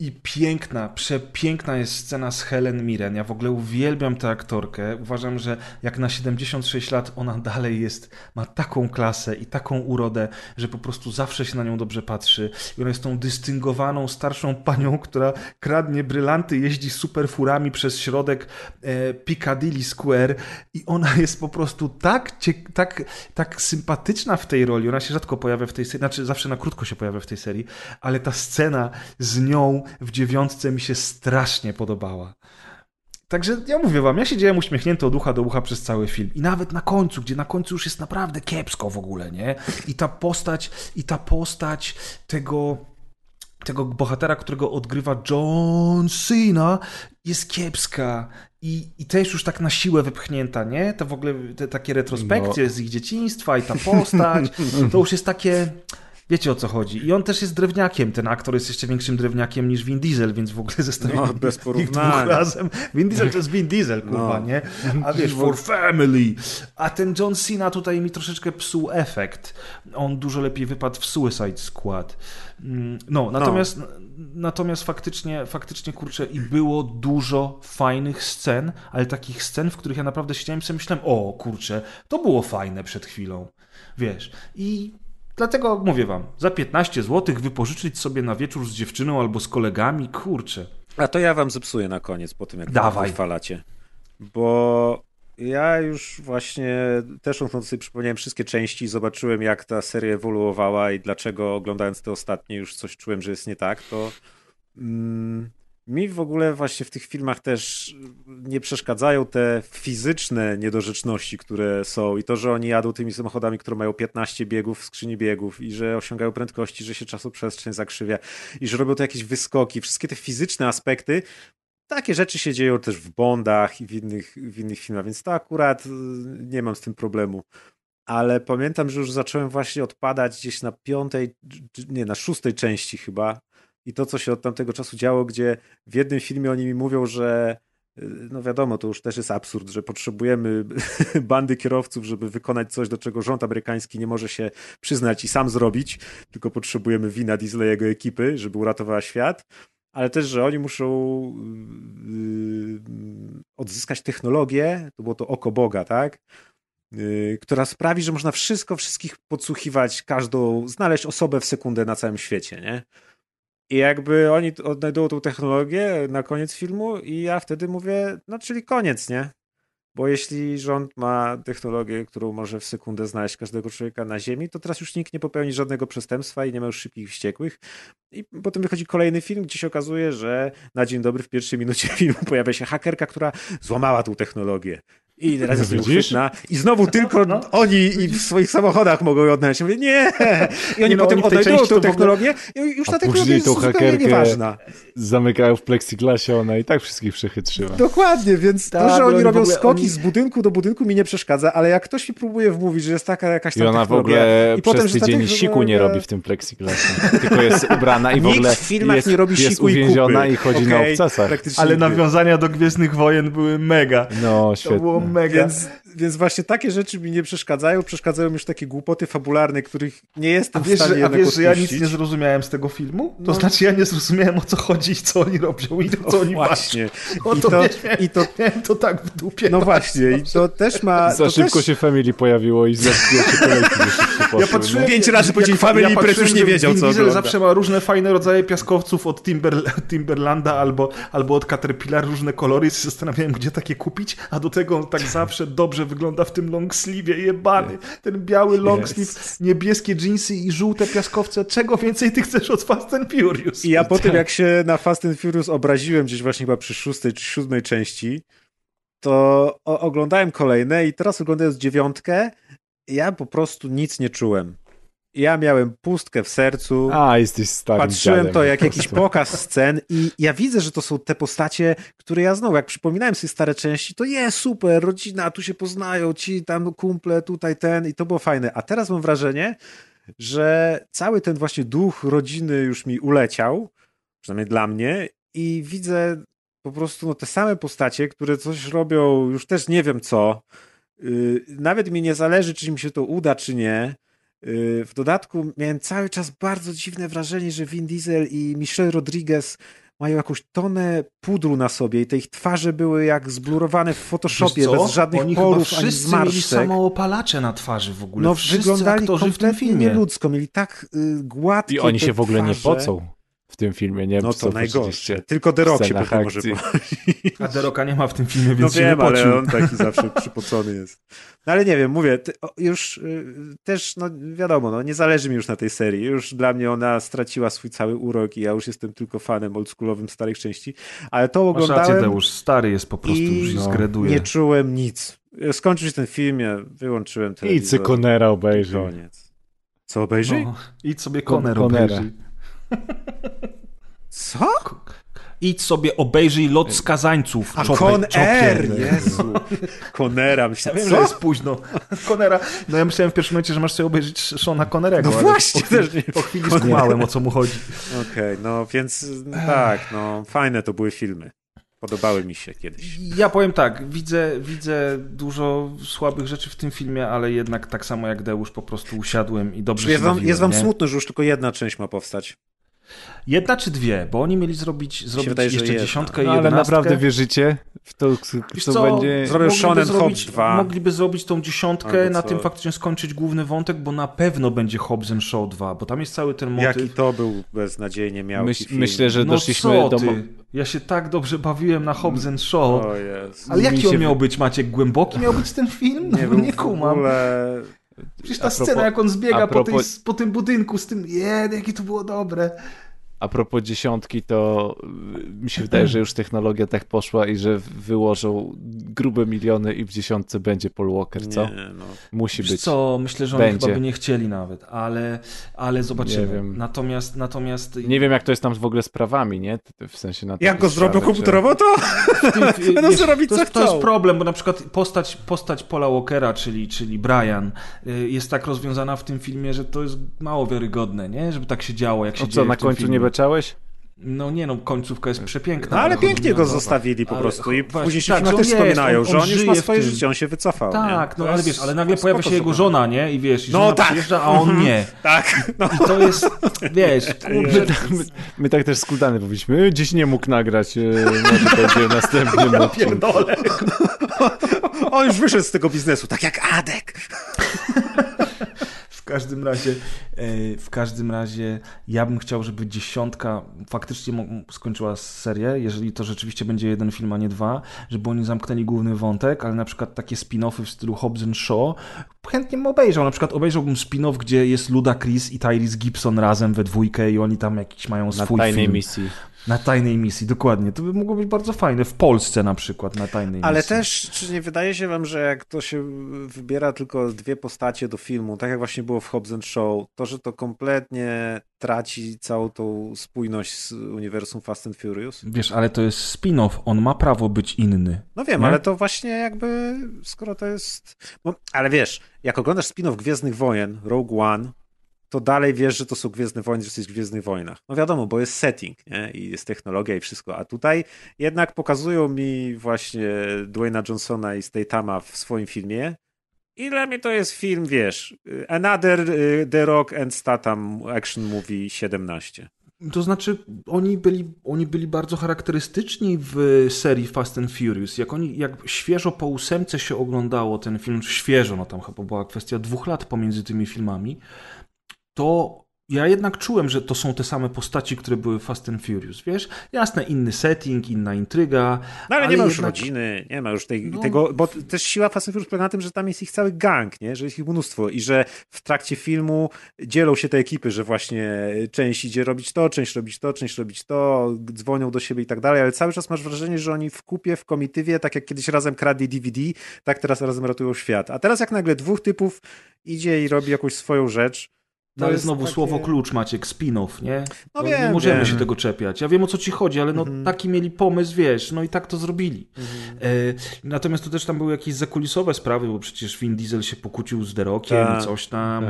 Speaker 3: I piękna, przepiękna jest scena z Helen Mirren. Ja w ogóle uwielbiam tę aktorkę. Uważam, że jak na 76 lat ona dalej jest, ma taką klasę i taką urodę, że po prostu zawsze się na nią dobrze patrzy. I ona jest tą dystyngowaną, starszą panią, która kradnie brylanty, jeździ super furami przez środek e, Piccadilly Square i ona jest po prostu tak, tak, tak sympatyczna w tej roli. Ona się rzadko pojawia w tej serii, znaczy zawsze na krótko się pojawia w tej serii, ale ta scena z nią w dziewiątce mi się strasznie podobała. Także ja mówię wam, ja siedziałem uśmiechnięty od ucha do ucha przez cały film. I nawet na końcu, gdzie na końcu już jest naprawdę kiepsko w ogóle, nie? I ta postać, i ta postać tego tego bohatera, którego odgrywa John Cena, jest kiepska. I, I też już tak na siłę wypchnięta, nie? To w ogóle te takie retrospekcje z ich dzieciństwa i ta postać, to już jest takie... Wiecie o co chodzi. I on też jest drewniakiem. Ten aktor jest jeszcze większym drewniakiem niż Vin Diesel, więc w ogóle zestawienie
Speaker 4: No, bez porównania.
Speaker 3: dwóch razem. Vin Diesel to jest Vin Diesel, kurwa,
Speaker 4: No.
Speaker 3: nie? A wiesz, for family. A ten John Cena tutaj mi troszeczkę psuł efekt. On dużo lepiej wypadł w Suicide Squad. Mm, No, natomiast, natomiast faktycznie, faktycznie, kurczę, i było dużo fajnych scen, ale takich scen, w których ja naprawdę siedziałem i sobie myślałem, o kurczę, to było fajne przed chwilą. Wiesz, i Dlatego mówię wam, za 15 zł wypożyczyć sobie na wieczór z dziewczyną albo z kolegami, kurczę.
Speaker 4: A to ja wam zepsuję na koniec po tym, jak
Speaker 3: Dawaj.
Speaker 4: wychwalacie. Bo ja już właśnie też odkąd sobie przypomniałem wszystkie części i zobaczyłem, jak ta seria ewoluowała i dlaczego oglądając te ostatnie już coś czułem, że jest nie tak, to mm, mi w ogóle właśnie w tych filmach też nie przeszkadzają te fizyczne niedorzeczności, które są i to, że oni jadą tymi samochodami, które mają 15 biegów w skrzyni biegów i że osiągają prędkości, że się czasoprzestrzeń zakrzywia i że robią to jakieś wyskoki, wszystkie te fizyczne aspekty takie rzeczy się dzieją też w Bondach i w innych, w innych filmach, więc to akurat y, nie mam z tym problemu. Ale pamiętam, że już zacząłem właśnie odpadać gdzieś na piątej, nie, na szóstej części chyba. I to, co się od tamtego czasu działo, gdzie w jednym filmie oni mi mówią, że y, no wiadomo, to już też jest absurd, że potrzebujemy bandy kierowców, żeby wykonać coś, do czego rząd amerykański nie może się przyznać i sam zrobić, tylko potrzebujemy wina Diesla i jego ekipy, żeby uratowała świat ale też, że oni muszą yy, odzyskać technologię, to było to oko Boga, tak? Która sprawi, że można wszystko, wszystkich podsłuchiwać, każdą, znaleźć osobę w sekundę na całym świecie, nie? I jakby oni odnajdują tą technologię na koniec filmu i ja wtedy mówię, no czyli koniec, nie? Bo jeśli rząd ma technologię, którą może w sekundę znaleźć każdego człowieka na ziemi, to teraz już nikt nie popełni żadnego przestępstwa i nie ma już szybkich wściekłych. I potem wychodzi kolejny film, gdzie się okazuje, że na dzień dobry w pierwszej minucie filmu pojawia się hakerka, która złamała tą technologię. I teraz jest nieuchwytna. I znowu tylko
Speaker 3: No.
Speaker 4: oni i w swoich samochodach mogą ją. Ja Mówię, nie! I oni
Speaker 3: no,
Speaker 4: potem
Speaker 3: oni
Speaker 4: odnajdują
Speaker 3: ogóle-
Speaker 4: technologię i już ta technologia jest zupełnie nieważna.
Speaker 5: Zamykają w plexiglasie, ona i tak wszystkich przechytrzyła.
Speaker 4: Dokładnie, więc
Speaker 3: Tak,
Speaker 4: to, że
Speaker 3: bo
Speaker 4: oni robią
Speaker 3: ogóle-
Speaker 4: skoki
Speaker 3: oni-
Speaker 4: z budynku do budynku mi nie przeszkadza, ale jak ktoś mi próbuje wmówić, że jest taka jakaś
Speaker 5: I
Speaker 4: tam
Speaker 5: ona w ogóle
Speaker 4: i potem,
Speaker 5: przez
Speaker 4: ta
Speaker 5: tydzień
Speaker 4: technologia-
Speaker 5: siku nie robi w tym plexiglasie. Tylko jest ubrana i w
Speaker 4: Nikt
Speaker 5: ogóle
Speaker 4: w filmach
Speaker 5: jest,
Speaker 4: nie robi
Speaker 5: jest
Speaker 4: siku i
Speaker 5: uwięziona
Speaker 4: kupy.
Speaker 5: i chodzi na
Speaker 4: Okej,
Speaker 5: obcasach.
Speaker 3: Ale nawiązania do Gwiezdnych Wojen były mega.
Speaker 5: No, świetnie.
Speaker 4: Więc, więc właśnie takie rzeczy mi nie przeszkadzają. Przeszkadzają już takie głupoty fabularne, których nie
Speaker 3: A
Speaker 4: jestem w
Speaker 3: wiesz,
Speaker 4: stanie
Speaker 3: że, a wiesz, że ja nic nie zrozumiałem z tego filmu? To
Speaker 4: No.
Speaker 3: znaczy ja nie zrozumiałem o co chodzi i co oni robią i o co oni
Speaker 4: Właśnie.
Speaker 3: O
Speaker 4: I
Speaker 3: to,
Speaker 4: to,
Speaker 3: wiesz,
Speaker 4: i to,
Speaker 3: miałem to tak w dupie.
Speaker 4: no właśnie, i to też ma...
Speaker 5: Za szybko
Speaker 4: też,
Speaker 5: się Family pojawiło i za pierwsze kolejki.
Speaker 3: Ja patrzyłem,
Speaker 4: Pięć razy powiedzieli Family
Speaker 3: patrzyłem,
Speaker 4: już nie wiedział, co
Speaker 3: Diesel
Speaker 4: ogląda.
Speaker 3: zawsze ma różne fajne rodzaje piaskowców od Timber, Timberlanda albo, albo od Caterpillar, różne kolory i się zastanawiałem, gdzie takie kupić, a do tego tak zawsze dobrze wygląda w tym long sleeve jebany. Ten biały long sleeve, niebieskie jeansy i żółte piaskowce. Czego więcej ty chcesz od Fast and Furious?
Speaker 4: I ja po tym, jak się na Fast and Furious obraziłem gdzieś właśnie chyba przy szóstej czy siódmej części, to oglądałem kolejne i teraz oglądając dziewiątkę, ja po prostu nic nie czułem. Ja miałem pustkę w sercu.
Speaker 5: A, jesteś starym
Speaker 4: Patrzyłem
Speaker 5: dziadem.
Speaker 4: to jak jakiś pokaz scen i ja widzę, że to są te postacie, które ja znowu, jak przypominałem sobie stare części, to jest super, rodzina, tu się poznają, ci tam kumple, tutaj ten i to było fajne. A teraz mam wrażenie, że cały ten właśnie duch rodziny już mi uleciał, przynajmniej dla mnie i widzę po prostu no, te same postacie, które coś robią, już też nie wiem co. Yy, nawet mi nie zależy, czy im się to uda, czy nie. W dodatku miałem cały czas bardzo dziwne wrażenie, że Vin Diesel i Michelle Rodriguez mają jakąś tonę pudru na sobie i te ich twarze były jak zblurowane w Photoshopie, bez żadnych
Speaker 3: Oni
Speaker 4: porów
Speaker 3: chyba
Speaker 4: ani
Speaker 3: wszyscy mieli
Speaker 4: zmarszczek.
Speaker 3: samoopalacze na twarzy w ogóle.
Speaker 4: No
Speaker 3: wszyscy
Speaker 4: wyglądali
Speaker 3: aktorzy w tym
Speaker 4: kompletnie
Speaker 3: filmie.
Speaker 4: nieludzko, mieli tak y, gładkie
Speaker 5: I oni się w ogóle nie pocą w tym filmie, nie?
Speaker 4: No
Speaker 5: Co
Speaker 4: to najgorsze. Tylko The Rock się pewnie może
Speaker 5: akcji.
Speaker 4: po-
Speaker 3: A Deroka nie ma w tym filmie,
Speaker 4: No
Speaker 3: więc się nie
Speaker 4: wiem,
Speaker 3: pocił.
Speaker 4: ale on taki zawsze przypocony jest. No ale nie wiem, mówię, już y, też, no wiadomo, no, nie zależy mi już na tej serii. Już dla mnie ona straciła swój cały urok i ja już jestem tylko fanem oldschoolowym starych części. Ale to
Speaker 3: Masz rację,
Speaker 4: oglądałem
Speaker 3: Deusz, stary jest po prostu,
Speaker 4: i
Speaker 3: już
Speaker 5: no,
Speaker 3: zgreduje.
Speaker 4: nie czułem nic. Skończył się ten film, ja wyłączyłem telewizor.
Speaker 5: Conera obejrzyj.
Speaker 4: Koniec. Co obejrzyj?
Speaker 3: No, idź sobie Conner
Speaker 5: Conera.
Speaker 3: obejrzyj.
Speaker 4: Co?
Speaker 3: Idź sobie obejrzyj Lot Skazańców.
Speaker 4: A
Speaker 3: Chopper-
Speaker 4: Con Air. Jezu. Conera, myślałem,
Speaker 3: Wiem,
Speaker 4: co?
Speaker 3: że jest późno. Conera. No ja myślałem w pierwszym momencie, że masz sobie obejrzeć Shona Connerego.
Speaker 4: No właśnie,
Speaker 3: po chwili, po chwili skumałem, o co mu chodzi.
Speaker 4: Okej, no więc tak, no fajne to były filmy. Podobały mi się kiedyś.
Speaker 3: Ja powiem tak, widzę, widzę dużo słabych rzeczy w tym filmie, ale jednak tak samo jak Deusz po prostu usiadłem i dobrze
Speaker 4: Czyli jest
Speaker 3: się
Speaker 4: wam, jest wam
Speaker 3: nie?
Speaker 4: smutno, że już tylko jedna część ma powstać.
Speaker 3: Jedna czy dwie? Bo oni mieli zrobić, zrobić
Speaker 4: wydaje,
Speaker 3: jeszcze
Speaker 4: jedna.
Speaker 3: dziesiątkę i
Speaker 5: No, ale naprawdę wierzycie w to,
Speaker 3: Wiesz
Speaker 5: co,
Speaker 3: co,
Speaker 5: będzie...
Speaker 4: Zrobią
Speaker 3: mogliby
Speaker 4: Shonen
Speaker 3: zrobić,
Speaker 4: Hobbs 2.
Speaker 3: Mogliby zrobić tą dziesiątkę,
Speaker 4: Albo
Speaker 3: na
Speaker 4: co?
Speaker 3: tym faktycznie skończyć główny wątek, bo na pewno będzie Hobbs and Show 2, bo tam jest cały ten motyw.
Speaker 4: Jaki to był beznadziejnie miał film.
Speaker 5: myślę, że
Speaker 3: no
Speaker 5: doszliśmy
Speaker 3: co
Speaker 5: do...
Speaker 3: ty? Ja się tak dobrze bawiłem na Hobbs and Show.
Speaker 4: O jest.
Speaker 3: Ale jaki on miał być, Maciek? Głęboki miał być ten film? No,
Speaker 4: Nie,
Speaker 3: nie,
Speaker 4: był w
Speaker 3: kumam.
Speaker 4: ogóle...
Speaker 3: Przecież ta
Speaker 5: propos-
Speaker 3: scena, jak on zbiega
Speaker 5: a
Speaker 3: po, tej,
Speaker 5: propos-
Speaker 3: po tym budynku z tym, je, jakie to było dobre.
Speaker 5: A propos dziesiątki, to y, mi się wydaje, że już technologia tak poszła i że wyłożą grube miliony i w dziesiątce będzie Paul Walker, co?
Speaker 4: Nie, no.
Speaker 5: Musi
Speaker 3: Wiesz
Speaker 5: być.
Speaker 3: co, myślę, że oni
Speaker 5: Będzie.
Speaker 3: chyba by nie chcieli nawet, ale, ale zobaczymy.
Speaker 5: Nie wiem.
Speaker 3: Natomiast, natomiast
Speaker 5: Nie wiem, jak to jest tam w ogóle z prawami, nie? W sensie na
Speaker 4: Jak go zrobią komputerowo, to
Speaker 3: tym,
Speaker 4: Będą sobie robić,
Speaker 3: to,
Speaker 4: co
Speaker 3: jest, to jest
Speaker 4: chcą.
Speaker 3: problem, bo na przykład postać, postać Paula Walkera, czyli, czyli Brian, y, jest tak rozwiązana w tym filmie, że to jest mało wiarygodne, nie? Żeby tak się działo, jak się
Speaker 5: No
Speaker 3: dzieje
Speaker 5: co, na
Speaker 3: w tym
Speaker 5: końcu
Speaker 3: filmie.
Speaker 5: nie beczałeś?
Speaker 3: No nie no, końcówka jest przepiękna.
Speaker 4: No ale
Speaker 3: chodzi
Speaker 4: pięknie
Speaker 3: mi o
Speaker 4: go
Speaker 3: to.
Speaker 4: zostawili po
Speaker 3: Ale
Speaker 4: prostu i
Speaker 3: właśnie,
Speaker 4: później się
Speaker 3: tak,
Speaker 4: tak, też
Speaker 3: on jest,
Speaker 4: wspominają,
Speaker 3: on-
Speaker 4: że
Speaker 3: on
Speaker 4: on już ma swoje życie, on się wycofał.
Speaker 3: Tak,
Speaker 4: nie?
Speaker 3: no ale
Speaker 4: jest
Speaker 3: wiesz, ale nagle pojawia się jego żona, nie? I wiesz, i
Speaker 4: No
Speaker 3: żona
Speaker 4: tak.
Speaker 3: przyjeżdża, a on nie.
Speaker 4: Tak, no.
Speaker 3: I to jest, wiesz, kurde,
Speaker 5: My, my tak też z Kuldany powiedzieliśmy, "E, gdzieś nie mógł nagrać, e, może będzie w następnym odcinku.
Speaker 3: pierdolę.
Speaker 4: On już wyszedł z tego biznesu, tak jak Adek.
Speaker 3: W każdym razie, e, w każdym razie ja bym chciał, żeby dziesiątka faktycznie skończyła serię, jeżeli to rzeczywiście będzie jeden film, a nie dwa, żeby oni zamknęli główny wątek, ale na przykład takie spin-offy w stylu Hobbs and Shaw chętnie bym obejrzał. Na przykład obejrzałbym spin-off, gdzie jest Luda Chris i Tyrese Gibson razem we dwójkę i oni tam jakiś mają
Speaker 5: Na
Speaker 3: swój
Speaker 5: tajnej
Speaker 3: film.
Speaker 5: misji.
Speaker 3: Na tajnej misji, dokładnie. To by mogło być bardzo fajne. W Polsce na przykład na tajnej
Speaker 4: Ale
Speaker 3: misji.
Speaker 4: też, czy nie wydaje się wam, że jak to się wybiera tylko dwie postacie do filmu, tak jak właśnie było w Hobbs Show, to, że to kompletnie traci całą tą spójność z uniwersum Fast and Furious?
Speaker 3: Wiesz, ale to jest spin-off. On ma prawo być inny.
Speaker 4: No wiem,
Speaker 3: Nie?
Speaker 4: ale to właśnie jakby, skoro to jest... No, ale wiesz, jak oglądasz spin-off Gwiezdnych Wojen, Rogue One, to dalej wiesz, że to są Gwiezdne Wojny, że jesteś w Gwiezdnych Wojnach. No wiadomo, bo jest setting, nie? I jest technologia i wszystko. A tutaj jednak pokazują mi właśnie Dwayna Johnsona i Statama w swoim filmie. I dla mnie to jest film, wiesz, Another y, The Rock and Statham Action Movie 17.
Speaker 3: To znaczy, oni byli, oni byli bardzo charakterystyczni w serii Fast and Furious. Jak oni, jak świeżo po ósemce się oglądało ten film, świeżo, no tam chyba była kwestia dwóch lat pomiędzy tymi filmami, to ja jednak czułem, że to są te same postaci, które były w Fast and Furious, wiesz? Jasne, inny setting, inna intryga.
Speaker 4: No ale, nie ma już
Speaker 3: jednak-
Speaker 4: rodziny, nie ma już tej,
Speaker 3: No.
Speaker 4: tego, bo też siła Fast and Furious polega na tym, że tam jest ich cały gang, nie? że jest ich mnóstwo i że w trakcie filmu dzielą się te ekipy, że właśnie część idzie robić to, część robić to, część robić to, dzwonią do siebie i tak dalej, ale cały czas masz wrażenie, że oni w kupie, w komitywie, tak jak kiedyś razem kradli DVD, tak teraz razem ratują świat. A teraz jak nagle dwóch typów idzie i robi jakąś swoją rzecz,
Speaker 3: No ale
Speaker 4: jest
Speaker 3: znowu
Speaker 4: takie-
Speaker 3: słowo klucz, Maciek, spin-off, nie?
Speaker 4: No
Speaker 3: nie
Speaker 4: wiem,
Speaker 3: możemy
Speaker 4: wiem.
Speaker 3: się tego czepiać. Ja wiem o co ci chodzi, ale no
Speaker 4: Mhm.
Speaker 3: taki mieli pomysł, wiesz, no i tak to zrobili. E, natomiast to też tam były jakieś zakulisowe sprawy, bo przecież Vin Diesel się pokłócił z Derokiem
Speaker 4: Tak.
Speaker 3: i coś tam.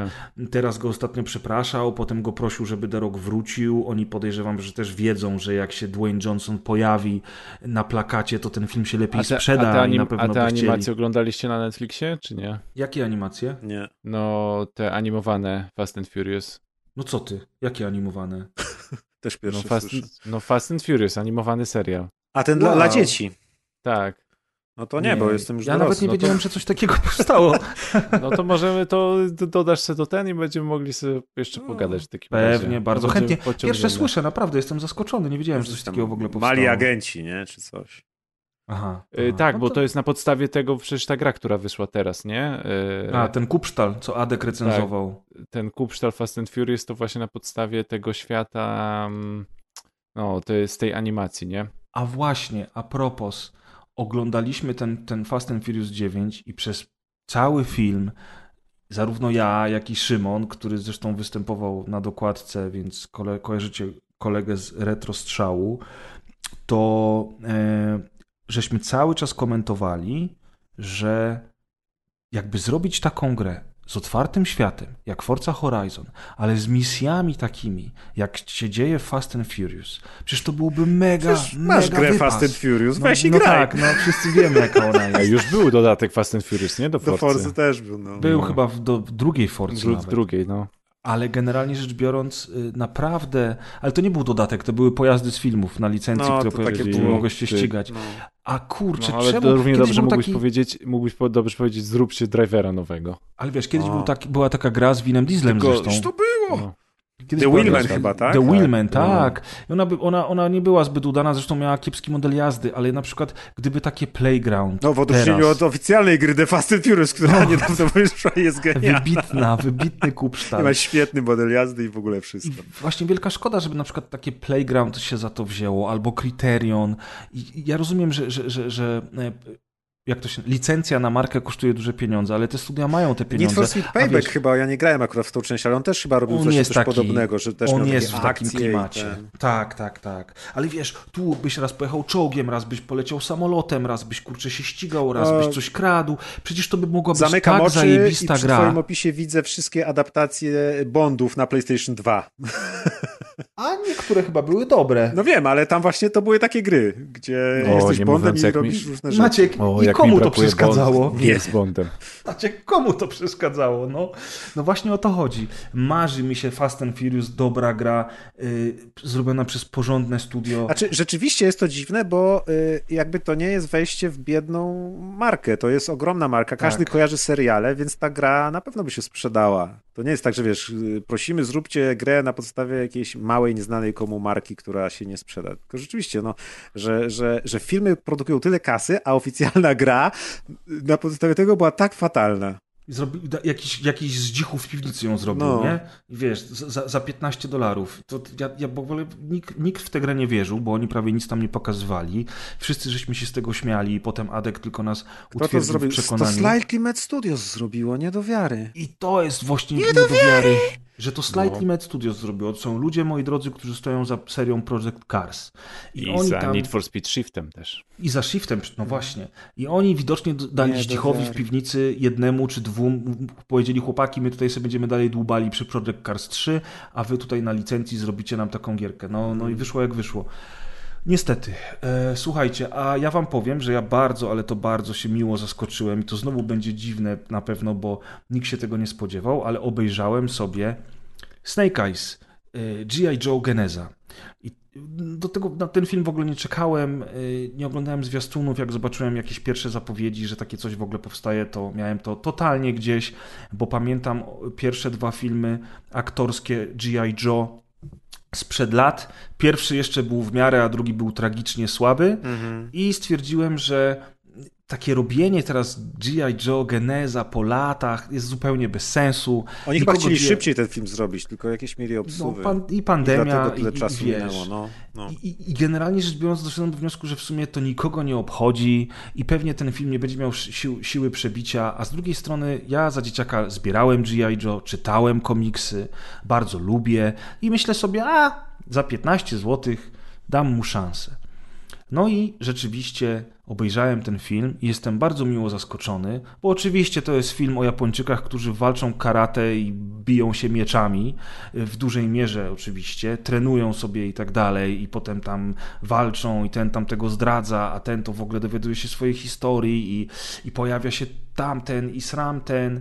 Speaker 3: Teraz go ostatnio przepraszał, potem go prosił, żeby Derok wrócił. Oni podejrzewam, że też wiedzą, że jak się Dwayne Johnson pojawi na plakacie, to ten film się lepiej
Speaker 5: A te,
Speaker 3: sprzeda
Speaker 5: a te,
Speaker 3: i
Speaker 5: anim,
Speaker 3: na pewno
Speaker 5: a te
Speaker 3: chcieli.
Speaker 5: animacje oglądaliście na Netflixie, czy nie?
Speaker 3: Jakie animacje?
Speaker 4: Nie.
Speaker 5: No, te animowane Fast and Furious.
Speaker 3: No co ty? Jakie animowane?
Speaker 4: Też
Speaker 5: No
Speaker 4: pierwszy
Speaker 5: Fast,
Speaker 4: słyszę.
Speaker 5: no Fast and Furious, animowany serial.
Speaker 4: A ten dla,
Speaker 3: Wow.
Speaker 4: dla dzieci.
Speaker 5: Tak.
Speaker 4: No to nie, bo jestem już
Speaker 3: Ja nawet nie
Speaker 4: no to-
Speaker 3: wiedziałem, że coś takiego powstało.
Speaker 5: No to możemy to, do- dodasz sobie do ten i będziemy mogli sobie jeszcze pogadać w takim razie.
Speaker 3: Pewnie, bardzo
Speaker 5: To będzie
Speaker 3: chętnie. Pierwsze słyszę, naprawdę, jestem zaskoczony. Nie wiedziałem, że coś takiego w ogóle powstało.
Speaker 4: Mali agenci, nie? Czy coś.
Speaker 3: Aha. Aha.
Speaker 5: tak,
Speaker 3: No
Speaker 5: bo to jest na podstawie tego przecież ta gra, która wyszła teraz, nie? Y,
Speaker 3: A, ten Kupsztal, co Adek recenzował.
Speaker 5: ten Kupsztal Fast and Furious to właśnie na podstawie tego świata, mm, no, to jest tej animacji, nie?
Speaker 3: A właśnie, a propos, oglądaliśmy ten, ten Fast and Furious 9 i przez cały film zarówno ja, jak i Szymon, który zresztą występował na dokładce, więc kole, kojarzycie kolegę z Retro Strzału, to e, żeśmy cały czas komentowali, że jakby zrobić taką grę z otwartym światem, jak Forza Horizon, ale z misjami takimi, jak się dzieje w Fast and Furious, przecież to byłby mega,
Speaker 4: Przecież masz
Speaker 3: mega
Speaker 4: grę
Speaker 3: wypas.
Speaker 4: Fast and Furious,
Speaker 3: No,
Speaker 4: weź i
Speaker 3: no
Speaker 4: graj.
Speaker 3: tak, no wszyscy wiemy jaka ona
Speaker 5: A
Speaker 3: jest.
Speaker 5: już był dodatek Fast and Furious, nie? Do
Speaker 4: Do
Speaker 5: Forcy.
Speaker 4: Forzy też był, no.
Speaker 3: Był
Speaker 5: No.
Speaker 3: chyba w, do, w drugiej Forcy
Speaker 5: W, w
Speaker 3: nawet.
Speaker 5: drugiej, no.
Speaker 3: Ale generalnie rzecz biorąc, y, naprawdę, ale to nie był dodatek, to były pojazdy z filmów na licencji,
Speaker 4: No,
Speaker 3: które
Speaker 4: to takie
Speaker 3: pojawiły,
Speaker 4: było.
Speaker 3: mogłeś się ścigać.
Speaker 4: No.
Speaker 3: A kurczę,
Speaker 5: no ale
Speaker 3: czemu?
Speaker 5: to równie
Speaker 3: Kiedyś
Speaker 5: dobrze mógłbyś
Speaker 3: taki,
Speaker 5: powiedzieć, mógłbyś po- dobrze powiedzieć, zróbcie drivera nowego.
Speaker 3: Ale wiesz, kiedyś był taki, była taka gra z Winem Dieslem
Speaker 5: Tylko-
Speaker 3: zresztą.
Speaker 4: to było?
Speaker 5: No.
Speaker 3: Kiedyś
Speaker 4: The
Speaker 3: z-
Speaker 4: chyba, tak?
Speaker 3: The
Speaker 4: Tak.
Speaker 3: Wheelman,
Speaker 5: No.
Speaker 3: tak. I ona, by, ona, ona nie była zbyt udana, zresztą miała kiepski model jazdy, ale na przykład gdyby takie Playground
Speaker 4: No w odróżnieniu
Speaker 3: teraz,
Speaker 4: od oficjalnej gry The Fast and Furious, która niedawno wyszła i jest genialna.
Speaker 3: wybitna, wybitny
Speaker 4: I
Speaker 3: kupsztal.
Speaker 4: ma świetny model jazdy i w ogóle
Speaker 3: I
Speaker 4: wszystko.
Speaker 3: właśnie wielka szkoda, żeby na przykład takie Playground się za to wzięło, albo Criterion. I i ja rozumiem, że, że, że, że e, jak to się, licencja na markę kosztuje duże pieniądze, ale te studia mają te
Speaker 4: Need
Speaker 3: pieniądze.
Speaker 4: for Speed Payback
Speaker 3: wiesz,
Speaker 4: chyba, ja nie grałem akurat w tą część, ale on też chyba robił coś, coś
Speaker 3: taki-
Speaker 4: podobnego, że też
Speaker 3: on jest w takim
Speaker 4: i
Speaker 3: klimacie. Tak, tak, tak. Ale wiesz, tu byś raz pojechał czołgiem, raz byś poleciał samolotem, raz byś kurczę się ścigał, raz
Speaker 4: No.
Speaker 3: byś coś kradł. Przecież to by mogła być
Speaker 4: Zamykam
Speaker 3: tak
Speaker 4: oczy i
Speaker 3: zajebista
Speaker 4: przy
Speaker 3: gra.
Speaker 4: twoim opisie widzę wszystkie adaptacje Bondów na PlayStation 2.
Speaker 3: A niektóre chyba były dobre.
Speaker 4: No wiem, ale tam właśnie to były takie gry, gdzie
Speaker 5: O,
Speaker 4: jesteś Bondem i robisz
Speaker 5: mi-
Speaker 4: różne rzeczy.
Speaker 3: Maciek,
Speaker 5: O,
Speaker 3: i komu to przeszkadzało?
Speaker 5: Bond, nie z Bondem.
Speaker 3: Znaczy, komu to przeszkadzało? No, no właśnie o to chodzi. Marzy mi się Fast and Furious, dobra gra, y, zrobiona przez porządne studio.
Speaker 4: Znaczy, rzeczywiście jest to dziwne, bo y, jakby to nie jest wejście w biedną markę. To jest ogromna marka. Każdy
Speaker 3: Tak.
Speaker 4: kojarzy seriale, więc ta gra na pewno by się sprzedała. To nie jest tak, że wiesz, y, prosimy, zróbcie grę na podstawie jakiejś małej, nieznanej komu marki, która się nie sprzeda. Tylko rzeczywiście, no, że, że, że filmy produkują tyle kasy, a oficjalna gra na podstawie tego była tak fatalna.
Speaker 3: Zrobi, jakiś, jakiś z dzichów w piwnicy ją zrobił,
Speaker 4: No.
Speaker 3: nie? Wiesz, za, za 15 dolarów. To ja, ja w ogóle nikt, nikt w tę grę nie wierzył, bo oni prawie nic tam nie pokazywali. Wszyscy żeśmy się z tego śmiali i potem Adek tylko nas
Speaker 4: Kto to zrobił?
Speaker 3: w
Speaker 4: To
Speaker 3: przekonaniu.
Speaker 4: Slightly Mad Studios zrobiło, nie do wiary.
Speaker 3: I to jest właśnie nie do wiary, że to Slightly
Speaker 5: No.
Speaker 3: Mad Studios zrobiło. To są ludzie, moi drodzy, którzy stoją za serią Project Cars.
Speaker 5: I,
Speaker 3: oni
Speaker 5: za
Speaker 3: tam...
Speaker 5: Need for Speed Shiftem też.
Speaker 3: I za shiftem, no właśnie. I oni widocznie dali
Speaker 4: Nie,
Speaker 3: Zdzichowi
Speaker 4: do
Speaker 3: w piwnicy jednemu czy dwóm, powiedzieli chłopaki, my tutaj sobie będziemy dalej dłubali przy Project Cars 3, a wy tutaj na licencji zrobicie nam taką gierkę. No, no i wyszło jak wyszło. Niestety. E, słuchajcie, a ja wam powiem, że ja bardzo, ale to bardzo się miło zaskoczyłem i to znowu będzie dziwne na pewno, bo nikt się tego nie spodziewał, ale obejrzałem sobie Snake Eyes, e, G.I. Joe Geneza. I do tego, na ten film w ogóle nie czekałem, y, nie oglądałem zwiastunów, jak zobaczyłem jakieś pierwsze zapowiedzi, że takie coś w ogóle powstaje, to miałem to totalnie gdzieś, bo pamiętam pierwsze dwa filmy aktorskie G.I. Joe sprzed lat. Pierwszy jeszcze był w miarę, a drugi był tragicznie słaby i stwierdziłem, że takie robienie teraz G.I. Joe, Geneza po latach jest zupełnie bez sensu.
Speaker 4: Oni chyba chcieli szybciej ten film zrobić, tylko jakieś mieli
Speaker 3: no,
Speaker 4: obsuwy.
Speaker 3: pan, I
Speaker 4: I
Speaker 3: pandemia.
Speaker 4: dlatego tyle
Speaker 3: i,
Speaker 4: czasu
Speaker 3: i, wiesz,
Speaker 4: minęło. No, no.
Speaker 3: I, i, I generalnie rzecz biorąc, doszedłem do wniosku, że w sumie to nikogo nie obchodzi i pewnie ten film nie będzie miał sił, siły przebicia, a z drugiej strony ja za dzieciaka zbierałem G.I. Joe, czytałem komiksy, bardzo lubię i myślę sobie, a za 15 zł dam mu szansę. No i rzeczywiście obejrzałem ten film i jestem bardzo miło zaskoczony, bo oczywiście to jest film o Japończykach, którzy walczą karate i biją się mieczami, w dużej mierze oczywiście, trenują sobie i tak dalej i potem tam walczą i ten tam tego zdradza, a ten to w ogóle dowiaduje się swojej historii i, i pojawia się tamten i sramten,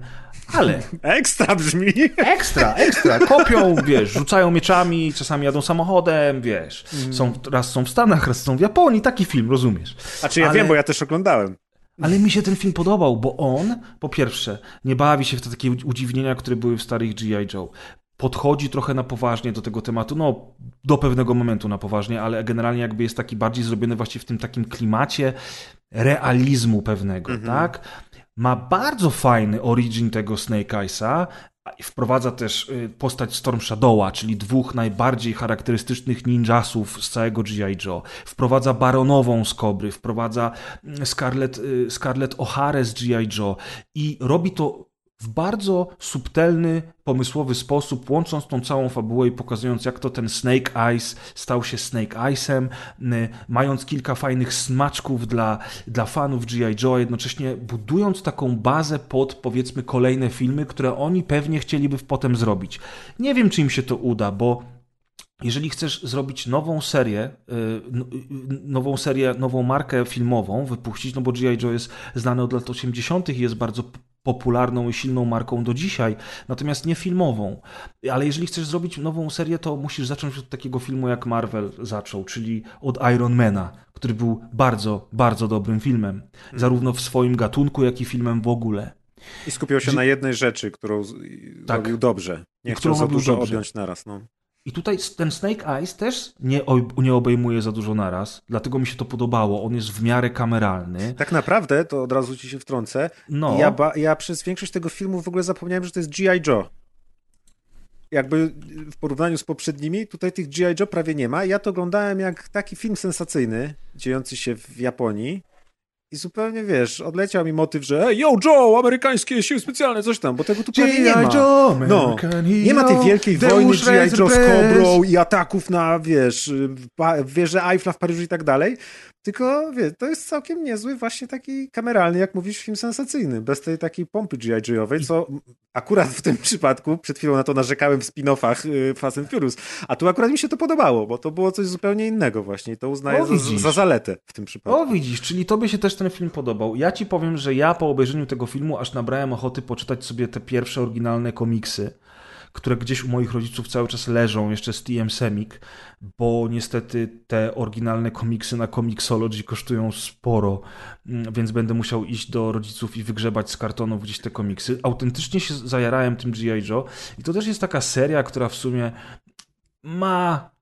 Speaker 3: ale
Speaker 4: Ekstra brzmi!
Speaker 3: Ekstra, ekstra. Kopią, wiesz, rzucają mieczami, czasami jadą samochodem, wiesz. Są, raz są w Stanach, raz są w Japonii. Taki film, rozumiesz.
Speaker 4: A czy ja
Speaker 3: Ale-
Speaker 4: wiem, bo ja też oglądałem.
Speaker 3: Ale mi się ten film podobał, bo on, po pierwsze, nie bawi się w te takie udziwnienia, które były w starych G.I. Joe. Podchodzi trochę na poważnie do tego tematu, no do pewnego momentu na poważnie, ale generalnie jakby jest taki bardziej zrobiony właśnie w tym takim klimacie realizmu pewnego, tak? Ma bardzo fajny origin tego Snake Eyesa, wprowadza też y, postać Storm Shadowa, czyli dwóch najbardziej charakterystycznych ninjasów z całego G.I. Joe. Wprowadza Baronową z Kobry, wprowadza mm, Scarlett, y, Scarlett O'Hara z G.I. Joe i robi to w bardzo subtelny, pomysłowy sposób, łącząc tą całą fabułę i pokazując, jak to ten Snake Eyes stał się Snake Eyesem, y, mając kilka fajnych smaczków dla, dla fanów G.I. Joe, jednocześnie budując taką bazę pod, powiedzmy, kolejne filmy, które oni pewnie chcieliby potem zrobić. Nie wiem, czy im się to uda, bo jeżeli chcesz zrobić nową serię, y, y, nową serię, nową markę filmową wypuścić, no bo G.I. Joe jest znany od lat 80. i jest bardzo popularną i silną marką do dzisiaj, natomiast nie filmową. Ale jeżeli chcesz zrobić nową serię, to musisz zacząć od takiego filmu, jak Marvel zaczął, czyli od Ironmana, który był bardzo, bardzo dobrym filmem. Zarówno w swoim gatunku, jak i filmem w ogóle.
Speaker 4: I skupiał się na jednej rzeczy, którą
Speaker 3: Tak.
Speaker 4: robił dobrze. Nie chciał za dużo
Speaker 3: dobrze.
Speaker 4: objąć naraz. No.
Speaker 3: I tutaj ten Snake Eyes też nie, nie obejmuje za dużo naraz, dlatego mi się to podobało. On jest w miarę kameralny.
Speaker 4: Tak naprawdę, to od razu ci się wtrącę,
Speaker 3: No,
Speaker 4: ja, ja przez większość tego filmu w ogóle zapomniałem, że to jest G.I. Joe. Jakby w porównaniu z poprzednimi, tutaj tych G.I. Joe prawie nie ma. Ja to oglądałem jak taki film sensacyjny, dziejący się w Japonii. I zupełnie, wiesz, odleciał mi motyw, że hey, yo Joe, amerykańskie siły specjalne, coś tam, bo tego tu prawie nie ma.
Speaker 2: Joe,
Speaker 4: No, nie ma tej wielkiej wojny G.I. Joe z. Kobrą i ataków na, wiesz, w pa- w wieżę Eiffla w Paryżu i tak dalej. Tylko, wiesz, to jest całkiem niezły właśnie taki kameralny, jak mówisz, film sensacyjny, bez tej takiej pompy G.I. Joe'owej, co akurat w tym przypadku, przed chwilą na to narzekałem w spin-offach y, Fast and Furious, a tu akurat mi się to podobało, bo to było coś zupełnie innego właśnie i to uznaję
Speaker 3: O,
Speaker 4: za, za zaletę w tym przypadku.
Speaker 3: o widzisz, czyli tobie się też ten film podobał. Ja ci powiem, że ja po obejrzeniu tego filmu aż nabrałem ochoty poczytać sobie te pierwsze oryginalne komiksy, które gdzieś u moich rodziców cały czas leżą, jeszcze z TM Semik, bo niestety te oryginalne komiksy na Comixology kosztują sporo, mm, więc będę musiał iść do rodziców i wygrzebać z kartonów gdzieś te komiksy. Autentycznie się zajarałem tym G.I. Joe i to też jest taka seria, która w sumie ma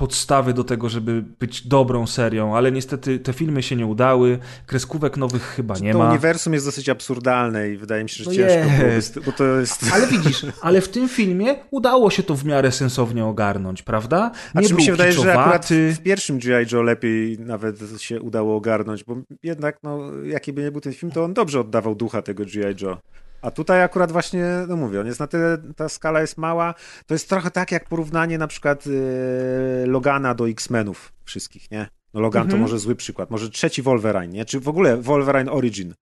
Speaker 3: podstawy do tego, żeby być dobrą serią, ale niestety te filmy się nie udały, kreskówek nowych chyba nie
Speaker 4: to
Speaker 3: ma.
Speaker 4: uniwersum jest dosyć absurdalne i wydaje mi się, że
Speaker 3: No
Speaker 4: ciężko
Speaker 3: jest.
Speaker 4: bo to jest...
Speaker 3: Ale widzisz, ale w tym filmie udało się to w miarę sensownie ogarnąć, prawda?
Speaker 4: A
Speaker 3: Nie
Speaker 4: czy mi się wydaje, że akurat w pierwszym G.I. Joe lepiej nawet się udało ogarnąć, bo jednak, no, jaki by nie był ten film, to on dobrze oddawał ducha tego G.I. Joe. A tutaj akurat właśnie, no mówię, on jest na tyle, ta skala jest mała, to jest trochę tak jak porównanie na przykład e, Logana do X-Menów wszystkich, nie? No Logan
Speaker 3: Mhm.
Speaker 4: to może zły przykład, może trzeci Wolverine, nie? Czy w ogóle Wolverine Origin.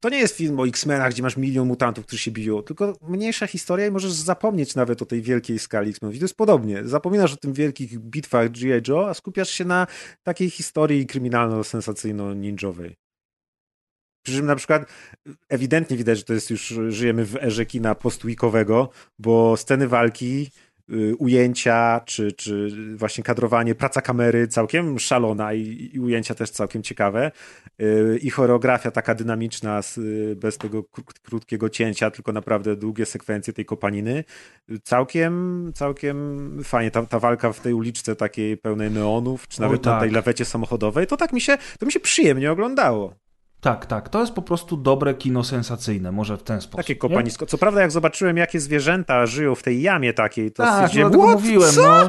Speaker 4: To nie jest film o X-Menach, gdzie masz milion mutantów, którzy się biją, tylko mniejsza historia i możesz zapomnieć nawet o tej wielkiej skali X-Menów. I to jest podobnie. Zapominasz o tym wielkich bitwach G.I. Joe, a skupiasz się na takiej historii kryminalno-sensacyjno-ninjowej. Przy czym na przykład ewidentnie widać, że to jest już, żyjemy w erze kina postweekowego, bo sceny walki, y, ujęcia, czy, czy właśnie kadrowanie, praca kamery całkiem szalona i, i ujęcia też całkiem ciekawe. Y, I choreografia taka dynamiczna, z, bez tego kró- krótkiego cięcia, tylko naprawdę długie sekwencje tej kopaniny. Całkiem, całkiem fajnie. Ta, ta walka w tej uliczce takiej pełnej neonów, czy
Speaker 3: Oj,
Speaker 4: nawet na
Speaker 3: tak.
Speaker 4: tej lawecie samochodowej, to tak mi się, to mi się przyjemnie oglądało.
Speaker 3: Tak, tak. To jest po prostu dobre kino sensacyjne, może w ten sposób.
Speaker 4: Takie
Speaker 3: nie?
Speaker 4: kopanisko. Co prawda, jak zobaczyłem, jakie zwierzęta żyją w tej jamie takiej, to
Speaker 3: Tak, no
Speaker 4: stwierdziłem, "What?
Speaker 3: mówiłem,
Speaker 4: Co?
Speaker 3: no.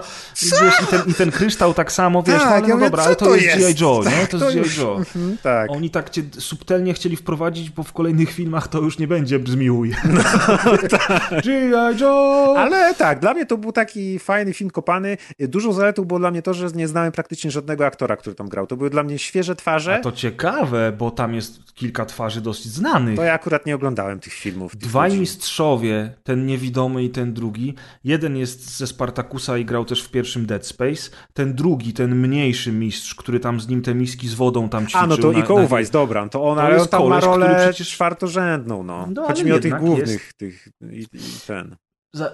Speaker 3: Wiesz, i, ten, I ten kryształ tak samo, wiesz,
Speaker 4: Tak,
Speaker 3: no, ale
Speaker 4: ja
Speaker 3: no dobra,
Speaker 4: co
Speaker 3: ale to,
Speaker 4: to
Speaker 3: jest? G.I. Joe, nie?
Speaker 4: Tak,
Speaker 3: To
Speaker 4: to
Speaker 3: jest G.I. Joe.
Speaker 4: Mhm, tak.
Speaker 3: Oni tak cię subtelnie chcieli wprowadzić, bo w kolejnych filmach to już nie będzie brzmiuj. G.I. Joe!
Speaker 4: Ale tak, dla mnie to był taki fajny film kopany. Dużą zaletą było dla mnie to, że nie znałem praktycznie żadnego aktora, który tam grał. To były dla mnie świeże twarze.
Speaker 3: A to ciekawe, bo tam jest kilka twarzy dosyć znanych.
Speaker 4: To ja akurat nie oglądałem tych filmów. tych
Speaker 3: Dwaj mistrzowie, ten niewidomy i ten drugi. Jeden jest ze Spartakusa i grał też w pierwszym Dead Space. Ten drugi, ten mniejszy mistrz, który tam z nim te miski z wodą tam ćwiczył.
Speaker 4: A, no to
Speaker 3: na-
Speaker 4: i Kołwajs, dobra, to on,
Speaker 3: To
Speaker 4: ale on
Speaker 3: jest
Speaker 4: tam ma
Speaker 3: koleś, który
Speaker 4: rolę
Speaker 3: przecież-
Speaker 4: czwartorzędną, no.
Speaker 3: No,
Speaker 4: Chodzi mi o tych głównych, tych, i, i ten.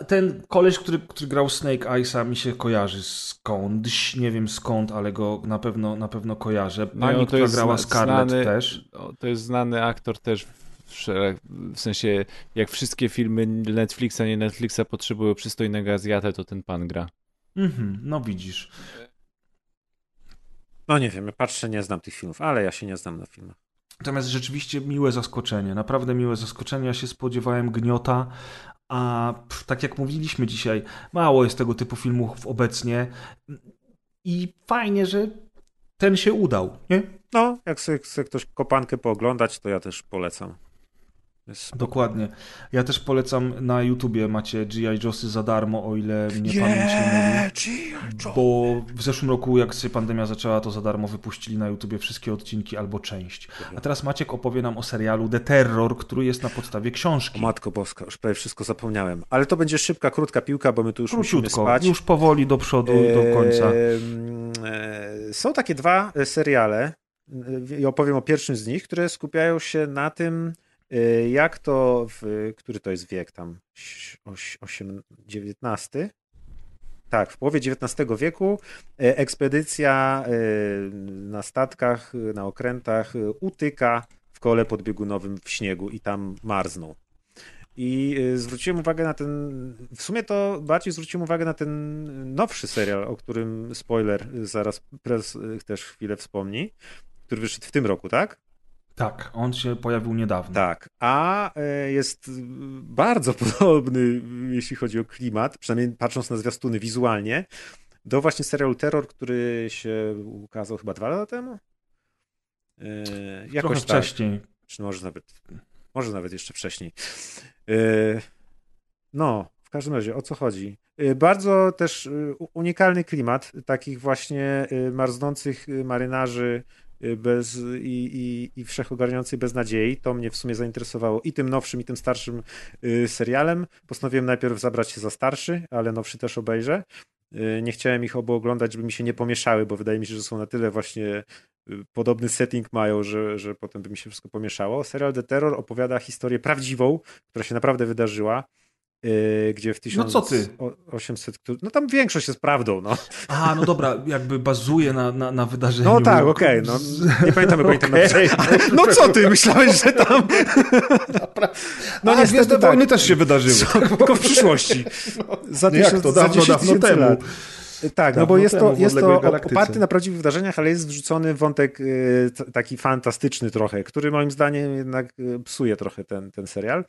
Speaker 3: Ten koleś, który, który grał Snake Eyes'a mi się kojarzy skądś, nie wiem skąd, ale go na pewno, na pewno kojarzę.
Speaker 5: No,
Speaker 3: Pani,
Speaker 5: to
Speaker 3: która grała
Speaker 5: zna-
Speaker 3: Scarlett
Speaker 5: znany-
Speaker 3: też.
Speaker 5: To jest znany aktor też w, szereg- w sensie, jak wszystkie filmy Netflixa, nie Netflixa potrzebują przystojnego Azjatę, to ten pan gra.
Speaker 3: Mhm, no widzisz.
Speaker 4: No nie wiem, ja patrzę, nie znam tych filmów, ale ja się nie znam na filmach.
Speaker 3: Natomiast rzeczywiście miłe zaskoczenie, naprawdę miłe zaskoczenie. Ja się spodziewałem gniota, a pff, tak jak mówiliśmy dzisiaj, mało jest tego typu filmów obecnie i fajnie, że ten się udał, nie?
Speaker 4: No, jak chce ktoś kopankę pooglądać, to ja też polecam. Jest...
Speaker 3: Dokładnie. Ja też polecam na YouTubie macie G.I. Joesy za darmo, o ile mnie pamięć nie mówi. Bo w zeszłym roku, jak się pandemia zaczęła, to za darmo wypuścili na YouTubie wszystkie odcinki albo część. A teraz Maciek opowie nam o serialu The Terror, który jest na podstawie
Speaker 4: O
Speaker 3: książki.
Speaker 4: Matko Boska, już prawie wszystko zapomniałem. Ale to będzie szybka, krótka piłka, bo my tu już musimy
Speaker 3: Króciutko,
Speaker 4: spać.
Speaker 3: już powoli do przodu, do końca.
Speaker 4: Ehm, e, Są takie dwa e, seriale e, i opowiem o pierwszym z nich, które skupiają się na tym, jak to, w, który to jest wiek tam, Oś- osiem- XIX? Tak, w połowie XIX wieku e, ekspedycja e, na statkach, na okrętach utyka w kole podbiegunowym w śniegu i tam marzną. I y, zwróciłem uwagę na ten. W sumie to bardziej zwróciłem uwagę na ten nowszy serial, o którym spoiler y, zaraz prez y, też chwilę wspomni, który wyszedł w tym roku, tak?
Speaker 3: Tak, on się pojawił niedawno.
Speaker 4: Tak. A y, jest bardzo podobny, jeśli chodzi o klimat, przynajmniej patrząc na zwiastuny wizualnie, do właśnie serialu Terror, który się ukazał chyba dwa lata temu.
Speaker 3: Trochę
Speaker 4: Jakoś tak.
Speaker 3: wcześniej.
Speaker 4: czy może nawet, może nawet jeszcze wcześniej. Yy, No, w każdym razie, o co chodzi? Yy, Bardzo też unikalny klimat takich właśnie marznących marynarzy bez, i, i, i wszechogarniających beznadziei. To mnie w sumie zainteresowało i tym nowszym, i tym starszym yy, serialem. Postanowiłem najpierw zabrać się za starszy, ale nowszy też obejrzę. Yy, Nie chciałem ich obu oglądać, żeby mi się nie pomieszały, bo wydaje mi się, że są na tyle właśnie y, podobny setting mają, że, że potem by mi się wszystko pomieszało. Serial The Terror opowiada historię prawdziwą, która się naprawdę wydarzyła, yy, gdzie w
Speaker 3: No co ty?
Speaker 4: 1800... któ- No tam większość jest prawdą, no.
Speaker 3: A, no dobra, jakby bazuje na, na, na wydarzeniu.
Speaker 4: No tak, okej, no. Nie pamiętam, jak
Speaker 3: Okej.
Speaker 4: napisali. No co ty, myślałeś, że tam...
Speaker 3: No
Speaker 4: niestety
Speaker 3: Gwiezdne
Speaker 4: tak.
Speaker 3: Wojny też się wydarzyły.
Speaker 4: Tylko w przyszłości. Za,
Speaker 3: No jak to?
Speaker 4: za
Speaker 3: Dawno,
Speaker 4: 10
Speaker 3: dawno temu.
Speaker 4: lat. Tak, no bo jest to, jest to oparty na prawdziwych wydarzeniach, ale jest wrzucony wątek y, taki fantastyczny trochę, który moim zdaniem jednak y, psuje trochę ten, ten serial.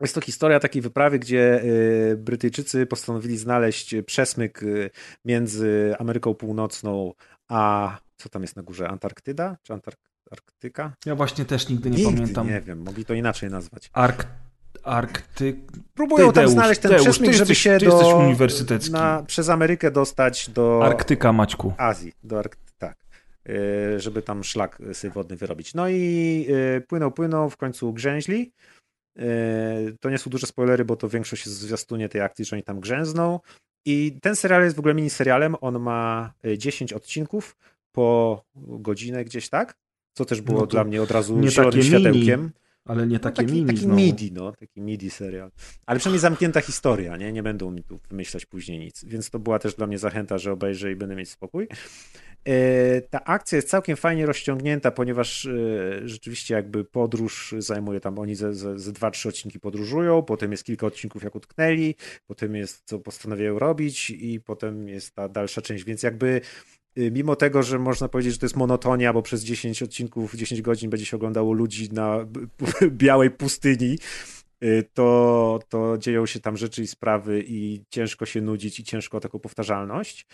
Speaker 4: Jest to historia takiej wyprawy, gdzie y, Brytyjczycy postanowili znaleźć przesmyk y, między Ameryką Północną a co tam jest na górze? Antarktyda? Czy Antark Arktyka?
Speaker 3: Ja właśnie też nigdy nie
Speaker 4: Nigdy
Speaker 3: pamiętam.
Speaker 4: nie wiem, mogli to inaczej nazwać.
Speaker 3: Ark... Arktyk...
Speaker 4: Próbują
Speaker 3: Ty,
Speaker 4: tam
Speaker 3: Deusz,
Speaker 4: znaleźć ten
Speaker 3: Deusz,
Speaker 4: przesmyk, żeby się do,
Speaker 3: uniwersytecki.
Speaker 4: Na, przez Amerykę dostać do
Speaker 3: Arktyka, Maćku.
Speaker 4: Azji, do Ark... tak, żeby tam szlak wodny wyrobić. No i y, płynął, płynął, w końcu grzęźli. Y, To nie są duże spoilery, bo to większość jest w zwiastunie tej akcji, że oni tam grzęzną. I ten serial jest w ogóle miniserialem, on ma y, 10 odcinków po godzinę gdzieś, tak? Co też było
Speaker 3: No
Speaker 4: dla mnie od razu zielonym
Speaker 3: takie mini,
Speaker 4: światełkiem.
Speaker 3: Ale nie takie
Speaker 4: no, taki,
Speaker 3: mini
Speaker 4: taki
Speaker 3: znowu.
Speaker 4: midi, no, taki midi serial. Ale przynajmniej zamknięta historia, nie? Nie będą mi tu wymyślać później nic. Więc to była też dla mnie zachęta, że obejrzę i będę mieć spokój. E, Ta akcja jest całkiem fajnie rozciągnięta, ponieważ e, rzeczywiście jakby podróż zajmuje tam, oni ze, ze, ze dwa, trzy odcinki podróżują, potem jest kilka odcinków jak utknęli, potem jest co postanawiają robić i potem jest ta dalsza część, więc jakby mimo tego, że można powiedzieć, że to jest monotonia, bo przez 10 odcinków, 10 godzin będzie się oglądało ludzi na białej pustyni, y, to, to dzieją się tam rzeczy i sprawy i ciężko się nudzić i ciężko o taką powtarzalność.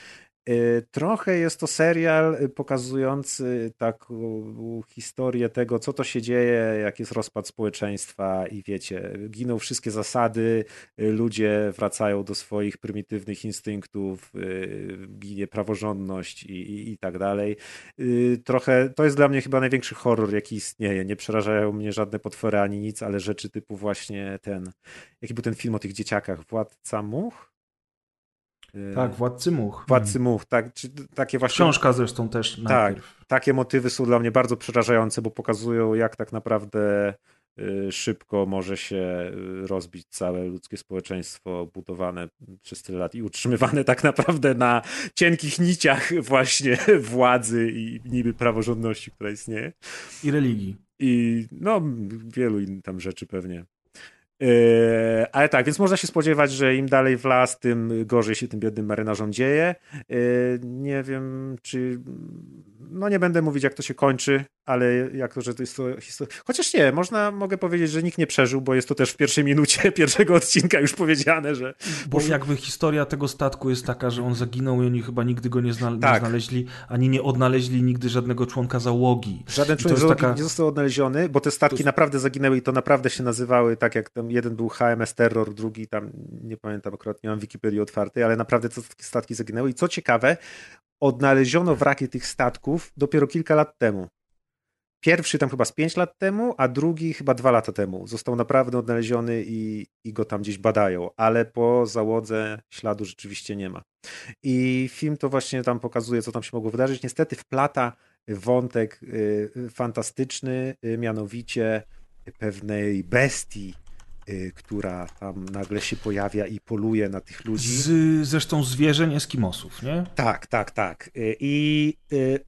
Speaker 4: Y, trochę jest to serial y, pokazujący taką historię tego, co to się dzieje, jak jest rozpad społeczeństwa i wiecie, giną wszystkie zasady, y, ludzie wracają do swoich prymitywnych instynktów, ginie praworządność i, i, i tak dalej. Trochę, to jest dla mnie chyba największy horror, jaki istnieje. Nie przerażają mnie żadne potwory ani nic, ale rzeczy typu właśnie ten, jaki był ten film o tych dzieciakach, Władca Much?
Speaker 3: Y, tak, Władcy Much.
Speaker 4: Władcy Much, tak. Czy takie właśnie...
Speaker 3: Książka zresztą też
Speaker 4: Tak, takie motywy są dla mnie bardzo przerażające, bo pokazują jak tak naprawdę y, szybko może się y, rozbić całe ludzkie społeczeństwo budowane przez tyle lat i utrzymywane tak naprawdę na cienkich niciach właśnie władzy i niby praworządności, która istnieje.
Speaker 3: I religii.
Speaker 4: I no, wielu innych tam rzeczy pewnie. Yy, ale tak, więc można się spodziewać, że im dalej w las, tym gorzej się tym biednym marynarzom dzieje. Yy, nie wiem, czy. No nie będę mówić, jak to się kończy, ale jak to, że to jest to historia. Chociaż nie, można, mogę powiedzieć, że nikt nie przeżył, bo jest to też w pierwszej minucie pierwszego odcinka już powiedziane, że.
Speaker 3: Bo jakby historia tego statku jest taka, że on zaginął i oni chyba nigdy go nie, zna... tak. nie znaleźli, ani nie odnaleźli nigdy żadnego członka załogi.
Speaker 4: Żaden członek załogi taka... nie został odnaleziony, bo te statki to... naprawdę zaginęły i to naprawdę się nazywały tak, jak tam jeden był HMS Terror, drugi tam, nie pamiętam akurat, nie mam Wikipedii otwartej, ale naprawdę te statki zaginęły. I co ciekawe, odnaleziono wraki tych statków dopiero kilka lat temu. Pierwszy tam chyba z 5 lat temu, a drugi chyba 2 lata temu. Został naprawdę odnaleziony i, i go tam gdzieś badają, ale po załodze śladu rzeczywiście nie ma. I film to właśnie tam pokazuje, co tam się mogło wydarzyć. Niestety wplata wątek y, fantastyczny, y, mianowicie pewnej bestii, która tam nagle się pojawia i poluje na tych ludzi.
Speaker 3: Z, zresztą zwierzeń Eskimosów, nie?
Speaker 4: Tak, tak, tak. Y, I y,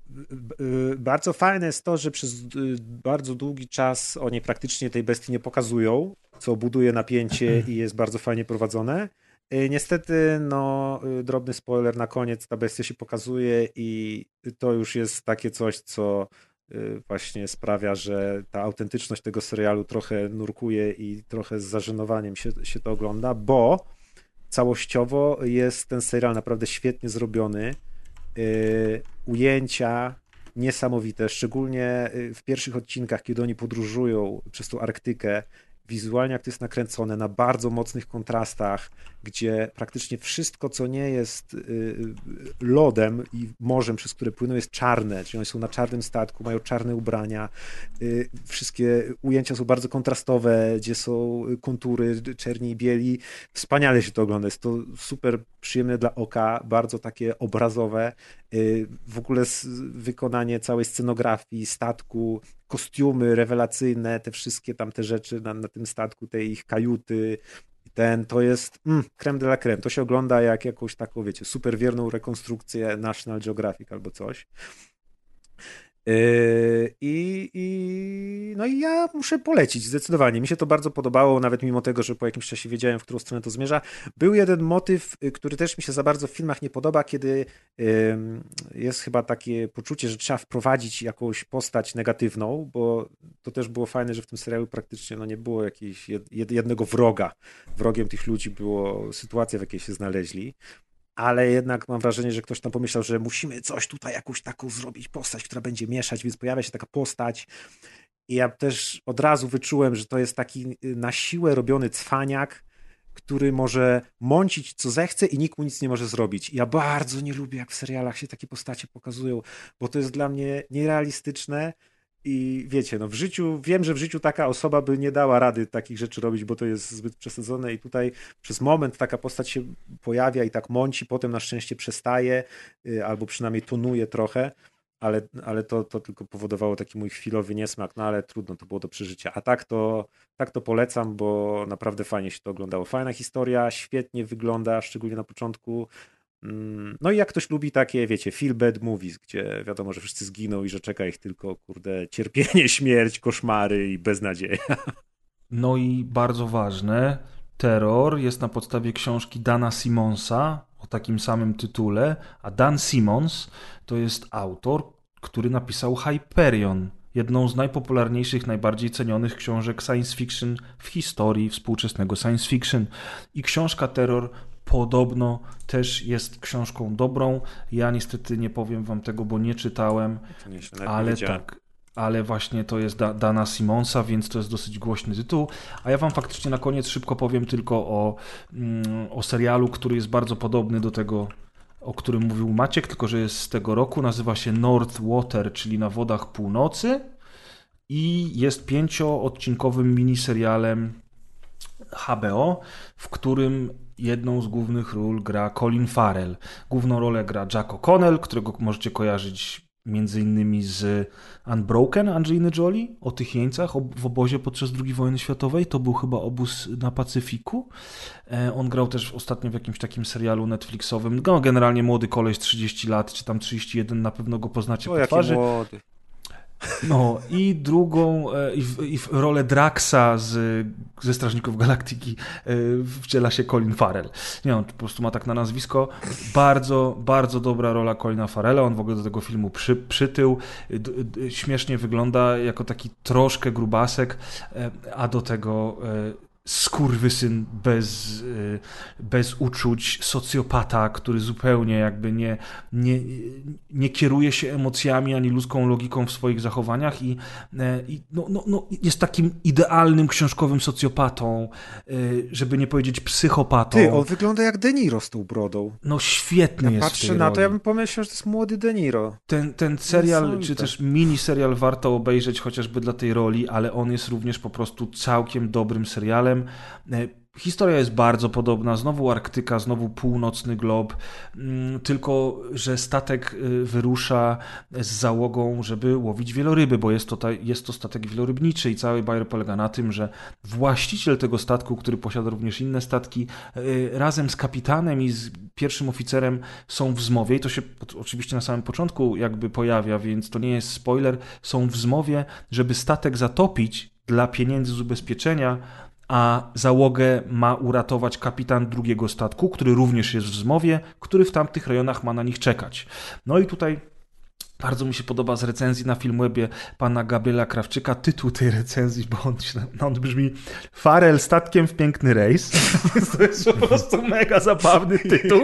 Speaker 4: bardzo fajne jest to, że przez bardzo długi czas oni praktycznie tej bestii nie pokazują, co buduje napięcie i jest bardzo fajnie prowadzone. Niestety, no, drobny spoiler na koniec, ta bestia się pokazuje i to już jest takie coś, co Y, właśnie sprawia, że ta autentyczność tego serialu trochę nurkuje i trochę z zażenowaniem się, się to ogląda, bo całościowo jest ten serial naprawdę świetnie zrobiony. Y, ujęcia niesamowite, szczególnie y, w pierwszych odcinkach, kiedy oni podróżują przez tą Arktykę wizualnie jak to jest nakręcone, na bardzo mocnych kontrastach, gdzie praktycznie wszystko, co nie jest y, y, lodem i morzem, przez które płyną, jest czarne, czyli one są na czarnym statku, mają czarne ubrania, y, wszystkie ujęcia są bardzo kontrastowe, gdzie są kontury czerni i bieli. Wspaniale się to ogląda, jest to super przyjemne dla oka, bardzo takie obrazowe. W ogóle wykonanie całej scenografii, statku, kostiumy rewelacyjne, te wszystkie tam te rzeczy na, na tym statku, te ich kajuty, ten, to jest mm, creme de la creme. To się ogląda jak jakąś taką, wiecie, super wierną rekonstrukcję National Geographic albo coś. Yy, I, I, no i ja muszę polecić, zdecydowanie. Mi się to bardzo podobało, nawet mimo tego, że po jakimś czasie wiedziałem, w którą stronę to zmierza. Był jeden motyw, y, który też mi się za bardzo w filmach nie podoba, kiedy jest chyba takie poczucie, że trzeba wprowadzić jakąś postać negatywną, bo to też było fajne, że w tym serialu praktycznie no, nie było jakiegoś jednego wroga. Wrogiem tych ludzi było sytuacja, w jakiej się znaleźli ale jednak mam wrażenie, że ktoś tam pomyślał, że musimy coś tutaj, jakąś taką zrobić postać, która będzie mieszać, więc pojawia się taka postać. I ja też od razu wyczułem, że to jest taki y, na siłę robiony cwaniak, który może mącić co zechce i nikt mu nic nie może zrobić. Ja bardzo nie lubię, jak w serialach się takie postacie pokazują, bo to jest dla mnie nierealistyczne i wiecie, no w życiu, wiem, że w życiu taka osoba by nie dała rady takich rzeczy robić, bo to jest zbyt przesadzone i tutaj przez moment taka postać się pojawia i tak mąci, potem na szczęście przestaje, y, albo przynajmniej tonuje trochę, ale, ale to, to tylko powodowało taki mój chwilowy niesmak, no ale trudno, to było do przeżycia. A tak to, tak to polecam, bo naprawdę fajnie się to oglądało. Fajna historia, świetnie wygląda, szczególnie na początku. Mm, no i jak ktoś lubi takie, wiecie, feel bad movies, gdzie wiadomo, że wszyscy zginą i że czeka ich tylko, kurde, cierpienie, śmierć, koszmary i beznadzieja.
Speaker 3: No i bardzo ważne, terror jest na podstawie książki Dana Simonsa, o takim samym tytule, a Dan Simmons to jest autor, który napisał Hyperion, jedną z najpopularniejszych, najbardziej cenionych książek science fiction w historii współczesnego science fiction. I książka Terror podobno też jest książką dobrą. Ja niestety nie powiem wam tego, bo nie czytałem,
Speaker 4: nieźle,
Speaker 3: ale tak. Ale właśnie to jest da Dana Simonsa, więc to jest dosyć głośny tytuł. A ja wam faktycznie na koniec szybko powiem tylko o, mm, o serialu, który jest bardzo podobny do tego, o którym mówił Maciek, tylko że jest z tego roku. Nazywa się North Water, czyli na wodach północy. I jest pięcioodcinkowym miniserialem HBO, w którym jedną z głównych ról gra Colin Farrell. Główną rolę gra Jack O'Connell, którego możecie kojarzyć między innymi z Unbroken Angeliny Jolie, o tych jeńcach w obozie podczas II wojny światowej. To był chyba obóz na Pacyfiku. E, On grał też ostatnio w jakimś takim serialu Netflixowym. No, generalnie młody koleś, 30 lat, czy tam 31, na pewno go poznacie
Speaker 4: O,
Speaker 3: po
Speaker 4: jaki
Speaker 3: twarzy.
Speaker 4: młody.
Speaker 3: No i drugą, e, i w, i w rolę Draxa z, ze Strażników Galaktyki e, wciela się Colin Farrell. Nie, on po prostu ma tak na nazwisko. Bardzo, bardzo dobra rola Colina Farrella. On w ogóle do tego filmu przy, przytył. D, d, śmiesznie wygląda jako taki troszkę grubasek, e, a do tego e, skurwysyn bez, y, bez uczuć, socjopata, który zupełnie jakby nie, nie, nie kieruje się emocjami ani ludzką logiką w swoich zachowaniach i, e, i no, no, no, jest takim idealnym książkowym socjopatą, y, żeby nie powiedzieć psychopatą.
Speaker 4: Ty, on wygląda jak De Niro z tą brodą.
Speaker 3: No świetny
Speaker 4: Ja
Speaker 3: jest
Speaker 4: patrzę na
Speaker 3: roli.
Speaker 4: to, ja bym pomyślał, że to jest młody De Niro.
Speaker 3: Ten, ten serial, czy też mini serial warto obejrzeć chociażby dla tej roli, ale on jest również po prostu całkiem dobrym serialem. E, Historia jest bardzo podobna, znowu Arktyka, znowu północny glob, mm, tylko że statek y, wyrusza z załogą, żeby łowić wieloryby, bo jest to, ta, jest to statek wielorybniczy i cały bajer polega na tym, że właściciel tego statku, który posiada również inne statki, y, razem z kapitanem i z pierwszym oficerem są w zmowie. I to się oczywiście na samym początku jakby pojawia, więc to nie jest spoiler, są w zmowie, żeby statek zatopić dla pieniędzy z ubezpieczenia, a załogę ma uratować kapitan drugiego statku, który również jest w zmowie, który w tamtych rejonach ma na nich czekać. No i tutaj bardzo mi się podoba z recenzji na Filmwebie pana Gabriela Krawczyka tytuł tej recenzji, bo on, no on brzmi Farel statkiem w piękny rejs. to jest po prostu mega zabawny tytuł.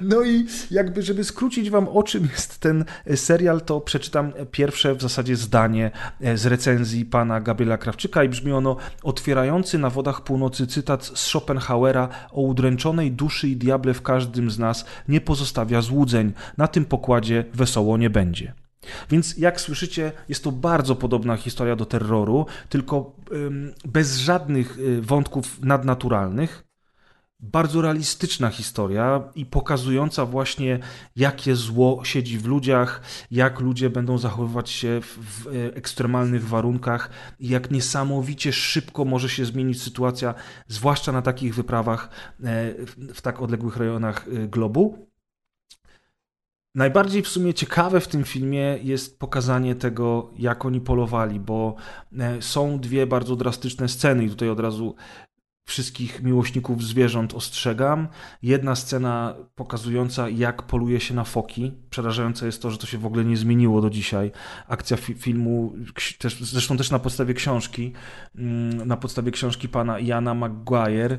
Speaker 3: No i jakby, żeby skrócić wam o czym jest ten serial, to przeczytam pierwsze w zasadzie zdanie e, z recenzji pana Gabriela Krawczyka i brzmi ono otwierający na wodach północy cytat z Schopenhauera o udręczonej duszy i diable w każdym z nas nie pozostawia złudzeń. Na tym pokładzie wesoło nie będzie. Więc jak słyszycie, jest to bardzo podobna historia do terroru, tylko bez żadnych y, wątków nadnaturalnych. Bardzo realistyczna historia i pokazująca właśnie, jakie zło siedzi w ludziach, jak ludzie będą zachowywać się w, e, ekstremalnych warunkach jak niesamowicie szybko może się zmienić sytuacja, zwłaszcza na takich wyprawach e, w, w tak odległych rejonach e, globu. Najbardziej w sumie ciekawe w tym filmie jest pokazanie tego, jak oni polowali, bo e, są dwie bardzo drastyczne sceny i tutaj od razu wszystkich miłośników zwierząt ostrzegam. Jedna scena pokazująca, jak poluje się na foki. Przerażające jest to, że to się w ogóle nie zmieniło do dzisiaj. Akcja fi filmu, też, zresztą też na podstawie książki, mm, na podstawie książki pana Jana Maguire,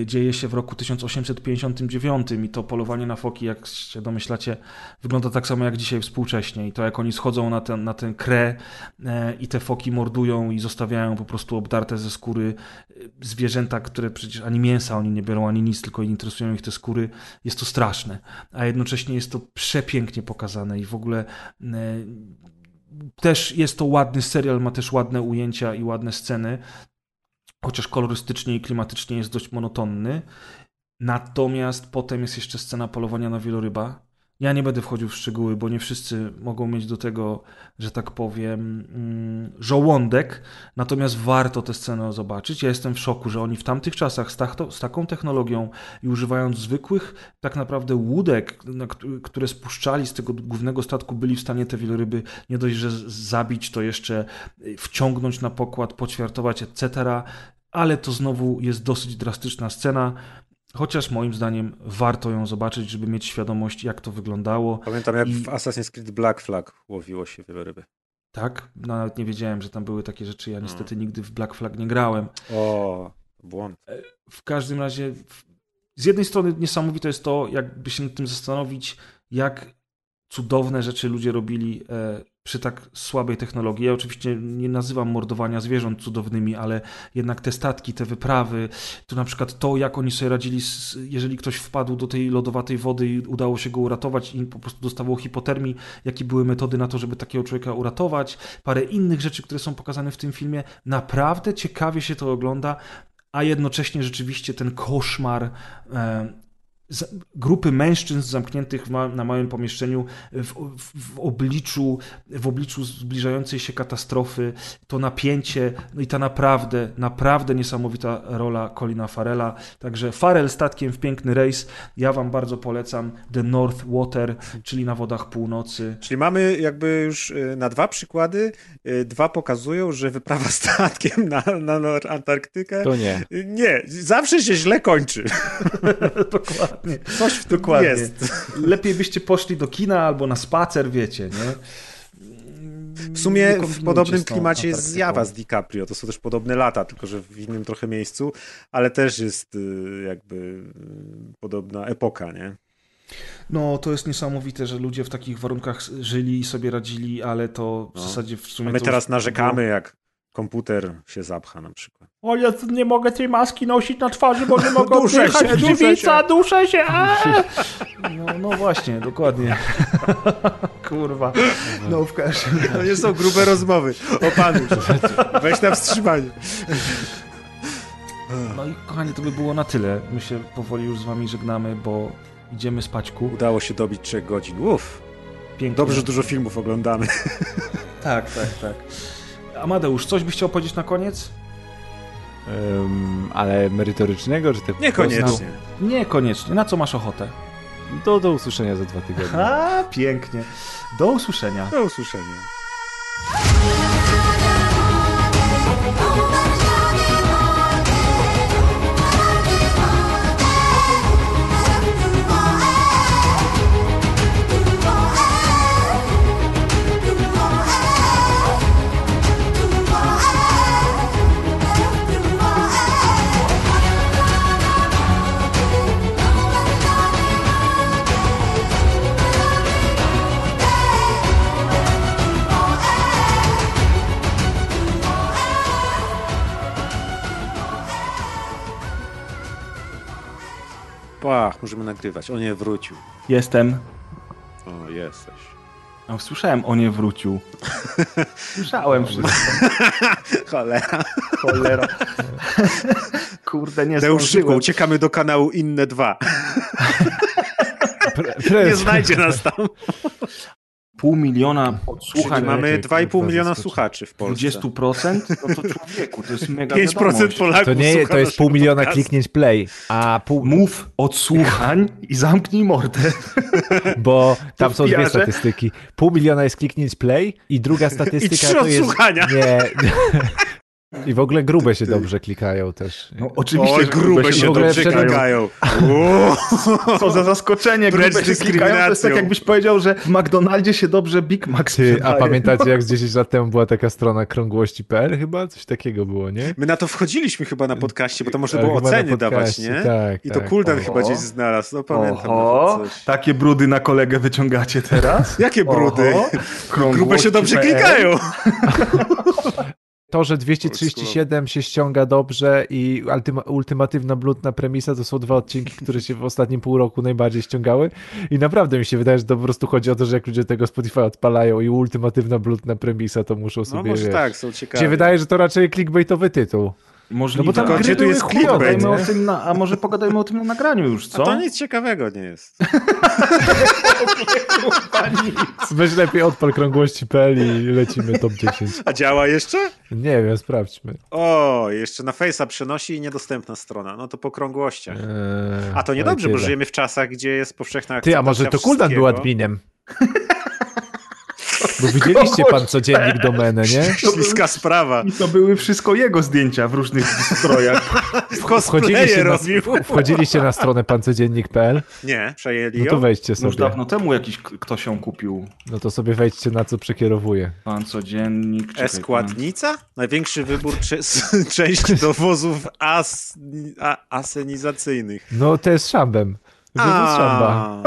Speaker 3: y, dzieje się w roku 1859 i to polowanie na foki, jak się domyślacie, wygląda tak samo jak dzisiaj współcześnie. I to, jak oni schodzą na ten, na ten krę e, i te foki mordują i zostawiają po prostu obdarte ze skóry e, zwierzęta, które przecież ani mięsa oni nie biorą, ani nic, tylko interesują ich te skóry, jest to straszne. A jednocześnie jest to przepięknie pokazane i w ogóle e, też jest to ładny serial, ma też ładne ujęcia i ładne sceny, chociaż kolorystycznie i klimatycznie jest dość monotonny. Natomiast potem jest jeszcze scena polowania na wieloryba. Ja nie będę wchodził w szczegóły, bo nie wszyscy mogą mieć do tego, że tak powiem, mm, żołądek. Natomiast warto tę scenę zobaczyć. Ja jestem w szoku, że oni w tamtych czasach z, tak, z taką technologią i używając zwykłych, tak naprawdę łódek, które spuszczali z tego głównego statku, byli w stanie te wieloryby nie dość, że zabić, to jeszcze y, wciągnąć na pokład, poćwiartować, etc. Ale to znowu jest dosyć drastyczna scena. Chociaż moim zdaniem warto ją zobaczyć, żeby mieć świadomość, jak to wyglądało.
Speaker 4: Pamiętam, jak
Speaker 3: I-
Speaker 4: w Assassin's Creed Black Flag łowiło się ryby.
Speaker 3: Tak, nawet nie wiedziałem, że tam były takie rzeczy.
Speaker 4: No.
Speaker 3: Ja niestety nigdy w Black Flag nie grałem.
Speaker 4: O, błąd.
Speaker 3: W każdym razie, z jednej strony niesamowite jest to, jakby się nad tym zastanowić, jak cudowne rzeczy ludzie robili e, przy tak słabej technologii. Ja oczywiście nie nazywam mordowania zwierząt cudownymi, ale jednak te statki, te wyprawy, to na przykład to, jak oni sobie radzili, jeżeli ktoś wpadł do tej lodowatej wody i udało się go uratować i po prostu dostawał hipotermii, jakie były metody na to, żeby takiego człowieka uratować, parę innych rzeczy, które są pokazane w tym filmie. Naprawdę ciekawie się to ogląda, a jednocześnie rzeczywiście ten koszmar e, grupy mężczyzn zamkniętych ma, na małym pomieszczeniu w, w, w, obliczu, w obliczu zbliżającej się katastrofy, to napięcie, no i ta naprawdę, naprawdę niesamowita rola Colina Farela. Także Farel statkiem w piękny rejs. Ja wam bardzo polecam The North Water, czyli na wodach północy.
Speaker 4: Czyli mamy jakby już y, na dwa przykłady, y, dwa pokazują, że wyprawa statkiem na, na, na Antarktykę
Speaker 5: To nie.
Speaker 4: y, nie, zawsze się źle kończy.
Speaker 3: Dokładnie.
Speaker 4: Coś w tym
Speaker 3: Dokładnie.
Speaker 4: jest.
Speaker 3: Lepiej byście poszli do kina albo na spacer, wiecie, nie?
Speaker 4: W sumie w podobnym klimacie jest zjawa z DiCaprio. To są też podobne lata, tylko że w innym trochę miejscu, ale też jest y, jakby y, podobna epoka, nie?
Speaker 3: No, to jest niesamowite, że ludzie w takich warunkach żyli i sobie radzili, ale to w
Speaker 4: No.
Speaker 3: zasadzie w sumie.
Speaker 4: A my teraz narzekamy, jak komputer się zapcha na przykład.
Speaker 3: O, ja nie mogę tej maski nosić na twarzy, bo nie mogę
Speaker 4: Duszę
Speaker 3: oddychać,
Speaker 4: się, duszę się.
Speaker 3: duszę się. aaa! No, no właśnie, dokładnie. Kurwa. No w każdym
Speaker 4: To nie są grube rozmowy. Opanuj się. Weź na wstrzymanie.
Speaker 3: No i kochani, to by było na tyle. My się powoli już z wami żegnamy, bo idziemy spaćku.
Speaker 4: Udało się dobić 3 godzin. Uff.
Speaker 3: Pięknie.
Speaker 4: Dobrze, że dużo filmów oglądamy.
Speaker 3: Tak, tak, tak. Amadeusz, coś byś chciał powiedzieć na koniec?
Speaker 5: Ym, ale merytorycznego, czy tak
Speaker 4: Niekoniecznie.
Speaker 3: Niekoniecznie. Na co masz ochotę?
Speaker 5: Do, do usłyszenia za dwa tygodnie.
Speaker 3: A, pięknie. Do usłyszenia.
Speaker 4: Do usłyszenia. Pach, możemy nagrywać. On nie wrócił.
Speaker 3: Jestem.
Speaker 4: O, jesteś.
Speaker 3: No, słyszałem, o nie wrócił. Słyszałem wszystko.
Speaker 4: Cholera.
Speaker 3: Cholera. Kurde, nie
Speaker 4: Deusz, szybko, uciekamy do kanału Inne 2.
Speaker 5: Pre,
Speaker 4: Nie
Speaker 5: pre,
Speaker 4: znajdzie nas tam.
Speaker 3: Pół miliona odsłuchań.
Speaker 4: Mamy
Speaker 5: jak-
Speaker 4: 2,5
Speaker 5: jak
Speaker 4: miliona słuchaczy w Polsce.
Speaker 3: 20%? No to człowieku, to jest mega
Speaker 4: 5%
Speaker 3: wiadomość.
Speaker 4: Polaków
Speaker 5: to nie, to jest pół miliona
Speaker 4: podcastu.
Speaker 5: kliknięć play, a pół,
Speaker 3: Mów odsłuchań i zamknij mordę.
Speaker 5: bo tam są dwie statystyki. Pół miliona jest kliknięć play i druga statystyka
Speaker 4: trzy
Speaker 5: to jest...
Speaker 4: odsłuchania.
Speaker 5: Nie. I w ogóle grube się dobrze klikają też.
Speaker 3: No, oczywiście,
Speaker 4: Oj, grube
Speaker 5: w
Speaker 4: się dobrze klikają.
Speaker 3: Co za zaskoczenie, grube się klikają. To jest tak jakbyś powiedział, że w McDonaldzie się dobrze Big Mac
Speaker 5: Ty, a
Speaker 3: sprzedaje.
Speaker 5: pamiętacie jak z 10 lat temu była taka strona krągłości.pl chyba? Coś takiego było, nie?
Speaker 4: My na to wchodziliśmy chyba na podcaście, bo to można
Speaker 5: Tak,
Speaker 4: było oceny dawać, nie?
Speaker 5: tak,
Speaker 4: I to
Speaker 5: tak.
Speaker 4: Kuldan
Speaker 3: Oho.
Speaker 4: chyba gdzieś znalazł. No pamiętam
Speaker 3: takie brudy na kolegę wyciągacie teraz?
Speaker 4: Jakie brudy? Grube się dobrze klikają.
Speaker 5: To, że 237 się ściąga dobrze i ultyma, ultimatywna bludna premisa to są dwa odcinki, które się w ostatnim pół roku najbardziej ściągały i naprawdę mi się wydaje, że to po prostu chodzi o to, że jak ludzie tego Spotify odpalają i ultimatywna bludna premisa, to muszą
Speaker 4: No
Speaker 5: sobie,
Speaker 4: może
Speaker 5: wiesz,
Speaker 4: tak, są ciekawe.
Speaker 5: się wydaje, że to raczej clickbaitowy tytuł.
Speaker 3: Możliwe.
Speaker 5: No bo tam
Speaker 4: gdzie tu jest
Speaker 3: chujowe,
Speaker 4: clickbait,
Speaker 3: pogadajmy
Speaker 4: nie?
Speaker 3: o tym na, A może pogadajmy o tym na nagraniu już,
Speaker 4: A
Speaker 3: co?
Speaker 4: to nic ciekawego nie jest.
Speaker 5: Weź lepiej odpal krągłości.pl i lecimy top 10.
Speaker 4: A działa jeszcze?
Speaker 5: Nie wiem, sprawdźmy.
Speaker 4: O, jeszcze na Face'a przenosi i niedostępna strona. No to po krągłościach.
Speaker 5: Eee,
Speaker 4: A to niedobrze, bo żyjemy w czasach, gdzie jest powszechna
Speaker 5: Ty, a może to
Speaker 4: akceptacja
Speaker 5: Kuldan był adminem? Bo widzieliście pan codziennik domenę, nie?
Speaker 4: Śliska sprawa.
Speaker 3: I to były wszystko jego zdjęcia w różnych strojach.
Speaker 4: Cosplaye
Speaker 5: Wchodziliście na,
Speaker 4: robił.
Speaker 5: wchodziliście na stronę pancodziennik.pl?
Speaker 4: Nie, przejęli
Speaker 5: No to wejdźcie
Speaker 3: Już
Speaker 5: sobie.
Speaker 3: dawno temu jakiś ktoś ją kupił.
Speaker 5: No to sobie wejdźcie na co przekierowuje.
Speaker 3: Pan codziennik.
Speaker 4: E-składnica? Największy wybór cze- części do wozów as, a, asenizacyjnych.
Speaker 5: No to jest szambem. Szamba.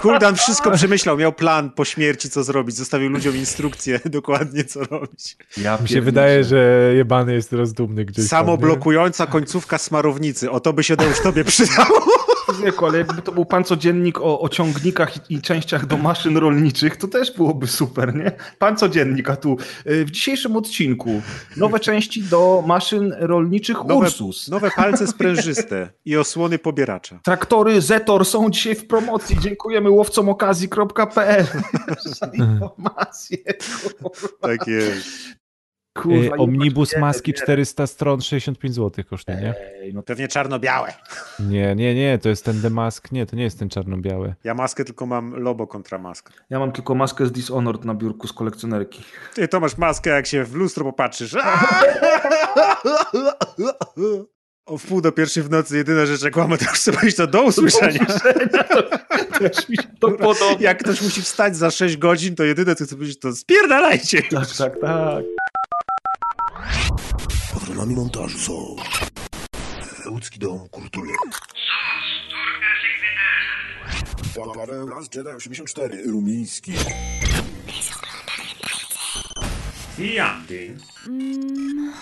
Speaker 4: Kuldan wszystko przemyślał, miał plan po śmierci, co zrobić. Zostawił ludziom instrukcję dokładnie, co robić.
Speaker 3: Ja
Speaker 5: Mi się wydaje, że jebany jest rozdumny gdzieś?
Speaker 4: Samoblokująca końcówka smarownicy. O to by się już tobie przydało.
Speaker 3: Wieku, ale jakby to był pan codziennik o, o ciągnikach i, i częściach do maszyn rolniczych, to też byłoby super, nie? Pan codziennik, a tu y, w dzisiejszym odcinku nowe części do maszyn rolniczych
Speaker 4: Nowe,
Speaker 3: Ursus.
Speaker 4: nowe palce sprężyste i osłony pobieracza.
Speaker 3: Traktory Zetor są dzisiaj w promocji. Dziękujemy łowcomokazji.pl za informacje. kurwa.
Speaker 4: Tak jest.
Speaker 3: Kurwa,
Speaker 5: Y, Omnibus maski
Speaker 3: nie,
Speaker 5: 400 stron 65 zł kosztuje, nie?
Speaker 3: Ej, no
Speaker 4: Pewnie czarno-białe.
Speaker 5: Nie, nie, nie, to jest ten demask, nie, to nie jest ten czarno-biały.
Speaker 4: Ja maskę tylko mam lobo kontra maskę.
Speaker 3: ja mam tylko maskę z Dishonored na biurku z kolekcjonerki.
Speaker 4: Ty to masz maskę, jak się w lustro popatrzysz. O wpół do pierwszej w nocy jedyna rzecz, jak łamę, to już chcę iść to do usłyszenia.
Speaker 3: Mi się to podoba.
Speaker 4: Jak ktoś musi wstać za 6 godzin, to jedyne, co chcę powiedzieć, to spierdalajcie.
Speaker 3: Tak, tak, tak.
Speaker 2: Profilami montażu są Łódzki Dom Kultury. Paweł Las Jedi 84 Rumiński.
Speaker 4: I Andy.
Speaker 6: Mm.